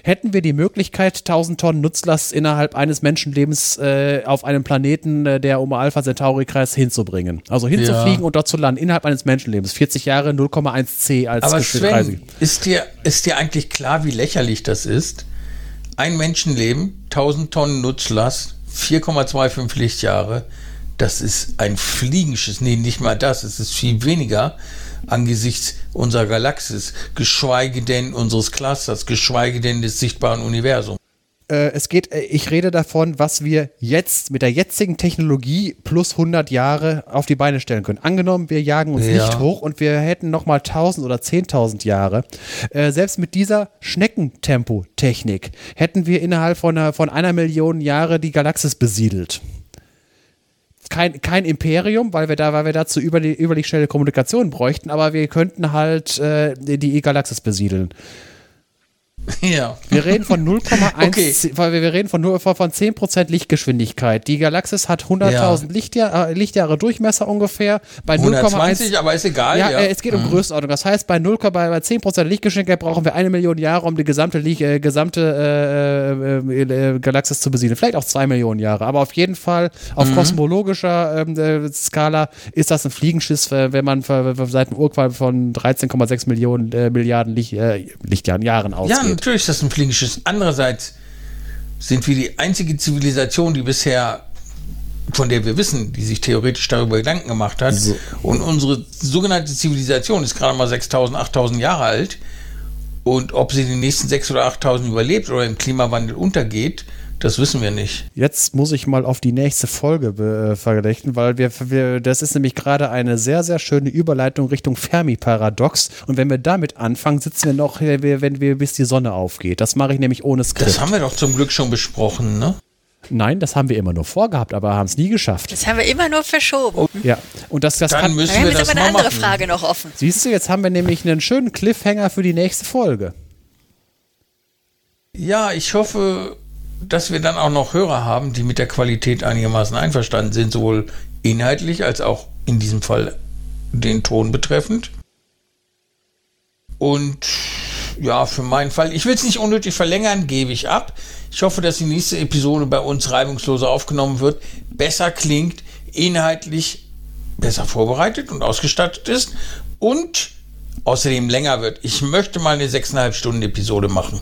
[SPEAKER 1] hätten wir die Möglichkeit, 1000 Tonnen Nutzlast innerhalb eines Menschenlebens äh, auf einem Planeten, äh, der um Alpha Centauri-Kreis hinzubringen. Also hinzufliegen ja. und dort zu landen, innerhalb eines Menschenlebens. 40 Jahre, 0,1 C als
[SPEAKER 2] Aber Sven, ist dir, ist dir eigentlich klar, wie lächerlich das ist? Ein Menschenleben, 1000 Tonnen Nutzlast, 4,25 Lichtjahre das ist ein Fliegenschiss. Nee, nicht mal das. Es ist viel weniger angesichts unserer Galaxis, geschweige denn unseres Clusters, geschweige denn des sichtbaren Universums.
[SPEAKER 1] Äh, es geht, äh, ich rede davon, was wir jetzt mit der jetzigen Technologie plus 100 Jahre auf die Beine stellen können. Angenommen, wir jagen uns ja. nicht hoch und wir hätten noch mal 1000 oder 10.000 Jahre. Äh, selbst mit dieser Schneckentempo-Technik hätten wir innerhalb von einer, von einer Million Jahre die Galaxis besiedelt. Kein, kein Imperium, weil wir da, weil wir dazu über die, überlich schnelle Kommunikation bräuchten, aber wir könnten halt äh, die Galaxis besiedeln. Ja. Wir reden von 0,1, okay. weil wir reden von, nur, von 10% Lichtgeschwindigkeit. Die Galaxis hat 100.000 ja. Lichtjahr, äh, Lichtjahre Durchmesser ungefähr.
[SPEAKER 2] Bei 120, aber ist egal.
[SPEAKER 1] Ja, ja. Äh, es geht um mhm. Größenordnung. Das heißt, bei, 0, bei, bei 10% Lichtgeschwindigkeit brauchen wir eine Million Jahre, um die gesamte, äh, gesamte äh, äh, Galaxis zu besiedeln. Vielleicht auch zwei Millionen Jahre. Aber auf jeden Fall auf mhm. kosmologischer ähm, äh, Skala ist das ein Fliegenschiss, wenn man seit einem Urquell von 13,6 Millionen Milliarden Licht, Lichtjahren Jahren ausgeht. Ja,
[SPEAKER 2] natürlich ist das ein Fliegenschiss. Andererseits sind wir die einzige Zivilisation, die bisher, von der wir wissen, die sich theoretisch darüber Gedanken gemacht hat. So. Und unsere sogenannte Zivilisation ist gerade mal 6000, 8000 Jahre alt. Und ob sie die nächsten 6.000 oder 8.000 überlebt oder im Klimawandel untergeht, das wissen wir nicht.
[SPEAKER 1] Jetzt muss ich mal auf die nächste Folge äh, verdächten, weil wir, wir, das ist nämlich gerade eine sehr, sehr schöne Überleitung Richtung Fermi-Paradox. Und wenn wir damit anfangen, sitzen wir noch, wenn wir bis die Sonne aufgeht. Das mache ich nämlich ohne Skript.
[SPEAKER 2] Das haben wir doch zum Glück schon besprochen, ne?
[SPEAKER 1] Nein, das haben wir immer nur vorgehabt, aber haben es nie geschafft.
[SPEAKER 3] Das haben wir immer nur verschoben. Oh,
[SPEAKER 1] ja, und das, das
[SPEAKER 2] Dann kann. Müssen wir, wir
[SPEAKER 3] haben
[SPEAKER 2] jetzt
[SPEAKER 3] aber eine andere machen. Frage noch offen.
[SPEAKER 1] Siehst du, jetzt haben wir nämlich einen schönen Cliffhanger für die nächste Folge.
[SPEAKER 2] Ja, ich hoffe, dass wir dann auch noch Hörer haben, die mit der Qualität einigermaßen einverstanden sind, sowohl inhaltlich als auch in diesem Fall den Ton betreffend. Und ja, für meinen Fall, ich will es nicht unnötig verlängern, gebe ich ab. Ich hoffe, dass die nächste Episode bei uns reibungsloser aufgenommen wird, besser klingt, inhaltlich besser vorbereitet und ausgestattet ist und außerdem länger wird. Ich möchte mal eine 6,5 Stunden Episode machen.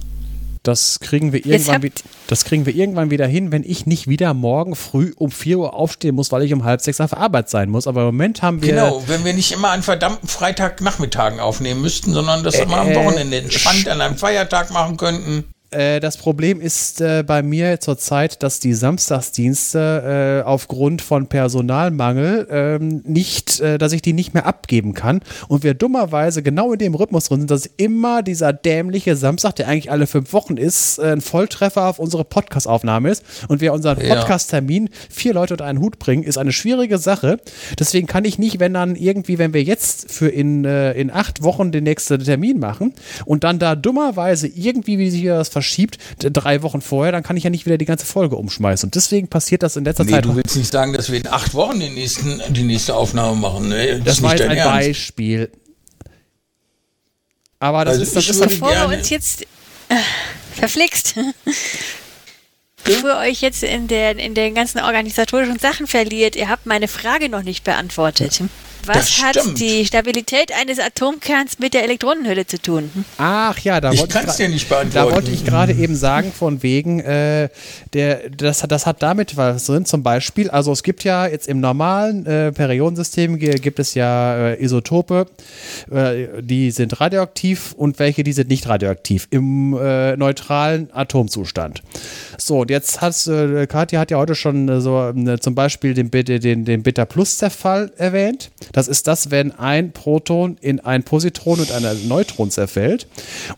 [SPEAKER 1] Das kriegen wir irgendwann, das kriegen wir irgendwann wieder hin, wenn ich nicht wieder morgen früh um 4 Uhr aufstehen muss, weil ich um halb sechs auf Arbeit sein muss. Aber im Moment haben wir.
[SPEAKER 2] Genau, wenn wir nicht immer an verdammten Freitagnachmittagen aufnehmen müssten, sondern das äh, immer am Wochenende entspannt an einem Feiertag machen könnten.
[SPEAKER 1] Äh, das Problem ist äh, bei mir zurzeit, dass die Samstagsdienste äh, aufgrund von Personalmangel ähm, nicht, äh, dass ich die nicht mehr abgeben kann. Und wir dummerweise genau in dem Rhythmus drin sind, dass immer dieser dämliche Samstag, der eigentlich alle fünf Wochen ist, äh, ein Volltreffer auf unsere Podcast-Aufnahme ist. Und wir unseren Podcast-Termin vier Leute unter einen Hut bringen, ist eine schwierige Sache. Deswegen kann ich nicht, wenn dann irgendwie, wenn wir jetzt für in, in acht Wochen den nächsten Termin machen und dann da dummerweise irgendwie, wie sich das verschiebt, drei Wochen vorher, dann kann ich ja nicht wieder die ganze Folge umschmeißen. Und deswegen passiert das in letzter nee, Zeit.
[SPEAKER 2] Du willst nicht sagen, dass wir in acht Wochen den nächsten, die nächste Aufnahme machen. Nee,
[SPEAKER 1] das, das war jetzt ein Ernst. Beispiel. Aber das also ist das ist
[SPEAKER 3] Bevor wir uns jetzt äh, verflixt. Bevor ihr euch jetzt in, der, in den ganzen organisatorischen Sachen verliert, ihr habt meine Frage noch nicht beantwortet. Was hat die Stabilität eines Atomkerns mit der Elektronenhülle zu tun? Hm?
[SPEAKER 1] Ach ja, da wollte
[SPEAKER 2] ich, dir nicht beantworten.
[SPEAKER 1] Da wollte ich gerade eben sagen, von wegen, äh, der, das, das hat damit was drin, zum Beispiel, also es gibt ja jetzt im normalen äh, Periodensystem gibt es ja äh, Isotope, äh, die sind radioaktiv und welche, die sind nicht radioaktiv im äh, neutralen Atomzustand. So, und jetzt hat äh, Katja hat ja heute schon so zum Beispiel den, den, den Beta-Plus-Zerfall erwähnt. Das ist das, wenn ein Proton in ein Positron und ein Neutron zerfällt.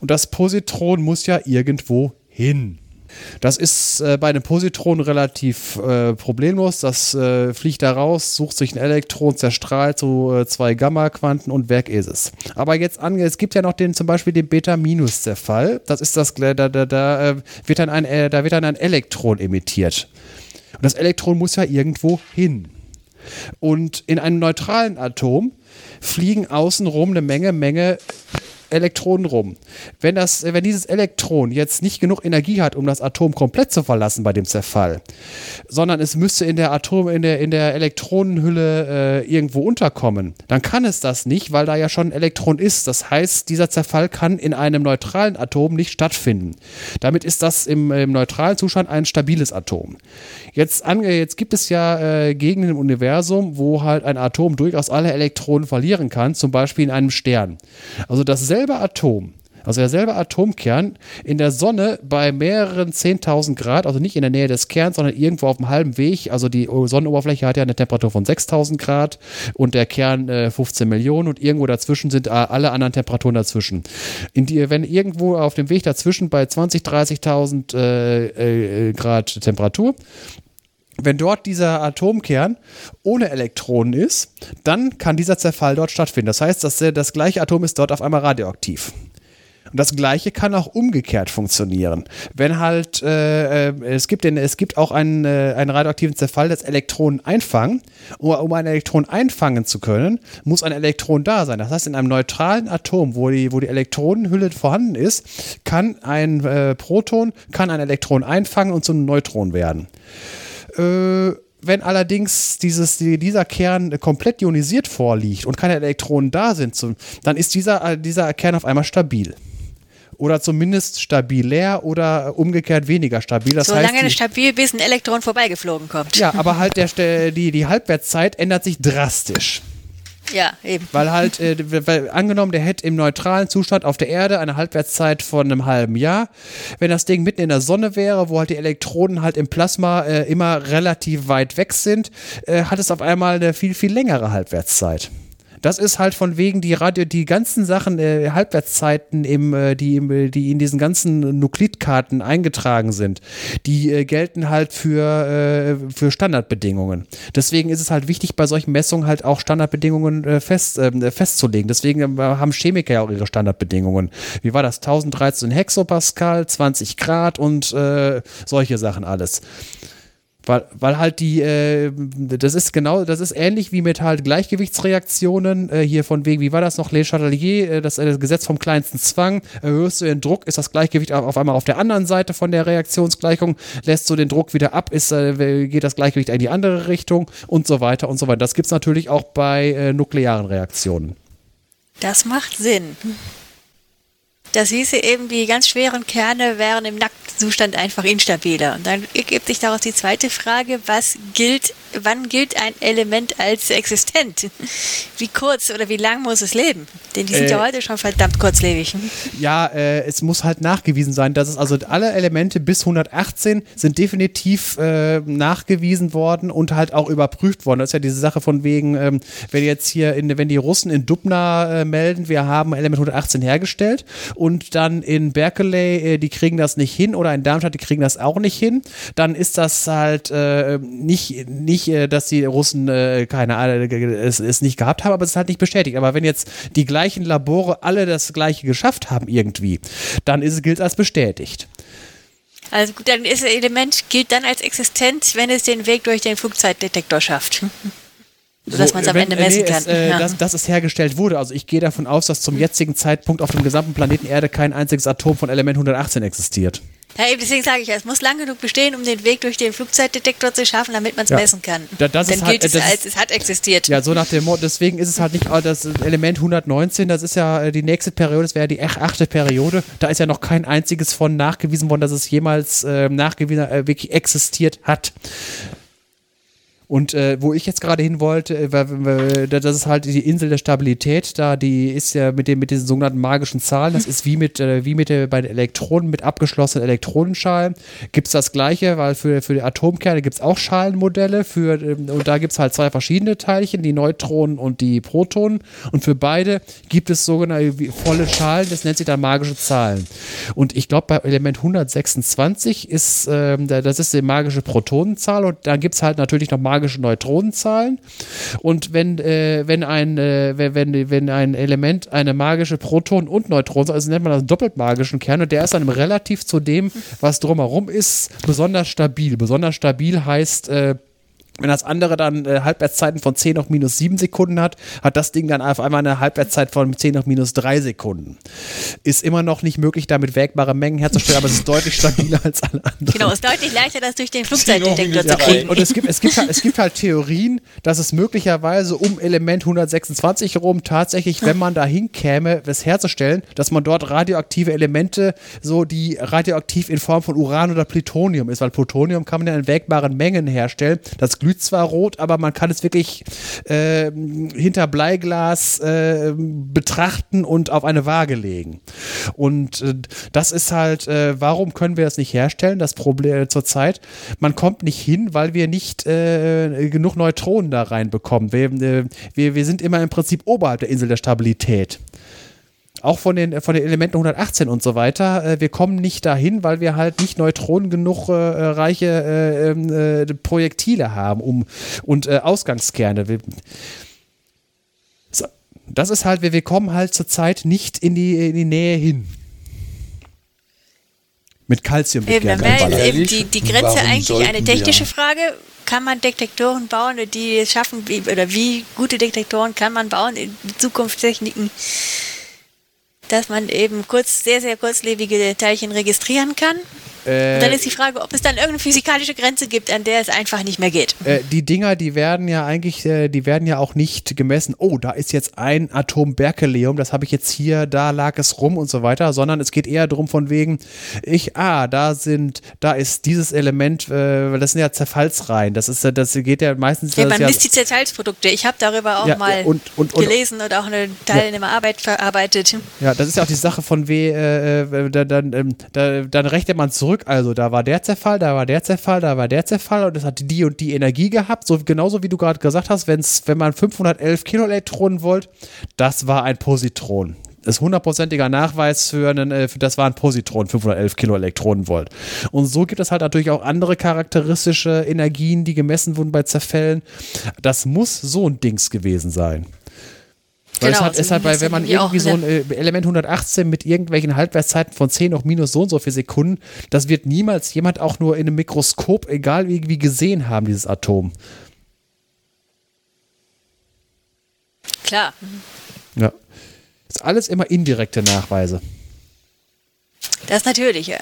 [SPEAKER 1] Und das Positron muss ja irgendwo hin. Das ist äh, bei einem Positron relativ äh, problemlos. Das äh, fliegt da raus, sucht sich ein Elektron, zerstrahlt so äh, zwei Gamma-Quanten und weg ist es. Aber jetzt an, es gibt ja noch den zum Beispiel den Beta-Minus-Zerfall. Das ist das, da, da, da, äh, wird dann ein, äh, da wird dann ein Elektron emittiert. Und das Elektron muss ja irgendwo hin. Und in einem neutralen Atom fliegen außenrum eine Menge, Menge Elektronen rum. Wenn, das, wenn dieses Elektron jetzt nicht genug Energie hat, um das Atom komplett zu verlassen bei dem Zerfall, sondern es müsste in der Atom, in der, in der Elektronenhülle äh, irgendwo unterkommen, dann kann es das nicht, weil da ja schon ein Elektron ist. Das heißt, dieser Zerfall kann in einem neutralen Atom nicht stattfinden. Damit ist das im, im neutralen Zustand ein stabiles Atom. Jetzt, an, jetzt gibt es ja äh, Gegenden im Universum, wo halt ein Atom durchaus alle Elektronen verlieren kann, zum Beispiel in einem Stern. Also dasselbe Atom Also derselbe Atomkern in der Sonne bei mehreren 10.000 Grad, also nicht in der Nähe des Kerns, sondern irgendwo auf dem halben Weg. Also die Sonnenoberfläche hat ja eine Temperatur von 6.000 Grad und der Kern äh, 15 Millionen und irgendwo dazwischen sind alle anderen Temperaturen dazwischen. Die, wenn irgendwo auf dem Weg dazwischen bei 20, 30.000 äh, äh, Grad Temperatur wenn dort dieser Atomkern ohne Elektronen ist, dann kann dieser Zerfall dort stattfinden. Das heißt, dass das gleiche Atom ist dort auf einmal radioaktiv. Und das Gleiche kann auch umgekehrt funktionieren. Wenn halt, äh, äh, es, gibt den, es gibt auch einen, äh, einen radioaktiven Zerfall des Elektronen einfangen. Um, um ein Elektron einfangen zu können, muss ein Elektron da sein. Das heißt, in einem neutralen Atom, wo die, wo die Elektronenhülle vorhanden ist, kann ein äh, Proton, kann ein Elektron einfangen und zu einem Neutron werden. Äh, wenn allerdings dieses, dieser Kern komplett ionisiert vorliegt und keine Elektronen da sind, dann ist dieser, äh, dieser Kern auf einmal stabil oder zumindest stabilär oder umgekehrt weniger stabil. Das
[SPEAKER 3] so heißt, lange stabil, bis ein Elektron vorbeigeflogen kommt.
[SPEAKER 1] Ja, aber halt der, die, die Halbwertszeit ändert sich drastisch.
[SPEAKER 3] Ja, eben.
[SPEAKER 1] Weil halt, äh, weil, angenommen, der hätte im neutralen Zustand auf der Erde eine Halbwertszeit von einem halben Jahr. Wenn das Ding mitten in der Sonne wäre, wo halt die Elektronen halt im Plasma äh, immer relativ weit weg sind, äh, hat es auf einmal eine viel, viel längere Halbwertszeit. Das ist halt von wegen die Radio, die ganzen Sachen, äh, Halbwertszeiten, im, äh, die, im, die in diesen ganzen Nuklidkarten eingetragen sind, die äh, gelten halt für, äh, für Standardbedingungen. Deswegen ist es halt wichtig, bei solchen Messungen halt auch Standardbedingungen äh, fest, ähm, festzulegen. Deswegen äh, haben Chemiker ja auch ihre Standardbedingungen. Wie war das? 1013 Hexopascal, 20 Grad und solche Sachen alles. Weil, weil halt die, äh, das ist genau, das ist ähnlich wie mit halt Gleichgewichtsreaktionen, äh, hier von wegen, wie war das noch, Le Chatelier, äh, das, äh, das Gesetz vom kleinsten Zwang, erhöhst du den Druck, ist das Gleichgewicht auf, einmal auf der anderen Seite von der Reaktionsgleichung, lässt du den Druck wieder ab, ist, äh, geht das Gleichgewicht in die andere Richtung und so weiter und so weiter. Das gibt es natürlich auch bei äh, nuklearen Reaktionen.
[SPEAKER 3] Das macht Sinn. Das hieße eben, die ganz schweren Kerne wären im Nacktzustand einfach instabiler. Und dann ergibt sich daraus die zweite Frage, was gilt, wann gilt ein Element als existent? Wie kurz oder wie lang muss es leben? Denn die sind äh, ja heute schon verdammt kurzlebig.
[SPEAKER 1] Ja, äh, es muss halt nachgewiesen sein, dass es also alle Elemente bis 118 sind definitiv äh, nachgewiesen worden und halt auch überprüft worden. Das ist ja diese Sache von wegen, ähm, wenn jetzt hier, in, wenn die Russen in Dubna äh, melden, wir haben Element 118 hergestellt und dann in Berkeley, äh, die kriegen das nicht hin oder in Darmstadt, die kriegen das auch nicht hin, dann ist das halt äh, nicht, nicht, äh, dass die Russen äh, keine Ahnung, es, es nicht gehabt haben, aber es ist halt nicht bestätigt. Aber wenn jetzt die gleichen Labore alle das gleiche geschafft haben irgendwie, dann ist es gilt als bestätigt.
[SPEAKER 3] Also gut, dann ist das Element gilt dann als existent, wenn es den Weg durch den Flugzeitdetektor schafft sodass so, man es am Ende messen nee, kann.
[SPEAKER 1] Es, äh, ja. dass, dass es hergestellt wurde. Also ich gehe davon aus, dass zum jetzigen Zeitpunkt auf dem gesamten Planeten Erde kein einziges Atom von Element 118 existiert.
[SPEAKER 3] Ja, eben deswegen sage ich, es muss lang genug bestehen, um den Weg durch den Flugzeitdetektor zu schaffen, damit man es ja. messen kann.
[SPEAKER 1] Da, das
[SPEAKER 3] Dann
[SPEAKER 1] ist
[SPEAKER 3] gilt
[SPEAKER 1] halt,
[SPEAKER 3] es als, es hat existiert.
[SPEAKER 1] Ja, so nach dem Motto, deswegen ist es halt nicht das Element 119, das ist ja äh, die nächste Periode, das wäre die achte Periode. Da ist ja noch kein einziges von nachgewiesen worden, dass es jemals äh, nachgewiesen, äh, wirklich existiert hat. Und äh, wo ich jetzt gerade hin wollte, äh, das ist halt die Insel der Stabilität, da die ist ja mit, dem, mit diesen sogenannten magischen Zahlen, das ist wie mit, äh, wie mit der, bei den Elektronen, mit abgeschlossenen Elektronenschalen. Gibt es das gleiche, weil für, für die Atomkerne gibt es auch Schalenmodelle für, ähm, und da gibt es halt zwei verschiedene Teilchen, die Neutronen und die Protonen. Und für beide gibt es sogenannte volle Schalen, das nennt sich dann magische Zahlen. Und ich glaube, bei Element 126 ist, ähm, das ist die magische Protonenzahl und dann gibt es halt natürlich noch magische magische Neutronenzahlen. Und wenn, äh, wenn, ein, äh, wenn, wenn ein Element eine magische Proton- und Neutronenzahl, also nennt man das einen doppelt magischen Kern, und der ist dann relativ zu dem, was drumherum ist, besonders stabil. Besonders stabil heißt, äh, wenn das andere dann äh, Halbwertszeiten von 10 auf minus 7 Sekunden hat, hat das Ding dann auf einmal eine Halbwertszeit von 10 auf minus 3 Sekunden. Ist immer noch nicht möglich, damit wägbare Mengen herzustellen, aber es ist deutlich stabiler als alle anderen.
[SPEAKER 3] Genau, es ist deutlich leichter, das durch den Flugzeitdetektor zu kriegen.
[SPEAKER 1] Ja, und, es gibt, es, gibt halt, es gibt halt Theorien, dass es möglicherweise um Element 126 herum tatsächlich, wenn man da hinkäme, das herzustellen, dass man dort radioaktive Elemente, so die radioaktiv in Form von Uran oder Plutonium ist, weil Plutonium kann man ja in wägbaren Mengen herstellen. Das glüht zwar rot, aber man kann es wirklich äh, hinter Bleiglas äh, betrachten und auf eine Waage legen. Und äh, das ist halt, äh, warum können wir das nicht herstellen? Das Problem zurzeit, man kommt nicht hin, weil wir nicht äh, genug Neutronen da reinbekommen. Wir, äh, wir, wir sind immer im Prinzip oberhalb der Insel der Stabilität auch von den, von den Elementen 118 und so weiter, äh, wir kommen nicht dahin, weil wir halt nicht Neutronen genug äh, reiche äh, ähm, äh, Projektile haben um, und äh, Ausgangskerne. Wir, so, das ist halt, wir, wir kommen halt zurzeit nicht in die, in die Nähe hin. Mit Calcium.
[SPEAKER 3] Eben, dann wäre eben die, die Grenze eigentlich eine technische Frage. Kann man Detektoren bauen, die es schaffen, wie, oder wie gute Detektoren kann man bauen in Zukunftstechniken, dass man eben kurz, sehr, sehr kurzlebige Teilchen registrieren kann. Äh, dann ist die Frage, ob es dann irgendeine physikalische Grenze gibt, an der es einfach nicht mehr geht.
[SPEAKER 1] Äh, die Dinger, die werden ja eigentlich, äh, die werden ja auch nicht gemessen, oh, da ist jetzt ein Atom Berkeleum, das habe ich jetzt hier, da lag es rum und so weiter, sondern es geht eher darum von wegen, ich, ah, da sind, da ist dieses Element, äh, das sind ja Zerfallsreihen, das ist, das geht ja meistens.
[SPEAKER 3] Ja, man ja, misst die Zerfallsprodukte. Ich habe darüber auch ja, mal und, und, und, gelesen und auch eine Teilnehmerarbeit verarbeitet.
[SPEAKER 1] Ja, das ist ja auch die Sache von weh, äh, dann, ähm, da, dann rechnet man zurück zurück. Also da war der Zerfall, da war der Zerfall, da war der Zerfall und es hat die und die Energie gehabt. So genauso wie du gerade gesagt hast, wenn's, wenn man 511 Kiloelektronen wollt, das war ein Positron. Das ist hundertprozentiger Nachweis für einen, äh, für, das war ein Positron, 511 Kiloelektronenvolt. Und so gibt es halt natürlich auch andere charakteristische Energien, die gemessen wurden bei Zerfällen. Das muss so ein Dings gewesen sein. Weil genau, es hat, es hat bei, wenn man irgendwie so ein äh, Element 118 mit irgendwelchen Halbwertszeiten von 10 auf minus so und so viele Sekunden, das wird niemals jemand auch nur in einem Mikroskop, egal wie, gesehen haben, dieses Atom.
[SPEAKER 3] Klar.
[SPEAKER 1] Ja. Das ist alles immer indirekte Nachweise.
[SPEAKER 3] Das natürlich, ja.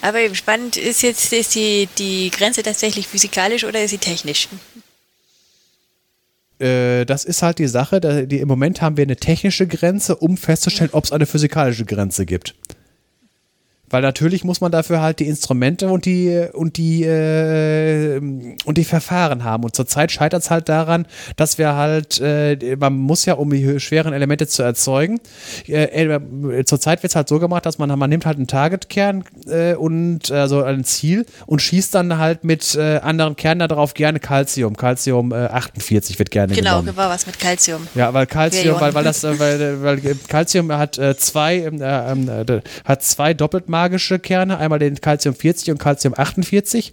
[SPEAKER 3] Aber eben spannend ist jetzt, ist die, die Grenze tatsächlich physikalisch oder ist sie technisch?
[SPEAKER 1] Äh, das ist halt die Sache, die, im Moment haben wir eine technische Grenze, um festzustellen, ob es eine physikalische Grenze gibt. Weil natürlich muss man dafür halt die Instrumente und die und die äh, und die Verfahren haben. Und zurzeit scheitert es halt daran, dass wir halt, äh, man muss ja, um die schweren Elemente zu erzeugen, äh, äh zurzeit wird es halt so gemacht, dass man, man nimmt halt einen Targetkern äh, und also ein Ziel und schießt dann halt mit äh, anderen Kernen darauf gerne Calcium. Calcium 48 wird gerne
[SPEAKER 3] genau,
[SPEAKER 1] genommen.
[SPEAKER 3] Genau, war was mit Calcium.
[SPEAKER 1] Ja, weil Calcium, weil, weil das, weil, weil Calcium hat zwei, ähm, hat zwei doppelt magische Kerne, einmal den Calcium 40 und Calcium 48.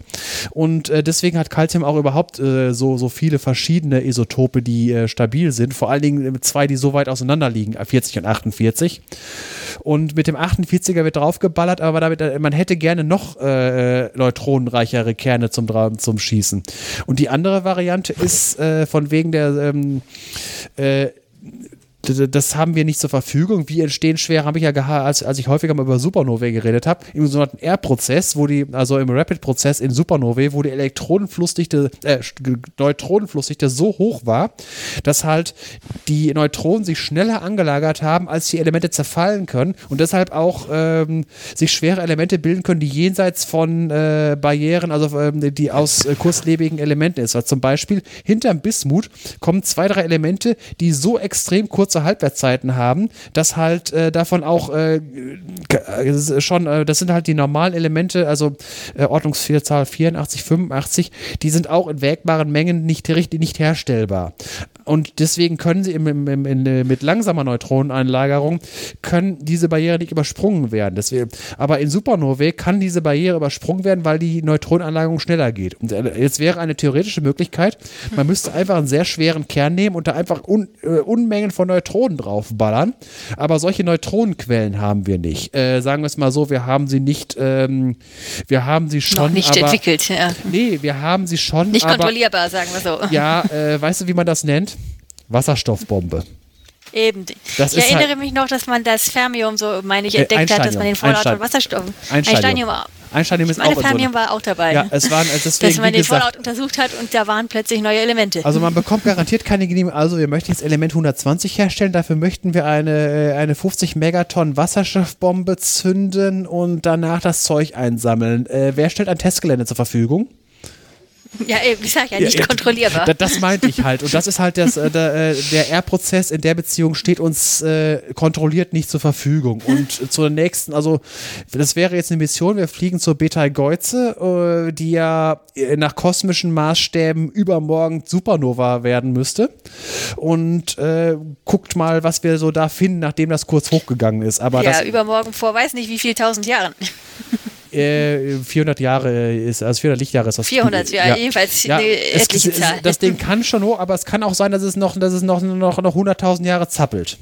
[SPEAKER 1] Und äh, deswegen hat Calcium auch überhaupt äh, so, so viele verschiedene Isotope, die äh, stabil sind. Vor allen Dingen zwei, die so weit auseinander liegen, 40 und 48. Und mit dem 48er wird draufgeballert, aber damit, äh, man hätte gerne noch äh, neutronenreichere Kerne zum, zum Schießen. Und die andere Variante ist äh, von wegen der ähm, das haben wir nicht zur Verfügung. Wie entstehen schwer, habe ich ja als, als ich häufiger mal über Supernovae geredet habe, im sogenannten R-Prozess, wo die, also im Rapid-Prozess in Supernovae, wo die Elektronenflussdichte, äh, Neutronenflussdichte so hoch war, dass halt die Neutronen sich schneller angelagert haben, als die Elemente zerfallen können und deshalb auch ähm, sich schwere Elemente bilden können, die jenseits von äh, Barrieren, also ähm, die aus äh, kurzlebigen Elementen ist. Also zum Beispiel hinterm Bismut kommen zwei, drei Elemente, die so extrem kurz kurze Halbwertszeiten haben, dass halt äh, davon auch äh, schon, äh, das sind halt die normalen Elemente, also äh, Ordnungsvielzahl 84, 85, die sind auch in wägbaren Mengen nicht, nicht herstellbar. Und deswegen können sie im, im, im, in, mit langsamer Neutroneneinlagerung können diese Barriere nicht übersprungen werden. Deswegen, aber in Supernovae kann diese Barriere übersprungen werden, weil die Neutroneneinlagerung schneller geht. Und äh, jetzt wäre eine theoretische Möglichkeit, man müsste einfach einen sehr schweren Kern nehmen und da einfach un, Unmengen von Neutronen draufballern. Aber solche Neutronenquellen haben wir nicht. Äh, sagen wir es mal so, wir haben sie nicht, ähm, wir haben sie schon.
[SPEAKER 3] Noch nicht
[SPEAKER 1] aber,
[SPEAKER 3] entwickelt, ja.
[SPEAKER 1] Nee, wir haben sie schon.
[SPEAKER 3] Nicht aber, kontrollierbar, sagen wir so.
[SPEAKER 1] Ja, äh, weißt du, wie man das nennt? Wasserstoffbombe.
[SPEAKER 3] Eben. Das ich erinnere halt mich noch, dass man das Fermium, so meine ich, äh, entdeckt hat, dass man den Vorrat von Wasserstoff.
[SPEAKER 1] Einsteinium. Einsteinium. Einsteinium ist
[SPEAKER 3] Meine
[SPEAKER 1] auch in so
[SPEAKER 3] war auch dabei.
[SPEAKER 1] Ja, es waren also deswegen,
[SPEAKER 3] dass man den
[SPEAKER 1] gesagt,
[SPEAKER 3] Fallout untersucht hat und da waren plötzlich neue Elemente.
[SPEAKER 1] Also man bekommt garantiert keine Genehmigung. Also wir möchten jetzt Element 120 herstellen. Dafür möchten wir eine, äh, eine 50 Megatonnen Wasserstoffbombe zünden und danach das Zeug einsammeln. Äh, wer stellt ein Testgelände zur Verfügung?
[SPEAKER 3] Ja, eben, ich sag ja, nicht
[SPEAKER 1] ja,
[SPEAKER 3] kontrollierbar.
[SPEAKER 1] Da, das meinte ich halt. Und das ist halt das, äh, der, äh, der R-Prozess in der Beziehung steht uns äh, kontrolliert nicht zur Verfügung. Und zur nächsten, also das wäre jetzt eine Mission, wir fliegen zur Beta Geuze, äh, die ja äh, nach kosmischen Maßstäben übermorgen Supernova werden müsste. Und äh, guckt mal, was wir so da finden, nachdem das kurz hochgegangen ist. Aber
[SPEAKER 3] ja,
[SPEAKER 1] das
[SPEAKER 3] übermorgen vor weiß nicht wie viel tausend Jahren.
[SPEAKER 1] Äh, 400 Jahre ist, also 400 Lichtjahre ist das.
[SPEAKER 3] 400, ja, jedenfalls
[SPEAKER 1] Ja,
[SPEAKER 3] eine
[SPEAKER 1] es, es,
[SPEAKER 3] Zahl.
[SPEAKER 1] Das Ding kann schon hoch, aber es kann auch sein, dass es noch, dass es noch, noch, noch 100.000 Jahre zappelt.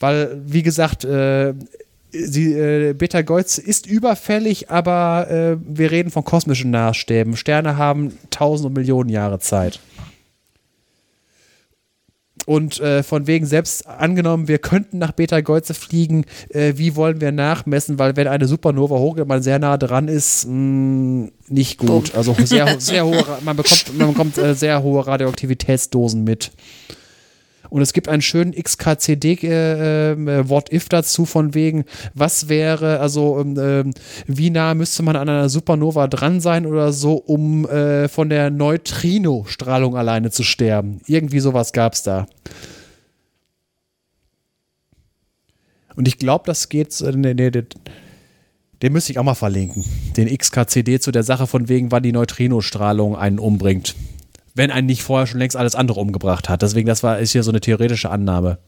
[SPEAKER 1] Weil, wie gesagt, äh, sie, äh, Beta Goiz ist überfällig, aber äh, wir reden von kosmischen Maßstäben. Sterne haben tausend und Millionen Jahre Zeit. Und äh, von wegen selbst angenommen, wir könnten nach Beta Geuze fliegen, äh, wie wollen wir nachmessen? Weil wenn eine Supernova hochgeht, man sehr nah dran ist, mh, nicht gut. Also sehr, sehr hohe, man bekommt, man bekommt äh, sehr hohe Radioaktivitätsdosen mit. Und es gibt einen schönen XKCD äh, äh, What If dazu von wegen, was wäre, also ähm, ähm, wie nah müsste man an einer Supernova dran sein oder so, um äh, von der Neutrino-Strahlung alleine zu sterben. Irgendwie sowas gab es da. Und ich glaube, das geht, äh, nee, nee, den müsste ich auch mal verlinken. Den XKCD zu der Sache von wegen, wann die Neutrino-Strahlung einen umbringt wenn einen nicht vorher schon längst alles andere umgebracht hat. Deswegen, das war, ist hier so eine theoretische Annahme.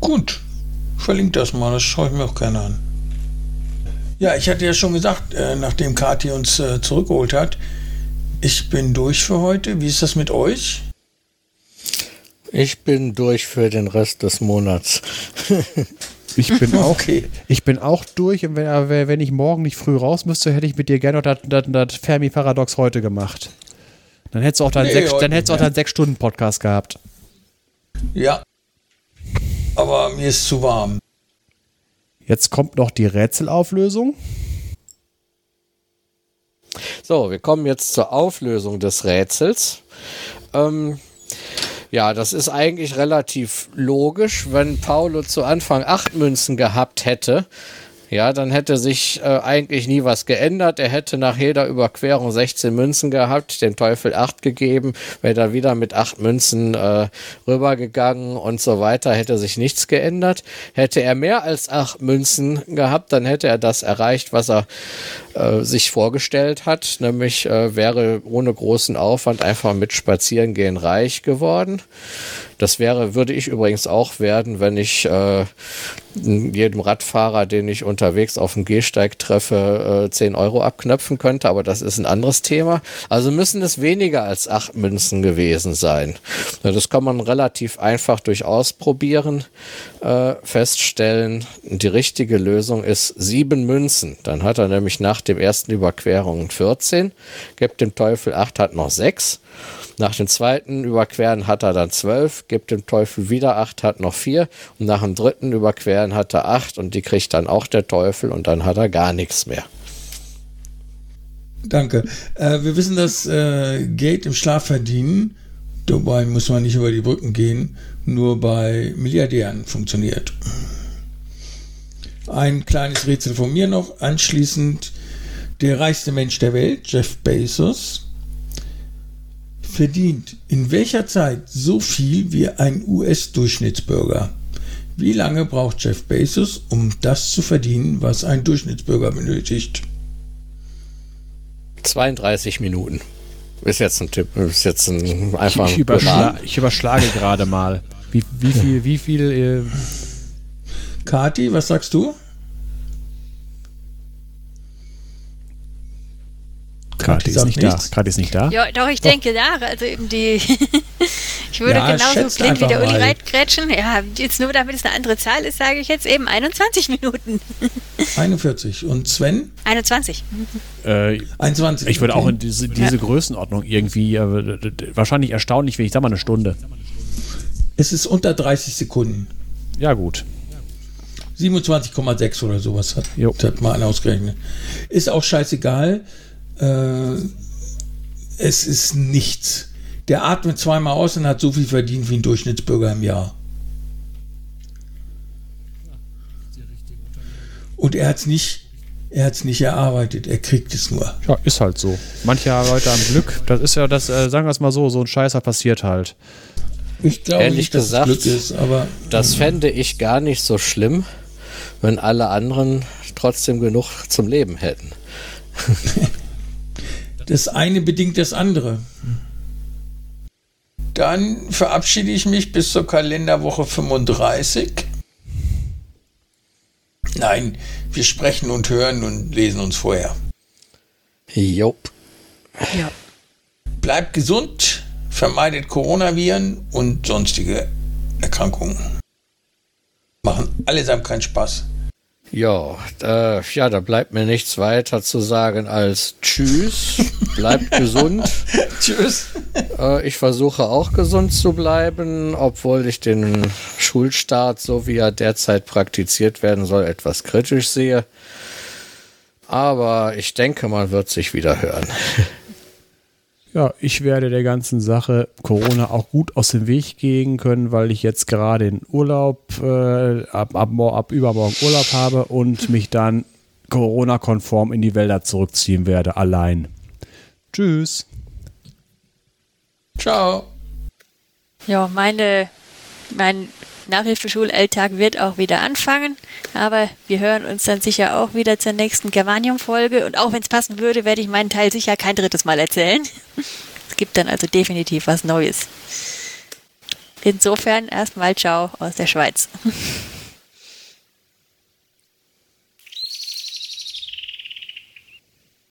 [SPEAKER 2] Gut, verlinkt das mal, das schaue ich mir auch gerne an. Ja, ich hatte ja schon gesagt, äh, nachdem Kathi uns äh, zurückgeholt hat, ich bin durch für heute. Wie ist das mit euch?
[SPEAKER 4] Ich bin durch für den Rest des Monats.
[SPEAKER 1] Ich bin auch,
[SPEAKER 2] Okay.
[SPEAKER 1] ich bin auch durch und wenn, wenn ich morgen nicht früh raus müsste, hätte ich mit dir gerne noch das, das, das Fermi-Paradox heute gemacht. Dann hättest du auch deinen
[SPEAKER 2] Nee,
[SPEAKER 1] sechs, dann hättest auch deinen sechs Stunden Podcast gehabt.
[SPEAKER 2] Ja. Aber mir ist zu warm.
[SPEAKER 1] Jetzt kommt noch die Rätselauflösung.
[SPEAKER 4] So, wir kommen jetzt zur Auflösung des Rätsels. Ähm, ja, das ist eigentlich relativ logisch. Wenn Paulo zu Anfang acht Münzen gehabt hätte, ja, dann hätte sich äh, eigentlich nie was geändert. Er hätte nach jeder Überquerung 16 Münzen gehabt, dem Teufel 8 gegeben, wäre da wieder mit 8 Münzen äh, rübergegangen und so weiter, hätte sich nichts geändert. Hätte er mehr als 8 Münzen gehabt, dann hätte er das erreicht, was er äh, sich vorgestellt hat, nämlich äh, wäre ohne großen Aufwand einfach mit Spazierengehen reich geworden. Das wäre, würde ich übrigens auch werden, wenn ich äh, jedem Radfahrer, den ich unterwegs auf dem Gehsteig treffe, äh, 10 Euro abknöpfen könnte, aber das ist ein anderes Thema. Also müssen es weniger als 8 Münzen gewesen sein. Das kann man relativ einfach durch Ausprobieren äh, feststellen. Die richtige Lösung ist 7 Münzen. Dann hat er nämlich nach dem ersten Überquerung 14, gibt dem Teufel 8, hat noch 6. Nach dem zweiten Überqueren hat er dann 12, gibt dem Teufel wieder 8, hat noch 4. Und nach dem dritten Überqueren hat er 8 und die kriegt dann auch der Teufel und dann hat er gar nichts mehr.
[SPEAKER 2] Danke. Äh, wir wissen, dass äh, Geld im Schlaf verdienen, dabei muss man nicht über die Brücken gehen, nur bei Milliardären funktioniert. Ein kleines Rätsel von mir noch. Anschließend der reichste Mensch der Welt, Jeff Bezos, verdient in welcher Zeit so viel wie ein US-Durchschnittsbürger? Wie lange braucht Jeff Bezos, um das zu verdienen, was ein Durchschnittsbürger benötigt?
[SPEAKER 4] 32 Minuten. Ist jetzt ein Tipp, ist jetzt ein einfach
[SPEAKER 1] Ich,
[SPEAKER 4] ein
[SPEAKER 1] überschla ich überschlage gerade mal. Wie, wie viel, wie viel, äh,
[SPEAKER 2] Kati, was sagst du?
[SPEAKER 1] Kati ist nicht da.
[SPEAKER 2] nichts.
[SPEAKER 1] Kati ist nicht da.
[SPEAKER 3] Ja, doch, ich denke nach. Also eben die. ich würde
[SPEAKER 2] Ja,
[SPEAKER 3] genauso blind wie der Uli reitgrätschen. Ja, jetzt nur damit es eine andere Zahl ist, sage ich jetzt eben 21 Minuten.
[SPEAKER 2] 41. Und Sven?
[SPEAKER 3] 21.
[SPEAKER 1] Äh,
[SPEAKER 2] 21.
[SPEAKER 1] ich würde
[SPEAKER 2] okay.
[SPEAKER 1] auch in diese, diese Größenordnung irgendwie, äh, wahrscheinlich erstaunlich wenig, ich sag mal eine Stunde.
[SPEAKER 2] Es ist unter 30 Sekunden.
[SPEAKER 1] Ja, gut.
[SPEAKER 2] 27,6 oder sowas hat, hat mal einer ausgerechnet. Ist auch scheißegal. Äh, es ist nichts. Der atmet zweimal aus und hat so viel verdient wie ein Durchschnittsbürger im Jahr. Und er hat es nicht, er hat es nicht erarbeitet, er kriegt es nur.
[SPEAKER 1] Ja, ist halt so. Manche Leute haben Glück. Das ist ja das, äh, sagen wir es mal so, so ein Scheißer passiert halt.
[SPEAKER 4] Ich glaube Ehrlich nicht, dass gesagt, es Glück ist, aber. Das fände ich gar nicht so schlimm, wenn alle anderen trotzdem genug zum Leben hätten.
[SPEAKER 2] das eine bedingt das andere. Dann verabschiede ich mich bis zur Kalenderwoche 35. Nein, wir sprechen und hören und lesen uns vorher.
[SPEAKER 4] Jop.
[SPEAKER 2] Ja. Bleibt gesund, vermeidet Coronaviren und sonstige Erkrankungen. Machen allesamt keinen Spaß.
[SPEAKER 4] Ja, äh, ja, da bleibt mir nichts weiter zu sagen als Tschüss, bleibt gesund.
[SPEAKER 2] tschüss.
[SPEAKER 4] Äh, ich versuche auch gesund zu bleiben, obwohl ich den Schulstart, so wie er derzeit praktiziert werden soll, etwas kritisch sehe. Aber ich denke, man wird sich wieder hören.
[SPEAKER 1] Ja, ich werde der ganzen Sache Corona auch gut aus dem Weg gehen können, weil ich jetzt gerade in Urlaub, äh, ab, ab, ab übermorgen Urlaub habe und mich dann Corona-konform in die Wälder zurückziehen werde, allein. Tschüss.
[SPEAKER 2] Ciao.
[SPEAKER 3] Ja, meine, mein Nachhilfeschulalltag wird auch wieder anfangen, aber wir hören uns dann sicher auch wieder zur nächsten Germanium-Folge und auch wenn es passen würde, werde ich meinen Teil sicher kein drittes Mal erzählen. es gibt dann also definitiv was Neues. Insofern erstmal Ciao aus der Schweiz.